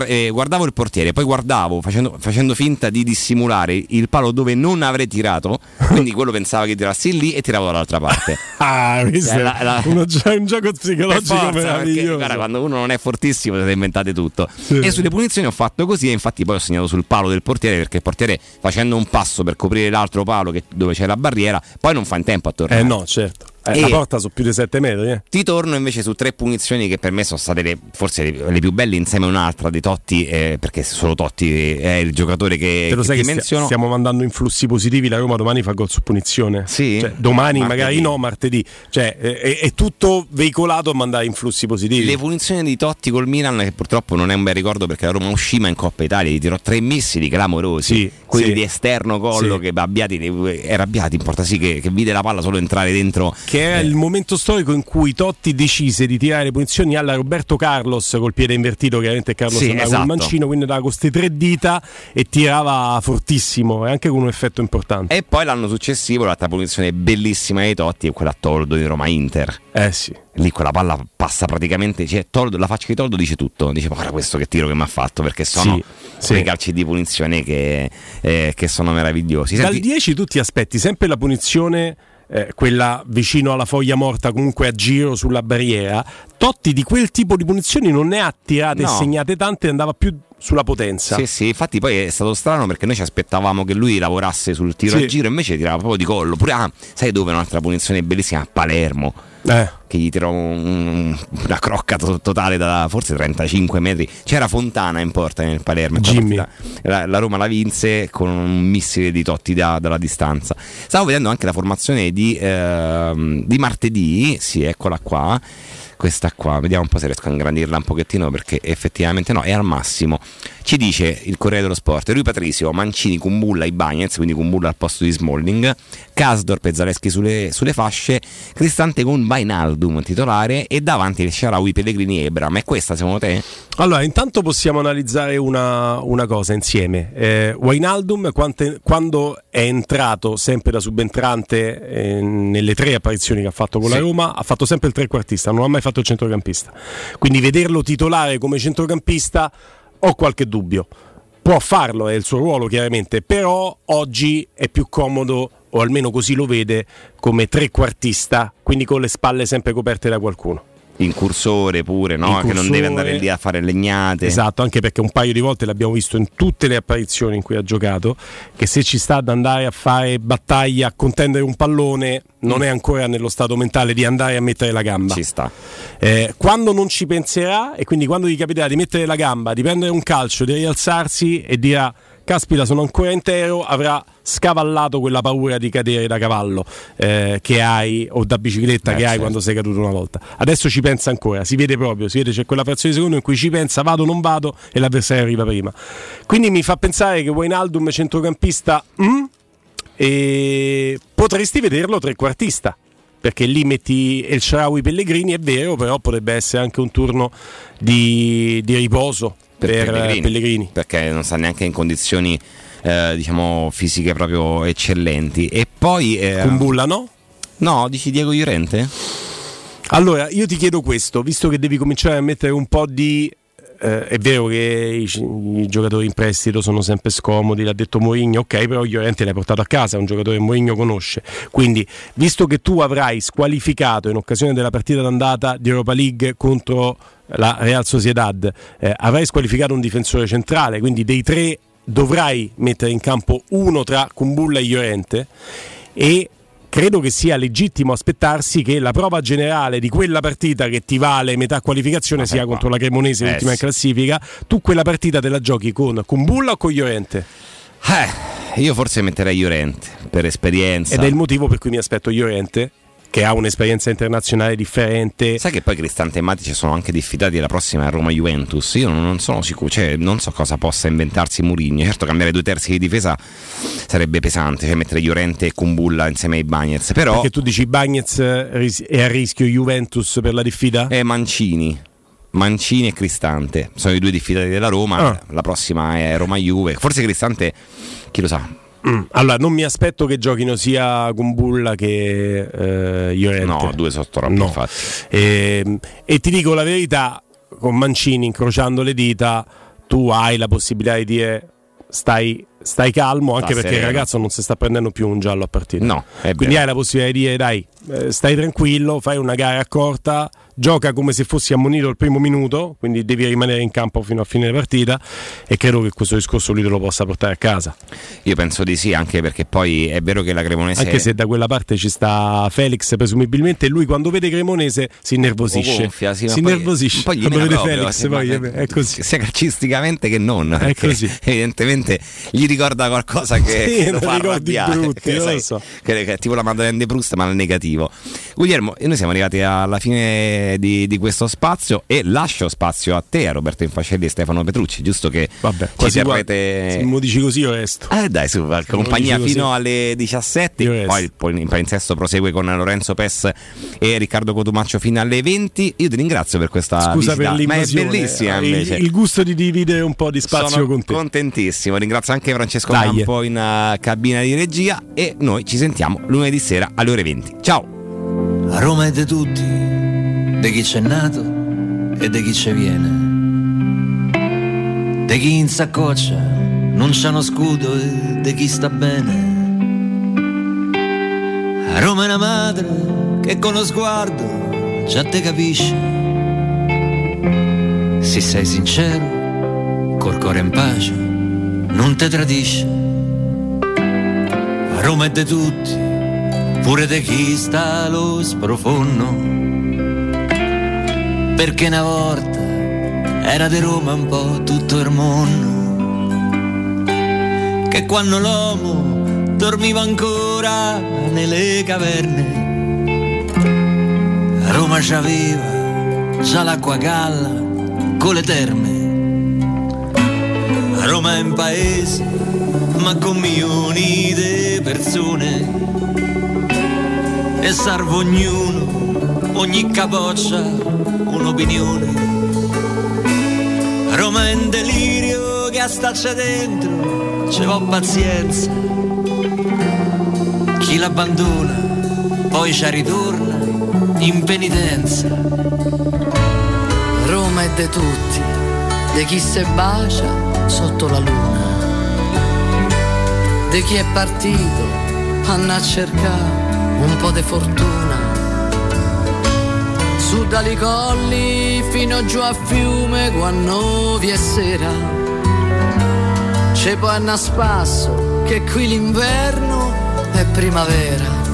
eh, guardavo il portiere, poi guardavo facendo, facendo finta di dissimulare il palo dove non avrei tirato, quindi quello pensava che tirassi lì e tiravo dall'altra parte. Ah, Cioè, è la- la- uno un gioco psicologico forza, perché, meraviglioso. guarda, quando uno non è fortissimo siete inventate tutto. Sì. E sulle punizioni ho fatto così e infatti poi ho segnato sul palo del portiere perché il portiere facendo un passo per coprire l'altro palo che- dove c'è la barriera, poi non fa in tempo a tornare. Eh no, certo. Eh, La porta sono più di 7 metri. Eh. Ti torno invece su tre punizioni che per me sono state le- forse le, le più belle insieme a un'altra di Totti, eh, perché solo Totti è il giocatore che, Te lo che sai che menziono. stiamo mandando influssi positivi. La Roma domani fa gol su punizione. Sì? Cioè, domani, Martedì. magari no, martedì. Cioè, è, è- tutto veicolato a mandare influssi positivi. Le punizioni di Totti col Milan, che purtroppo non è un bel ricordo perché la Roma uscì ma in Coppa Italia, gli tirò tre missili clamorosi, Sì, quelli sì. di esterno collo Sì. che Abbiati, era Abbiati in porta sì, che, che vide la palla solo entrare dentro. che era il momento storico in cui Totti decise di tirare le punizioni alla Roberto Carlos col piede invertito, chiaramente Carlos Sì, andava esatto. con il mancino, quindi andava con queste tre dita e tirava fortissimo e anche con un effetto importante. E poi l'anno successivo l'altra punizione bellissima di Totti è quella a Toldo di Roma Inter. Eh sì. Lì quella palla passa praticamente, cioè, Toldo- la faccia di Toldo dice tutto, dice guarda questo che tiro che mi ha fatto perché sono Sì, quei sì. calci di punizione che, eh, che sono meravigliosi. Dal Senti- 10 tu ti aspetti sempre la punizione, eh, quella vicino alla foglia morta, comunque a giro sulla barriera. Totti di quel tipo di punizioni non ne ha tirate No. e segnate tante, andava più sulla potenza. Sì, sì, infatti poi è stato strano perché noi ci aspettavamo che lui lavorasse sul tiro Sì. a giro, invece tirava proprio di collo. Pure, ah, sai dove un'altra punizione bellissima? A Palermo. Eh. Che gli tirò un- una crocca to- totale da forse 35 metri. C'era Fontana in porta nel Palermo. La, la Roma la vinse con un missile di Totti da- dalla distanza. Stavo vedendo anche la formazione di, ehm, di martedì. Sì, eccola qua. Questa qua, vediamo un po' se riesco a ingrandirla un pochettino perché effettivamente no, è al massimo. Ci dice il Corriere dello Sport, Rui Patricio, Mancini, Kumbulla, Ibagnez, quindi Kumbulla al posto di Smalling, Kasdorp e Zaleschi sulle, sulle fasce, Cristante con Bainaldum titolare e davanti il Sharawi, Pellegrini e Ebram. È questa secondo te? Allora, intanto possiamo analizzare una, una cosa insieme. Eh, quante- quando è entrato sempre da subentrante eh, nelle tre apparizioni che ha fatto con la Sì. Roma, ha fatto sempre il trequartista, non ha mai fatto il centrocampista. Quindi vederlo titolare come centrocampista ho qualche dubbio. Può farlo, è il suo ruolo chiaramente, però oggi è più comodo, o almeno così lo vede, come trequartista, quindi con le spalle sempre coperte da qualcuno. Incursore pure, no? Che non deve andare lì a fare legnate. Esatto, anche perché un paio di volte l'abbiamo visto in tutte le apparizioni in cui ha giocato, che se ci sta ad andare a fare battaglia, a contendere un pallone, non è ancora nello stato mentale di andare a mettere la gamba. Ci sta. Eh, quando non ci penserà e quindi quando gli capiterà di mettere la gamba, di prendere un calcio, di rialzarsi e dirà caspita sono ancora intero, avrà scavallato quella paura di cadere da cavallo eh, che hai o da bicicletta Eh, che hai certo. quando sei caduto una volta. Adesso ci pensa ancora, si vede proprio, si vede c'è quella frazione di secondo in cui ci pensa vado o non vado e l'avversario arriva prima. Quindi mi fa pensare che Wijnaldum centrocampista mm, e potresti vederlo trequartista perché lì metti El Sharawi Pellegrini, è vero, però potrebbe essere anche un turno di, di riposo per, eh, Pellegrini. perché non sta neanche in condizioni eh, diciamo fisiche proprio eccellenti e poi eh, Kumbulla no? no dici Diego Llorente? Allora, io ti chiedo questo, visto che devi cominciare a mettere un po' di... eh, è vero che i, i giocatori in prestito sono sempre scomodi, l'ha detto Mourinho, ok, però Llorente l'hai portato a casa, è un giocatore che Mourinho conosce. Quindi, visto che tu avrai squalificato in occasione della partita d'andata di Europa League contro la Real Sociedad, eh, avrai squalificato un difensore centrale, quindi dei tre dovrai mettere in campo uno tra Kumbulla e Llorente e credo che sia legittimo aspettarsi che la prova generale di quella partita che ti vale metà qualificazione sia contro la Cremonese Eh, ultima in sì. classifica, tu quella partita te la giochi con Kumbulla o con Llorente? Eh, io forse metterei Llorente per esperienza. Ed è il motivo per cui mi aspetto Llorente che ha un'esperienza internazionale differente. Sai che poi Cristante e Matic sono anche diffidati la prossima Roma Juventus. Io non, sono sicuro, cioè, non so cosa possa inventarsi Mourinho. Certo, cambiare due terzi di difesa sarebbe pesante, cioè mettere Llorente e Kumbulla insieme ai Bagnets. Però Perché tu dici Bagnez è a rischio Juventus per la diffida? è Mancini. Mancini e Cristante sono i due diffidati della Roma. Ah. La prossima è Roma Juve. Forse Cristante, chi lo sa. Mm. Allora, non mi aspetto che giochino sia Kumbulla che eh, Llorente. No, due sotto troppi, No. infatti. E, e ti dico la verità, con Mancini incrociando le dita, tu hai la possibilità di dire stai, stai calmo, anche Sta perché il sereno. ragazzo non si sta prendendo più un giallo a partita. No, è Quindi vero. hai la possibilità di dire dai, eh, stai tranquillo, fai una gara corta, gioca come se fossi ammonito al primo minuto, quindi devi rimanere in campo fino a fine partita e credo che questo discorso lui te lo possa portare a casa. Io penso di sì, anche perché poi è vero che la Cremonese Anche se da quella parte ci sta Felix, presumibilmente, lui quando vede Cremonese si innervosisce. gonfia, sì, si poi- innervosisce. poi gli quando vede proprio, Felix, sì, poi è così. sia calcisticamente che non. perché così. Evidentemente gli ricorda qualcosa che Sì, lo fa arrabbiare. brutti, che, sai, lo so. che- che è tipo la Madeleine de Proust, ma nel negativo. Guglielmo, noi siamo arrivati alla fine di, di questo spazio e lascio spazio a te, a Roberto Infascelli e Stefano Petrucci, giusto che Vabbè, ci quasi terrete... Se mi dici così io resto. Eh dai, su, compagnia fino alle 17, Io resto. poi, il palinsesto prosegue con Lorenzo Pes e Riccardo Cotumaccio fino alle 20. Io ti ringrazio per questa Scusa visita, per ma è bellissima il, invece. il gusto di dividere un po' di spazio Sono con te. contentissimo, ringrazio anche Francesco Dai. Campo in eh, cabina di regia e noi ci sentiamo lunedì sera alle ore 20. Ciao! A Roma è di tutti, di chi c'è nato e di chi ci viene. Di chi in saccoccia non c'ha uno scudo e di chi sta bene. A Roma è una madre che con lo sguardo già te capisce. Se sei sincero col cuore in pace, non te tradisce. Roma è di tutti, pure di chi sta allo sprofondo. Perché una volta era di Roma un po' tutto il mondo. Che quando l'uomo dormiva ancora nelle caverne, Roma c'aveva già l'acqua galla con le terme. Roma è un paese, ma con milioni di persone. E serve ognuno, ogni capoccia, un'opinione. Roma è un delirio che staccia dentro, ci va pazienza. Chi l'abbandona, poi ci ritorna in penitenza. Roma è de tutti, di chi se bacia sotto la luna, di chi è partito a cercare un po' di fortuna. Su dali colli fino giù a fiume quando vi è sera. C'è poi a spasso che qui l'inverno è primavera